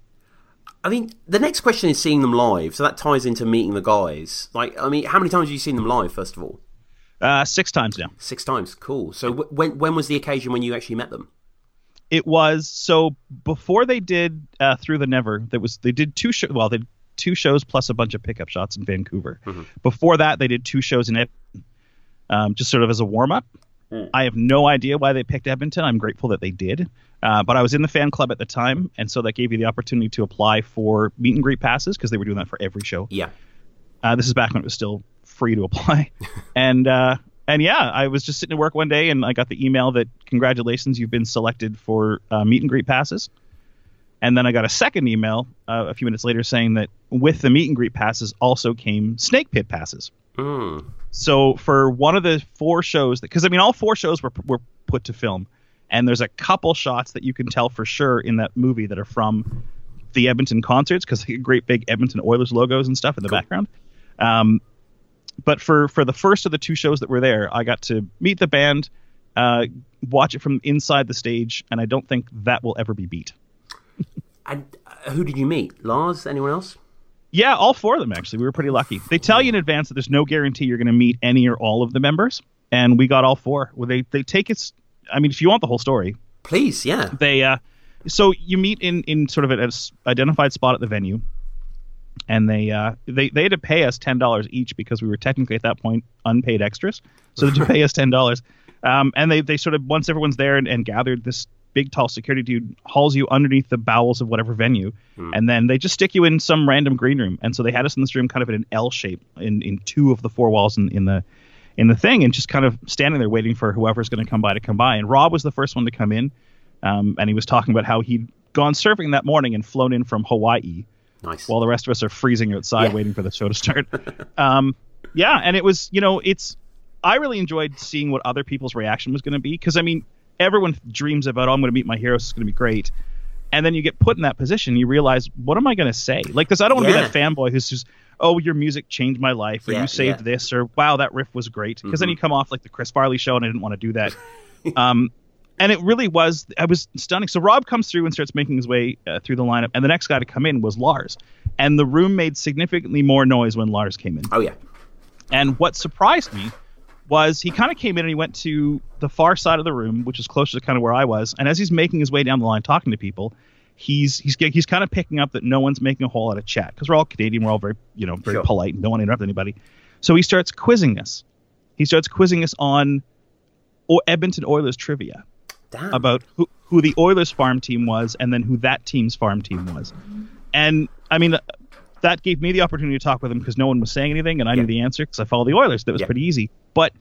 I mean, the next question is seeing them live, so that ties into meeting the guys. Like, I mean, how many times have you seen them live, first of all? Uh, six times now. Six times, cool. So, w- when when was the occasion when you actually met them? It was so before they did uh, through the never. That was they did two shows. Well, they did two shows plus a bunch of pickup shots in Vancouver. Before that, they did two shows in it, um, just sort of as a warm up. I have no idea why they picked Edmonton. I'm grateful that they did. Uh, but I was in the fan club at the time, and so that gave you the opportunity to apply for meet and greet passes because they were doing that for every show. Yeah. Uh, this is back when it was still free to apply, and uh, and yeah, I was just sitting at work one day, and I got the email that congratulations, you've been selected for uh, meet and greet passes. And then I got a second email uh, a few minutes later saying that with the meet and greet passes also came snake pit passes. Mm. So for one of the four shows, because I mean, all four shows were were put to film, and there's a couple shots that you can tell for sure in that movie that are from the Edmonton concerts because great big Edmonton Oilers logos and stuff in the background. Um, but for for the first of the two shows that were there, I got to meet the band, uh, watch it from inside the stage, and I don't think that will ever be beat. And uh, who did you meet? Lars? Anyone else? Yeah, all four of them actually. We were pretty lucky. They tell you in advance that there's no guarantee you're going to meet any or all of the members, and we got all four. Well, they they take it. I mean, if you want the whole story, please, yeah. They uh, so you meet in in sort of an identified spot at the venue, and they uh they they had to pay us ten dollars each because we were technically at that point unpaid extras, so they had to pay us ten dollars. Um, and they they sort of once everyone's there and, and gathered, this big tall security dude hauls you underneath the bowels of whatever venue, and then they just stick you in some random green room. And so they had us in this room kind of in an L shape in in two of the four walls in, in the in the thing, and just kind of standing there waiting for whoever's going to come by to come by. And Rob was the first one to come in, um, and he was talking about how he'd gone surfing that morning and flown in from Hawaii. Nice. While the rest of us are freezing outside Yeah. waiting for the show to start. um, yeah, and it was, you know, it's. I really enjoyed seeing what other people's reaction was going to be because I mean, everyone dreams about, oh, I'm going to meet my heroes, it's going to be great. And then you get put in that position, you realize, what am I going to say? Like, because I don't want to Yeah. be that fanboy who's just, oh, your music changed my life, or Yeah, you saved yeah. this, or wow, that riff was great. Because then Mhm. you come off like the Chris Farley show, and I didn't want to do that. um, and it really was, I was stunning. So Rob comes through and starts making his way uh, through the lineup, and the next guy to come in was Lars. And the room made significantly more noise when Lars came in. Oh yeah. And what surprised me was he kind of came in and he went to the far side of the room, which is closer to kind of where I was. And as he's making his way down the line talking to people, he's he's he's kind of picking up that no one's making a whole lot of chat because we're all Canadian, we're all very you know very Sure. polite and don't want to interrupt anybody. So he starts quizzing us. He starts quizzing us on o- Edmonton Oilers trivia Damn. about who, who the Oilers farm team was and then who that team's farm team was. And I mean, that gave me the opportunity to talk with him because no one was saying anything and I knew the answer because I follow the Oilers. That was pretty easy. But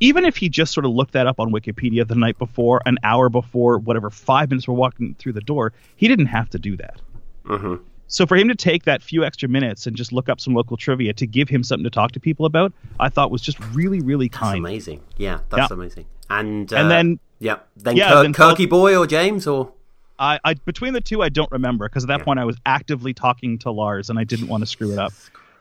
even if he just sort of looked that up on Wikipedia the night before, an hour before, whatever, five minutes we're walking through the door, he didn't have to do that. Mm-hmm. So for him to take that few extra minutes and just look up some local trivia to give him something to talk to people about, I thought was just really, really That's kind. amazing. Yeah, that's Yeah. amazing. And uh, And then- yeah, then, yeah, Kirk, then Kirky boy or James or I, I between the two, I don't remember because at that point I was actively talking to Lars and I didn't want to screw it up.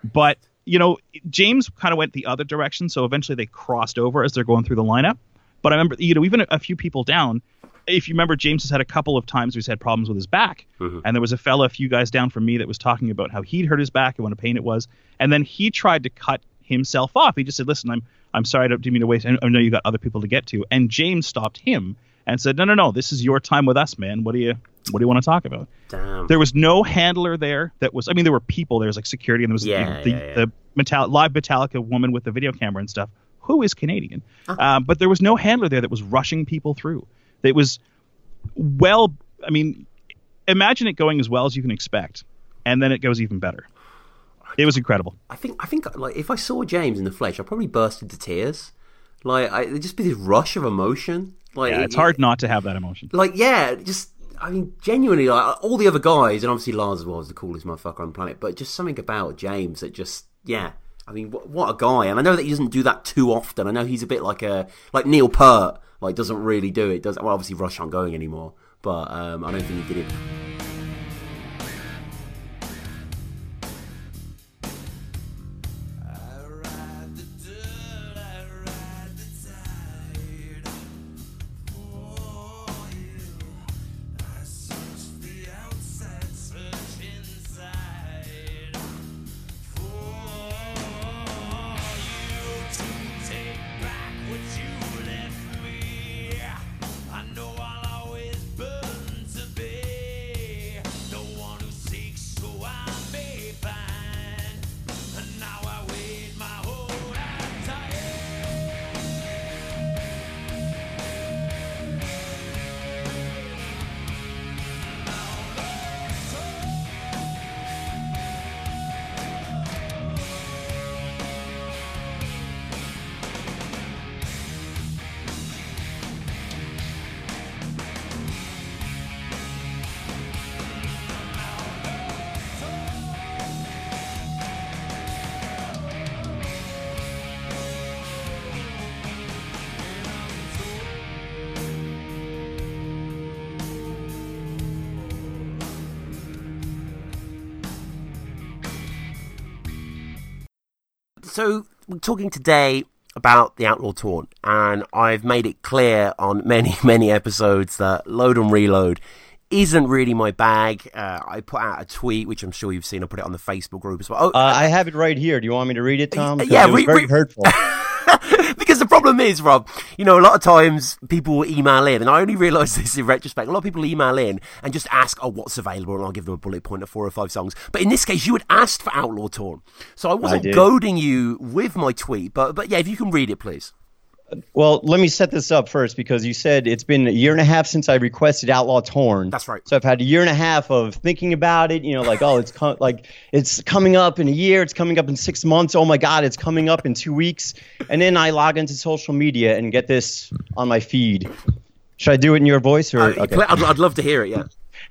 But you know, James kind of went the other direction, so eventually they crossed over as they're going through the lineup. But I remember, you know, even a, a few people down. If you remember, James has had a couple of times where he's had problems with his back, Mm-hmm. and there was a fella a few guys down from me that was talking about how he'd hurt his back and what a pain it was, and then he tried to cut himself off. He just said, "Listen, I'm I'm sorry, I don't mean to waste. I I know you got other people to get to." And James stopped him and said, "No, no, no, this is your time with us, man. What do you what do you want to talk about?" Damn. There was no handler there. That was, I mean, there were people. There was like security, and there was Yeah, the, yeah, yeah. the Metal- live Metallica woman with the video camera and stuff, who is Canadian. Ah. Um, but there was no handler there that was rushing people through. It was well. I mean, imagine it going as well as you can expect, and then it goes even better. It was incredible. I think I think like if I saw James in the flesh, I'd probably burst into tears. Like I, it'd just be this rush of emotion. Like yeah, it's hard not to have that emotion. Like yeah, just I mean genuinely like all the other guys and obviously Lars as well is the coolest motherfucker on the planet, but just something about James that just yeah. I mean, what, what a guy! And I know that he doesn't do that too often. I know he's a bit like a like Neil Peart, like doesn't really do it. Does well, obviously Rush aren't going anymore, but um, I don't think he did it talking today about the Outlaw Torn, and I've made it clear on many, many episodes that Load and Reload isn't really my bag. Uh, I put out a tweet, which I'm sure you've seen. I put it on the Facebook group as well. Oh, Uh, I have it right here. Do you want me to read it, Tom? yeah, it re- very re- hurtful. because the problem is, Rob, you know, a lot of times people will email in, and I only realised this in retrospect. A lot of people email in and just ask, "Oh, what's available?" and I'll give them a bullet point of four or five songs. But in this case, you had asked for Outlaw Torn, so I wasn't did. goading you with my tweet. But but yeah, if you can read it, please. Well, let me set this up first because you said it's been a year and a half since I requested Outlaw Torn. That's right. So I've had a year and a half of thinking about it. You know, like oh, it's like it's coming up in a year. It's coming up in six months. Oh my God, it's coming up in two weeks. And then I log into social media and get this on my feed. Should I do it in your voice or? Uh, okay. I'd, I'd love to hear it. Yeah.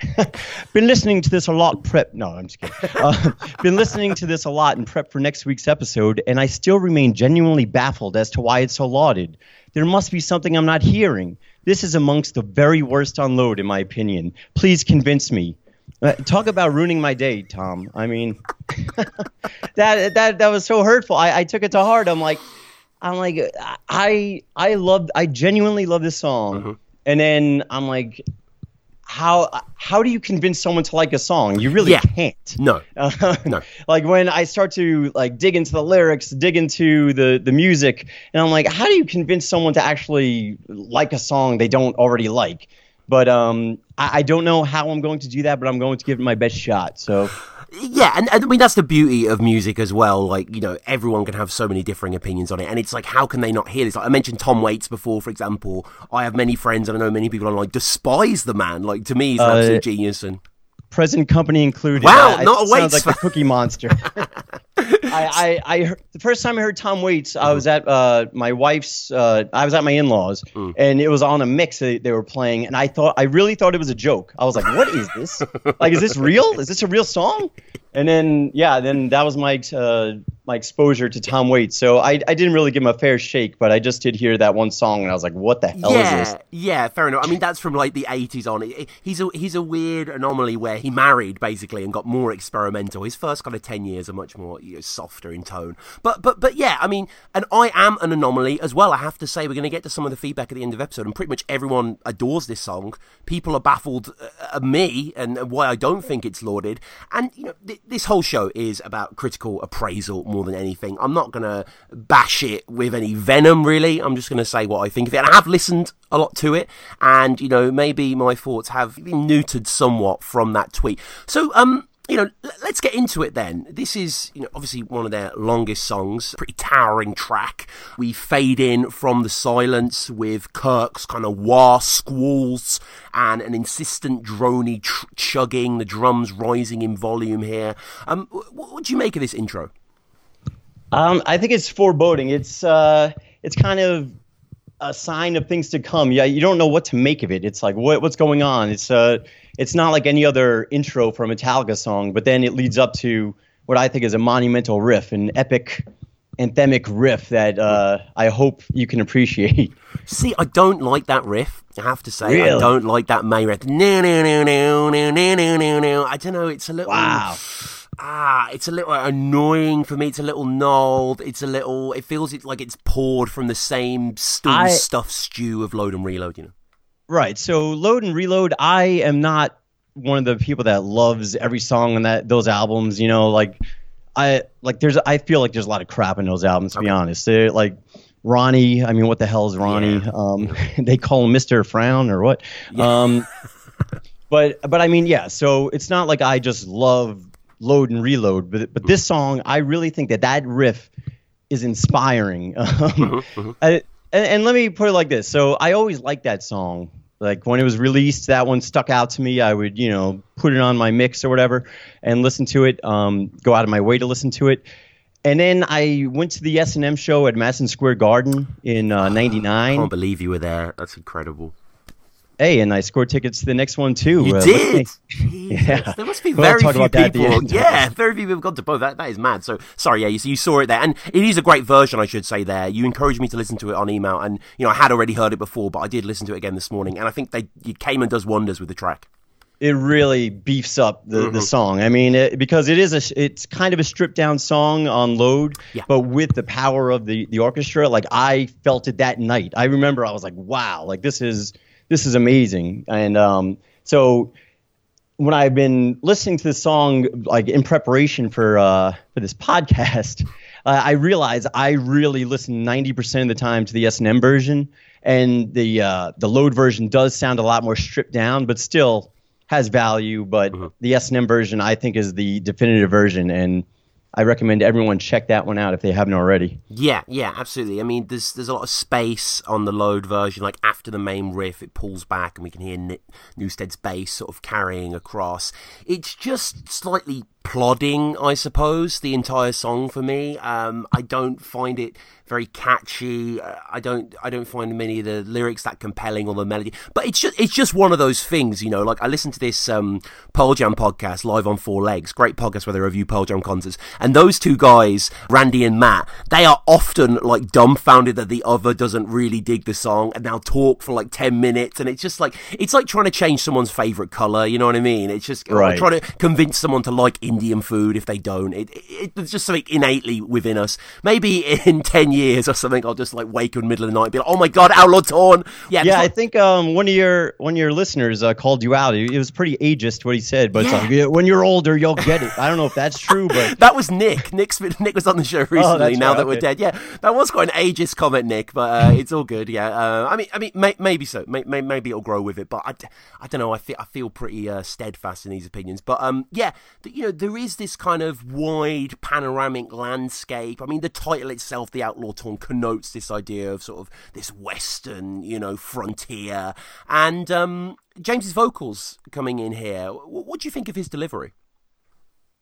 been listening to this a lot prep no i'm just kidding. Uh, been listening to this a lot in prep for next week's episode and i still remain genuinely baffled as to why it's so lauded. There must be something i'm not hearing. This is amongst the very worst on load in my opinion. Please convince me. Uh, talk about ruining my day tom. I mean that that that was so hurtful. I, I took it to heart. I'm like i'm like i i love i genuinely love this song. And then i'm like how how do you convince someone to like a song? You really Yeah. can't. No. no. Like when I start to like dig into the lyrics, dig into the the music, and I'm like, how do you convince someone to actually like a song they don't already like? But um, I, I don't know how I'm going to do that, but I'm going to give it my best shot. So Yeah, and, and I mean that's the beauty of music as well. Like you know, everyone can have so many differing opinions on it, and it's like, how can they not hear this? Like I mentioned Tom Waits before, for example. I have many friends, and I know many people online despise the man. Like to me, he's an Uh, absolute genius. And present company included. Wow, I- not a it sounds Waits like a cookie monster. I, I, I heard, the first time I heard Tom Waits, I was at uh, my wife's. Uh, I was at my in-laws, and it was on a mix that they were playing, and I thought I really thought it was a joke. I was like, "What is this? like, is this real? Is this a real song?" And then, yeah, then that was my uh, my exposure to Tom Waits. So I, I didn't really give him a fair shake, but I just did hear that one song, and I was like, "What the hell yeah, is this?" yeah, fair enough. I mean, that's from like the eighties on. He's a he's a weird anomaly where he married basically and got more experimental. His first kind of ten years are much more you know, softer in tone. But but but yeah, I mean, and I am an anomaly as well. I have to say, we're going to get to some of the feedback at the end of the episode, and pretty much everyone adores this song. People are baffled uh, at me and why I don't think it's lauded. And you know, th- this whole show is about critical appraisal more than anything. I'm not going to bash it with any venom, really. I'm just going to say what I think of it. And I have listened a lot to it, and, you know, maybe my thoughts have been neutered somewhat from that tweet. So, um, you know, let's get into it then. This is, you know, obviously one of their longest songs, pretty towering track. We fade in from the silence with Kirk's kind of wah squalls and an insistent drony tr- chugging, the drums rising in volume here. Um, what, what do you make of this intro? Um, I think it's foreboding. It's uh, it's kind of a sign of things to come. Yeah, you don't know what to make of it. It's like what, what's going on. It's uh, it's not like any other intro for a Metallica song, but then it leads up to what I think is a monumental riff, an epic anthemic riff that uh, I hope you can appreciate. See, I don't like that riff. I have to say, Really? I don't like that main riff. No, no, no, no, no, no, no, no, no. I don't know. It's a little. Wow. Ah, it's a little annoying for me. It's a little gnarled. It's a little. It feels like it's poured from the same stew I- stuffed stew of load and reload. You know. Right. So load and reload. I am not one of the people that loves every song on that those albums. You know, like I like there's I feel like there's a lot of crap in those albums. To be honest, They're, like Ronnie. I mean, what the hell is Ronnie? Um, they call him Mister Frown or what? Um, but but I mean, yeah. So it's not like I just love load and reload, but but this song, I really think that that riff is inspiring. Um, I- and, and let me put it like this. So I always liked that song. Like when it was released, that one stuck out to me. I would, you know, put it on my mix or whatever and listen to it. Um, go out of my way to listen to it. And then I went to the S and M show at Madison Square Garden in uh, '99. I '99. can't believe you were there. That's incredible. Hey, and I scored tickets to the next one too. You Uh, did. Yeah. There must be We'll very few about that at the people. Yeah, very few people gone to both. That that is mad. So sorry, yeah, you, you saw it there, and it is a great version, I should say. There, you encouraged me to listen to it on email, and you know I had already heard it before, but I did listen to it again this morning, and I think they it came and does wonders with the track. it really beefs up the, the Mhm. song. I mean, it, because it is a, it's kind of a stripped down song on load, but with the power of the the orchestra, like I felt it that night. I remember I was like, wow, like this is this is amazing. And um, so when I've been listening to this song, like in preparation for uh, for this podcast, uh, I realized I really listen ninety percent of the time to the S and M version, and the uh, the load version does sound a lot more stripped down, but still has value. But the S and M version, I think, is the definitive version, and I recommend everyone check that one out if they haven't already. Yeah, yeah, absolutely. I mean, there's there's a lot of space on the load version. Like after the main riff, it pulls back, and we can hear Newstead's bass sort of carrying across. It's just slightly plodding, I suppose. The entire song for me, um, I don't find it very catchy. Uh, I don't I don't find many of the lyrics that compelling or the melody. But it's just it's just one of those things, you know. Like I listened to this um, Pearl Jam podcast live on Four Legs, great podcast where they review Pearl Jam concerts, and those two guys, Randy and Matt, they are often like dumbfounded that the other doesn't really dig the song, and they'll talk for like ten minutes, and it's just like it's like trying to change someone's favorite color. You know what I mean? It's just Right. trying to convince someone to like Indian food if they don't. It, it, it's just something innately within us. Maybe in ten years or something, I'll just like wake up in the middle of the night and be like, "Oh my god, Outlaw Torn!" Yeah, Yeah, I think um, one of your one of your listeners uh, called you out. It, was pretty ageist what he said, but Yeah. like when you're older, you'll get it. I don't know if that's true, but that was Nick. Nick's Nick was on the show recently. Oh, now right, that we're dead, yeah, that was quite an ageist comment, Nick. But uh, it's all good. Yeah, uh, I mean, I mean, may, maybe so. May, may, maybe it'll grow with it. But I, I don't know. I feel I feel pretty uh, steadfast in these opinions. But um, yeah, th- you know, there is this kind of wide panoramic landscape. I mean, the title itself, "The Outlaw Torn," connotes this idea of sort of this western, you know, frontier. And um, James's vocals coming in here. What, what do you think of his delivery?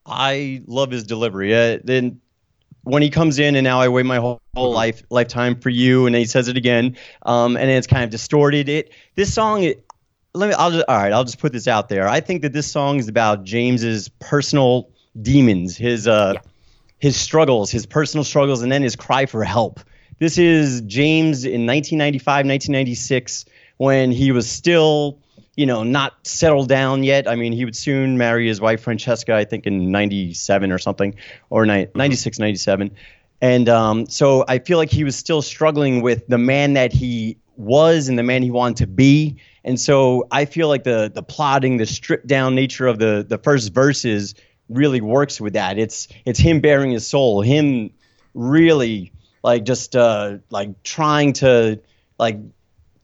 I love his delivery. Uh, then when he comes in and now I wait my whole, whole life lifetime for you, and then he says it again, um, and then it's kind of distorted. It this song, it, let me. I'll just all right. I'll just put this out there. I think that this song is about James's personal demons, his uh, his struggles, his personal struggles, and then his cry for help. This is James in 1995, 1996, when he was still, you know, not settled down yet. I mean, he would soon marry his wife Francesca, I think in 97 or something, or ni- 96, 97. And um, so I feel like he was still struggling with the man that he was and the man he wanted to be. And so I feel like the the plotting, the stripped down nature of the the first verses really works with that. It's it's him bearing his soul, him really like just uh, like trying to like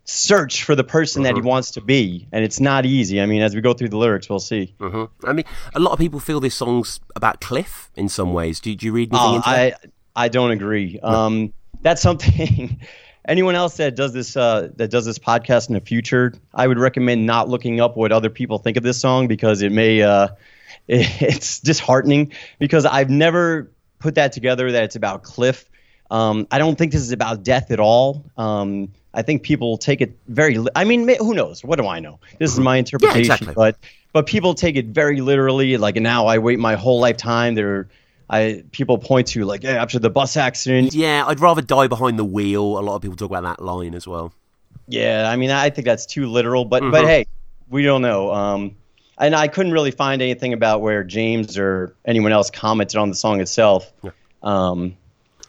search for the person that he wants to be, and it's not easy. I mean, as we go through the lyrics, we'll see. hmm I mean, a lot of people feel this song's about Cliff in some ways. Do, do you read anything into I? I don't agree. Um, that's something. Anyone else that does this uh, that does this podcast in the future, I would recommend not looking up what other people think of this song because it may uh, it's disheartening because I've never put that together that it's about Cliff. Um, I don't think this is about death at all. Um, I think people take it very. Li- I mean, who knows? What do I know? This is my interpretation, exactly. but but people take it very literally. Like now, I wait my whole lifetime. There, I people point to like yeah, after the bus accident. Yeah, I'd rather die behind the wheel. A lot of people talk about that line as well. Yeah, I mean, I think that's too literal, but Mhm. but hey, we don't know. Um, and I couldn't really find anything about where James or anyone else commented on the song itself. Um,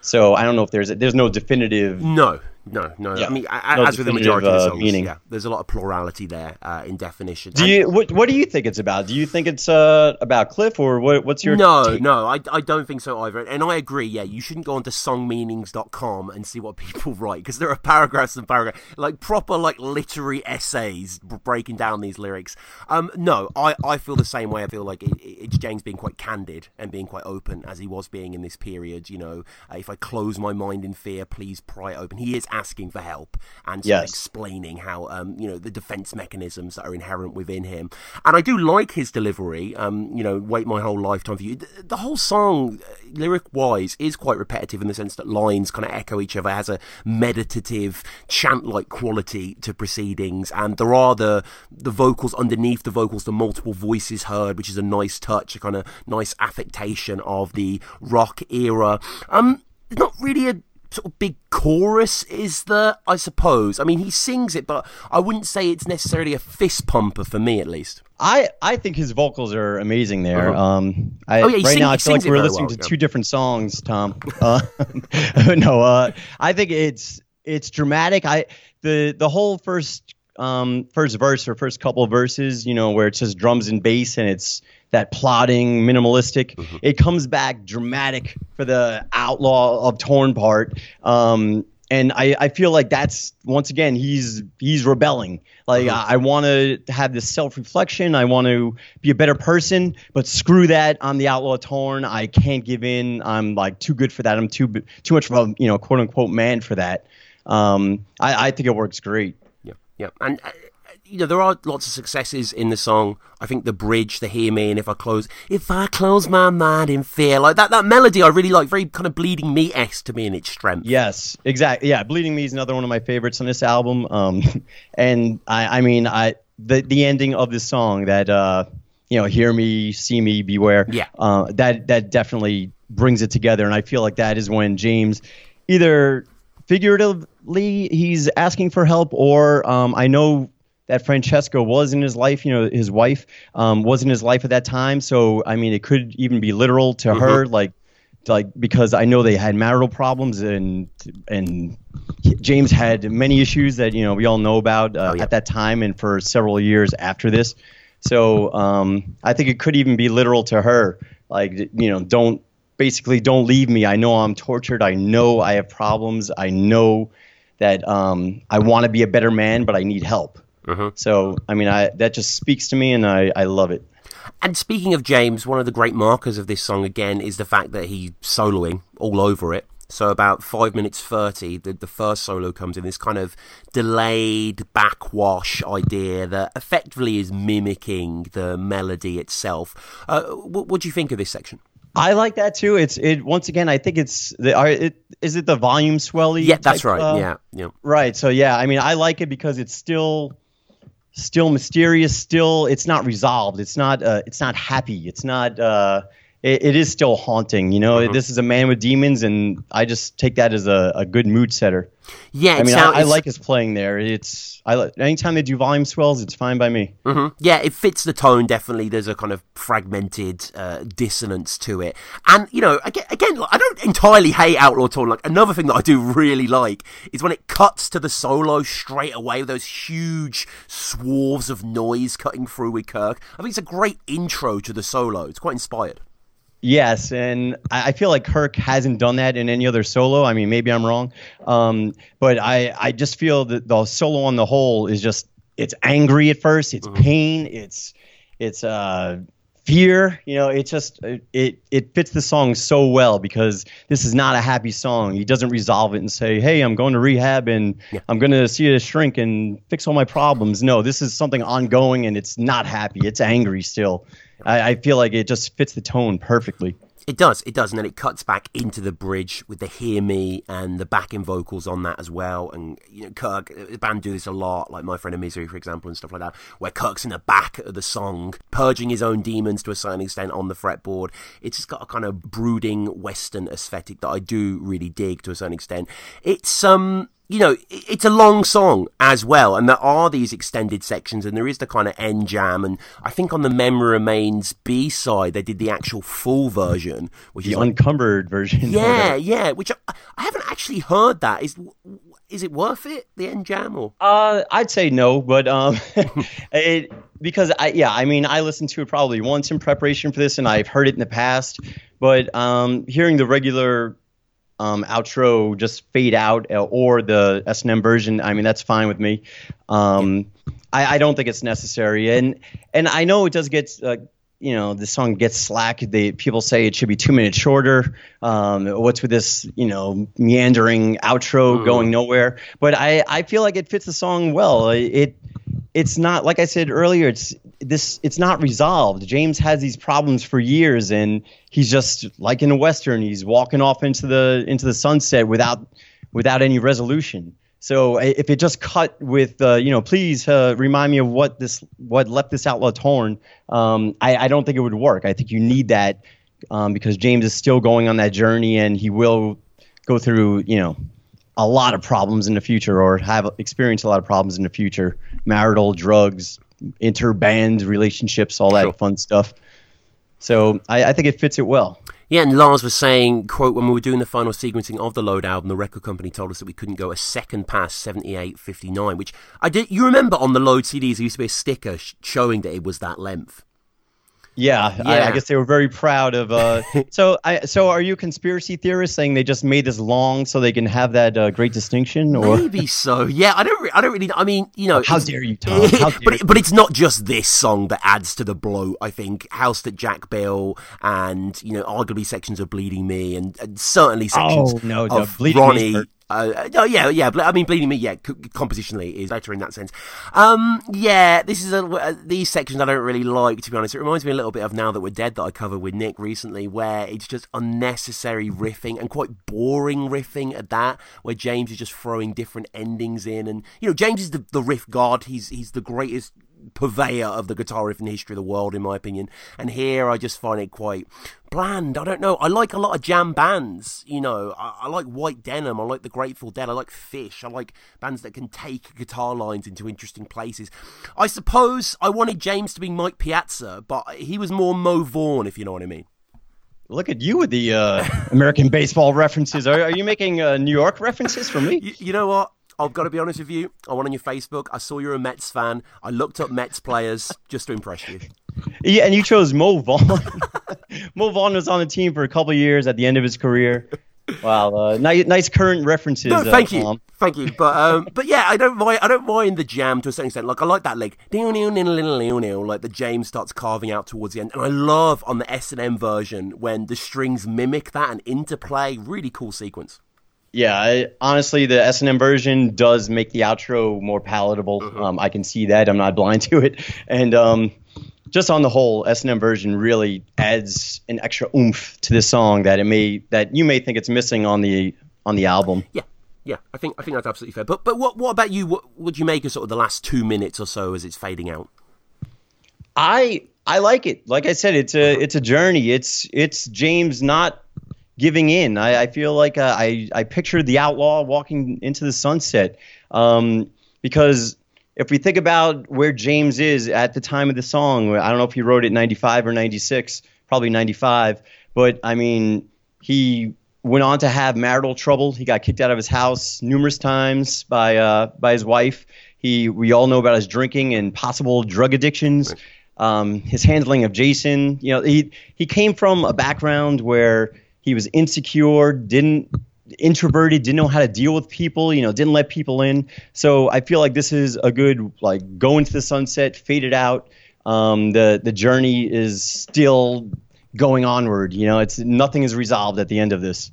so I don't know if there's a, there's no definitive. No, no, no. Yeah. I mean, No as with the majority of the uh, songs, meaning. yeah, there's a lot of plurality there uh, in definition. Do you what what do you think it's about? Do you think it's uh, about Cliff or what? What's your no, take? no, I, I don't think so either. And I agree, yeah, you shouldn't go onto songmeanings.com and see what people write because there are paragraphs and paragraphs, like proper, like literary essays breaking down these lyrics. Um, no, I, I feel the same way. I feel like it, it's James being quite candid and being quite open as he was being in this period. You know, uh, if I close my mind in fear, please pry it open. He is asking for help and Yes. explaining how um, you know the defense mechanisms that are inherent within him. And I do like his delivery. Um, you know, wait my whole lifetime for you. The, the whole song, lyric wise, is quite repetitive in the sense that lines kind of echo each other. Has a meditative chant like quality to proceedings, and there are the the vocals underneath the vocals, the multiple voices heard, which is a nice touch, a kind of nice affectation of the rock era. Um, there's not really a sort of big chorus is there i suppose i mean he sings it but i wouldn't say it's necessarily a fist pumper for me at least I, I think his vocals are amazing there. Uh-huh. Um, I, Oh, yeah, right sing- now I feel like we're listening well, to yeah. two different songs, Tom. Uh, no, uh, I think it's it's dramatic. I the the whole first um, first verse or first couple of verses, you know, where it says drums and bass and it's that plotting, minimalistic. Mm-hmm. It comes back dramatic for the outlaw of torn part. Um, and I, I feel like that's once again he's he's rebelling. Like Uh-huh. I, I want to have this self reflection. I want to be a better person. But screw that. I'm the outlaw torn. I can't give in. I'm like too good for that. I'm too too much of a you know quote unquote man for that. Um, I, I think it works great. Yeah, yeah, and uh, you know there are lots of successes in the song. I think the bridge, the "Hear Me" and "If I Close," if I close my mind in fear, like that that melody, I really like. Very kind of bleeding me esque to me in its strength. Yes, exactly. Yeah, Bleeding Me is another one of my favorites on this album. Um, and I, I mean, I the the ending of this song that uh, you know, hear me, see me, beware. Yeah. Uh, that that definitely brings it together, and I feel like that is when James either figuratively he's asking for help, or um, I know that Francesca was in his life, you know, his wife um, was in his life at that time. So I mean, it could even be literal to her, like like because I know they had marital problems and and James had many issues that you know we all know about uh, at that time and for several years after this. So um, I think it could even be literal to her, like you know, don't basically don't leave me. I know I'm tortured. I know I have problems. I know that um, I want to be a better man, but I need help. So I mean, I that just speaks to me, and I I love it. And speaking of James, one of the great markers of this song again is the fact that he's soloing all over it. So about five minutes thirty, the, the first solo comes in. This kind of delayed backwash idea that effectively is mimicking the melody itself. Uh, what, what do you think of this section? I like that too. It's it once again. I think it's the are it is it the volume swelly. Yeah, that's type, right. uh, yeah, yeah. Right. So yeah, I mean, I like it because it's still still mysterious. Still, it's not resolved. It's not uh, it's not happy. It's not uh, it, it is still haunting. You know, Mm-hmm. this is a man with demons, and I just take that as a, a good mood setter. Yeah, I mean, sound- I, I like his playing there. It's I li- anytime they do volume swells, it's fine by me. hmm Yeah, it fits the tone. Definitely, there's a kind of fragmented uh, dissonance to it, and you know, again, again, like, I don't entirely hate Outlaw Torn. Like another thing that I do really like is when it cuts to the solo straight away with those huge swaths of noise cutting through with Kirk. I think it's a great intro to the solo. It's quite inspired. Yes, and I, feel like Kirk hasn't done that in any other solo. I mean, maybe I'm wrong, um, but I I just feel that the solo on the whole is just it's angry at first, it's pain, it's it's uh fear. You know, it just it it fits the song so well because this is not a happy song. He doesn't resolve it and say, "Hey, I'm going to rehab and I'm going to see a shrink and fix all my problems." No, this is something ongoing and it's not happy. It's angry still. I, I feel like it just fits the tone perfectly. It does, it does, and then it cuts back into the bridge with the "Hear Me" and the backing vocals on that as well. And you know, Kirk, the band do this a lot, like My Friend of Misery, for example, and stuff like that, where Kirk's in the back of the song, purging his own demons to a certain extent on the fretboard. It's just got a kind of brooding Western aesthetic that I do really dig to a certain extent. It's um you know, it's a long song as well, and there are these extended sections, and there is the kind of end jam, and I think on the Memory Remains B side, they did the actual full version, which The is like, uncumbered version. yeah, yeah, which I, I haven't actually heard that. Is is it worth it? The end jam or? Uh, I'd say no, but um, it because I yeah, I mean, I listened to it probably once in preparation for this, and I've heard it in the past. But um, hearing the regular um, outro just fade out, uh, or the S and M version, I mean, that's fine with me. Um, I, I don't think it's necessary, and and I know it does get. Uh, you know the song gets slack. They people say it should be two minutes shorter. Um, what's with this you know meandering outro going nowhere? But I I feel like it fits the song well. It it's not like I said earlier. It's this. It's not resolved. James has these problems for years, and he's just like in a western. He's walking off into the into the sunset without without any resolution. So if it just cut with, uh, you know, please uh, remind me of what this, what left this outlaw torn, um, I, I don't think it would work. I think you need that um, because James is still going on that journey and he will go through, you know, a lot of problems in the future or have experienced a lot of problems in the future, marital, drugs, interband relationships, all that fun stuff. So I, I think it fits it well. Yeah, and Lars was saying, quote, when we were doing the final sequencing of the Load album, the record company told us that we couldn't go a second past 78.59, which I did. You remember on the Load CDs, there used to be a sticker sh- showing that it was that length. Yeah, I, Yeah. I guess they were very proud of. Uh, so, I so are you a conspiracy theorist saying they just made this long so they can have that uh, great distinction, or Maybe so. Yeah, I don't. Re- I don't really. I mean, you know, How dare you, Tom? Dare but it- but it's not just this song that adds to the bloat. I think House that Jack Built and you know arguably sections of Bleeding Me and, and certainly sections Oh, no, no, of Bleeding Ronnie. per- Uh, no, yeah, yeah. I mean, Bleeding Me, yeah, co- compositionally is better in that sense. Um, yeah, this is a, uh, these sections I don't really like, to be honest. It reminds me a little bit of Now That We're Dead that I covered with Nick recently, where it's just unnecessary riffing and quite boring riffing at that, where James is just throwing different endings in. And, you know, James is the, the riff god. He's, he's the greatest purveyor of the guitar riff in the history of the world, in my opinion. And here I just find it quite bland. I don't know. I like a lot of jam bands. You know, I, I like White Denim. I like the Grateful Dead. I like Phish. I like bands that can take guitar lines into interesting places. I suppose I wanted James to be Mike Piazza, but he was more Mo Vaughn, if you know what I mean. look at you with the uh, American baseball references? Are, are you making uh, New York references for me? You, you know what? I've got to be honest with you. I went on your Facebook. I saw you're a Mets fan. I looked up Mets players just to impress you. Yeah, and you chose Mo Vaughn. Mo Vaughn was on the team for a couple of years at the end of his career. Wow, uh, nice, nice current references. No, uh, thank you, Tom. thank you. But um, but yeah, I don't mind. I don't mind the jam to a certain extent. Like I like that like like the James starts carving out towards the end, and I love on the S and M version when the strings mimic that and interplay. Really cool sequence. Yeah, I, honestly, the S and M version does make the outro more palatable. Mm-hmm. Um, I can see that. I'm not blind to it, and um, just on the whole, S and M version really adds an extra oomph to this song that it may that you may think it's missing on the on the album. Yeah, yeah. I think I think that's absolutely fair. But but what what about you? What would you make of sort of the last two minutes or so as it's fading out? I I like it. Like I said, it's a it's a journey. It's it's James not giving in. I, I feel like uh, I I picture the outlaw walking into the sunset. Um, because if we think about where James is at the time of the song, I don't know if he wrote it 95 or 96, probably 95, but I mean, he went on to have marital trouble. He got kicked out of his house numerous times by uh, by his wife. He we all know about his drinking and possible drug addictions. Um, his handling of Jason, you know, he he came from a background where he was insecure, didn't introverted, didn't know how to deal with people, you know, didn't let people in. So I feel like this is a good like go into the sunset, fade it out. Um, the the journey is still going onward. You know, it's nothing is resolved at the end of this.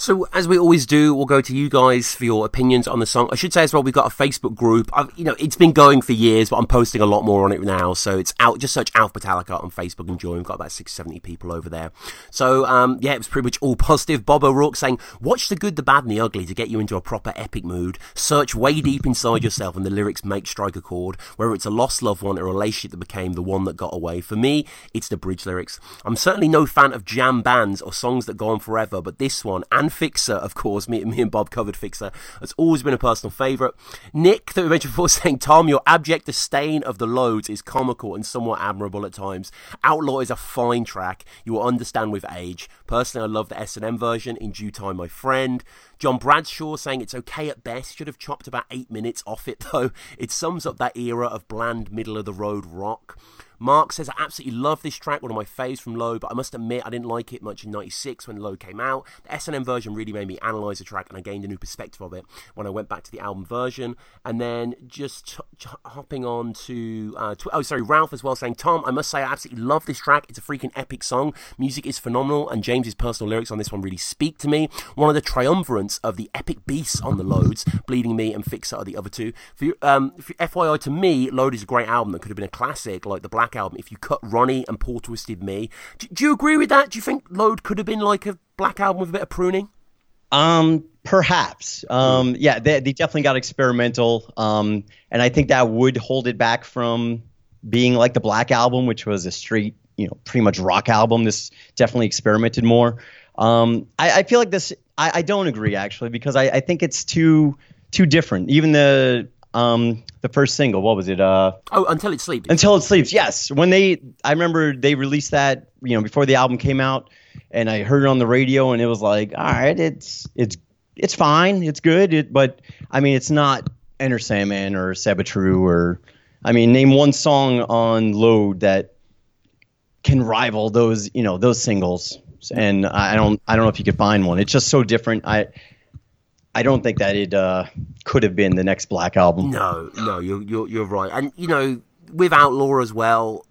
So, as we always do, we'll go to you guys for your opinions on the song. I should say as well, we've got a Facebook group. I've, you know, it's been going for years, but I'm posting a lot more on it now. So it's out. Just search Alpha Metallica on Facebook and join. We've got about 6, 70 people over there. So, um, yeah, it was pretty much all positive. Bob O'Rourke saying, watch the good, the bad, and the ugly to get you into a proper epic mood. Search way deep inside yourself and the lyrics make strike a chord, whether it's a lost loved one a relationship that became the one that got away. For me, it's the bridge lyrics. I'm certainly no fan of jam bands or songs that go on forever, but this one, and Fixer, of course, me, me and Bob covered Fixer, It's always been a personal favourite. Nick, that we mentioned before, saying, Tom, your abject disdain of the loads is comical and somewhat admirable at times. Outlaw is a fine track. You will understand with age. Personally, I love the S&M version. In due time, my friend. John Bradshaw saying it's okay at best. Should have chopped about eight minutes off it, though. It sums up that era of bland, middle of the road rock. Mark says, I absolutely love this track, one of my faves from Load, but I must admit I didn't like it much in 96 when Load came out. The S&M version really made me analyse the track and I gained a new perspective of it when I went back to the album version. And then just ch- ch- hopping on to, uh, tw- oh, sorry, Ralph as well saying, Tom, I must say I absolutely love this track. It's a freaking epic song. Music is phenomenal and James's personal lyrics on this one really speak to me. One of the of the epic beasts on the Loads, Bleeding Me and Fixer are the other two. For, um, for FYI, to me, Load is a great album that could have been a classic like the Black Album if you cut Ronnie and Poor Twisted Me. Do, do you agree with that? Do you think Load could have been like a Black Album with a bit of pruning? Um, perhaps. Um, yeah, they, they definitely got experimental. Um, and I think that would hold it back from being like the Black Album, which was a straight, you know, pretty much rock album. This definitely experimented more. Um, I, I feel like this. I, I don't agree actually because I, I think it's too too different. Even the um the first single, what was it? Uh, oh, until it sleeps. Until it sleeps. Yes, when they, I remember they released that, you know, before the album came out, and I heard it on the radio, and it was like, all right, it's it's it's fine, it's good, it, but I mean, it's not Enter Sandman or Sad but True or, I mean, name one song on Load that can rival those, you know, those singles. And I don't, I don't know if you could find one. It's just so different. I, I don't think that it uh, could have been the next Black album. No, no, you're, you're you're right, and you know with Outlaw as well.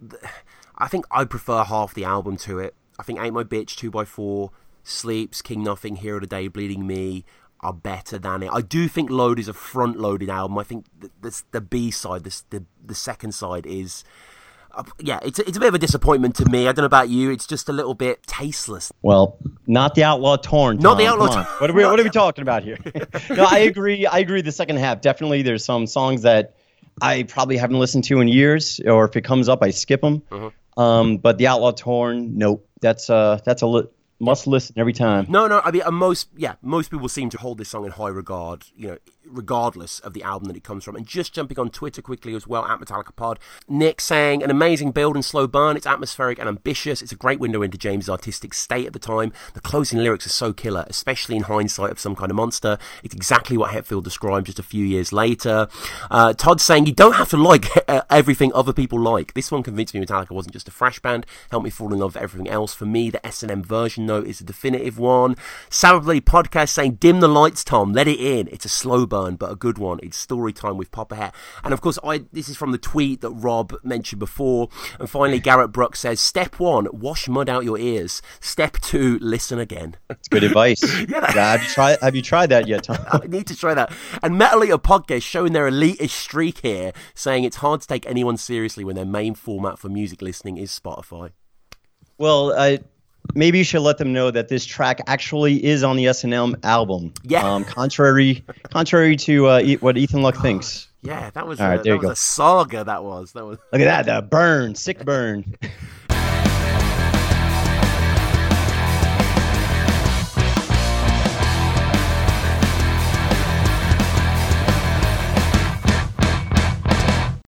I think I prefer half the album to it. I think Ain't My Bitch, Two by Four, Sleeps, King Nothing, Hero Today, Bleeding Me are better than it. I do think Load is a front-loaded album. I think the, the, the B side, the, the second side is yeah, it's a, it's a bit of a disappointment to me. I don't know about you. It's just a little bit tasteless. Well, not the Outlaw Torn. Not the Outlaw Torn. What are we What are we talking about here? no, I agree. I agree. The second half definitely. There's some songs that I probably haven't listened to in years, or if it comes up, I skip them. Uh-huh. Um, but the Outlaw Torn, nope. That's uh, that's a li- must listen every time. No, no. I mean, uh, most yeah, most people seem to hold this song in high regard. You know, regardless of the album that it comes from. And just jumping on Twitter quickly as well, at Metallica Pod, Nick saying an amazing build and slow burn. It's atmospheric and ambitious. It's a great window into James' artistic state at the time. The closing lyrics are so killer, especially in hindsight of some kind of monster. It's exactly what Hetfield described just a few years later. Uh, Todd saying you don't have to like everything other people like. This one convinced me Metallica wasn't just a fresh band. Helped me fall in love with everything else. For me, the S and M version though is the definitive one. Sabbath podcast saying dim the lights, Tom. Let it in. It's a slow burn, but a good one. It's story time with Papa Hat. And of course, I this is from the tweet that Rob mentioned before. And finally, Garrett Brooks says, "Step one, wash mud out your ears. Step two, listen again." It's good advice. yeah, have you tried? Have you tried that yet, Tom? I need to try that. And Metal Eater Podcast showing their elitist streak here, saying it's hard to take anyone seriously when their main format for music listening is Spotify. Well, I maybe you should let them know that this track actually is on the S&M album. Yeah. Um, contrary, contrary to uh, e- what Ethan Luck thinks. Yeah, that was All a, right, there you was a saga. That was that was. Look at that, the burn, sick burn.